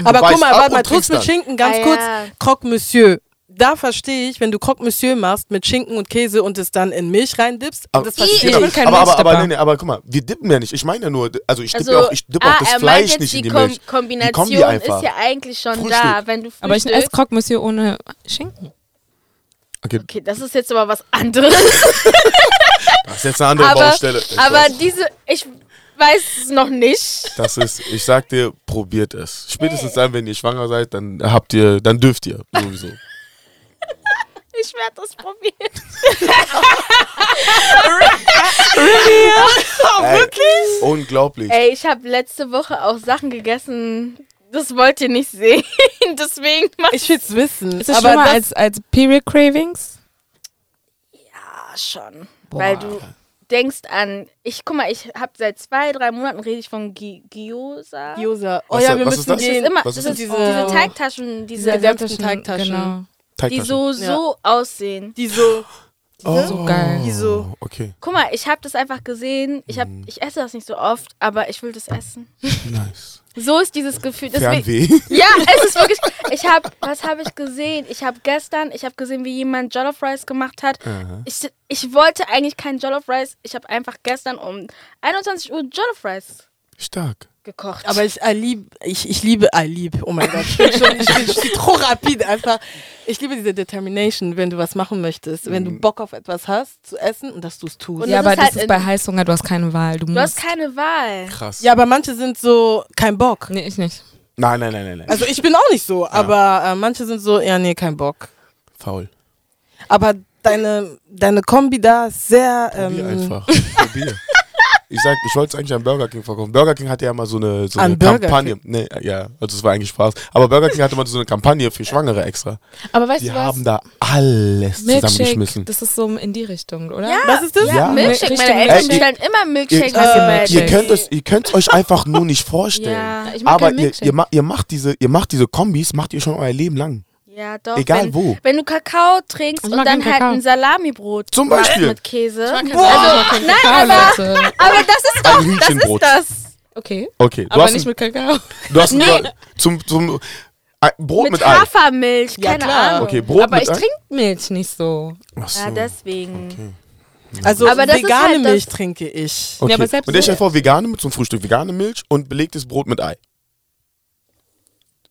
[SPEAKER 3] Aber guck mal, warte mal, Toast mit. Schinken, ganz
[SPEAKER 4] Ah,
[SPEAKER 3] kurz.
[SPEAKER 4] ja.
[SPEAKER 3] Croque Monsieur. Da verstehe ich, wenn du Croque Monsieur machst mit Schinken und Käse und es dann in Milch reindippst.
[SPEAKER 1] Aber-
[SPEAKER 3] das verstehe
[SPEAKER 2] ich
[SPEAKER 3] ich.
[SPEAKER 2] kein
[SPEAKER 1] aber, aber, aber, nee, nee, aber guck mal, wir dippen ja nicht. Ich meine ja nur, also ich dippe
[SPEAKER 4] Also,
[SPEAKER 1] auch, ich dippe
[SPEAKER 4] ah,
[SPEAKER 1] auch das
[SPEAKER 4] er meint
[SPEAKER 1] Fleisch
[SPEAKER 4] jetzt
[SPEAKER 1] nicht in die
[SPEAKER 4] Kom
[SPEAKER 1] Milch.
[SPEAKER 4] Kombination
[SPEAKER 1] kommen die
[SPEAKER 4] ist
[SPEAKER 1] einfach.
[SPEAKER 4] ja eigentlich schon
[SPEAKER 1] Frühstück.
[SPEAKER 4] da, wenn du
[SPEAKER 2] Aber ich esse. Croque Monsieur ohne Schinken.
[SPEAKER 1] Okay,
[SPEAKER 4] Okay, das ist jetzt aber was anderes.
[SPEAKER 1] das ist jetzt eine andere
[SPEAKER 4] aber
[SPEAKER 1] Baustelle. Ich
[SPEAKER 4] aber
[SPEAKER 1] weiß.
[SPEAKER 4] diese, ich weiß es noch nicht.
[SPEAKER 1] Das ist, ich sag dir, probiert es. Spätestens dann, wenn ihr schwanger seid, dann habt ihr, dann dürft ihr sowieso.
[SPEAKER 4] Ich werde das probieren.
[SPEAKER 1] Ey, Unglaublich.
[SPEAKER 4] Ey, ich habe letzte Woche auch Sachen gegessen, das wollt ihr nicht sehen. Deswegen mach
[SPEAKER 3] Ich will's wissen.
[SPEAKER 2] Ist es
[SPEAKER 3] aber
[SPEAKER 2] schlimmer
[SPEAKER 3] das,
[SPEAKER 2] als, als Period Cravings?
[SPEAKER 4] Ja, schon. Weil du denkst an, ich guck mal, ich habe seit zwei, drei Monaten rede ich von Gi Gyoza.
[SPEAKER 3] Gyoza. Oh
[SPEAKER 1] Was-
[SPEAKER 3] ja, wir
[SPEAKER 1] was ist
[SPEAKER 3] müssen
[SPEAKER 1] das?
[SPEAKER 4] Das ist
[SPEAKER 3] gehen.
[SPEAKER 4] immer,
[SPEAKER 1] Was
[SPEAKER 4] das
[SPEAKER 1] ist das?
[SPEAKER 4] diese,
[SPEAKER 3] Oh.
[SPEAKER 4] Teigtaschen, diese,
[SPEAKER 3] gedämpften Teigtaschen.
[SPEAKER 2] Genau.
[SPEAKER 4] Die so,
[SPEAKER 3] Ja.
[SPEAKER 4] so aussehen.
[SPEAKER 3] Die so.
[SPEAKER 1] oh,
[SPEAKER 2] so geil.
[SPEAKER 3] Die so.
[SPEAKER 1] Okay,
[SPEAKER 4] Guck mal, ich habe das einfach gesehen. Ich, hab, ich esse das nicht so oft, aber ich will das essen.
[SPEAKER 1] nice.
[SPEAKER 4] So ist dieses Gefühl. Deswegen,
[SPEAKER 1] Fernweh.
[SPEAKER 4] ja, es ist wirklich. Ich habe, was habe ich gesehen? Ich habe gestern, ich habe gesehen, wie jemand Jollof Rice gemacht hat.
[SPEAKER 1] Aha.
[SPEAKER 4] Ich, ich wollte eigentlich kein Jollof Rice. Ich habe einfach gestern um 21 Uhr Jollof Rice
[SPEAKER 1] Stark.
[SPEAKER 4] Gekocht.
[SPEAKER 3] Aber ich, I lieb, ich, ich liebe, I lieb. Oh mein Gott, ich bin schon, ich bin, ich bin trop rapid einfach. Ich liebe diese Determination, wenn du was machen möchtest, wenn du Bock auf etwas hast zu essen und dass du es tust.
[SPEAKER 4] Und
[SPEAKER 2] ja,
[SPEAKER 4] das
[SPEAKER 2] aber
[SPEAKER 4] ist
[SPEAKER 2] das
[SPEAKER 4] halt
[SPEAKER 2] ist
[SPEAKER 4] in-
[SPEAKER 2] bei Heißhunger, du hast keine Wahl. Du,
[SPEAKER 4] du
[SPEAKER 2] musst.
[SPEAKER 4] hast keine Wahl.
[SPEAKER 1] Krass.
[SPEAKER 3] Ja, aber manche sind so, kein Bock.
[SPEAKER 2] nee, ich nicht.
[SPEAKER 1] Nein, nein, nein, nein, nein.
[SPEAKER 3] Also ich bin auch nicht so, aber äh, manche sind so, ja, nee, kein Bock.
[SPEAKER 1] Faul.
[SPEAKER 3] Aber deine, deine Kombi da ist sehr.
[SPEAKER 1] Probier
[SPEAKER 3] Ähm,
[SPEAKER 1] einfach. Probier. Ich sag, ich wollte es eigentlich an Burger King verkaufen. Burger King hatte ja mal so eine, so eine Kampagne. Nee, ja, also es war eigentlich Spaß. Aber Burger King hatte mal so eine Kampagne für Schwangere extra.
[SPEAKER 2] Aber weißt
[SPEAKER 1] Die
[SPEAKER 2] du was?
[SPEAKER 1] haben da alles
[SPEAKER 2] Milkshake,
[SPEAKER 1] zusammengeschmissen.
[SPEAKER 2] das ist so in die Richtung, oder?
[SPEAKER 4] Ja,
[SPEAKER 3] Was ist das?
[SPEAKER 4] Ja. Milkshake. Meine Eltern bestellen immer
[SPEAKER 1] Ihr,
[SPEAKER 4] Milkshake.
[SPEAKER 2] Milkshake.
[SPEAKER 1] ihr
[SPEAKER 4] Magic.
[SPEAKER 1] könnt es, ihr könnt euch einfach nur nicht vorstellen.
[SPEAKER 4] Ja,
[SPEAKER 2] Ich mag
[SPEAKER 1] Aber ihr, ihr, ihr, macht diese, ihr macht diese Kombis, macht ihr schon euer Leben lang.
[SPEAKER 4] Ja, doch.
[SPEAKER 1] Egal
[SPEAKER 4] wenn,
[SPEAKER 1] wo.
[SPEAKER 4] Wenn du Kakao trinkst
[SPEAKER 2] Ich
[SPEAKER 4] und dann halt ein Salamibrot
[SPEAKER 1] Zum Beispiel.
[SPEAKER 4] mit Käse.
[SPEAKER 2] Ich kein
[SPEAKER 4] Also, nein, aber, aber das ist
[SPEAKER 1] Ein
[SPEAKER 4] doch, das
[SPEAKER 1] Hühnchenbrot.
[SPEAKER 4] ist das.
[SPEAKER 2] Okay.
[SPEAKER 1] Okay, du
[SPEAKER 2] Aber
[SPEAKER 1] hast,
[SPEAKER 2] nicht
[SPEAKER 1] ein,
[SPEAKER 2] mit Kakao.
[SPEAKER 1] du hast ein,
[SPEAKER 4] Nee.
[SPEAKER 1] zum, zum ein Brot mit,
[SPEAKER 4] mit
[SPEAKER 1] Ei.
[SPEAKER 4] Hafermilch,
[SPEAKER 3] Ja,
[SPEAKER 4] keine
[SPEAKER 3] klar.
[SPEAKER 4] Ahnung.
[SPEAKER 1] Okay, Brot
[SPEAKER 2] Aber
[SPEAKER 1] mit
[SPEAKER 2] ich trinke Milch nicht so.
[SPEAKER 1] Ach so.
[SPEAKER 4] Ja, deswegen.
[SPEAKER 1] Okay.
[SPEAKER 3] Also
[SPEAKER 4] Aber das ist
[SPEAKER 3] vegane
[SPEAKER 4] halt das-
[SPEAKER 3] Milch trinke ich.
[SPEAKER 1] Okay.
[SPEAKER 2] Ja,
[SPEAKER 1] und der
[SPEAKER 2] so-
[SPEAKER 1] stellt vor, vegane mit zum Frühstück, vegane Milch und belegtes Brot mit Ei.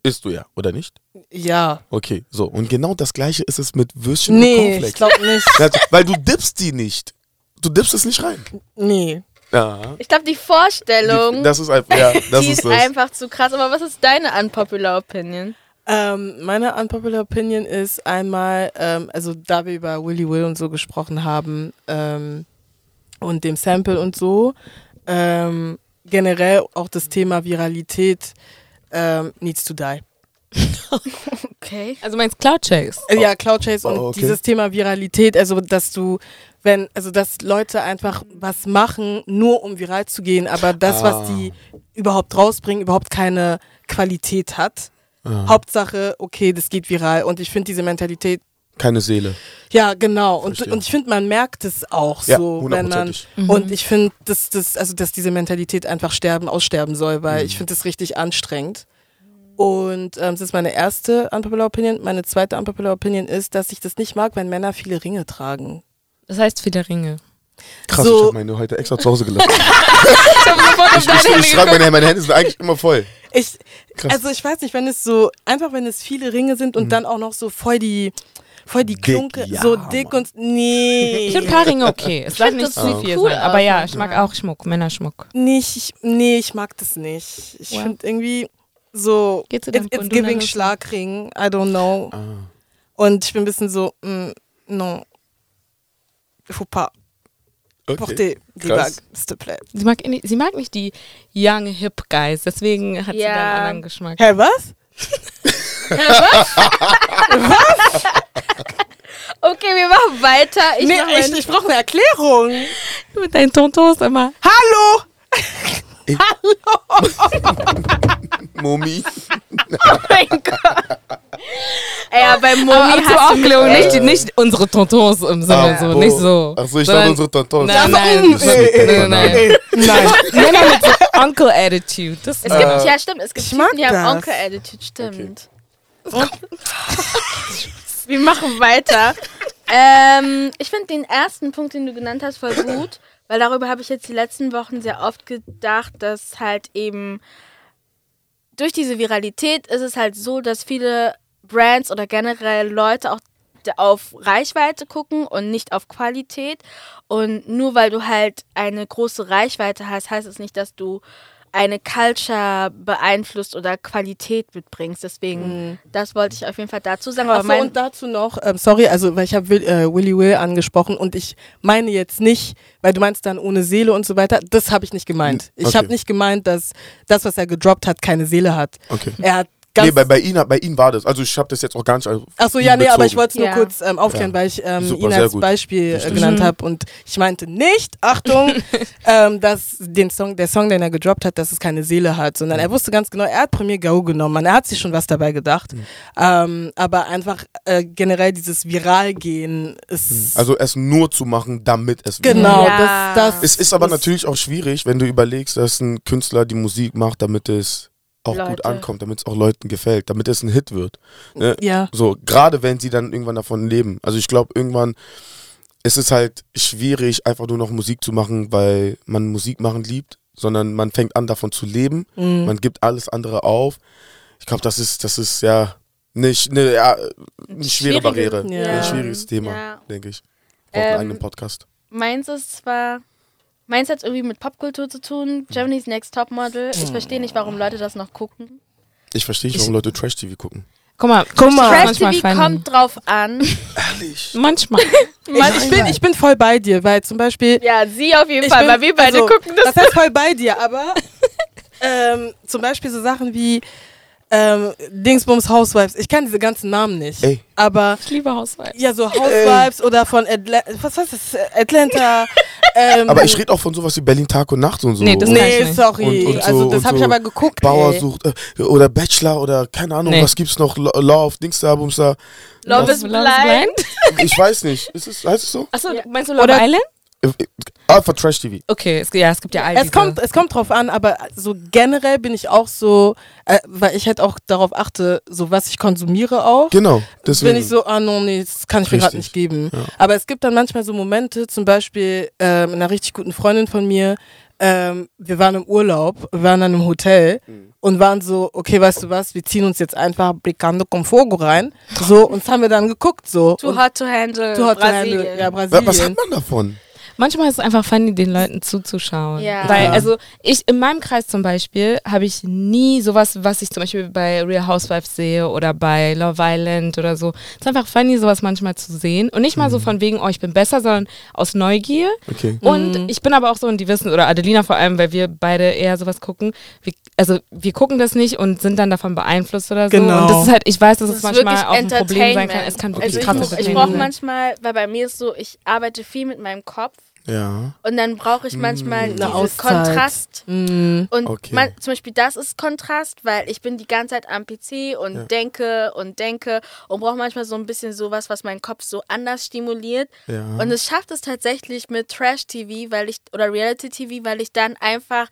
[SPEAKER 1] Isst du ja, oder nicht?
[SPEAKER 3] Ja.
[SPEAKER 1] Okay, so. Und genau das gleiche ist es mit Würstchen und
[SPEAKER 3] Nee, ich
[SPEAKER 1] Cornflakes.
[SPEAKER 3] glaube nicht.
[SPEAKER 1] Ja, Weil du dippst die nicht. Du dippst es nicht rein.
[SPEAKER 3] Nee.
[SPEAKER 1] Ja.
[SPEAKER 4] Ich glaube, die Vorstellung,
[SPEAKER 1] Die, das ist einfach, ja, das
[SPEAKER 4] die
[SPEAKER 1] ist
[SPEAKER 4] ist
[SPEAKER 1] das.
[SPEAKER 4] einfach zu krass. Aber was ist deine unpopular Opinion?
[SPEAKER 3] Ähm, meine unpopular Opinion ist einmal, ähm, also da wir über Willy Will und so gesprochen haben ähm, und dem Sample und so, ähm, generell auch das Thema Viralität ähm, needs to die.
[SPEAKER 4] Okay.
[SPEAKER 2] Also meinst Cloud Chase?
[SPEAKER 3] Äh, Ja, Cloud Chase und
[SPEAKER 1] Oh, okay.
[SPEAKER 3] dieses Thema Viralität, also dass du, wenn, also dass Leute einfach was machen, nur um viral zu gehen, aber das,
[SPEAKER 1] Ah.
[SPEAKER 3] was die überhaupt rausbringen, überhaupt keine Qualität hat.
[SPEAKER 1] Ah.
[SPEAKER 3] Hauptsache, okay, das geht viral. Und ich finde diese Mentalität,
[SPEAKER 1] Keine Seele.
[SPEAKER 3] ja, genau. Und, und ich finde, man merkt es auch
[SPEAKER 1] Ja,
[SPEAKER 3] so, wenn man.
[SPEAKER 1] hundertprozentig.
[SPEAKER 3] Und ich finde, dass, dass, also, dass diese Mentalität einfach sterben, aussterben soll, weil ich finde das richtig anstrengend. Und ähm, das ist meine erste Unpopular Opinion. Meine zweite Unpopular Opinion ist, dass ich das nicht mag, wenn Männer viele Ringe tragen.
[SPEAKER 2] Das heißt viele Ringe.
[SPEAKER 1] Krass,
[SPEAKER 3] So-
[SPEAKER 1] ich habe meine heute extra zu Hause gelassen. ich ich, ich schreibe meine, meine Hände sind eigentlich immer voll.
[SPEAKER 3] Ich,
[SPEAKER 1] Krass.
[SPEAKER 3] also ich weiß nicht, wenn es so, einfach wenn es viele Ringe sind und dann auch noch so voll die, voll die
[SPEAKER 1] Dick,
[SPEAKER 3] Klunke,
[SPEAKER 1] ja,
[SPEAKER 3] so dick und, nee.
[SPEAKER 2] Ich finde ein paar Ringe okay. Es darf
[SPEAKER 4] find
[SPEAKER 2] nicht zu
[SPEAKER 4] so
[SPEAKER 2] viel
[SPEAKER 4] cool
[SPEAKER 2] sein. Aber ja, ich mag auch Schmuck, Männerschmuck.
[SPEAKER 3] Nicht, ich, nee, ich mag das nicht. Ich
[SPEAKER 2] Wow.
[SPEAKER 3] finde irgendwie so, it's
[SPEAKER 2] Kondom
[SPEAKER 3] giving? Schlagring, I don't know.
[SPEAKER 1] Ah.
[SPEAKER 3] Und ich bin ein bisschen so, mm, non, faut pas
[SPEAKER 1] Okay.
[SPEAKER 3] porter die
[SPEAKER 1] Krass.
[SPEAKER 3] Bague, s'il te plaît.
[SPEAKER 2] Sie mag, eh nicht- sie mag nicht die young hip guys, deswegen hat sie
[SPEAKER 4] Ja.
[SPEAKER 2] dann einen anderen Geschmack.
[SPEAKER 3] Hä, was?
[SPEAKER 4] Okay, wir machen weiter. Ich
[SPEAKER 3] nee,
[SPEAKER 4] mach
[SPEAKER 3] ich, ich brauche eine Erklärung.
[SPEAKER 2] Mit deinen Tontos immer.
[SPEAKER 3] Hallo!
[SPEAKER 1] Momi.
[SPEAKER 4] Oh mein Gott. Ey, ja, bei Momi
[SPEAKER 2] Aber, zur
[SPEAKER 4] hast du
[SPEAKER 2] Aufklärung, nicht, nicht unsere Tontos im Sinne,
[SPEAKER 1] Ah,
[SPEAKER 2] so, nicht so.
[SPEAKER 1] Ach so, ich dachte unsere Tontons.
[SPEAKER 2] Nein, nein. nein.
[SPEAKER 3] äh, nein.
[SPEAKER 2] Männer mit so Uncle Attitude. Das
[SPEAKER 4] Es gibt,
[SPEAKER 1] Äh,
[SPEAKER 4] ja, stimmt, es gibt
[SPEAKER 3] ich
[SPEAKER 4] Typen, die haben
[SPEAKER 3] das.
[SPEAKER 4] Onkel Attitude, stimmt. Wir machen weiter. ähm, ich finde den ersten Punkt, den du genannt hast, voll gut, weil darüber habe ich jetzt die letzten Wochen sehr oft gedacht, dass halt eben durch diese Viralität ist es halt so, dass viele Brands oder generell Leute auch auf Reichweite gucken und nicht auf Qualität. Und nur weil du halt eine große Reichweite hast, heißt es nicht, dass du eine Culture beeinflusst oder Qualität mitbringst. Deswegen, das wollte ich auf jeden Fall dazu sagen. Aber
[SPEAKER 3] Achso,
[SPEAKER 4] mein,
[SPEAKER 3] und dazu noch, ähm, sorry, also weil ich habe Will, äh, Willy Will angesprochen und ich meine jetzt nicht, weil du meinst dann ohne Seele und so weiter, das habe ich nicht gemeint. Ich
[SPEAKER 1] Okay.
[SPEAKER 3] habe nicht gemeint, dass das, was er gedroppt hat, keine Seele hat.
[SPEAKER 1] Okay.
[SPEAKER 3] Er hat ganz
[SPEAKER 1] Nee, bei, bei, ihm, bei ihm war das. Also ich habe das jetzt auch gar nicht.
[SPEAKER 3] Achso, ja, nee, aber
[SPEAKER 1] bezogen.
[SPEAKER 3] ich wollte es nur
[SPEAKER 4] Ja.
[SPEAKER 3] kurz ähm, aufklären,
[SPEAKER 1] Ja.
[SPEAKER 3] weil ich ähm,
[SPEAKER 1] Super,
[SPEAKER 3] ihn als
[SPEAKER 1] gut.
[SPEAKER 3] Beispiel äh,
[SPEAKER 1] Richtig.
[SPEAKER 3] genannt habe und ich meinte nicht, Achtung, ähm, dass den Song, der Song, den er gedroppt hat, dass es keine Seele hat, sondern er wusste ganz genau, er hat Premier Go genommen, man, er hat sich schon was dabei gedacht, ähm, aber einfach äh, generell dieses Viral-Gehen ist
[SPEAKER 1] Also es nur zu machen, damit es
[SPEAKER 3] genau,
[SPEAKER 4] Ja.
[SPEAKER 3] das, das
[SPEAKER 1] Es ist aber
[SPEAKER 3] ist-
[SPEAKER 1] natürlich auch schwierig, wenn du überlegst, dass ein Künstler die Musik macht, damit es auch gut
[SPEAKER 4] Leute.
[SPEAKER 1] ankommt, damit es auch Leuten gefällt, damit es ein Hit wird. Ne?
[SPEAKER 3] ja.
[SPEAKER 1] So, gerade wenn sie dann irgendwann davon leben. Also ich glaube, irgendwann ist es halt schwierig, einfach nur noch Musik zu machen, weil man Musik machen liebt, sondern man fängt an, davon zu leben.
[SPEAKER 3] Mhm.
[SPEAKER 1] Man gibt alles andere auf. Ich glaube, das ist, das ist ja nicht eine, ja, eine schwere Barriere.
[SPEAKER 3] Ja.
[SPEAKER 1] Ein schwieriges Thema,
[SPEAKER 4] Ja.
[SPEAKER 1] denke ich. Braucht einen
[SPEAKER 4] Ähm,
[SPEAKER 1] eigenen Podcast.
[SPEAKER 4] meins ist zwar. Meins hat irgendwie mit Popkultur zu tun. Germany's Next Topmodel. Ich verstehe nicht, warum Leute das noch gucken.
[SPEAKER 1] Ich verstehe nicht, warum Leute Trash-TV gucken.
[SPEAKER 2] Guck mal,
[SPEAKER 3] Guck mal.
[SPEAKER 2] Trash
[SPEAKER 4] TV kommt drauf an.
[SPEAKER 1] Ehrlich?
[SPEAKER 2] Manchmal.
[SPEAKER 3] Mann, ich, bin, ich bin voll bei dir, weil zum Beispiel
[SPEAKER 4] Ja, sie auf jeden
[SPEAKER 3] Ich
[SPEAKER 4] Fall,
[SPEAKER 3] bin-
[SPEAKER 4] weil wir beide
[SPEAKER 3] also,
[SPEAKER 4] gucken das.
[SPEAKER 3] Das heißt voll bei dir, aber ähm, zum Beispiel so Sachen wie ähm, Dingsbums Housewives. Ich kann diese ganzen Namen nicht.
[SPEAKER 1] Ey.
[SPEAKER 3] Aber
[SPEAKER 2] Ich liebe Housewives.
[SPEAKER 3] ja, so Housewives oder von Atla was heißt das? Atlanta. Ähm,
[SPEAKER 1] Aber ich rede auch von sowas wie Berlin Tag und Nacht und so.
[SPEAKER 2] Nee, das ich
[SPEAKER 3] Nee,
[SPEAKER 2] nicht.
[SPEAKER 3] sorry.
[SPEAKER 1] Und- und so-
[SPEAKER 3] also das habe ich
[SPEAKER 1] so
[SPEAKER 3] aber geguckt.
[SPEAKER 1] Bauer
[SPEAKER 3] ey.
[SPEAKER 1] sucht äh, oder Bachelor oder keine Ahnung,
[SPEAKER 2] Nee.
[SPEAKER 1] was gibt's noch? Lo- Love, Dings da, Bums da.
[SPEAKER 4] Love is blind.
[SPEAKER 1] Ich weiß nicht. Ist es, heißt es so?
[SPEAKER 2] Achso,
[SPEAKER 4] Ja.
[SPEAKER 2] meinst du Love
[SPEAKER 3] Oder-
[SPEAKER 2] Island?
[SPEAKER 1] Für Trash TV.
[SPEAKER 2] Okay, es, ja, es gibt ja all
[SPEAKER 3] Es
[SPEAKER 2] diese.
[SPEAKER 3] kommt, es kommt drauf an, aber so generell bin ich auch so, äh, weil ich halt auch darauf achte, so was ich konsumiere auch.
[SPEAKER 1] Genau. Deswegen.
[SPEAKER 3] bin ich so, ah no, nee, das kann ich mir gerade
[SPEAKER 1] Richtig.
[SPEAKER 3] nicht geben.
[SPEAKER 1] Ja.
[SPEAKER 3] Aber es gibt dann manchmal so Momente, zum Beispiel ähm, einer richtig guten Freundin von mir, ähm, wir waren im Urlaub, wir waren dann im Hotel
[SPEAKER 1] Mhm.
[SPEAKER 3] und waren so, okay, weißt du was, wir ziehen uns jetzt einfach Bricando con Fogo rein. So, und das haben wir dann geguckt, so.
[SPEAKER 4] Too hot to handle.
[SPEAKER 3] Too hot to
[SPEAKER 4] Brasilien.
[SPEAKER 3] handle. Ja, Brasilien.
[SPEAKER 1] was hat man davon?
[SPEAKER 2] Manchmal ist es einfach funny, den Leuten zuzuschauen.
[SPEAKER 4] Ja.
[SPEAKER 2] Weil,
[SPEAKER 3] Ja.
[SPEAKER 2] also ich in meinem Kreis zum Beispiel habe ich nie sowas, was ich zum Beispiel bei Real Housewives sehe oder bei Love Island oder so. Es ist einfach funny, sowas manchmal zu sehen. Und nicht mal so von wegen, oh, ich bin besser, sondern aus Neugier.
[SPEAKER 1] Okay.
[SPEAKER 2] Und ich bin aber auch so, und die wissen, oder Adelina vor allem, weil wir beide eher sowas gucken. Wir, also wir gucken das nicht und sind dann davon beeinflusst oder so.
[SPEAKER 3] Genau.
[SPEAKER 2] Und das ist halt, ich weiß, dass
[SPEAKER 4] Das
[SPEAKER 2] es
[SPEAKER 4] ist
[SPEAKER 2] manchmal
[SPEAKER 4] wirklich
[SPEAKER 2] auch ein Problem sein kann.
[SPEAKER 4] Entertainment.
[SPEAKER 2] Es kann
[SPEAKER 1] Okay,
[SPEAKER 2] wirklich
[SPEAKER 4] Also ich,
[SPEAKER 1] krass
[SPEAKER 4] ich
[SPEAKER 2] Entertainment
[SPEAKER 4] brauche manchmal, weil bei mir ist so, ich arbeite viel mit meinem Kopf
[SPEAKER 1] Ja.
[SPEAKER 4] und dann brauche ich manchmal
[SPEAKER 1] Mm.
[SPEAKER 4] diese
[SPEAKER 3] Eine Auszeit.
[SPEAKER 4] Kontrast.
[SPEAKER 3] Mm,
[SPEAKER 4] Und
[SPEAKER 1] Okay.
[SPEAKER 4] man, zum Beispiel das ist Kontrast, weil ich bin die ganze Zeit am PC und
[SPEAKER 1] Ja.
[SPEAKER 4] denke und denke und brauche manchmal so ein bisschen sowas, was meinen Kopf so anders stimuliert.
[SPEAKER 1] Ja.
[SPEAKER 4] Und es schafft es tatsächlich mit Trash-TV, weil ich, oder Reality-TV, weil ich dann einfach,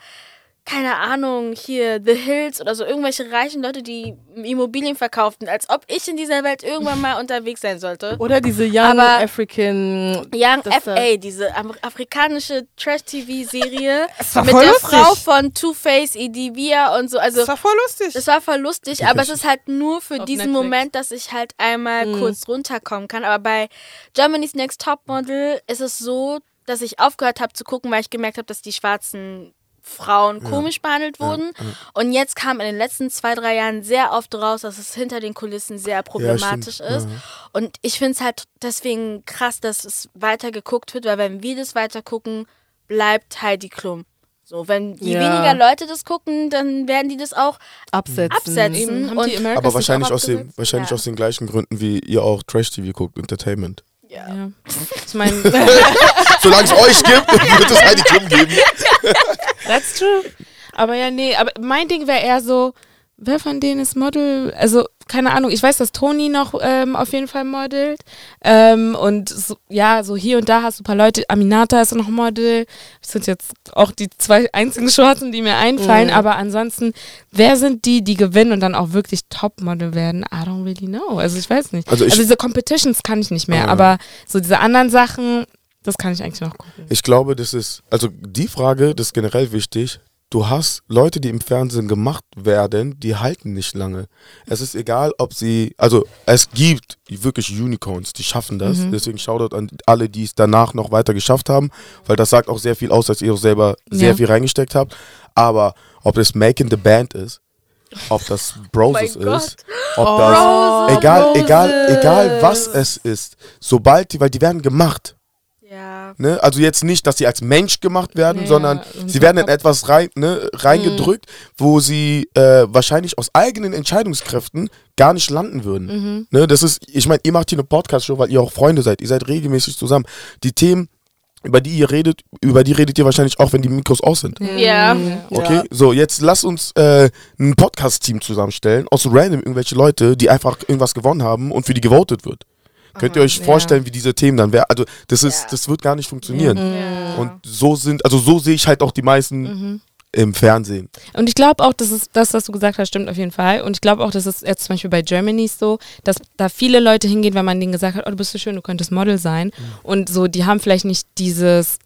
[SPEAKER 4] keine Ahnung, hier The Hills oder so irgendwelche reichen Leute, die Immobilien verkauften, als ob ich in dieser Welt irgendwann mal unterwegs sein sollte.
[SPEAKER 3] Oder diese Young
[SPEAKER 4] Aber-
[SPEAKER 3] African.
[SPEAKER 4] Young FA, diese afrikanische Trash-TV-Serie
[SPEAKER 3] Es war
[SPEAKER 4] mit der
[SPEAKER 3] lustig.
[SPEAKER 4] Frau von Two-Face, Idivia und so. Also
[SPEAKER 3] Das war voll lustig.
[SPEAKER 4] das war voll lustig, aber es ist halt nur für
[SPEAKER 2] Auf
[SPEAKER 4] diesen
[SPEAKER 2] Netflix.
[SPEAKER 4] Moment, dass ich halt einmal
[SPEAKER 3] Mhm.
[SPEAKER 4] kurz runterkommen kann. Aber bei Germany's Next Topmodel ist es so, dass ich aufgehört habe zu gucken, weil ich gemerkt habe, dass die schwarzen Frauen komisch behandelt wurden. Und jetzt kam in den letzten zwei, drei Jahren sehr oft raus, dass es hinter den Kulissen sehr problematisch
[SPEAKER 1] stimmt.
[SPEAKER 4] ist.
[SPEAKER 1] Ja.
[SPEAKER 4] Und ich finde es halt deswegen krass, dass es weiter geguckt wird, weil wenn wir das weiter gucken, bleibt Heidi Klum. So, wenn je
[SPEAKER 3] Ja.
[SPEAKER 4] weniger Leute das gucken, dann werden die das auch
[SPEAKER 3] absetzen.
[SPEAKER 4] absetzen.
[SPEAKER 2] Eben,
[SPEAKER 4] und
[SPEAKER 1] Aber wahrscheinlich,
[SPEAKER 2] auch
[SPEAKER 1] aus, den, wahrscheinlich
[SPEAKER 4] Ja.
[SPEAKER 1] aus den gleichen Gründen, wie ihr auch Trash-TV guckt, Entertainment.
[SPEAKER 2] Ja. Ich meine,
[SPEAKER 1] Solange es euch gibt, wird es Heidi Klum geben.
[SPEAKER 2] That's true. Aber ja, nee, aber mein Ding wäre eher so, wer von denen ist Model? Also, keine Ahnung, ich weiß, dass Toni noch ähm, auf jeden Fall modelt. Ähm, und so, ja, so hier und da hast du ein paar Leute. Aminata ist noch Model. Das sind jetzt auch die zwei einzigen Schwarzen, die mir einfallen.
[SPEAKER 3] Mhm.
[SPEAKER 2] Aber ansonsten, wer sind die, die gewinnen und dann auch wirklich Topmodel werden? I don't really know. Also, ich weiß nicht.
[SPEAKER 1] Also
[SPEAKER 2] Also,
[SPEAKER 1] ich-
[SPEAKER 2] diese Competitions kann ich nicht mehr.
[SPEAKER 1] Ah.
[SPEAKER 2] Aber so diese anderen Sachen, das kann ich eigentlich noch gucken.
[SPEAKER 1] Ich glaube, das ist, also die Frage, das ist generell wichtig. du hast Leute, die im Fernsehen gemacht werden, die halten nicht lange. Es ist egal, ob sie, also es gibt wirklich Unicorns, die schaffen das.
[SPEAKER 2] Mhm.
[SPEAKER 1] Deswegen Shoutout an alle, die es danach noch weiter geschafft haben, weil das sagt auch sehr viel aus, dass ihr auch selber sehr
[SPEAKER 2] Ja.
[SPEAKER 1] viel reingesteckt habt. Aber ob das Making the Band ist, ob das Broses
[SPEAKER 4] Oh
[SPEAKER 1] ist, ob das
[SPEAKER 4] Broses.
[SPEAKER 1] egal, egal, egal was es ist, sobald die, weil die werden gemacht.
[SPEAKER 4] Ja.
[SPEAKER 1] Ne? Also jetzt nicht, dass sie als Mensch gemacht werden,
[SPEAKER 2] Ja,
[SPEAKER 1] sondern sie werden in etwas rein, ne, reingedrückt, wo sie äh, wahrscheinlich aus eigenen Entscheidungskräften gar nicht landen würden.
[SPEAKER 2] Mhm.
[SPEAKER 1] Ne? Das ist, ich meine, ihr macht hier eine Podcast-Show, weil ihr auch Freunde seid. Ihr seid regelmäßig zusammen. Die Themen, über die ihr redet, über die redet ihr wahrscheinlich auch, wenn die Mikros aus sind.
[SPEAKER 4] Ja.
[SPEAKER 1] Okay, so jetzt lass uns äh, ein Podcast-Team zusammenstellen aus random irgendwelche Leute, die einfach irgendwas gewonnen haben und für die gewotet wird. Könnt ihr euch
[SPEAKER 2] ja.
[SPEAKER 1] vorstellen, wie diese Themen dann wären? Also das ist,
[SPEAKER 4] Ja.
[SPEAKER 1] das wird gar nicht funktionieren.
[SPEAKER 4] Ja.
[SPEAKER 1] Und so sind, also so sehe ich halt auch die meisten
[SPEAKER 2] Mhm.
[SPEAKER 1] im Fernsehen.
[SPEAKER 2] Und ich glaube auch, dass es das, was du gesagt hast, stimmt auf jeden Fall. Und ich glaube auch, dass es jetzt zum Beispiel bei Germany so, dass da viele Leute hingehen, wenn man denen gesagt hat, oh, du bist so schön, du könntest Model sein. Und so, die haben vielleicht nicht dieses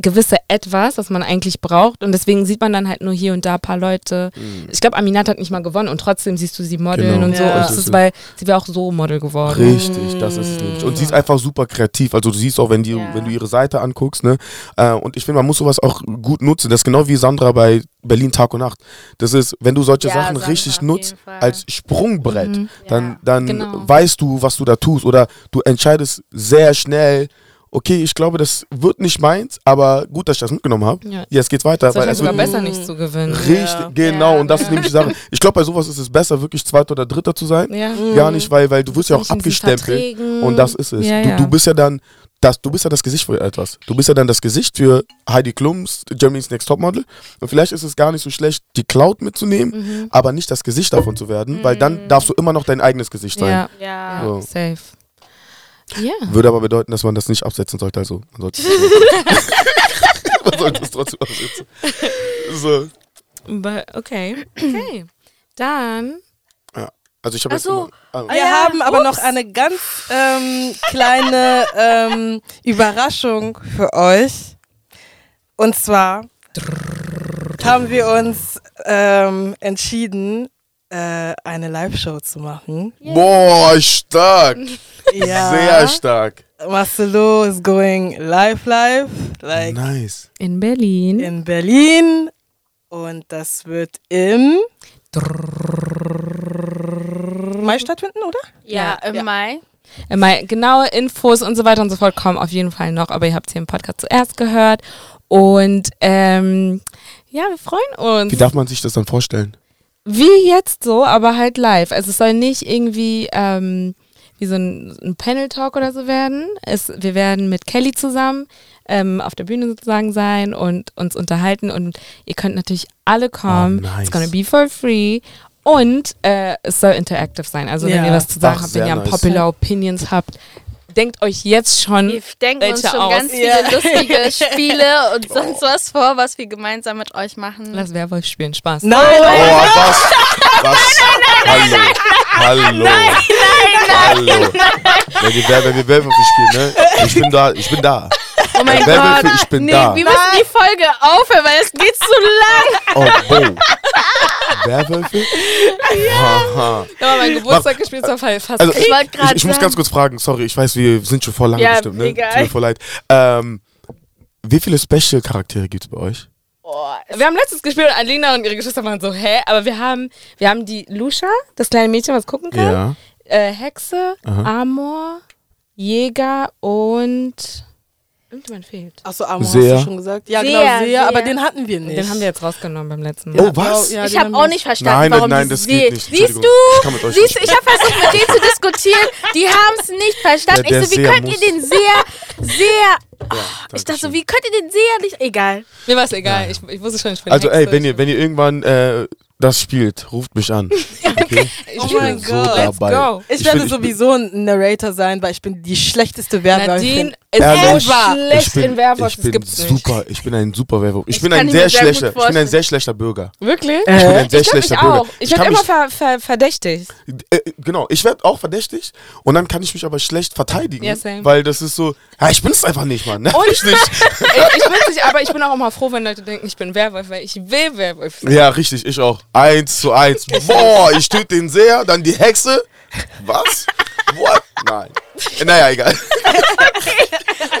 [SPEAKER 2] gewisse Etwas, das man eigentlich braucht. Und deswegen sieht man dann halt nur hier und da ein paar Leute. Ich glaube, Aminat hat nicht mal gewonnen und trotzdem siehst du sie modeln
[SPEAKER 1] Genau.
[SPEAKER 2] und so.
[SPEAKER 3] Ja.
[SPEAKER 2] Und das ist, weil sie wäre auch so Model geworden.
[SPEAKER 1] Richtig, das ist es nämlich. Und sie ist einfach super kreativ. Also du siehst auch, wenn, die,
[SPEAKER 4] Ja.
[SPEAKER 1] wenn du ihre Seite anguckst, ne? Äh, und ich finde, man muss sowas auch gut nutzen. Das ist genau wie Sandra bei Berlin Tag und Nacht. Das ist, wenn du solche
[SPEAKER 4] Ja,
[SPEAKER 1] Sachen
[SPEAKER 4] Sandra
[SPEAKER 1] richtig nutzt als Sprungbrett,
[SPEAKER 2] Mhm.
[SPEAKER 1] dann, dann
[SPEAKER 2] Genau.
[SPEAKER 1] weißt du, was du da tust. Oder du entscheidest sehr schnell, okay, ich glaube, das wird nicht meins, aber gut, dass ich das mitgenommen habe.
[SPEAKER 2] Ja.
[SPEAKER 1] Jetzt geht's weiter.
[SPEAKER 2] Es ist
[SPEAKER 1] Weil es
[SPEAKER 2] sogar
[SPEAKER 1] wird
[SPEAKER 2] besser, nicht zu gewinnen.
[SPEAKER 1] Richtig,
[SPEAKER 3] Ja.
[SPEAKER 1] genau.
[SPEAKER 4] Ja.
[SPEAKER 1] Und das ist nämlich die Sache. Ich glaube, bei sowas ist es besser, wirklich Zweiter oder Dritter zu sein.
[SPEAKER 2] Ja.
[SPEAKER 1] Gar nicht, weil, weil du wirst ja auch abgestempelt. Und das ist es.
[SPEAKER 2] Ja,
[SPEAKER 1] du,
[SPEAKER 2] ja.
[SPEAKER 1] du bist ja dann das, du bist ja das Gesicht für etwas. Du bist ja dann das Gesicht für Heidi Klums, Germany's Next Topmodel. Und vielleicht ist es gar nicht so schlecht, die Cloud mitzunehmen,
[SPEAKER 2] Mhm.
[SPEAKER 1] aber nicht das Gesicht davon zu werden, weil dann darfst du immer noch dein eigenes Gesicht sein.
[SPEAKER 2] Ja,
[SPEAKER 4] Ja.
[SPEAKER 2] ja,
[SPEAKER 1] So.
[SPEAKER 2] safe. Ja.
[SPEAKER 1] Würde aber bedeuten, dass man das nicht absetzen sollte. Also man sollte, man sollte es trotzdem absetzen. So.
[SPEAKER 2] But, okay. Okay. Dann.
[SPEAKER 1] Also ich habe
[SPEAKER 4] Ach
[SPEAKER 1] jetzt ah,
[SPEAKER 3] Wir
[SPEAKER 4] Ja,
[SPEAKER 3] haben aber noch eine ganz ähm, kleine ähm, Überraschung für euch. Und zwar haben wir uns ähm, entschieden, äh, eine Live-Show zu machen.
[SPEAKER 1] Boah, stark.
[SPEAKER 3] Ja.
[SPEAKER 1] Sehr stark.
[SPEAKER 3] Marcelo is going live, live, like
[SPEAKER 1] Nice.
[SPEAKER 2] In Berlin.
[SPEAKER 3] in Berlin. Und das wird im Mai stattfinden, oder?
[SPEAKER 4] Ja,
[SPEAKER 2] Ja.
[SPEAKER 4] im
[SPEAKER 3] Ja.
[SPEAKER 4] Mai.
[SPEAKER 2] Äh, Mal genaue Infos und so weiter und so fort kommen auf jeden Fall noch, aber ihr habt es hier im Podcast zuerst gehört. Und ähm, ja, wir freuen uns.
[SPEAKER 1] Wie darf man sich das dann vorstellen?
[SPEAKER 2] Wie jetzt so, aber halt live. Also es soll nicht irgendwie ähm, wie so ein, ein Panel-Talk oder so werden. Es, wir werden mit Kelly zusammen ähm, auf der Bühne sozusagen sein und uns unterhalten. Und ihr könnt natürlich alle kommen.
[SPEAKER 1] Oh, nice.
[SPEAKER 2] It's gonna be for free. Und äh, es soll interactive sein. Also wenn
[SPEAKER 3] Ja.
[SPEAKER 2] ihr was zu sagen
[SPEAKER 1] Ach,
[SPEAKER 2] habt, wenn ihr
[SPEAKER 1] nice.
[SPEAKER 2] Popular Opinions habt, denkt euch jetzt schon.
[SPEAKER 4] Wir denken uns
[SPEAKER 2] Welche
[SPEAKER 4] schon
[SPEAKER 2] aus?
[SPEAKER 4] ganz viele
[SPEAKER 3] Ja.
[SPEAKER 4] lustige Spiele und sonst was vor, was wir gemeinsam mit euch machen.
[SPEAKER 2] Lass Werwolf spielen, Spaß.
[SPEAKER 3] Nein,
[SPEAKER 1] Oh, was? Was? Hallo. Hallo. Hallo. Wenn wir, wenn wir Werwölfe spielen, ne? Ich bin da, ich bin da.
[SPEAKER 4] Oh mein Gott.
[SPEAKER 1] ich bin
[SPEAKER 4] nee,
[SPEAKER 1] da.
[SPEAKER 4] wir müssen die Folge aufhören, weil es geht zu lang.
[SPEAKER 1] Oh, oh. Werwölfe? Haha.
[SPEAKER 2] Ja, mein Geburtstag gespielt zwar fast.
[SPEAKER 1] Also,
[SPEAKER 4] Ich wollte gerade
[SPEAKER 1] ich, ich muss ganz kurz fragen, sorry, ich weiß, wir sind schon vor lang
[SPEAKER 4] Ja,
[SPEAKER 1] bestimmt, ne?
[SPEAKER 4] egal.
[SPEAKER 1] Tut mir voll leid. Ähm, wie viele Special-Charaktere gibt es bei euch?
[SPEAKER 4] Oh,
[SPEAKER 2] Wir haben letztes gespielt und Alina und ihre Geschwister waren so, hä? Aber wir haben, wir haben die Lusha, das kleine Mädchen, was gucken kann.
[SPEAKER 1] Ja.
[SPEAKER 2] Äh, Hexe,
[SPEAKER 1] Aha.
[SPEAKER 2] Amor, Jäger und irgendjemand fehlt.
[SPEAKER 3] Achso, Amo hast du schon gesagt. Ja,
[SPEAKER 4] Sehr,
[SPEAKER 3] genau, sehr, aber den hatten wir nicht.
[SPEAKER 2] Den haben wir jetzt rausgenommen beim letzten Mal.
[SPEAKER 1] Oh, was?
[SPEAKER 3] Ja,
[SPEAKER 4] ich habe auch nicht verstanden,
[SPEAKER 1] Nein,
[SPEAKER 4] warum
[SPEAKER 1] nein, das geht nicht.
[SPEAKER 4] Siehst du?
[SPEAKER 1] Ich kann mit euch
[SPEAKER 4] Siehst ich habe versucht, mit denen zu diskutieren. Die haben es nicht verstanden.
[SPEAKER 1] Der
[SPEAKER 4] ich so, wie
[SPEAKER 1] Seher
[SPEAKER 4] könnt
[SPEAKER 1] muss-
[SPEAKER 4] ihr den sehr, sehr.
[SPEAKER 1] Ja,
[SPEAKER 4] Ich dachte so, wie könnt ihr den sehr nicht. Egal.
[SPEAKER 2] Mir war es egal, ich, ich wusste schon, ich bin
[SPEAKER 1] Also, ey, wenn ihr, wenn ihr irgendwann äh, das spielt, ruft mich an. Okay?
[SPEAKER 2] ich
[SPEAKER 3] Oh
[SPEAKER 2] bin
[SPEAKER 3] mein
[SPEAKER 2] so
[SPEAKER 3] Gott.
[SPEAKER 2] let's
[SPEAKER 1] dabei.
[SPEAKER 2] go.
[SPEAKER 3] Ich,
[SPEAKER 1] Ich
[SPEAKER 3] werde
[SPEAKER 1] ich
[SPEAKER 3] sowieso ein Narrator sein, weil ich bin die schlechteste Werwölfin
[SPEAKER 2] Nadine ist
[SPEAKER 1] Ehrlich?
[SPEAKER 2] so schlecht
[SPEAKER 1] ich bin,
[SPEAKER 2] in Werwolf,
[SPEAKER 1] ich
[SPEAKER 2] das
[SPEAKER 1] bin
[SPEAKER 2] gibt's nicht.
[SPEAKER 1] super, ich bin ein super Werwolf. Ich,
[SPEAKER 4] Ich
[SPEAKER 1] bin ein sehr
[SPEAKER 4] sehr
[SPEAKER 1] schlechter, ich bin ein sehr schlechter Bürger.
[SPEAKER 2] Wirklich?
[SPEAKER 1] Ich bin ein sehr
[SPEAKER 2] ich
[SPEAKER 1] schlechter Bürger.
[SPEAKER 2] auch. Ich werde
[SPEAKER 1] kann
[SPEAKER 2] immer ver, ver, verdächtigt.
[SPEAKER 1] äh, genau, ich werde auch verdächtigt und dann kann ich mich aber schlecht verteidigen,
[SPEAKER 2] same.
[SPEAKER 1] weil das ist so, ja, ich bin es einfach nicht, Mann. Nerv
[SPEAKER 2] Und-
[SPEAKER 1] mich nicht.
[SPEAKER 2] ich, ich bin nicht, aber ich bin auch immer froh, wenn Leute denken, ich bin Werwolf, weil ich will Werwolf sein.
[SPEAKER 1] Ja, richtig, ich auch. Eins zu eins. Boah, ich töte den Seher, dann die Hexe. Was? What? Nein. Äh, naja, egal. Okay.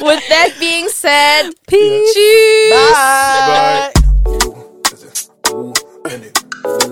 [SPEAKER 4] With that being said,
[SPEAKER 2] peace.
[SPEAKER 4] Tschüss. Bye.
[SPEAKER 1] Bye.